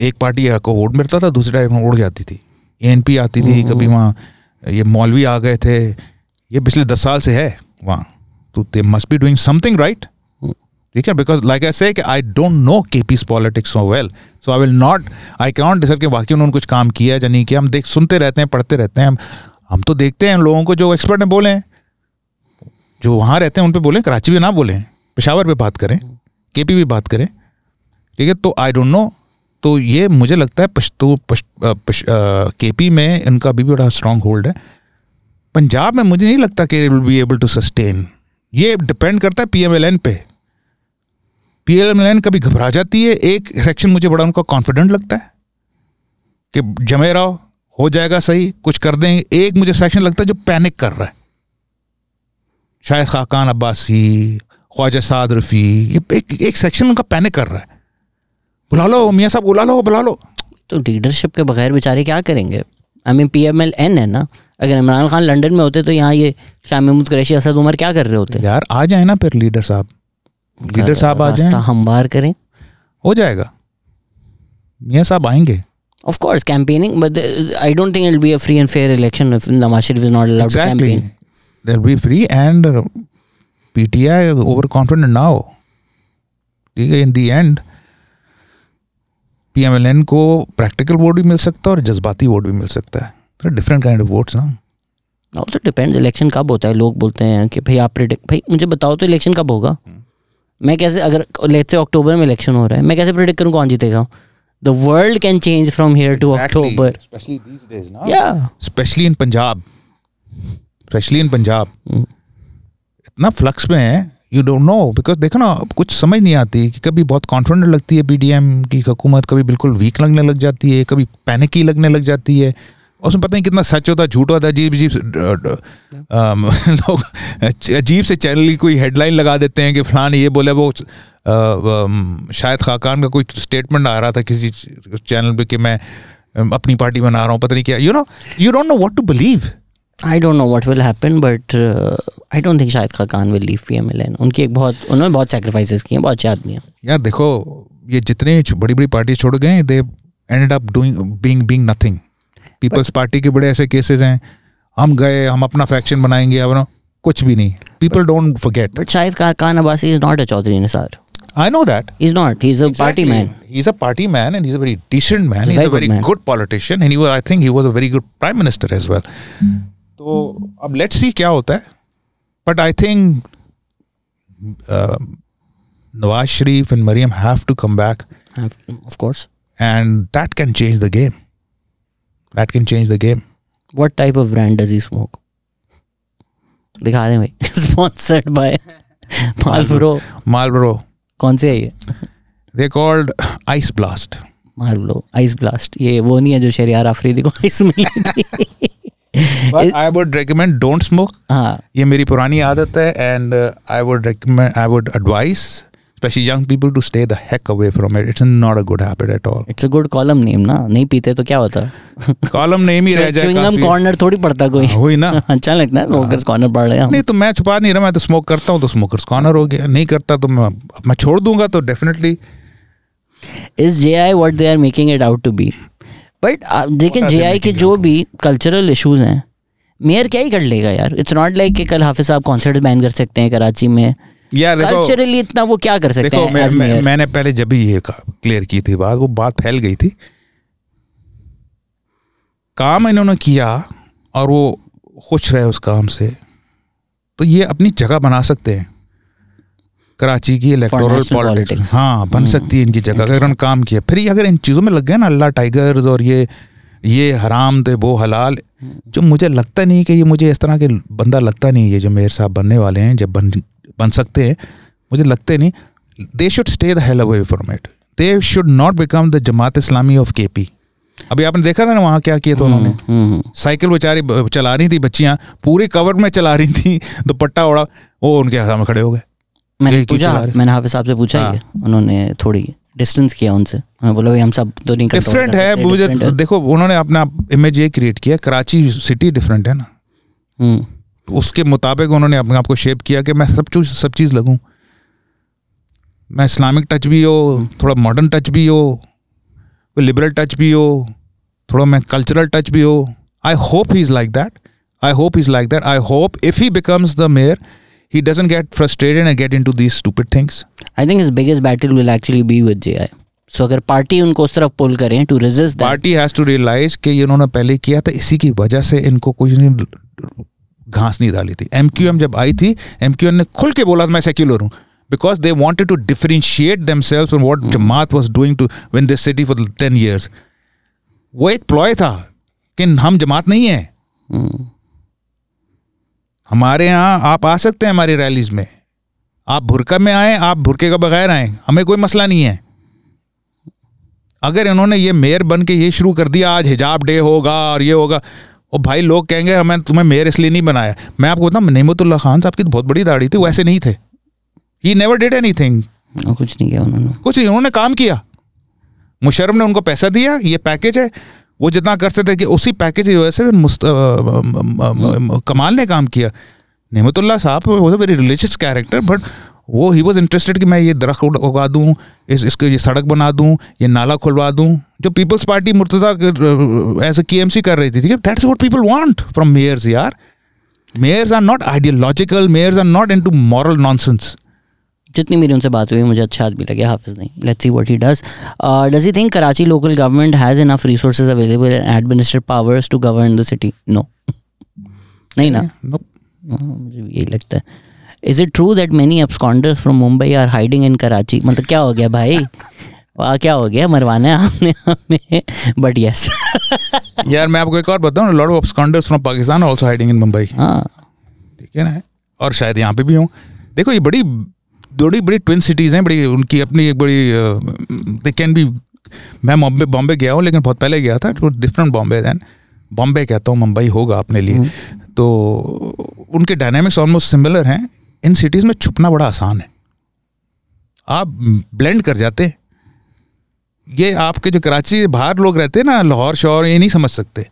एक पार्टी को वोट मिलता था दूसरी टाइम उड़ जाती थी। एनपी आती थी कभी वहाँ ये मौलवी आ गए थे। ये पिछले दस साल से है वहाँ। तो they must be doing something right ठीक है? Because like I say I don't know K P's politics so well so I will not I cannot decide कि वाकई उन्होंने कुछ काम किया या नहीं किया। हम देख सुनते रहते हैं पढ़ते रहते हैं हम हम तो देखते हैं लोगों को जो एक्सपर्ट ने बोले हैं। जो वहाँ रहते हैं उन पर बोले कराची भी ना बोले पेशावर पर बात करें के पी भी बात करें। ठीक है? तो आई डोंट नो तो ये मुझे लगता है पश्तो पश, पश, के पी में इनका अभी भी बड़ा स्ट्रांग होल्ड है। पंजाब में मुझे नहीं लगता कि will be able to sustain ये डिपेंड करता है पी एम एल एन पे। पी एल एन कभी घबरा जाती है? एक सेक्शन मुझे बड़ा उनका कॉन्फिडेंट लगता है कि जमे रहो हो जाएगा सही कुछ कर देंगे एक मुझे सेक्शन लगता है जो पैनिक कर रहा है। शायद खाकान अब्बासी ख्वाजा साद रफ़ी ये एक एक सेक्शन उनका पैनिक कर रहा है। बुला लो मियाँ साहब बुला लो बुला लो। तो लीडरशिप के बगैर बेचारे क्या करेंगे? I mean P M L N है ना? अगर इमरान खान लंदन में होते तो यहाँ ये शाह महमूद कुरैशी असद उमर क्या कर रहे होते? यार आ जाए ना फिर लीडर साहब। लीडर साहब आ जाए हमवार करें हो जाएगा मियाँ साहब आएँगे Of course, campaigning, but the, I don't think it'll be a free and fair election if Nawaz Sharif is not allowed exactly. to campaign. They'll be free and uh, PTI overconfident now. ठीक है इन दी एंड पीएमएलएन को प्रैक्टिकल वोट भी मिल सकता है और जज्बाती वोट भी मिल सकता है डिफरेंट काइंड ऑफ़ वोट्स ना Also depends इलेक्शन कब होता है लोग बोलते हैं कि भाई आप प्रिडिक्ट भाई मुझे बताओ तो इलेक्शन कब होगा मैं कैसे अगर लेट्स से अक्टूबर में इलेक्शन हो रहा है मैं कैसे प्रिडिक्ट करूँ कौन जीतेगा? The world can change from here to October specially these days ना या specially in Punjab specially in Punjab. इतना फ्लक्स में है यू डोंट नो बिकॉज़ देखो ना अब कुछ समझ नहीं आती कि कभी बहुत कॉन्फिडेंट लगती है पीडीएम की हुकूमत कभी बिल्कुल वीक लगने लग जाती है कभी पैनिकी लगने लग जाती है। और उसमें पता नहीं कितना सच होता झूठ होता अजीब अजीब लोग अजीब से चैनल की कोई हेडलाइन लगा देते हैं कि फलान ये बोले वो शायद खाकान का कोई स्टेटमेंट आ रहा था किसी चैनल पे कि मैं अपनी पार्टी बना रहा हूँ पता नहीं क्या। You know you don't know what to believe I don't know what will happen but I don't think Shahid Khaqan will leave PMLN उनकी एक बहुत उन्होंने बहुत सैक्रिफाइसेस किए हैं बहुत अच्छे आदमी हैं यार देखो ये जितने बड़ी बड़ी पार्टी छोड़ गए they ended up doing being being nothing peoples party के बड़े ऐसे केसेस हैं। हम गए हम अपना फैक्शन बनाएँगे अब कुछ भी नहीं। People don't forget Shahid Khaqan Abbasi is not a Chaudhry Nisar I know that is not he is a party man he is a party man and he is a very decent man he is a very good politician and he I think he was a very good prime minister as well तो अब लेट्स सी क्या होता है। But I think Nawaz Sharif and Maryam have to come back of course and that can change the game That can change the game. What type of brand does he smoke दिखा दें भाई स्पॉन्सर्ड बाय मालब्रो Marlboro, कौन से है ये they called Ice Blast. Marlboro ice blast ये वो नहीं है जो शरियार आफरीदी को आइस मिली But I would recommend don't smoke. हाँ ये मेरी पुरानी आदत है and uh, I would recommend, I would advise, especially young people, to stay the heck away from it. It's not a good habit at all. It's a good column name ना नहीं पीते तो क्या होता? कॉलम नेम ही रह जाए च्युइंगम। कॉर्नर थोड़ी पड़ता कोई। हाँ, वही ना। अच्छा लगता है स्मोकर्स कॉर्नर पढ़ रहे हैं हम। नहीं तो मैं छुपा नहीं रहा मैं तो स्मोक करता हूँ तो स्मोकर्स कॉर्नर हो गया। नहीं करता तो मैं मैं छोड़ दूँगा तो definitely is J I what they are making it out to be but What J I के जो भी कल्चरल इश्यूज़ हैं मेयर क्या ही कर लेगा यार? इट्स नॉट लाइक कि कल हाफिज साहब कॉन्सर्ट बैन कर सकते हैं कराची में। यार देखो कल्चरली इतना वो क्या कर सकते देखो हैं मैं, मैं, मैंने पहले जब भी ये क्लियर की थी बात वो बात फैल गई थी। काम इन्होंने किया और वो खुश रहे उस काम से। तो ये अपनी जगह बना सकते हैं। कराची की इलेक्टोरल पॉलिटिक्स हाँ बन सकती है इनकी जगह अगर उन्होंने काम किया। फिर ये अगर इन चीज़ों में लग गए ना अल्लाह टाइगर्स और ये ये हराम थे वो हलाल जो मुझे लगता नहीं कि ये मुझे इस तरह के बंदा लगता नहीं ये जो मेयर साहब बनने वाले हैं जब बन बन सकते हैं। मुझे लगते नहीं। They should stay the hell away from it they should not become the Jamaat Islami of K P अभी आपने देखा था ना वहाँ क्या किया था उन्होंने? हम्म, हम्म। साइकिल बेचारी चला रही थी बच्चियाँ। पूरे कवर में चला रही थी। दुपट्टा ओढ़ा। वो उनके सामने खड़े हो गए। मैंने पूछा मैंने हाफिज साहब से पूछा ही हाँ। उन्होंने थोड़ी डिस्टेंस किया उनसे। उन्होंने बोला भाई हम सब तो नहीं डिफरेंट है मुझे देखो उन्होंने अपना इमेज ये क्रिएट किया। कराची सिटी डिफरेंट है ना। हम्म, उसके मुताबिक उन्होंने अपने आप को शेप किया कि मैं सब चीज़ सब चीज़ लगूं। मैं इस्लामिक टच भी हो थोड़ा मॉडर्न टच भी हो कोई लिबरल टच भी हो थोड़ा मैं कल्चरल टच भी हो। I hope he is like that I hope is like that I hope if he becomes the mayor he doesn't get frustrated and get into these stupid things. I think his biggest battle will actually be with JI so अगर पार्टी उनको उस तरफ़ पुल करें to resist party has to realise कि ये इन्होंने पहले किया था इसी की वजह से इनको कुछ नहीं घास नहीं डाली थी। एम क्यू एम जब आई थी एम क्यू एम ने खुल के बोला मैं सेक्युलर हूँ। Because they wanted to differentiate themselves from what Jamaat was doing to win this city for ten years वो एक प्लॉय था कि हम जमात नहीं है। हमारे यहाँ आप आ सकते हैं हमारी रैलीज में। आप भुरका में आए आप भुरके का बगैर आए हमें कोई मसला नहीं है। अगर इन्होंने ये मेयर बन के ये शुरू कर दिया आज हिजाब डे होगा और ये होगा और भाई लोग कहेंगे हमें तुम्हें मेयर इसलिए नहीं बनाया। मैं आपको बताऊँ नईमतुल्ला खान साहब की तो बहुत बड़ी दाढ़ी थी वैसे नहीं थे। He never did anything कुछ नहीं किया उन्होंने। कुछ नहीं उन्होंने काम किया। मुशर्रफ ने उनको पैसा दिया ये पैकेज है। वो जितना कर सकते थे कि उसी पैकेज की वजह से कमाल ने काम किया। नहमतुल्ला साहब was a very religious character but वो ही वॉज़ इंटरेस्टेड कि मैं ये दरख्त उगा दूँ इस इसको ये सड़क बना दूँ ये नाला खुलवा दूँ। जो पीपल्स पार्टी मुर्तजा एज ए के कर रही थी ठीक है? That's what people want from mayors यार। Mayors are not ideological mayors are not into moral nonsense जितनी मेरी उनसे बात हुई मुझे अच्छा आदमी लगे हाफिज नहीं। Let's see what he does does he think Karachi local government has enough resources available and administrative powers to govern the city no नहीं ना. हाँ, मुझे यही लगता है। Is it true that many absconders from Mumbai are hiding in Karachi मतलब क्या हो गया भाई? वाह क्या हो गया? मरवाना है आपने हमें। बट यस यार मैं आपको एक और बताऊँ lot of absconders from Pakistan also hiding in Mumbai हाँ। ठीक है ना? और शायद यहाँ पे भी हों। देखो ये बड़ी बड़ी बड़ी ट्विन सिटीज़ हैं बड़ी उनकी अपनी एक बड़ी दे कैन बी मैं बॉम्बे बॉम्बे गया हूँ लेकिन बहुत पहले गया था तो डिफरेंट बॉम्बे दैन बॉम्बे कहता हूँ मुंबई होगा अपने लिए। तो उनके डायनेमिक्स ऑलमोस्ट सिमिलर हैं। इन सिटीज़ में छुपना बड़ा आसान है। आप ब्लेंड कर जाते। हैं ये आपके जो कराची बाहर लोग रहते हैं ना लाहौर शहर ये नहीं समझ सकते।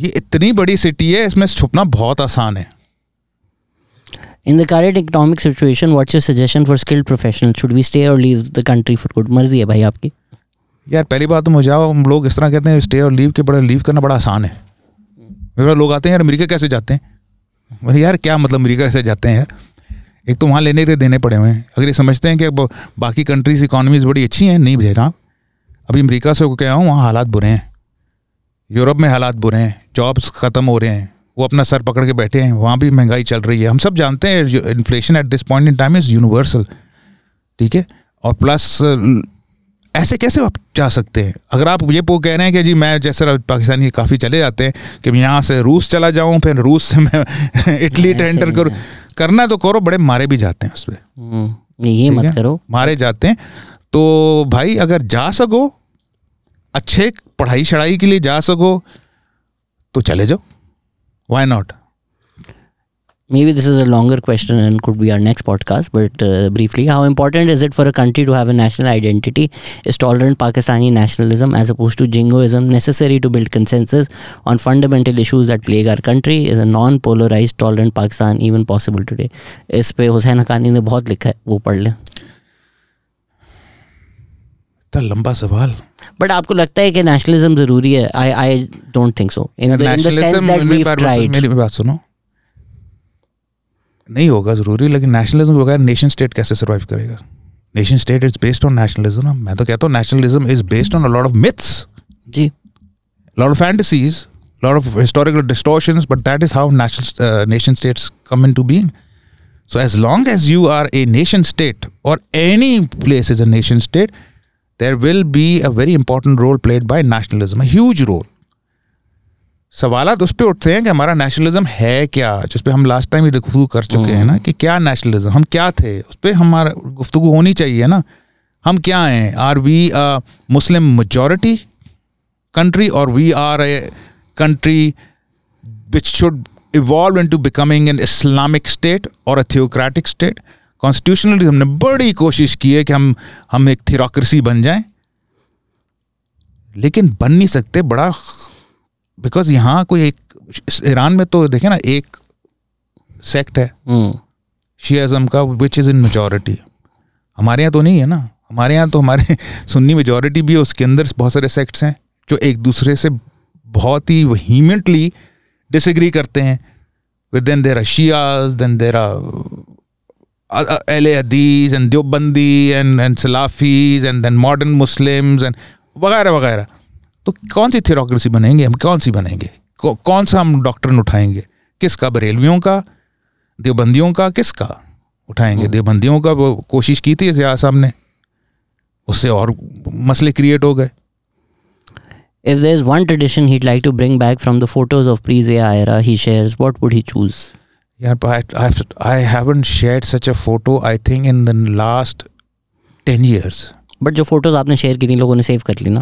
ये इतनी बड़ी सिटी है इसमें छुपना बहुत आसान है। In the current economic situation, what's your suggestion for skilled professionals? Should we stay or leave the country for good? मर्ज़ी है भाई आपकी। यार पहली बात तो मुझे आओ हम लोग इस तरह कहते हैं स्टे और लीव के बड़ा लीव करना बड़ा आसान है। मेरे लोग आते हैं यार अमेरिका कैसे जाते हैं? मैंने यार क्या मतलब अमेरिका से जाते हैं एक तो वहाँ लेने के देने पड़े हुए हैं। अगर ये समझते हैं कि अब बाकी कंट्रीज़ इकॉनमीज बड़ी अच्छी हैं, नहीं भैया अभी अमेरिका से क्या हूँ, वहाँ हालात बुरे हैं। यूरोप में हालात बुरे हैं जॉब्स ख़त्म हो रहे हैं, वो अपना सर पकड़ के बैठे हैं, वहाँ भी महँगाई चल रही है। हम सब जानते हैं inflation at this point in time is universal ठीक है? और प्लस ऐसे कैसे आप जा सकते हैं? अगर आप ये वो कह रहे हैं कि जी मैं जैसे पाकिस्तानी काफ़ी चले जाते हैं कि मैं यहाँ से रूस चला जाऊँ फिर रूस से मैं इटली टेंटर करूँ। करना तो करो बड़े मारे भी जाते हैं उस पर हम्म, ये मत करो। मारे जाते हैं। तो भाई अगर जा सको अच्छे पढ़ाई शढ़ाई के लिए जा सको तो चले जाओ। Why not Maybe this is a longer question and could be our next podcast, but uh, briefly, how important is it for a country to have a national identity? Is tolerant Pakistani nationalism as opposed to jingoism necessary to build consensus on fundamental issues that plague our country? Is a non polarized, tolerant Pakistan even possible today? इस पे हुसैन हकानी ने बहुत लिखा है वो पढ़ लें इतना लंबा सवाल बट आपको लगता है कि नेशनलिज्म ज़रूरी है I I don't think so in the sense that we tried मेरी बात सुनो नहीं होगा ज़रूरी लेकिन नेशनलिज्म के बगैर नेशन स्टेट कैसे सर्वाइव करेगा? Nation state is based on nationalism मैं तो कहता हूँ nationalism is based on lot of myths ji. Lot of fantasies lot of historical distortion but that is how nation state come in to being so as long as you are a nation state और any place is a nation state there will be a very important role played by nationalism huge role सवालात उस पर उठते हैं कि हमारा नेशनलिज्म है क्या? जिस पे हम लास्ट टाइम ही गुफ्तु कर चुके हैं ना कि क्या नेशनलिज्म हम क्या थे? उस पर हमारा गुफ्तु होनी चाहिए ना। हम क्या हैं? Are we Muslim majority country or we are a country which should evolve into becoming an Islamic state or a theocratic state Constitutionally हमने बड़ी कोशिश की है कि हम हम एक थियोक्रेसी बन जाएँ। लेकिन बन नहीं सकते बड़ा बिकॉज़ यहाँ कोई एक ईरान में तो देखे ना एक सेक्ट है। हम्म। शियाज़म का विच इज़ इन मेजोरिटी हमारे यहाँ तो नहीं है ना। हमारे यहाँ तो हमारे सुन्नी मेजोरिटी भी है उसके अंदर बहुत सारे सेक्ट्स हैं जो एक दूसरे से बहुत ही वहीमेंटली डिसग्री करते हैं। Then there Shias then there Ahle Hadith and Deobandi and and Salafis and then modern Muslims and वगैरह वगैरह। तो कौन सी थ्योरोक्रेसी बनेंगे हम कौन सी बनेंगे कौन सा हम डॉक्टरन उठाएँगे किसका बरेलवियों का देवबंदियों का किसका उठाएँगे देवबंदियों का वो कोशिश की थी जिया साहब ने उससे और मसले क्रिएट हो गए If there's one tradition he'd like to bring back from the photos of pre-Zia era he shares, what would he choose? Yeah, but I, I've, I haven't shared such a photo, I think, in the last 10 years. But जो फ़ोटोज़ आपने शेयर की थी लोगों ने सेव कर ली ना।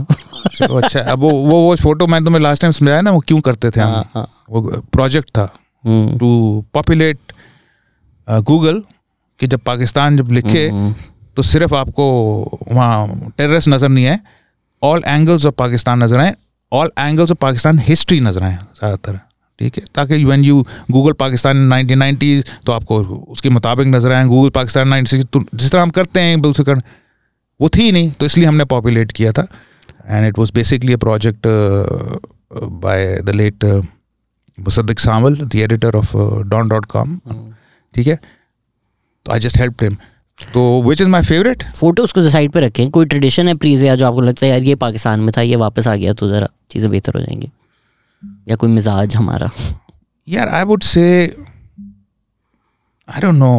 अच्छा अब वो वो वो फ़ोटो मैंने तुम्हें लास्ट टाइम समझाया ना वो क्यों करते थे हम? हाँ, हाँ। वो प्रोजेक्ट था। हम्म, टू पॉपुलेट गूगल कि जब पाकिस्तान जब लिखे हम्म, तो सिर्फ़ आपको वहाँ टेररिस्ट नज़र नहीं आए ऑल एंगल्स ऑफ़ पाकिस्तान नज़र आए all angles of Pakistan history नज़र आए ज़्यादातर ठीक है? ताकि when you Google Pakistan nineteen nineties तो आपको उसके मुताबिक नज़र आए गूगल पाकिस्तान नाइनटी तो जिस तरह हम करते हैं बिल्कुल कर वो थी नहीं तो इसलिए हमने पॉपुलेट किया था। And it was basically a project by the late Musaddiq Sanwal the editor of Dawn dot com ठीक है? तो आई जस्ट हेल्प हिम तो which is my favourite photos को साइड पे रखें। कोई ट्रेडिशन है प्लीज़ या जो आपको लगता है यार ये पाकिस्तान में था ये वापस आ गया तो ज़रा चीज़ें बेहतर हो जाएँगी। या कोई मिजाज हमारा। यार I would say I don't know.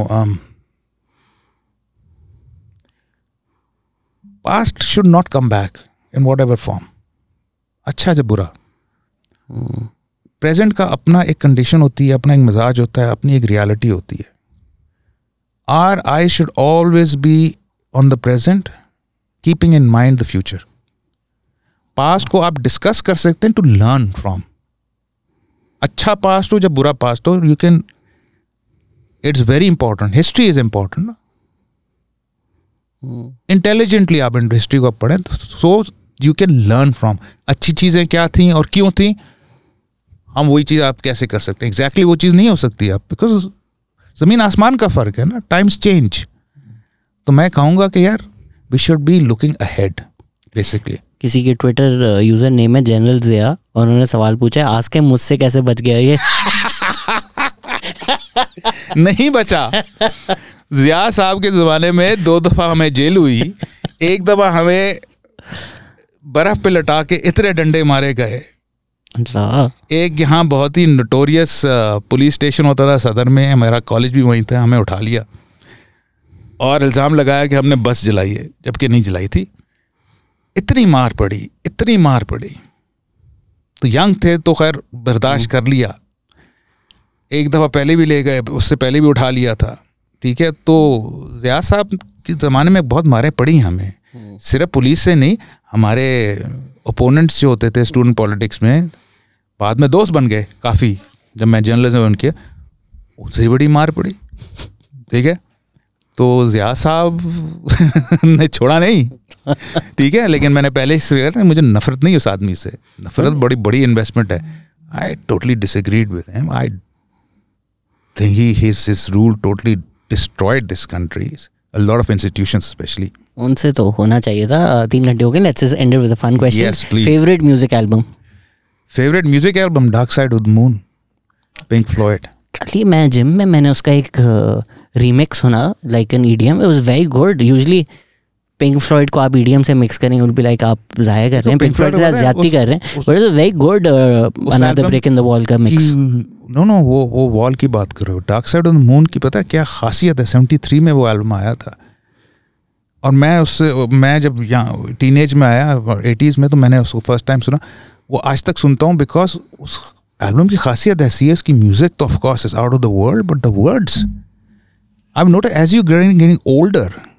Past should not come back in whatever form अच्छा जब बुरा। प्रेजेंट का अपना एक कंडीशन होती है अपना एक मिजाज होता है अपनी एक रियलिटी होती है। Or I should always be on the present keeping in mind the future past को आप डिस्कस कर सकते हैं टू लर्न फ्रॉम अच्छा पास्ट हो जब बुरा पास्ट हो you can it's very important history is important ना। इंटेलिजेंटली आप हिस्ट्री को पढ़ें so you can learn from अच्छी चीज़ें क्या थी और क्यों थी? हम वही चीज़ आप कैसे कर सकते हैं? एग्जैक्टली exactly वो चीज़ नहीं हो सकती आप बिकॉज़ ज़मीन आसमान का फ़र्क है ना टाइम्स चेंज तो मैं कहूँगा कि यार we should be looking ahead basically किसी के ट्विटर यूज़र नेम है जनरल जिया और उन्होंने सवाल पूछा है आज के मुझसे कैसे बच गया ये? नहीं बचा। जिया साहब के ज़माने में दो दफ़ा हमें जेल हुई एक दफ़ा हमें बर्फ़ पे लटा के इतने डंडे मारे गए। एक यहाँ बहुत ही नोटोरियस पुलिस स्टेशन होता था सदर में मेरा कॉलेज भी वहीं था हमें उठा लिया। और इल्ज़ाम लगाया कि हमने बस जलाई है जबकि नहीं जलाई थी। इतनी मार पड़ी इतनी मार पड़ी। तो यंग थे तो खैर बर्दाश्त कर लिया। एक दफ़ा पहले भी ले गए उससे पहले भी उठा लिया था। ठीक है? तो ज़िया साहब के ज़माने में बहुत मारें पड़ी हमें। सिर्फ़ पुलिस से नहीं हमारे ओपोनेंट्स जो होते थे स्टूडेंट पॉलिटिक्स में बाद में दोस्त बन गए काफ़ी जब मैं जर्नलिज्म बन किया उससे बड़ी मार पड़ी। ठीक है? तो ज़िया साहब ने छोड़ा नहीं। ठीक है? लेकिन मैंने पहले ही कहा था मुझे नफरत नहीं उस आदमी से। नफरत बड़ी बड़ी इन्वेस्टमेंट है। I totally disagreed with him I think he his his rule totally destroyed this country, a lot of institutions especially. उनसे तो होना चाहिए था तीन घंटे हो गए let's just end with a fun question. Favourite music album favorite music album? Dark side of the moon pink floyd. कल मैं जिम में मैंने उसका एक रीमिक्स सुना like an EDM it was very good usually Pink Floyd को आप ईडीएम से मिक्स करेंगे उल बी लाइक आप जाया कर रहे हैं। तो पिंक Pink फ्लॉयड के साथ है, उस- कर रहे हैं but it very good another brick in the Wall का मिक्स नो नो वो वो वॉल की बात करो Dark Side of the Moon की पता है क्या खासियत है? 73 में वो एल्बम आया था। और मैं उससे मैं जब यहाँ टीनेज में आया एटीज़ में तो मैंने उसको फ़र्स्ट टाइम सुना। वो आज तक सुनता हूँ बिकॉज़ उस एल्बम की खासियत है उसकी म्यूज़िक तो of course is out of the world but the words I note as you getting older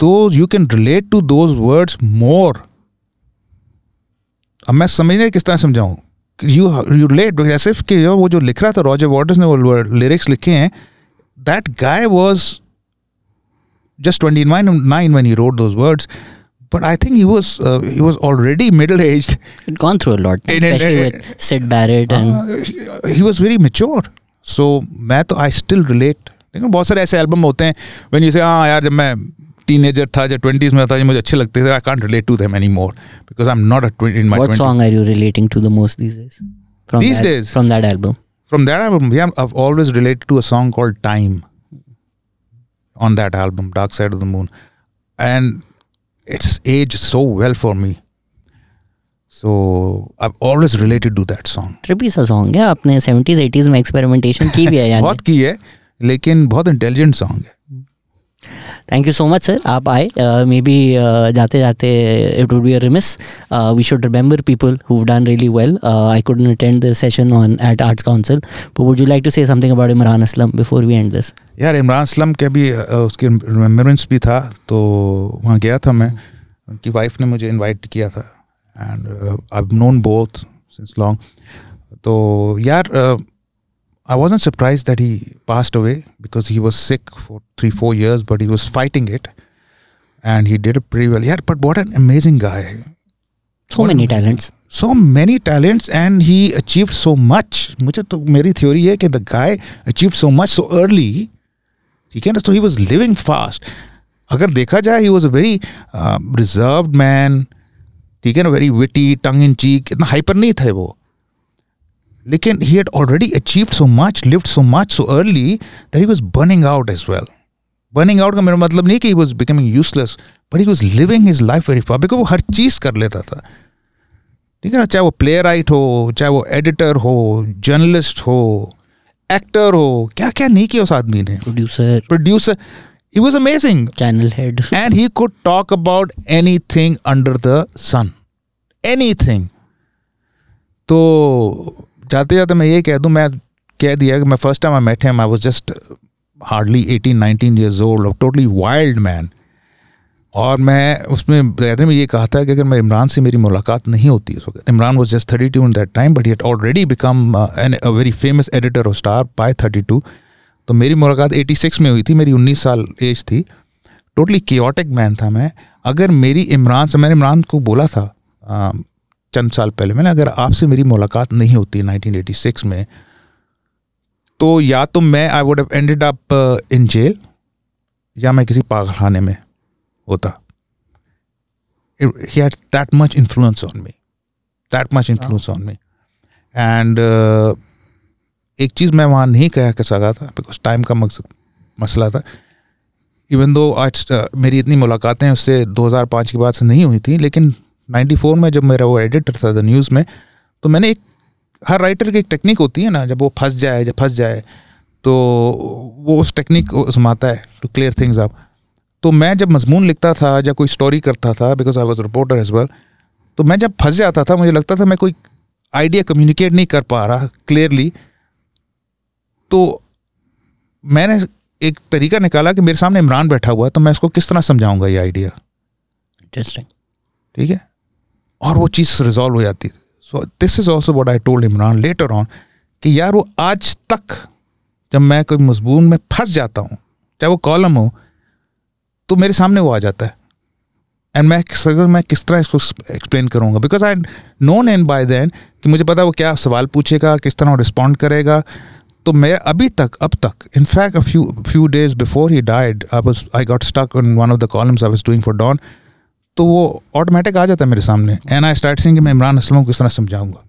तो you can relate to those words more अब मैं समझने किस तरह समझाऊं यू यू रिलेट ऐसे कि वो जो लिख रहा था रॉजर वॉटर्स ने वो लिरिक्स लिखे हैं that guy was just 29 nine when he wrote those words but i think he was uh, he was already middle aged He'd gone through a lot especially with Sid Barrett and uh, he was very mature so मैं तो आई स्टिल रिलेट लेकिन बहुत सारे ऐसे एल्बम होते हैं व्हेन यू से हाँ यार जब मैं टीनेजर था जब ट्वेंटीज में था जो मुझे अच्छे लगते थे। I can't relate to them any more because I am not a twenty in my what song are you relating to the most these days from these days from that album from that album we I always related to a song called Time on that album Dark Side of the Moon and it's as so well for me So I've always related to that song. Song है 70s 80s experimentation लेकिन बहुत इंटेलिजेंट सॉन्ग है. Thank you so much sir आप आए मे बी जाते जाते it would be remiss we should remember people who done really well I couldn't attend the session on at Arts Council would you like to say something about Imran Aslam before we end this यार इमरान असलम के भी उसकी रिमेम्बरेंस भी था तो वहाँ गया था मैं। उनकी वाइफ ने मुझे इनवाइट किया था। And I known both since long तो यार I was not surprise that he passed away because he was sick for three four years but he was fighting it and he did pretty well यार but what an amazing guy so many talents so many talents and he achieved so much मुझे तो मेरी थ्योरी है कि the guy achieved so much so early ठीक है ना so he was living fast अगर देखा जाए he was a very uh, reserved man ठीक है ना very witty tongue in cheek इतना हाइपर नहीं थे वो लेकिन he had already achieve so much lived so much so early that he was burning out as well burning out का मेरा मतलब नहीं कि he was becoming useless but he was living his life very for because वो हर चीज़ कर लेता था। ठीक है ना? चाहे वो प्ले राइट हो चाहे वो एडिटर हो जर्नलिस्ट हो एक्टर हो क्या क्या नहीं किया उस आदमी ने। Producer producer he was amazing channel head and he could talk about anything under the sun anything तो जाते जाते मैं ये कह दूँ मैं कह दिया कि मैं first time I met him I was just hardly eighteen nineteen years old totally wild man और मैं उसमें बयान में ये कहा था कि अगर मैं इमरान से मेरी मुलाकात नहीं होती उस वक्त Imran was just thirty two in that time but he already become an a very famous editor of Star by thirty two तो मेरी मुलाकात एटी सिक्स में हुई थी मेरी उन्नीस साल एज थी। टोटली कियोटिक मैन था मैं। अगर मेरी इमरान से मैंने इमरान को बोला था आ, चंद साल पहले मैंने अगर आपसे मेरी मुलाकात नहीं होती 1986 में तो या तो मैं I would have ended up in jail या मैं किसी पागलखाने में होता। Had that much influence on me. That much influence on me. And uh, एक चीज़ मैं वहाँ नहीं कह कर सका था बिकॉज़ टाइम का मकसद मसला था। इवन दो आज uh, मेरी इतनी मुलाकातें उससे 2005 के बाद से नहीं हुई थी लेकिन 94 में जब मेरा वो एडिटर था द न्यूज़ में तो मैंने एक हर राइटर की एक टेक्निक होती है ना जब वो फंस जाए जब फंस जाए तो वो उस टेक्निक को आजमाता है टू क्लियर थिंग्स आप तो मैं जब मजमून लिखता था या कोई स्टोरी करता था because I was reporter as well तो मैं जब फंस जाता था मुझे लगता था मैं कोई आइडिया कम्युनिकेट नहीं कर पा रहा क्लियरली तो मैंने एक तरीका निकाला कि मेरे सामने इमरान बैठा हुआ है तो मैं इसको किस तरह समझाऊँगा ये आइडिया इंटरेस्टिंग ठीक है? और वो चीज़ रिजॉल्व हो जाती थी। So this is also what I told Imran later on कि यार वो आज तक जब मैं कोई मजबून में फंस जाता हूँ, चाहे वो कॉलम हो तो मेरे सामने वो आ जाता है। एंड मैं अगर मैं किस तरह इसको एक्सप्लेन करूँगा? Because I known and by then कि मुझे पता वो क्या सवाल पूछेगा, किस तरह वो रिस्पॉन्ड करेगा। तो मैं अभी तक, अब तक in fact few few days before he died I was I got stuck in one of the columns I was doing for Dawn तो वो ऑटोमेटिक आ जाता है मेरे सामने। एंड आई स्टार्ट सिंग कि मैं इमरान असलम को किस तरह समझाऊँगा।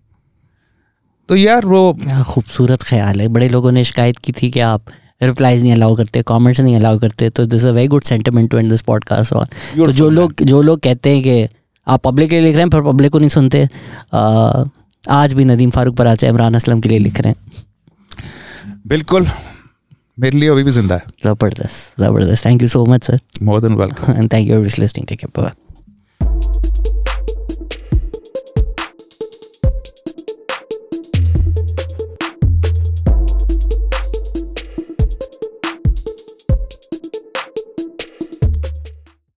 तो यार वो क्या खूबसूरत ख्याल है। बड़े लोगों ने शिकायत की थी कि आप रिप्लाईज नहीं अलाउ करते कमेंट्स नहीं अलाउ करते। तो this a very good sentiment to end this podcast और तो जो लोग जो लोग कहते हैं कि आप पब्लिक के लिए लिख रहे हैं पर पब्लिक को नहीं सुनते आ, आज भी नदीम फारूक पर आचा इमरान असलम के लिए लिख रहे हैं। बिल्कुल। मेरे लिए अभी भी ज़िंदा है। ज़बरदस्त ज़बरदस्त। Thank you so much sir more than welcome and thank you for listening take care bye